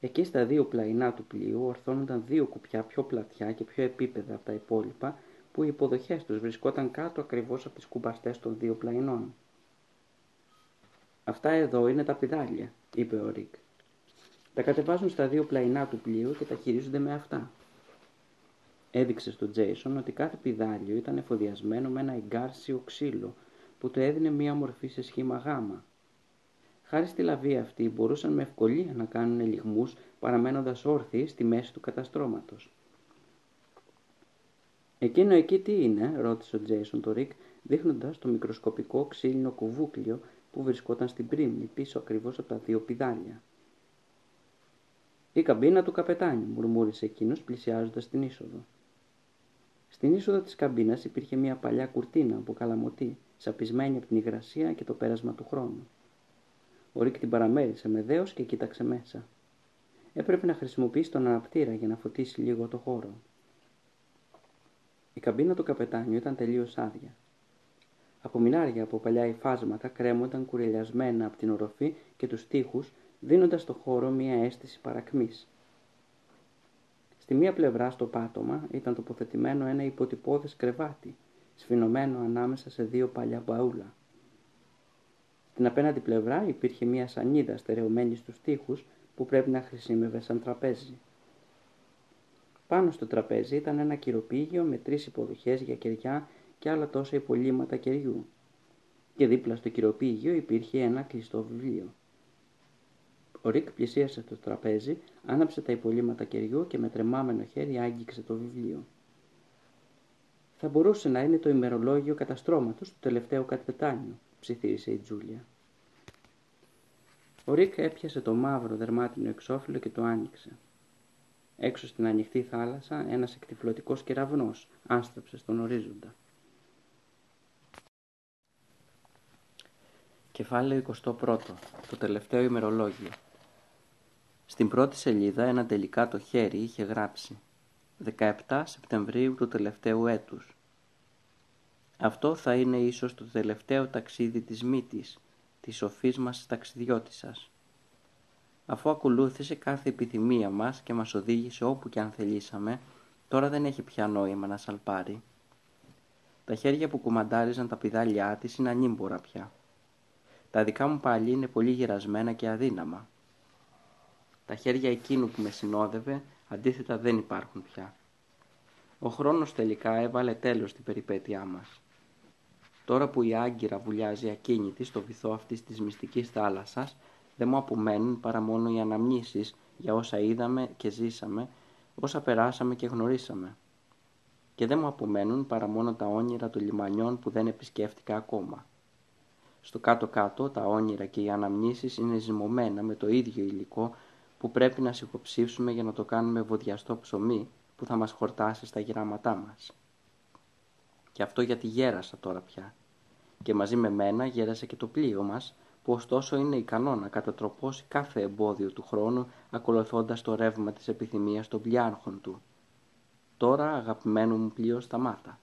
[SPEAKER 1] Εκεί στα δύο πλαϊνά του πλοίου ορθώνονταν δύο κουπιά πιο πλατιά και πιο επίπεδα από τα υπόλοιπα που οι υποδοχές τους βρισκόταν κάτω ακριβώς από τις κουμπαστές των δύο πλαϊνών. Αυτά εδώ είναι τα πηδάλια, είπε ο Ρικ. Τα κατεβάζουν στα δύο πλαϊνά του πλοίου και τα χειρίζονται με αυτά. Έδειξε στον Τζέισον ότι κάθε πηδάλιο ήταν εφοδιασμένο με ένα εγκάρσιο ξύλο που του έδινε μία μορφή σε σχήμα γάμα. Χάρη στη λαβή αυτή μπορούσαν με ευκολία να κάνουν ελιγμούς παραμένοντας όρθιοι στη μέση του καταστρώματος. «Εκείνο εκεί τι είναι» ρώτησε ο Τζέισον το Ρικ δείχνοντας το μικροσκοπικό ξύλινο κουβούκλιο που βρισκόταν στην πρίμνη πίσω ακριβώς από τα δύο πιδάλια. «Η καμπίνα του καπετάνιου», μουρμούρισε εκείνος πλησιάζοντας την είσοδο. Στην είσοδο της καμπίνας υπήρχε μια παλιά κουρτίνα από καλαμωτή, σαπισμένη από την υγρασία και το πέρασμα του χρόνου. Ο Ρίκ την παραμέρισε με δέος και κοίταξε μέσα. Έπρεπε να χρησιμοποιήσει τον αναπτήρα για να φωτίσει λίγο το χώρο. Η καμπίνα του καπετάνιου ήταν τελείως άδεια. Από μινάρια από παλιά υφάσματα κρέμονταν κουρελιασμένα από την οροφή και τους τοίχους, δίνοντας στο χώρο μια αίσθηση παρακμής. Στη μία πλευρά στο πάτωμα ήταν τοποθετημένο ένα υποτυπώδες κρεβάτι, σφινωμένο ανάμεσα σε δύο παλιά μπαούλα. Στην απέναντι πλευρά υπήρχε μία σανίδα στερεωμένη στους τοίχους που πρέπει να χρησιμεύε σαν τραπέζι. Πάνω στο τραπέζι ήταν ένα κυροπήγιο με τρεις υποδοχές για κεριά και άλλα τόσα υπολείμματα κεριού. Και δίπλα στο κυροπήγιο υπήρχε ένα κλειστό βιβλίο. Ο Ρικ πλησίασε το τραπέζι, άναψε τα υπολείμματα κεριού και με τρεμάμενο χέρι άγγιξε το βιβλίο. Θα μπορούσε να είναι το ημερολόγιο καταστρώματος του τελευταίου καπετάνιου, ψιθύρισε η Τζούλια. Ο Ρικ έπιασε το μαύρο δερμάτινο εξώφυλλο και το άνοιξε. Έξω στην ανοιχτή θάλασσα ένας εκτιφλωτικός κεραυνός άστρεψε στον ορίζοντα. Κεφάλαιο 21. Το τελευταίο ημερολόγιο. Στην πρώτη σελίδα ένα τελικά το χέρι είχε γράψει 17 Σεπτεμβρίου του τελευταίου έτους. Αυτό θα είναι ίσως το τελευταίο ταξίδι της μύτης, της σοφής μας ταξιδιώτισσας. Αφού ακολούθησε κάθε επιθυμία μας και μας οδήγησε όπου και αν θελήσαμε, τώρα δεν έχει πια νόημα να σαλπάρει. Τα χέρια που κουμαντάριζαν τα πιδάλια της είναι ανήμπορα πια. Τα δικά μου πάλι είναι πολύ γερασμένα και αδύναμα. Τα χέρια εκείνου που με συνόδευε αντίθετα δεν υπάρχουν πια. Ο χρόνος τελικά έβαλε τέλος στην περιπέτειά μας. Τώρα που η Άγκυρα βουλιάζει ακίνητη στο βυθό αυτής της μυστικής θάλασσας, δεν μου απομένουν παρά μόνο οι αναμνήσεις για όσα είδαμε και ζήσαμε, όσα περάσαμε και γνωρίσαμε. Και δεν μου απομένουν παρά μόνο τα όνειρα των λιμανιών που δεν επισκέφτηκα ακόμα. Στο κάτω-κάτω τα όνειρα και οι αναμνήσεις είναι ζυμωμένα με το ίδιο υλικό που πρέπει να σιγοψήφσουμε για να το κάνουμε βοδιαστό ψωμί που θα μας χορτάσει στα γεράματά μας. Και αυτό γιατί γέρασα τώρα πια. Και μαζί με μένα γέρασε και το πλοίο μας, που ωστόσο είναι ικανό να κατατροπώσει κάθε εμπόδιο του χρόνου ακολουθώντας το ρεύμα της επιθυμίας των πλιάρχων του. Τώρα αγαπημένο μου πλοίο σταμάτα.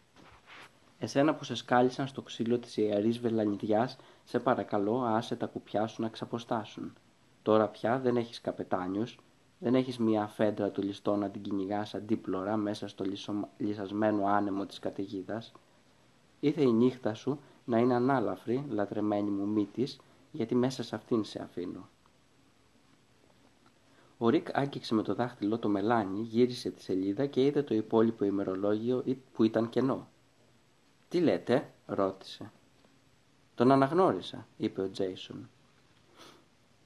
[SPEAKER 1] Εσένα που σε σκάλισαν στο ξύλο της ιερής βελανιδιάς, σε παρακαλώ άσε τα κουπιά σου να ξαποστάσουν. Τώρα πια δεν έχεις καπετάνιους, δεν έχεις μια φέντρα του ληστό να την κυνηγάς αντίπλωρα μέσα στο λυσασμένο άνεμο της καταιγίδας. Ήθε η νύχτα σου να είναι ανάλαφρη, λατρεμένη μου μύτης, γιατί μέσα σε αυτήν σε αφήνω. Ο Ρικ άγγιξε με το δάχτυλο το μελάνι, γύρισε τη σελίδα και είδε το υπόλοιπο ημερολόγιο που ήταν κενό. «Τι λέτε» ρώτησε. «Τον αναγνώρισα», είπε ο Τζέισον.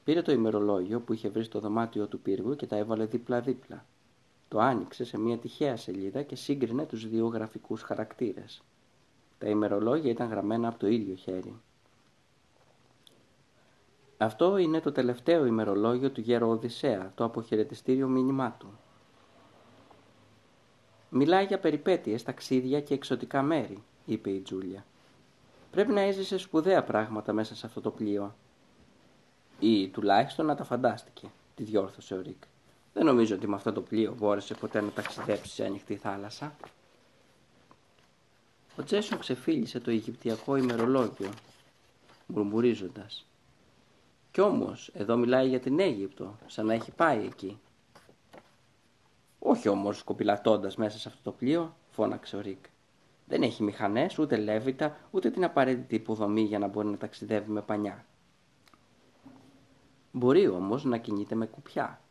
[SPEAKER 1] Πήρε το ημερολόγιο που είχε βρει στο δωμάτιο του πύργου και τα έβαλε δίπλα-δίπλα. Το άνοιξε σε μια τυχαία σελίδα και σύγκρινε τους δύο γραφικούς χαρακτήρες. Τα ημερολόγια ήταν γραμμένα από το ίδιο χέρι. Αυτό είναι το τελευταίο ημερολόγιο του γέρο Οδυσσέα, το αποχαιρετιστήριο μήνυμά του. «Μιλάει για περιπέτειες, ταξίδια και εξωτικά μέρη», είπε η Τζούλια. «Πρέπει να έζησε σπουδαία πράγματα μέσα σε αυτό το πλοίο ή τουλάχιστον να τα φαντάστηκε, τη διόρθωσε ο Ρικ. Δεν νομίζω ότι με αυτό το πλοίο μπόρεσε ποτέ να ταξιδέψει σε ανοιχτή θάλασσα. Ο Τζέσον ξεφύλλισε το Αιγυπτιακό ημερολόγιο, μουρμουρίζοντας. Κι όμως, εδώ μιλάει για την Αίγυπτο, σαν να έχει πάει εκεί. Όχι όμως κωπηλατώντας μέσα σε αυτό το πλοίο, φώναξε ο Ρικ. Δεν έχει μηχανές, ούτε λέβητα, ούτε την απαραίτητη υποδομή για να μπορεί να ταξιδεύει με πανιά. Μπορεί όμως να κινείται με κουπιά.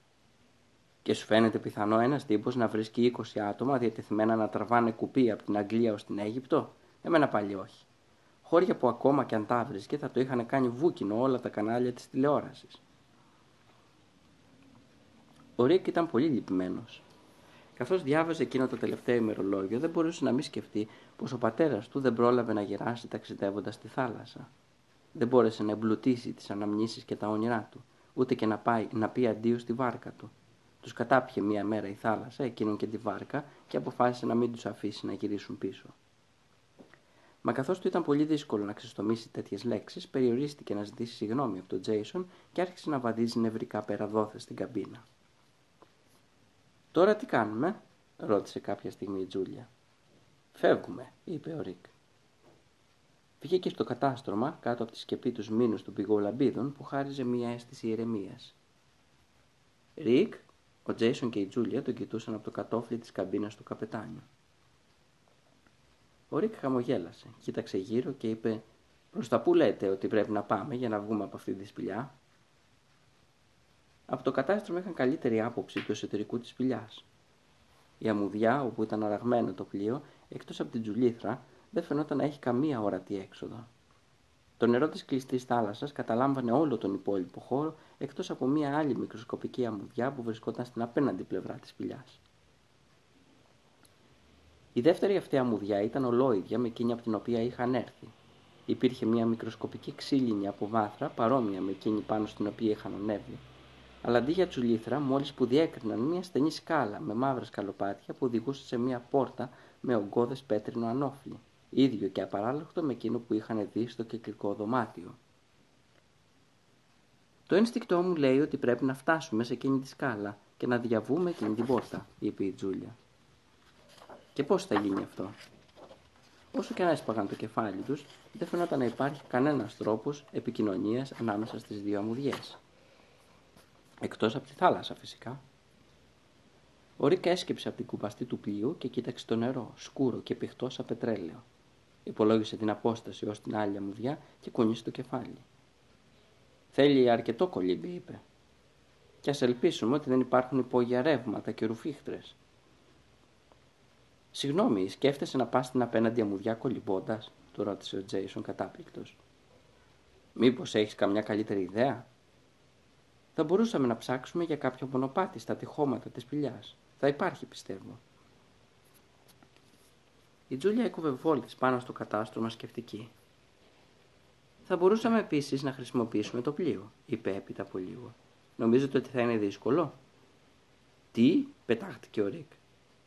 [SPEAKER 1] Και σου φαίνεται πιθανό ένας τύπος να βρίσκει 20 άτομα διατεθειμένα να τραβάνε κουπί από την Αγγλία ως την Αίγυπτο; Εμένα πάλι όχι. Χώρια που ακόμα και αν τα βρίσκε θα το είχαν κάνει βούκινο όλα τα κανάλια της τηλεόρασης. Ο Ρίκ ήταν πολύ λυπημένος. Καθώς διάβαζε εκείνο το τελευταίο ημερολόγιο, δεν μπορούσε να μην σκεφτεί πως ο πατέρας του δεν πρόλαβε να γεράσει ταξιδεύοντας στη θάλασσα. Δεν μπόρεσε να εμπλουτίσει τις αναμνήσεις και τα όνειρά του, ούτε και να, πάει, να πει αντίο στη βάρκα του. Τους κατάπιε μία μέρα η θάλασσα, εκείνον και τη βάρκα, και αποφάσισε να μην τους αφήσει να γυρίσουν πίσω. Μα καθώς του ήταν πολύ δύσκολο να ξεστομίσει τέτοιες λέξεις, περιορίστηκε να ζητήσει συγγνώμη από τον Τζέισον και άρχισε να βαδίζει νευρικά πέρα δόθε στην καμπίνα. Τώρα τι κάνουμε, ρώτησε κάποια στιγμή η Τζούλια. Φεύγουμε, είπε ο Ρικ. Βγήκε στο κατάστρωμα κάτω από τη σκεπή του σμήνους των πυγολαμπίδων που χάριζε μια αίσθηση ηρεμίας. Ρικ, ο Τζέισον και η Τζούλια τον κοιτούσαν από το κατόφλι της καμπίνας του καπετάνιου. Ο Ρικ χαμογέλασε, κοίταξε γύρω και είπε «Προς τα πού λέτε ότι πρέπει να πάμε για να βγούμε από αυτή τη σπηλιά» Από το κατάστρωμα είχαν καλύτερη άποψη του εσωτερικού της σπηλιάς. Η αμμουδιά όπου ήταν αραγμένο το πλοίο, εκτός από την τζουλήθρα, δεν φαινόταν να έχει καμία ορατή έξοδο. Το νερό της κλειστής θάλασσας καταλάμβανε όλο τον υπόλοιπο χώρο, εκτός από μία άλλη μικροσκοπική αμμουδιά που βρισκόταν στην απέναντι πλευρά της σπηλιάς. Η δεύτερη αυτή αμμουδιά ήταν ολόιδια με εκείνη από την οποία είχαν έρθει. Υπήρχε μία μικροσκοπική ξύλινη από βάθρα παρόμοια με εκείνη πάνω στην οποία είχαν ανέβει αλλά αντί για τσουλήθρα, μόλις που διέκριναν μια στενή σκάλα με μαύρα σκαλοπάτια που οδηγούσε σε μια πόρτα με ογκώδες πέτρινο ανώφλι, ίδιο και απαράλλαχτο με εκείνο που είχαν δει στο κυκλικό δωμάτιο. Το ένστικτό μου λέει ότι πρέπει να φτάσουμε σε εκείνη τη σκάλα και να διαβούμε εκείνη την πόρτα, είπε η Τζούλια. Και πώς θα γίνει αυτό; Όσο και να έσπαγαν το κεφάλι τους, δεν φαινόταν να υπάρχει κανένας τρόπος επικοινωνίας ανάμεσα στις δύο αμμουδιές. Εκτός από τη θάλασσα φυσικά. Ο Ρίκα έσκυψε από την κουπαστή του πλοίου και κοίταξε το νερό, σκούρο και πηχτό σαν πετρέλαιο. Υπολόγισε την απόσταση ως την άλλη αμμουδιά και κούνησε το κεφάλι. Θέλει αρκετό κολύμπι, είπε. Και ας ελπίσουμε ότι δεν υπάρχουν υπόγεια ρεύματα και ρουφίχτρες. Συγγνώμη, σκέφτεσαι να πας στην απέναντι αμμουδιά κολυμπώντας, του ρώτησε ο Τζέισον κατάπληκτος. Μήπως έχεις καμιά καλύτερη ιδέα, θα μπορούσαμε να ψάξουμε για κάποιο μονοπάτι στα τυχώματα της σπηλιάς. Θα υπάρχει πιστεύω. Η Τζούλια έκοβε βόλτες πάνω στο κατάστρωμα σκεφτική. Θα μπορούσαμε επίσης να χρησιμοποιήσουμε το πλοίο, είπε έπειτα από λίγο. Νομίζετε ότι θα είναι δύσκολο. Τι, πετάχτηκε ο Ρικ.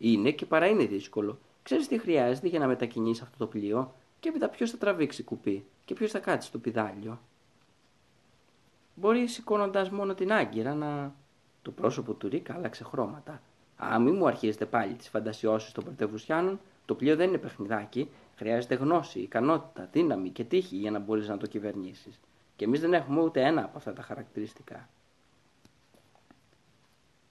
[SPEAKER 1] Είναι και παρά είναι δύσκολο. Ξέρεις τι χρειάζεται για να μετακινήσει αυτό το πλοίο, και έπειτα ποιος θα τραβήξει κουπί και ποιος θα κάτσει στο πιδάλιο; Μπορείς σηκώνοντας μόνο την άγκυρα να. Το πρόσωπο του Ρίκ άλλαξε χρώματα. Α, μην μου αρχίζετε πάλι τις φαντασιώσεις των πρωτεύουσιάνων. Το πλοίο δεν είναι παιχνιδάκι. Χρειάζεται γνώση, ικανότητα, δύναμη και τύχη για να μπορείς να το κυβερνήσεις. Και εμείς δεν έχουμε ούτε ένα από αυτά τα χαρακτηριστικά.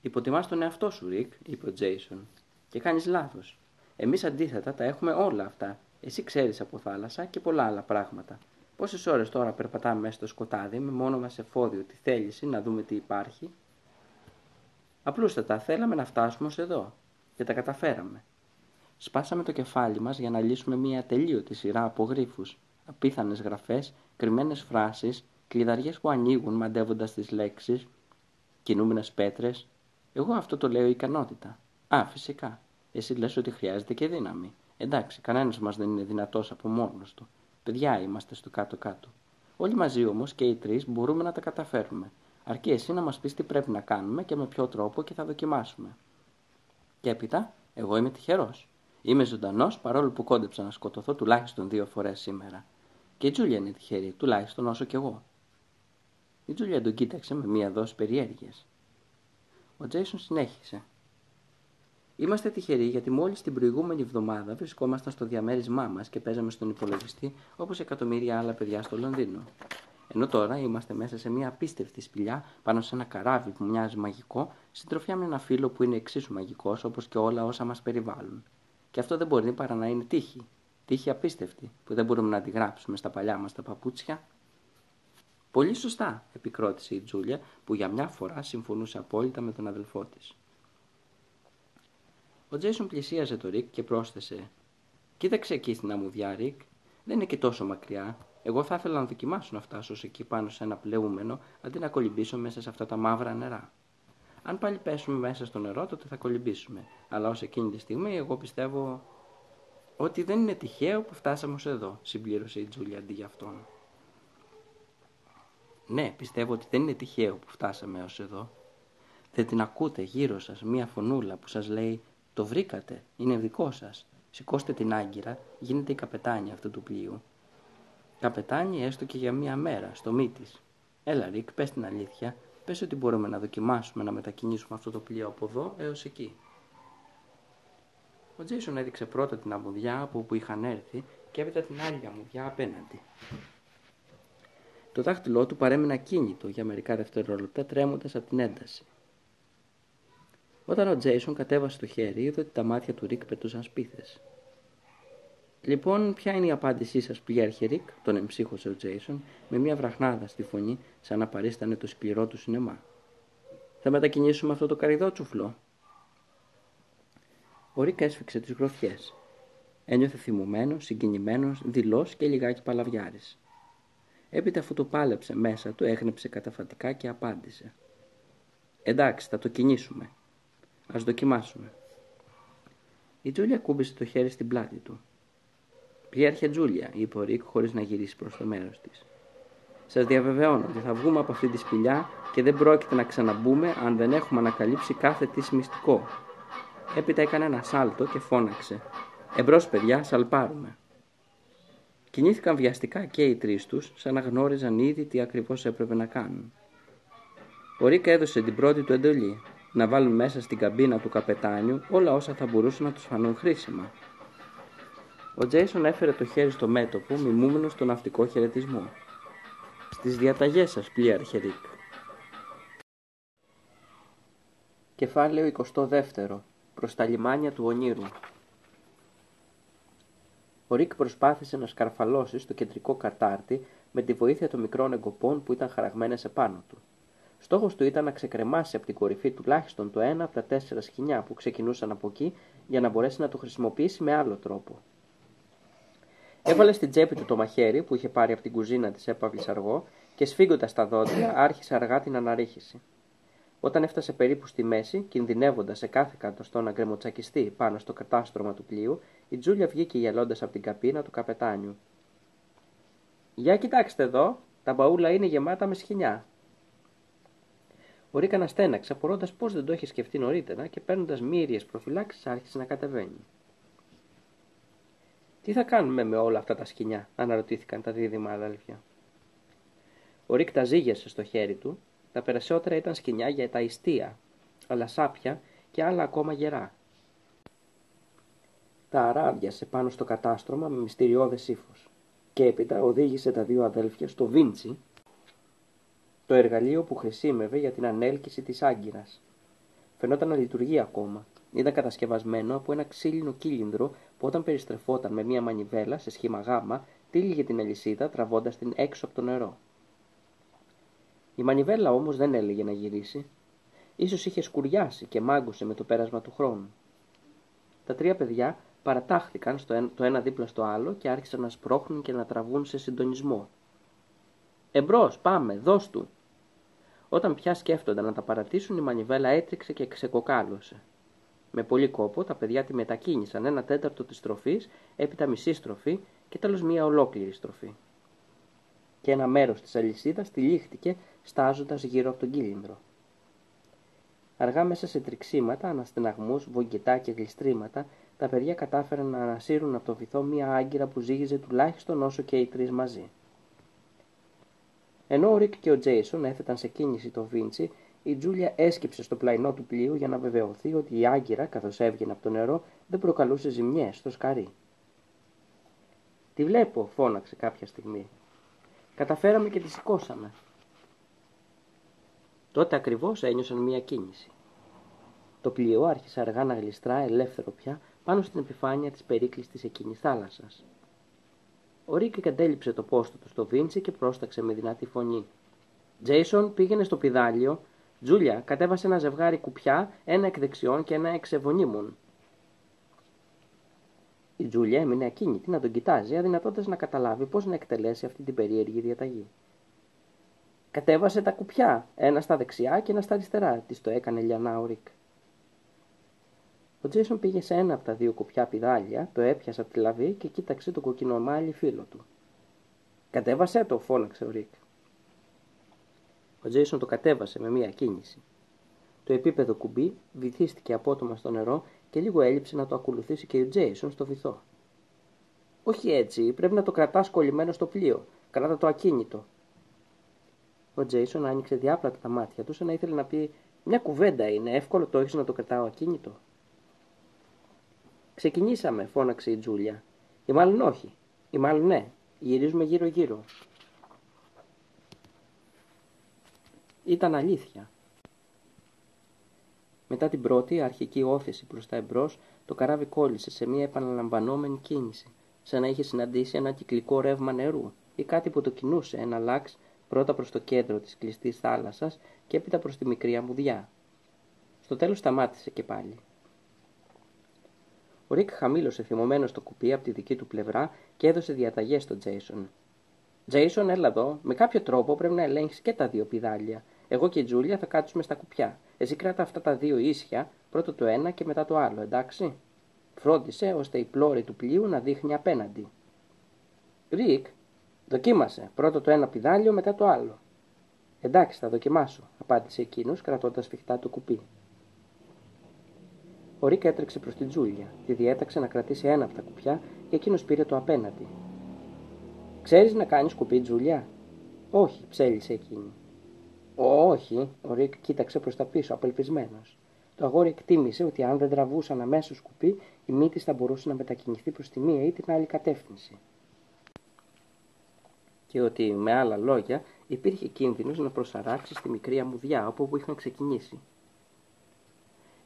[SPEAKER 1] Υποτιμάς τον εαυτό σου, Ρικ, είπε ο Τζέισον. Και κάνεις λάθος. Εμείς αντίθετα τα έχουμε όλα αυτά. Εσύ ξέρεις από θάλασσα και πολλά άλλα πράγματα. Πόσες ώρες τώρα περπατάμε μέσα στο σκοτάδι με μόνο μας εφόδιο τη θέληση να δούμε τι υπάρχει; Απλούστατα θέλαμε να φτάσουμε ως εδώ και τα καταφέραμε. Σπάσαμε το κεφάλι μας για να λύσουμε μια ατελείωτη σειρά από γρίφους, απίθανες γραφές, κρυμμένες φράσεις, κλειδαριές που ανοίγουν μαντεύοντας τις λέξεις, κινούμενες πέτρες. Εγώ αυτό το λέω ικανότητα. Α, φυσικά. Εσύ λες ότι χρειάζεται και δύναμη. Εντάξει, κανένας μας δεν είναι δυνατός από μόνος του. Παιδιά είμαστε στο κάτω-κάτω. Όλοι μαζί όμως και οι τρεις μπορούμε να τα καταφέρουμε. Αρκεί εσύ να μας πεις τι πρέπει να κάνουμε και με ποιο τρόπο και θα δοκιμάσουμε. Και έπειτα, εγώ είμαι τυχερός. Είμαι ζωντανός παρόλο που κόντεψα να σκοτωθώ τουλάχιστον δύο φορές σήμερα. Και η Τζούλια είναι τυχερή, τουλάχιστον όσο κι εγώ. Η Τζούλια τον κοίταξε με μία δόση περιέργειας. Ο Τζέισον συνέχισε. Είμαστε τυχεροί γιατί μόλις την προηγούμενη εβδομάδα βρισκόμασταν στο διαμέρισμά μας και παίζαμε στον υπολογιστή όπως εκατομμύρια άλλα παιδιά στο Λονδίνο. Ενώ τώρα είμαστε μέσα σε μια απίστευτη σπηλιά πάνω σε ένα καράβι που μοιάζει μαγικό, συντροφιά με ένα φίλο που είναι εξίσου μαγικός όπως και όλα όσα μας περιβάλλουν. Και αυτό δεν μπορεί παρά να είναι τύχη. Τύχη απίστευτη που δεν μπορούμε να αντιγράψουμε στα παλιά μας τα παπούτσια. Πολύ σωστά, επικρότησε η Τζούλια, που για μια φορά συμφωνούσε απόλυτα με τον αδελφό της. Ο Τζέισον πλησίαζε το Ρικ και πρόσθεσε: Κοίταξε εκεί στην αμμουδιά, Ρικ. Δεν είναι και τόσο μακριά. Εγώ θα ήθελα να δοκιμάσω να φτάσω εκεί πάνω σε ένα πλεούμενο αντί να κολυμπήσω μέσα σε αυτά τα μαύρα νερά. Αν πάλι πέσουμε μέσα στο νερό, τότε θα κολυμπήσουμε. Αλλά ως εκείνη τη στιγμή, εγώ πιστεύω ότι δεν είναι τυχαίο που φτάσαμε ως εδώ, συμπλήρωσε η Τζούλια αντί για αυτόν. Ναι, πιστεύω ότι δεν είναι τυχαίο που φτάσαμε ως εδώ. Δεν την ακούτε γύρω σας μία φωνούλα που σας λέει «Το βρήκατε, είναι δικό σας. Σηκώστε την άγκυρα, γίνετε η καπετάνια αυτού του πλοίου». Καπετάνια έστω και για μία μέρα, στο μη της. Έλα Ρικ, πες την αλήθεια, πες ότι μπορούμε να δοκιμάσουμε να μετακινήσουμε αυτό το πλοίο από εδώ έως εκεί. Ο Τζέισον έδειξε πρώτα την αμμουδιά από όπου είχαν έρθει και έπειτα την άλλη αμμουδιά απέναντι. Το δάχτυλό του παρέμεινε ακίνητο για μερικά δευτερόλεπτα τρέμοντας από την ένταση. Όταν ο Τζέισον κατέβασε το χέρι, είδε ότι τα μάτια του Ρικ πετούσαν σπίθες. Λοιπόν, ποια είναι η απάντησή σας, πλοίαρχε Ρικ, τον εμψύχωσε ο Τζέισον, με μια βραχνάδα στη φωνή, σαν να παρίστανε το σκληρό του σινεμά. Θα μετακινήσουμε αυτό το καρυδότσουφλο. Ο Ρικ έσφιξε τις γροθιές. Ένιωθε θυμωμένος, συγκινημένος, δηλό και λιγάκι παλαβιάρης. Έπειτα αφού το πάλεψε μέσα του, έγνεψε καταφατικά και απάντησε. Εντάξει, θα το κινήσουμε. Ας δοκιμάσουμε. Η Τζούλια κούμπησε το χέρι στην πλάτη του. Πιέρχε Τζούλια, είπε ο Ρίκ χωρίς να γυρίσει προς το μέρος της. Σας διαβεβαιώνω ότι θα βγούμε από αυτή τη σπηλιά και δεν πρόκειται να ξαναμπούμε αν δεν έχουμε ανακαλύψει κάθε τι μυστικό. Έπειτα έκανε ένα σάλτο και φώναξε. Εμπρός, παιδιά, σαλπάρουμε. Κινήθηκαν βιαστικά και οι τρεις τους, σαν να γνώριζαν ήδη τι ακριβώς έπρεπε να κάνουν. Ο Ρίκα έδωσε την πρώτη του εντολή, να βάλουν μέσα στην καμπίνα του καπετάνιου όλα όσα θα μπορούσαν να τους φανούν χρήσιμα. Ο Τζέισον έφερε το χέρι στο μέτωπο, μιμούμενος στο ναυτικό χαιρετισμό. Στις διαταγές σας, πλοίαρχε Ρίκ. Κεφάλαιο 22. Προς τα λιμάνια του Ονείρου. Ο Ρίκ προσπάθησε να σκαρφαλώσει στο κεντρικό κατάρτι με τη βοήθεια των μικρών εγκοπών που ήταν χαραγμένες επάνω του. Στόχος του ήταν να ξεκρεμάσει από την κορυφή τουλάχιστον το ένα από τα τέσσερα σκηνιά που ξεκινούσαν από εκεί για να μπορέσει να το χρησιμοποιήσει με άλλο τρόπο. Έβαλε στην τσέπη του το μαχαίρι που είχε πάρει από την κουζίνα της έπαυλης αργό και σφίγγοντας τα δόντια άρχισε αργά την αναρρίχηση. Όταν έφτασε περίπου στη μέση, κινδυνεύοντας σε κάθε κατοστό να γκρεμοτσακιστεί πάνω στο κατάστρωμα του πλοίου, η Τζούλια βγήκε γελώντα από την καπίνα του καπετάνιου. Για κοιτάξτε εδώ, τα μπαούλα είναι γεμάτα με σχοινιά. Ο Ρίκα αναστέναξε, απορώντας πώς δεν το είχε σκεφτεί νωρίτερα και παίρνοντας μύριες προφυλάξεις άρχισε να κατεβαίνει. Τι θα κάνουμε με όλα αυτά τα σκηνιά, αναρωτήθηκαν τα δίδυμα αδέλφια. Ο Ρίκ τα ζήγεσε στο χέρι του, τα περισσότερα ήταν σκηνιά για τα ιστία, αλλά σάπια και άλλα ακόμα γερά. Τα αράδιασε πάνω στο κατάστρωμα με μυστηριώδες ύφος και έπειτα οδήγησε τα δύο αδέλφια στο Βίντσι, το εργαλείο που χρησιμεύε για την ανέλκυση της άγκυρας. Φαινόταν να λειτουργεί ακόμα. Ήταν κατασκευασμένο από ένα ξύλινο κύλινδρο που όταν περιστρεφόταν με μία μανιβέλα σε σχήμα γάμα, τύλιγε την αλυσίδα τραβώντας την έξω από το νερό. Η μανιβέλα όμως δεν έλεγε να γυρίσει. Ίσως είχε σκουριάσει και μάγκωσε με το πέρασμα του χρόνου. Τα τρία παιδιά παρατάχθηκαν στο ένα, το ένα δίπλα στο άλλο και άρχισαν να σπρώχνουν και να τραβούν σε συντονισμό. Εμπρός, πάμε, δώσ' του. Όταν πια σκέφτονταν να τα παρατήσουν, η μανιβέλα έτριξε και ξεκοκάλωσε. Με πολύ κόπο τα παιδιά τη μετακίνησαν ένα τέταρτο της στροφής, έπειτα μισή στροφή και τέλος μία ολόκληρη στροφή. Και ένα μέρος της αλυσίδας τυλίχτηκε στάζοντας γύρω από τον κύλινδρο. Αργά μέσα σε τριξίματα, αναστεναγμούς, βογγετά και γλιστρήματα, τα παιδιά κατάφεραν να ανασύρουν από το βυθό μία άγκυρα που ζύγιζε τουλάχιστον όσο και οι τρεις μαζί. Ενώ ο Ρικ και ο Τζέισον έθεταν σε κίνηση το Βίντσι, η Τζούλια έσκυψε στο πλαϊνό του πλοίου για να βεβαιωθεί ότι η άγκυρα, καθώς έβγαινε από το νερό, δεν προκαλούσε ζημιές στο σκαρί. Τη βλέπω, φώναξε κάποια στιγμή. Καταφέραμε και τη σηκώσαμε. Τότε ακριβώς ένιωσαν μία κίνηση. Το πλοίο άρχισε αργά να γλιστρά ελεύθερο πια πάνω στην επιφάνεια της περίκλειστης εκείνης θάλασσας. Ο Ρίκ κατέλαβε το πόστο του στο βίντσι και πρόσταξε με δυνατή φωνή. Τζέισον πήγαινε στο πηδάλιο. Τζούλια κατέβασε ένα ζευγάρι κουπιά, ένα εκ δεξιών και ένα εξ ευωνίμων. Η Τζούλια έμεινε ακίνητη να τον κοιτάζει, αδυνατώντας να καταλάβει πώς να εκτελέσει αυτή την περίεργη διαταγή. Κατέβασε τα κουπιά, ένα στα δεξιά και ένα στα αριστερά, της το έκανε λιανά ο Ρικ. Ο Τζέισον πήγε σε ένα από τα δύο κουπιά πηδάλια, το έπιασε από τη λαβή και κοίταξε το κοκκινομάλλη φίλο του. Κατέβασέ το, φώναξε ο Ρικ. Ο Τζέισον το κατέβασε με μία κίνηση. Το επίπεδο κουπί βυθίστηκε απότομα στο νερό και λίγο έλειψε να το ακολουθήσει και ο Τζέισον στο βυθό. Όχι έτσι, πρέπει να το κρατάς κολλημένο στο πλοίο. Κράτα το ακίνητο. Ο Τζέισον άνοιξε διάπλατα τα μάτια του, σαν να ήθελε να πει: Μια κουβέντα είναι, εύκολο το έχεις να το κρατάω ακίνητο. Ξεκινήσαμε, φώναξε η Τζούλια. Ή μάλλον όχι. Ή μάλλον ναι. Γυρίζουμε γύρω-γύρω. Ήταν αλήθεια. Μετά την πρώτη αρχική όθηση προς τα εμπρός, το καράβι κόλλησε σε μια επαναλαμβανόμενη κίνηση, σαν να είχε συναντήσει ένα κυκλικό ρεύμα νερού ή κάτι που το κινούσε ένα λάξ πρώτα προς το κέντρο της κλειστής θάλασσας και έπειτα προς τη μικρή αμμουδιά. Στο τέλος σταμάτησε και πάλι. Ο Ρικ χαμήλωσε θυμωμένος στο κουπί από τη δική του πλευρά και έδωσε διαταγές στον Τζέισον. Τζέισον, έλα εδώ. Με κάποιο τρόπο πρέπει να ελέγχεις και τα δύο πηδάλια. Εγώ και η Τζούλια θα κάτσουμε στα κουπιά. Εσύ κράτα αυτά τα δύο ίσια, πρώτο το ένα και μετά το άλλο, εντάξει; Φρόντισε ώστε η πλώρη του πλοίου να δείχνει απέναντι. Ρικ, δοκίμασε. Πρώτο το ένα πηδάλιο, μετά το άλλο. Εντάξει, θα δοκιμάσω, απάντησε εκείνος κρατώντας σφιχτά το κουπί. Ο Ρίκ έτρεξε προς την Τζούλια, τη διέταξε να κρατήσει ένα από τα κουπιά και εκείνος πήρε το απέναντι. Ξέρεις να κάνεις κουπί, Τζούλια; Όχι, ψέλισε εκείνη. Όχι, ο Ρίκ κοίταξε προς τα πίσω, απελπισμένος. Το αγόρι εκτίμησε ότι αν δεν τραβούσαν αμέσως κουπί, η μύτη θα μπορούσε να μετακινηθεί προς τη μία ή την άλλη κατεύθυνση. Και ότι, με άλλα λόγια, υπήρχε κίνδυνος να προσαράξεις στη μικρή αμμουδιά από όπου είχαν ξεκινήσει.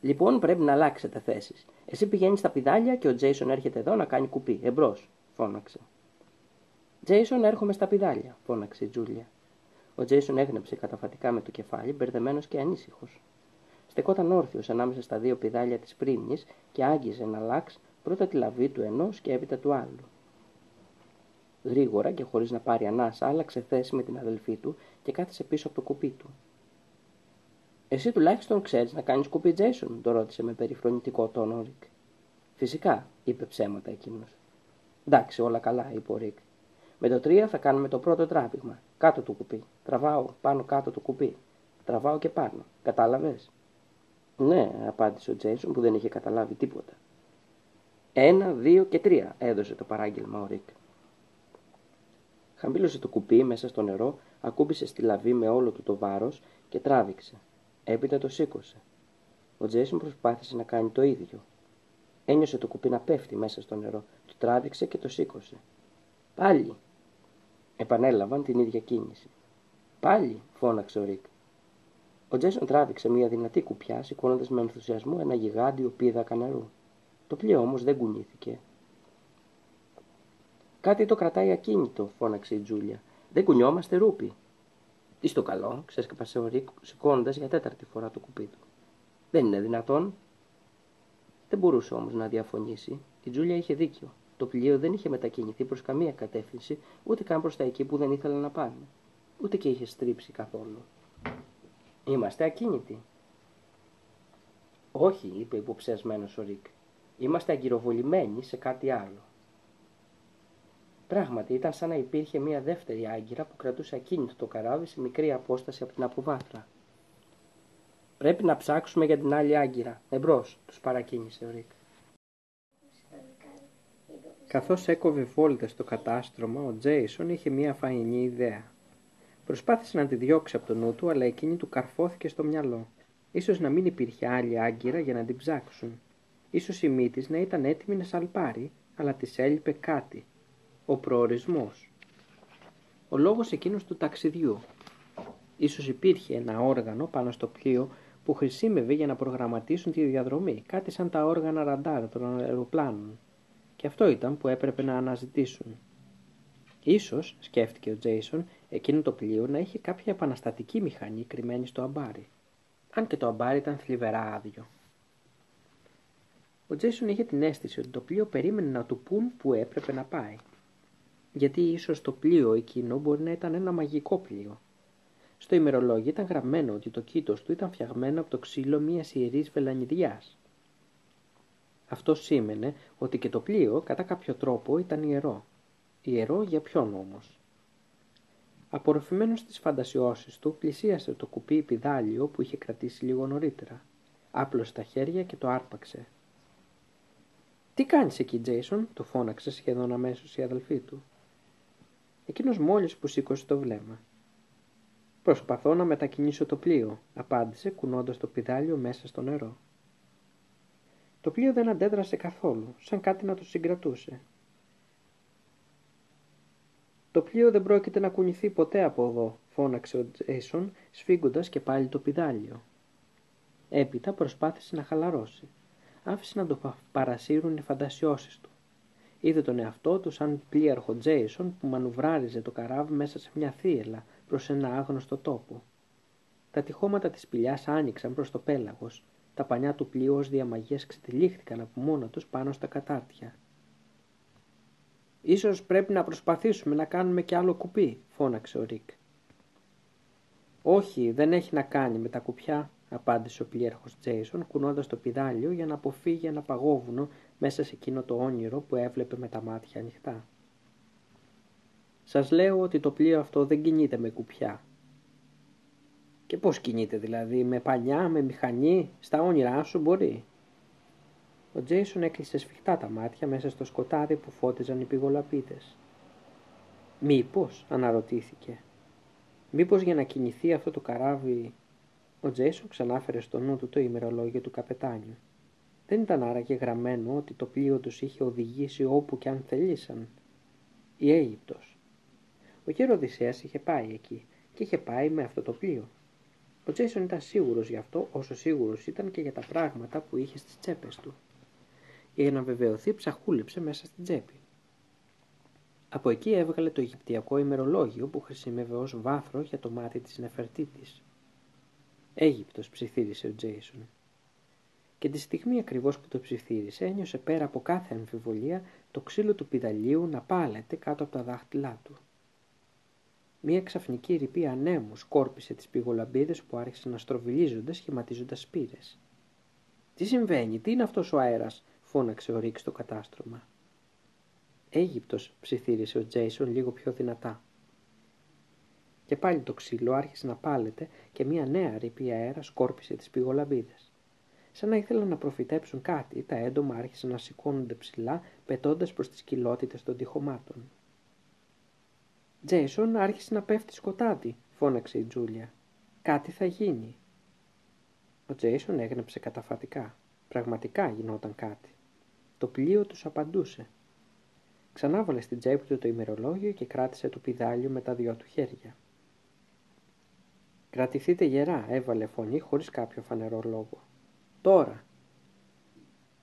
[SPEAKER 1] Λοιπόν, πρέπει να αλλάξετε θέσεις. Εσύ πηγαίνεις στα πιδάλια και ο Τζέισον έρχεται εδώ να κάνει κουπί. Εμπρός, φώναξε. Τζέισον, έρχομαι στα πιδάλια, φώναξε η Τζούλια. Ο Τζέισον έγνεψε καταφατικά με το κεφάλι, μπερδεμένος και ανήσυχος. Στεκόταν όρθιος ανάμεσα στα δύο πιδάλια της πρίμνης και άγγιζε να αλλάξει πρώτα τη λαβή του ενός και έπειτα του άλλου. Γρήγορα και χωρίς να πάρει ανάσα, άλλαξε θέση με την αδελφή του και κάθισε πίσω από το κουπί του. Εσύ τουλάχιστον ξέρεις να κάνεις κουπί Τζέισον, το ρώτησε με περιφρονητικό τόνο ο Ρικ. Φυσικά, είπε ψέματα εκείνος. Εντάξει, όλα καλά, είπε ο Ρικ. Με το τρία θα κάνουμε το πρώτο τράβηγμα. Κάτω το κουπί. Τραβάω πάνω κάτω το κουπί. Τραβάω και πάνω. Κατάλαβες; Ναι, απάντησε ο Τζέισον που δεν είχε καταλάβει τίποτα. Ένα, δύο και τρία, έδωσε το παράγγελμα ο Ρικ. Χαμήλωσε το κουπί μέσα στο νερό, ακούμπησε στη λαβή με όλο του το βάρος και τράβηξε. Έπειτα το σήκωσε. Ο Τζέισον προσπάθησε να κάνει το ίδιο. Ένιωσε το κουπί να πέφτει μέσα στο νερό. Το τράβηξε και το σήκωσε. Πάλι. Επανέλαβαν την ίδια κίνηση. Πάλι, φώναξε ο Ρικ. Ο Τζέσον τράβηξε μια δυνατή κουπιά, σηκώνοντας με ενθουσιασμό ένα γιγάντιο πίδακα νερού. Το πλοίο όμως δεν κουνήθηκε. Κάτι το κρατάει ακίνητο, φώναξε η Τζούλια. Δεν κουνιόμαστε ρούπι. Τι στο καλό, ξέσκαπασε ο Ρικ, σηκώνοντας για τέταρτη φορά το κουπί του. Δεν είναι δυνατόν. Δεν μπορούσε όμως να διαφωνήσει. Η Τζούλια είχε δίκιο. Το πλοίο δεν είχε μετακινηθεί προς καμία κατεύθυνση, ούτε καν προς τα εκεί που δεν ήθελαν να πάνε. Ούτε και είχε στρίψει καθόλου. Είμαστε ακίνητοι. Όχι, είπε υποψιασμένος ο Ρικ. Είμαστε αγκυροβολημένοι σε κάτι άλλο. Πράγματι, ήταν σαν να υπήρχε μια δεύτερη άγκυρα που κρατούσε ακίνητο το καράβι σε μικρή απόσταση από την αποβάθρα. Πρέπει να ψάξουμε για την άλλη άγκυρα. Εμπρός, τους παρακίνησε ο Ρικ. Καθώς έκοβε βόλτες στο κατάστρωμα, ο Τζέισον είχε μια φαεινή ιδέα. Προσπάθησε να τη διώξει από το νου του, αλλά εκείνη του καρφώθηκε στο μυαλό. Ίσως να μην υπήρχε άλλη άγκυρα για να την ψάξουν. Ίσως η μύτης να ήταν έτοιμη να σαλπάρει, αλλά της έλειπε κάτι ο προορισμός. Ο λόγος εκείνος του ταξιδιού. Ίσως υπήρχε ένα όργανο πάνω στο πλοίο που χρησιμεύε για να προγραμματίσουν τη διαδρομή, κάτι σαν τα όργανα ραντάρ των αεροπλάνων. Και αυτό ήταν που έπρεπε να αναζητήσουν.
[SPEAKER 4] Ίσως, σκέφτηκε ο Τζέισον, εκείνο το πλοίο να είχε κάποια επαναστατική μηχανή κρυμμένη στο αμπάρι. Αν και το αμπάρι ήταν θλιβερά άδειο. Ο Τζέισον είχε την αίσθηση ότι το πλοίο περίμενε να του πούν που έπρεπε να πάει. Γιατί ίσως το πλοίο εκείνο μπορεί να ήταν ένα μαγικό πλοίο. Στο ημερολόγιο ήταν γραμμένο ότι το κήτος του ήταν φτιαγμένο από το ξύλο μιας ιερής βελανιδιάς. Αυτό σήμαινε ότι και το πλοίο κατά κάποιο τρόπο ήταν ιερό. Ιερό για ποιον όμως; Απορροφημένος στις φαντασιώσεις του, πλησίασε το κουπί πιδάλιο που είχε κρατήσει λίγο νωρίτερα. Άπλωσε τα χέρια και το άρπαξε. «Τι κάνεις εκεί, Τζέισον» το φώναξε σχεδόν αμέσως η αδελφή του. Εκείνος μόλις που σήκωσε το βλέμμα. «Προσπαθώ να μετακινήσω το πλοίο», απάντησε κουνώντας το πιδάλιο μέσα στο νερό. Το πλοίο δεν αντέδρασε καθόλου, σαν κάτι να το συγκρατούσε. Το πλοίο δεν πρόκειται να κουνηθεί ποτέ από εδώ, φώναξε ο Τζέισον, σφίγγοντας και πάλι το πιδάλιο. Έπειτα προσπάθησε να χαλαρώσει. Άφησε να το παρασύρουν οι φαντασιώσεις του. Είδε τον εαυτό του σαν πλοίαρχο Τζέισον που μανουβράριζε το καράβι μέσα σε μια θύελα προς ένα άγνωστο τόπο. Τα τυχώματα της σπηλιάς άνοιξαν προς το πέλαγος. Τα πανιά του πλοίου ως διαμαγείας ξετυλίχθηκαν από μόνα τους πάνω στα κατάρτια. «Ίσως πρέπει να προσπαθήσουμε να κάνουμε κι άλλο κουπί», φώναξε ο Ρικ. «Όχι, δεν έχει να κάνει με τα κουπιά», απάντησε ο πλήρχος Τζέισον, κουνώντας το πιδάλιο για να αποφύγει ένα παγόβουνο μέσα σε εκείνο το όνειρο που έβλεπε με τα μάτια ανοιχτά. «Σας λέω ότι το πλοίο αυτό δεν κινείται με κουπιά». «Και πώς κινείται δηλαδή, με πανιά, με μηχανή, στα όνειρά σου μπορεί». Ο Τζέισον έκλεισε σφιχτά τα μάτια μέσα στο σκοτάδι που φώτιζαν οι πηγολαπίδες. «Μήπως», αναρωτήθηκε, «μήπως για να κινηθεί αυτό το καράβι...» Ο Τζέισον ξανάφερε στο νου του το ημερολόγιο του καπετάνιου. Δεν ήταν άραγε γραμμένο ότι το πλοίο τους είχε οδηγήσει όπου και αν θελήσαν. Η Αίγυπτος. Ο γέρο Οδυσσέας είχε πάει εκεί και είχε πάει με αυτό το πλοίο. Ο Τζέισον ήταν σίγουρος γι' αυτό όσο σίγουρος ήταν και για τα πράγματα που είχε στις τσέπες του για να βεβαιωθεί ψαχούλεψε μέσα στην τσέπη. Από εκεί έβγαλε το Αιγυπτιακό ημερολόγιο που χρησιμεύε ως βάθρο για το μάτι της Νεφερτίτης. Αίγυπτος ψιθύρισε ο Τζέισον. Και τη στιγμή ακριβώς που το ψιθύρισε ένιωσε πέρα από κάθε αμφιβολία το ξύλο του πιδαλίου να πάλεται κάτω από τα δάχτυλά του. Μία ξαφνική ρηπή ανέμου σκόρπισε τις πηγολαμπίδες που άρχισαν να στροβιλίζονται σχηματίζοντας σπήρες. «Τι συμβαίνει, τι είναι αυτός ο αέρας», φώναξε ο Ρίκ στο κατάστρωμα. Αίγυπτος, ψιθύρισε ο Τζέισον λίγο πιο δυνατά. Και πάλι το ξύλο άρχισε να πάλεται και μια νέα ρηπή αέρα σκόρπισε τις πηγολαμπίδες. Σαν να ήθελαν να προφητέψουν κάτι, τα έντομα άρχισαν να σηκώνονται ψηλά, πετώντας προς τις κοιλότητες των τυχωμάτων. «Τζέισον άρχισε να πέφτει σκοτάδι», φώναξε η Τζούλια. «Κάτι θα γίνει». Ο Τζέισον έγνεψε καταφατικά. Πραγματικά γινόταν κάτι. Το πλοίο τους απαντούσε. Ξανά βάλε στην τσέπη του το ημερολόγιο και κράτησε το πιδάλιο με τα δυο του χέρια. «Κρατηθείτε γερά», έβαλε φωνή χωρίς κάποιο φανερό λόγο. «Τώρα».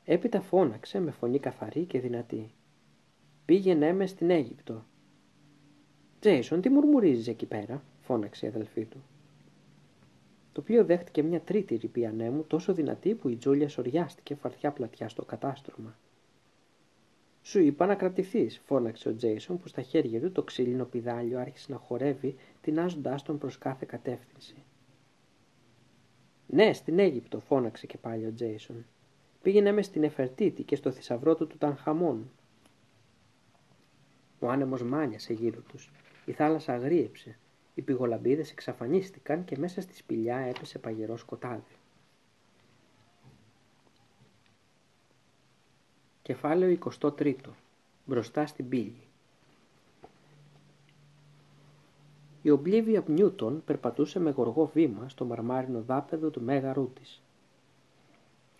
[SPEAKER 4] Έπειτα φώναξε με φωνή καθαρή και δυνατή. «Πήγαινε με στην Αίγυπτο». «Τζέισον, τι μουρμουρίζεις εκεί πέρα», φώναξε η αδελφή του. Το οποίο δέχτηκε μια τρίτη ρηπή ανέμου τόσο δυνατή που η Τζούλια σοριάστηκε φαρτιά πλατιά στο κατάστρωμα. Σου είπα να κρατηθείς, φώναξε ο Τζέισον που στα χέρια του το ξύλινο πιδάλιο άρχισε να χορεύει, τεινάζοντάς τον προς κάθε κατεύθυνση. Ναι, στην Αίγυπτο, φώναξε και πάλι ο Τζέισον. Πήγαινε μες στην Εφερτίτη και στο θησαυρό του του Τανχαμών. Ο άνεμος μάνιασε γύρω τους. Η θάλασσα αγρίεψε. Οι πηγολαμπίδες εξαφανίστηκαν και μέσα στη σπηλιά έπεσε παγερός σκοτάδι. Κεφάλαιο 23. Μπροστά στην πύλη. Η Ομπλίβια Νιούτον περπατούσε με γοργό βήμα στο μαρμάρινο δάπεδο του μέγαρού της.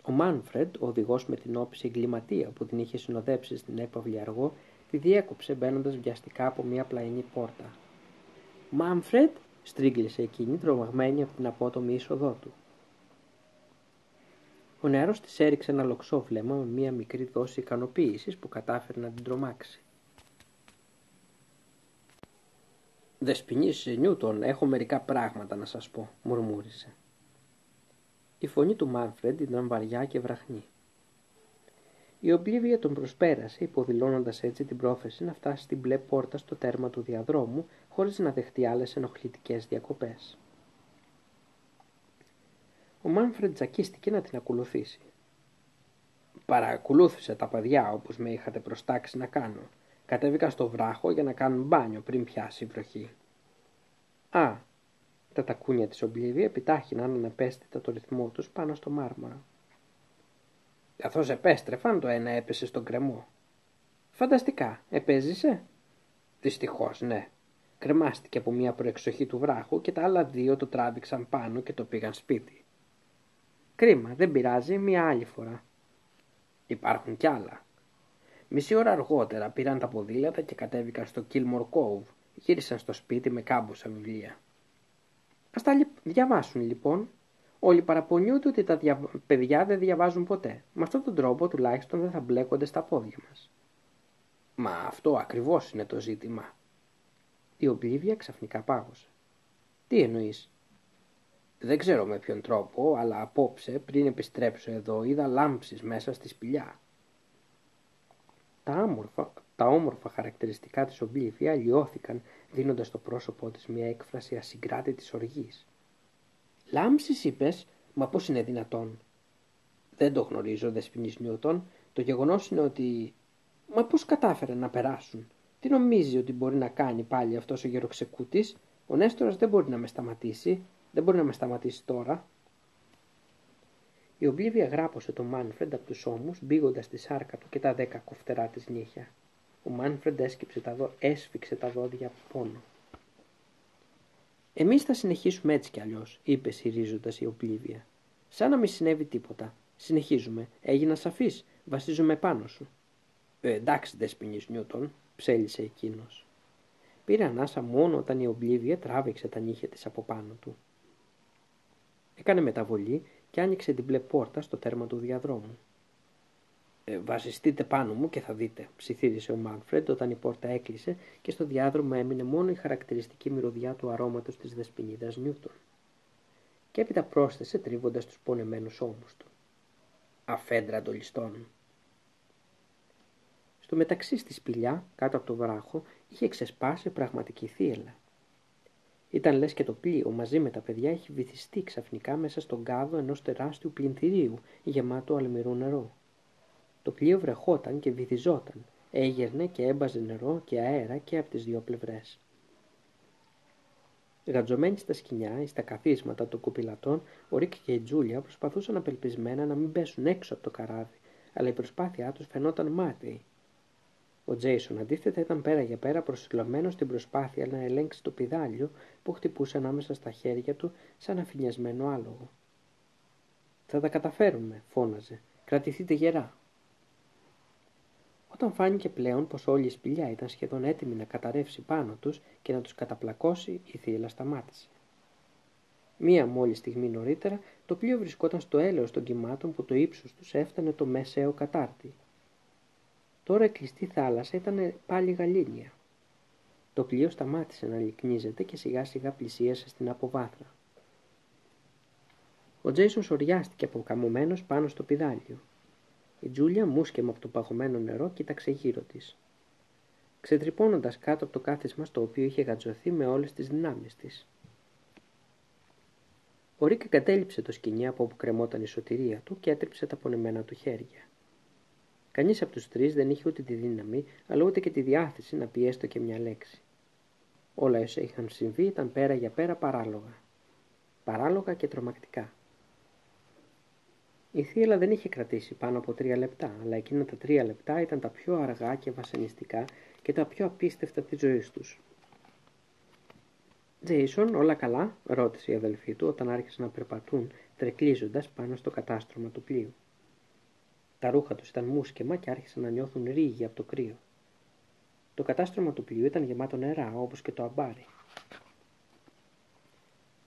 [SPEAKER 4] Ο Μάνφρεντ, ο οδηγός με την όψη εγκληματία που την είχε συνοδέψει στην έπαυλη αργό, τη διέκοψε μπαίνοντας βιαστικά από μια πλαϊνή πόρτα. Μάνφρεντ, στρίγκλισε εκείνη τρομαγμένη από την απότομη είσοδό του. Ο νεαρός της έριξε ένα λοξό βλέμμα με μία μικρή δόση ικανοποίησης που κατάφερε να την τρομάξει. Δεσποινής Νιούτον, έχω μερικά πράγματα να σας πω, μουρμούρισε. Η φωνή του Μάνφρεντ ήταν βαριά και βραχνή. Η Ομπλίβια τον προσπέρασε, υποδηλώνοντας έτσι την πρόθεση να φτάσει στην μπλε πόρτα στο τέρμα του διαδρόμου, χωρίς να δεχτεί άλλες ενοχλητικές διακοπές. Ο Μάνφρεντ τζακίστηκε να την ακολουθήσει. Παρακολούθησε τα παιδιά όπως με είχατε προστάξει να κάνω. Κατέβηκα στο βράχο για να κάνουν μπάνιο πριν πιάσει η βροχή. Α, τα τακούνια της Ομπλίβια επιτάχυναν αναπέστητα το ρυθμό τους πάνω στο μάρμαρα. Καθώς επέστρεφαν το ένα έπεσε στον κρεμό. Φανταστικά, επέζησε; Δυστυχώς, ναι. Κρεμάστηκε από μια προεξοχή του βράχου και τα άλλα δύο το τράβηξαν πάνω και το πήγαν σπίτι. Κρίμα, δεν πειράζει, μια άλλη φορά. Υπάρχουν κι άλλα. Μισή ώρα αργότερα πήραν τα ποδήλατα και κατέβηκαν στο Kilmore Cove. Γύρισαν στο σπίτι με κάμποσα βιβλία. Ας τα διαβάσουν λοιπόν. Όλοι παραπονιούνται ότι τα δια... παιδιά δεν διαβάζουν ποτέ. Με αυτόν τον τρόπο τουλάχιστον δεν θα μπλέκονται στα πόδια μας. Μα αυτό ακριβώς είναι το ζήτημα. Η Ομπλίβια ξαφνικά πάγωσε. Τι εννοείς; Δεν ξέρω με ποιον τρόπο, αλλά απόψε πριν επιστρέψω εδώ είδα λάμψεις μέσα στη σπηλιά. Τα, όμορφα, τα όμορφα χαρακτηριστικά της Ομπλίβια λιώθηκαν δίνοντας στο πρόσωπό της μια έκφραση ασυγκράτητης οργής. «Λάμψεις είπες, μα πώς είναι δυνατόν» «Δεν το γνωρίζω, δεσποινής Νιούτον. Το γεγονός είναι ότι... Μα πώς κατάφερε να περάσουν; Τι νομίζει ότι μπορεί να κάνει πάλι αυτός ο γεροξεκούτης; Ο Νέστορας δεν μπορεί να με σταματήσει. Δεν μπορεί να με σταματήσει τώρα. Η Ομπλίβια γράπωσε τον Μάνφρεντ από τους ώμους, μπήγοντας τη σάρκα του και τα δέκα κοφτερά της νύχια. Ο Μάνφρεντ έσκυψε τα δό... έσφιξε τα δόντια από πόνο. Εμείς θα συνεχίσουμε έτσι κι αλλιώς, είπε συρίζοντας η Ομπλίβια. Σαν να μην συνέβη τίποτα. Συνεχίζουμε. Έγινα σαφής. Βασίζομαι πάνω σου. Ε, εντάξει, δεσποινής Νιούτον, ψέλισε εκείνος. Πήρε ανάσα μόνο όταν η Ομπλίβια τράβηξε τα νύχια της από πάνω του. Έκανε μεταβολή και άνοιξε την μπλε πόρτα στο τέρμα του διαδρόμου. Ε, βασιστείτε πάνω μου και θα δείτε, ψιθύρισε ο Μάνφρεντ όταν η πόρτα έκλεισε και στο διάδρομο έμεινε μόνο η χαρακτηριστική μυρωδιά του αρώματος της δεσποινίδας Νιούτον. Και έπειτα πρόσθεσε τρίβοντας τους πονεμένους ώμους του. Αφέντρα το ληστών. Στο μεταξύ στη σπηλιά, κάτω από το βράχο, είχε ξεσπάσει πραγματική θύελα. Ήταν λες και το πλοίο μαζί με τα παιδιά έχει βυθιστεί ξαφνικά μέσα στον κάδο ενός τεράστιου πλυνθυρίου γεμάτο αλμυρού νερό. Το πλοίο βρεχόταν και βυθιζόταν, έγερνε και έμπαζε νερό και αέρα και από τις δύο πλευρές. Γατζωμένοι στα σκηνιά ή στα καθίσματα των κουπιλατών, ο Ρίκ και η Τζούλια προσπαθούσαν απελπισμένα να μην πέσουν έξω από το καράβι, αλλά η προσπάθειά τους φαινόταν μάταιη. Ο Τζέισον αντίθετα ήταν πέρα για πέρα προσυλλομένο στην προσπάθεια να ελέγξει το πιδάλιο που χτυπούσε ανάμεσα στα χέρια του σαν αφηνιασμένο άλογο. Θα τα καταφέρουμε, φώναζε. Κρατηθείτε γερά. Όταν φάνηκε πλέον πως όλη η σπηλιά ήταν σχεδόν έτοιμη να καταρρεύσει πάνω τους και να τους καταπλακώσει, η θύελα σταμάτησε. Μία μόλις στιγμή νωρίτερα, το πλοίο βρισκόταν στο έλεος των κυμάτων που το ύψος τους έφτανε το μεσαίο κατάρτι. Τώρα η κλειστή θάλασσα ήταν πάλι γαλήνια. Το πλοίο σταμάτησε να λυκνίζεται και σιγά σιγά πλησίασε στην αποβάθρα. Ο Τζέισον σοριάστηκε αποκαμωμένος πάνω στο πιδάλιο. Η Τζούλια μουσκεμα από το παγωμένο νερό κοίταξε γύρω της. Ξετρυπώνοντας κάτω από το κάθισμα στο οποίο είχε γατζωθεί με όλες τις δυνάμεις της. Ο Ρίκ εγκατέλειψε το σκηνή από όπου κρεμόταν η σωτηρία του και έτριψε τα πονεμένα του χέρια. Κανείς από τους τρεις δεν είχε ούτε τη δύναμη, αλλά ούτε και τη διάθεση να πει έστω και μια λέξη. Όλα όσα είχαν συμβεί ήταν πέρα για πέρα παράλογα. Παράλογα και τρομακτικά. Η θύελα δεν είχε κρατήσει πάνω από τρία λεπτά, αλλά εκείνα τα τρία λεπτά ήταν τα πιο αργά και βασανιστικά και τα πιο απίστευτα της ζωής τους. «Τζέισον, όλα καλά» ρώτησε η αδελφή του όταν άρχισαν να περπατούν τρεκλίζοντας πάνω στο κατάστρωμα του πλοίου. Τα ρούχα τους ήταν μουσκεμα και άρχισαν να νιώθουν ρίγη από το κρύο. Το κατάστρωμα του πλοίου ήταν γεμάτο νερά, όπως και το αμπάρι.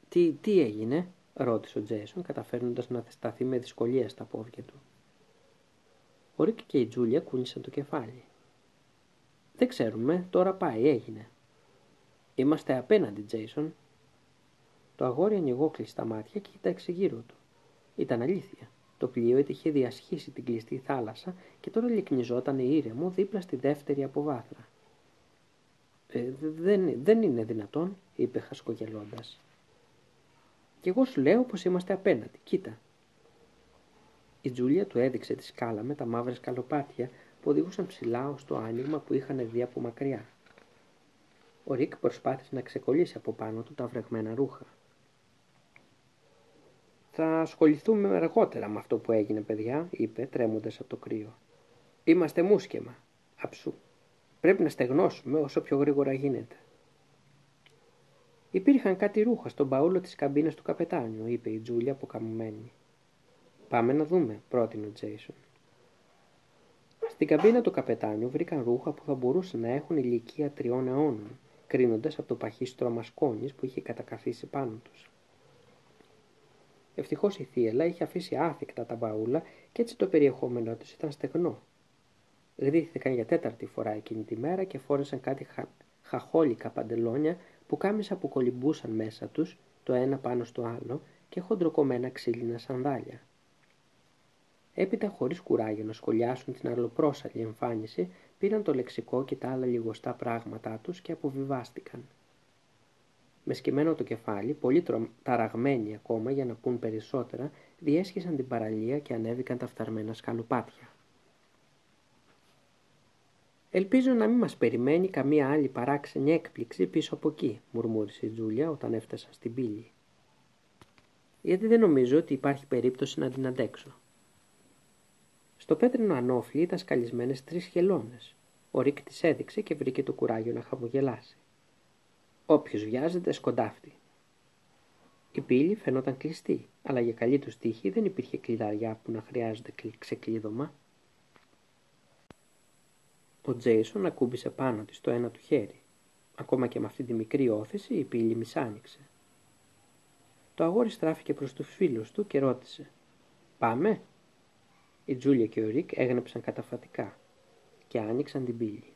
[SPEAKER 4] «Τι, τι έγινε» ρώτησε ο Τζέσον, καταφέρνοντας να σταθεί με δυσκολία στα πόδια του. Ο Ρίκ και η Τζούλια κούνησαν το κεφάλι. «Δεν ξέρουμε, τώρα πάει, έγινε». Είμαστε απέναντι, Τζέισον. Το αγόρι ανοιγό κλειστά μάτια και κοίταξε γύρω του. Ήταν αλήθεια. Το πλοίο είχε διασχίσει την κλειστή θάλασσα και τώρα λυκνιζόταν ήρεμο δίπλα στη δεύτερη αποβάθρα. Ε, δεν, δεν είναι δυνατόν, είπε χασκογελώντας. Κι εγώ σου λέω πως είμαστε απέναντι, κοίτα. Η Τζούλια του έδειξε τη σκάλα με τα μαύρα σκαλοπάτια που οδηγούσαν ψηλά ως το άνοιγμα που είχαν δει από μακριά. Ο Ρικ προσπάθησε να ξεκολλήσει από πάνω του τα βρεγμένα ρούχα. Θα ασχοληθούμε αργότερα με αυτό που έγινε, παιδιά, είπε, τρέμοντας από το κρύο. Είμαστε μουσκεμα, αψού. Πρέπει να στεγνώσουμε όσο πιο γρήγορα γίνεται. Υπήρχαν κάτι ρούχα στον παούλο της καμπίνας του καπετάνιου, είπε η Τζούλια αποκαμωμένη. Πάμε να δούμε, πρότεινε ο Τζέισον. Στην καμπίνα του καπετάνιου βρήκαν ρούχα που θα μπορούσαν να έχουν ηλικία τριών αιώνων, κρίνοντας από το παχύ στρώμα σκόνης που είχε κατακαθίσει πάνω τους. Ευτυχώς η θύελα είχε αφήσει άθικτα τα μπαούλα και έτσι το περιεχόμενό του ήταν στεγνό. Γδύθηκαν για τέταρτη φορά εκείνη τη μέρα και φόρεσαν κάτι χα... χαχόλικα παντελόνια που κάμισα που κολυμπούσαν μέσα τους το ένα πάνω στο άλλο και χοντροκομμένα ξύλινα σανδάλια. Έπειτα, χωρίς κουράγιο να σχολιάσουν την αρλοπρόσαλη εμφάνιση, πήραν το λεξικό και τα άλλα λιγοστά πράγματά τους και αποβιβάστηκαν. Με σκυμμένο το κεφάλι, πολύ ταραγμένοι ακόμα για να πούν περισσότερα, διέσχισαν την παραλία και ανέβηκαν τα φθαρμένα σκαλοπάτια. Ελπίζω να μην μας περιμένει καμία άλλη παράξενη έκπληξη πίσω από εκεί, μουρμούρισε η Τζούλια όταν έφτασαν στην πύλη. Γιατί δεν νομίζω ότι υπάρχει περίπτωση να την αντέξω. Στο πέτρινο ανώφλι ήταν σκαλισμένες τρεις χελώνες. Ο Ρίκ τις έδειξε και βρήκε το κουράγιο να χαμογελάσει. Όποιος βιάζεται σκοντάφτει. Η πύλη φαινόταν κλειστή, αλλά για καλή τους τύχη δεν υπήρχε κλειδαριά που να χρειάζεται ξεκλείδωμα. Ο Τζέισον ακούμπησε πάνω της το ένα του χέρι. Ακόμα και με αυτή τη μικρή όθηση η πύλη μισάνοιξε. Το αγόρι στράφηκε προς τους φίλους του και ρώτησε «Πάμε» Η Τζούλια και ο Ρικ έγνεψαν καταφατικά και άνοιξαν την πύλη.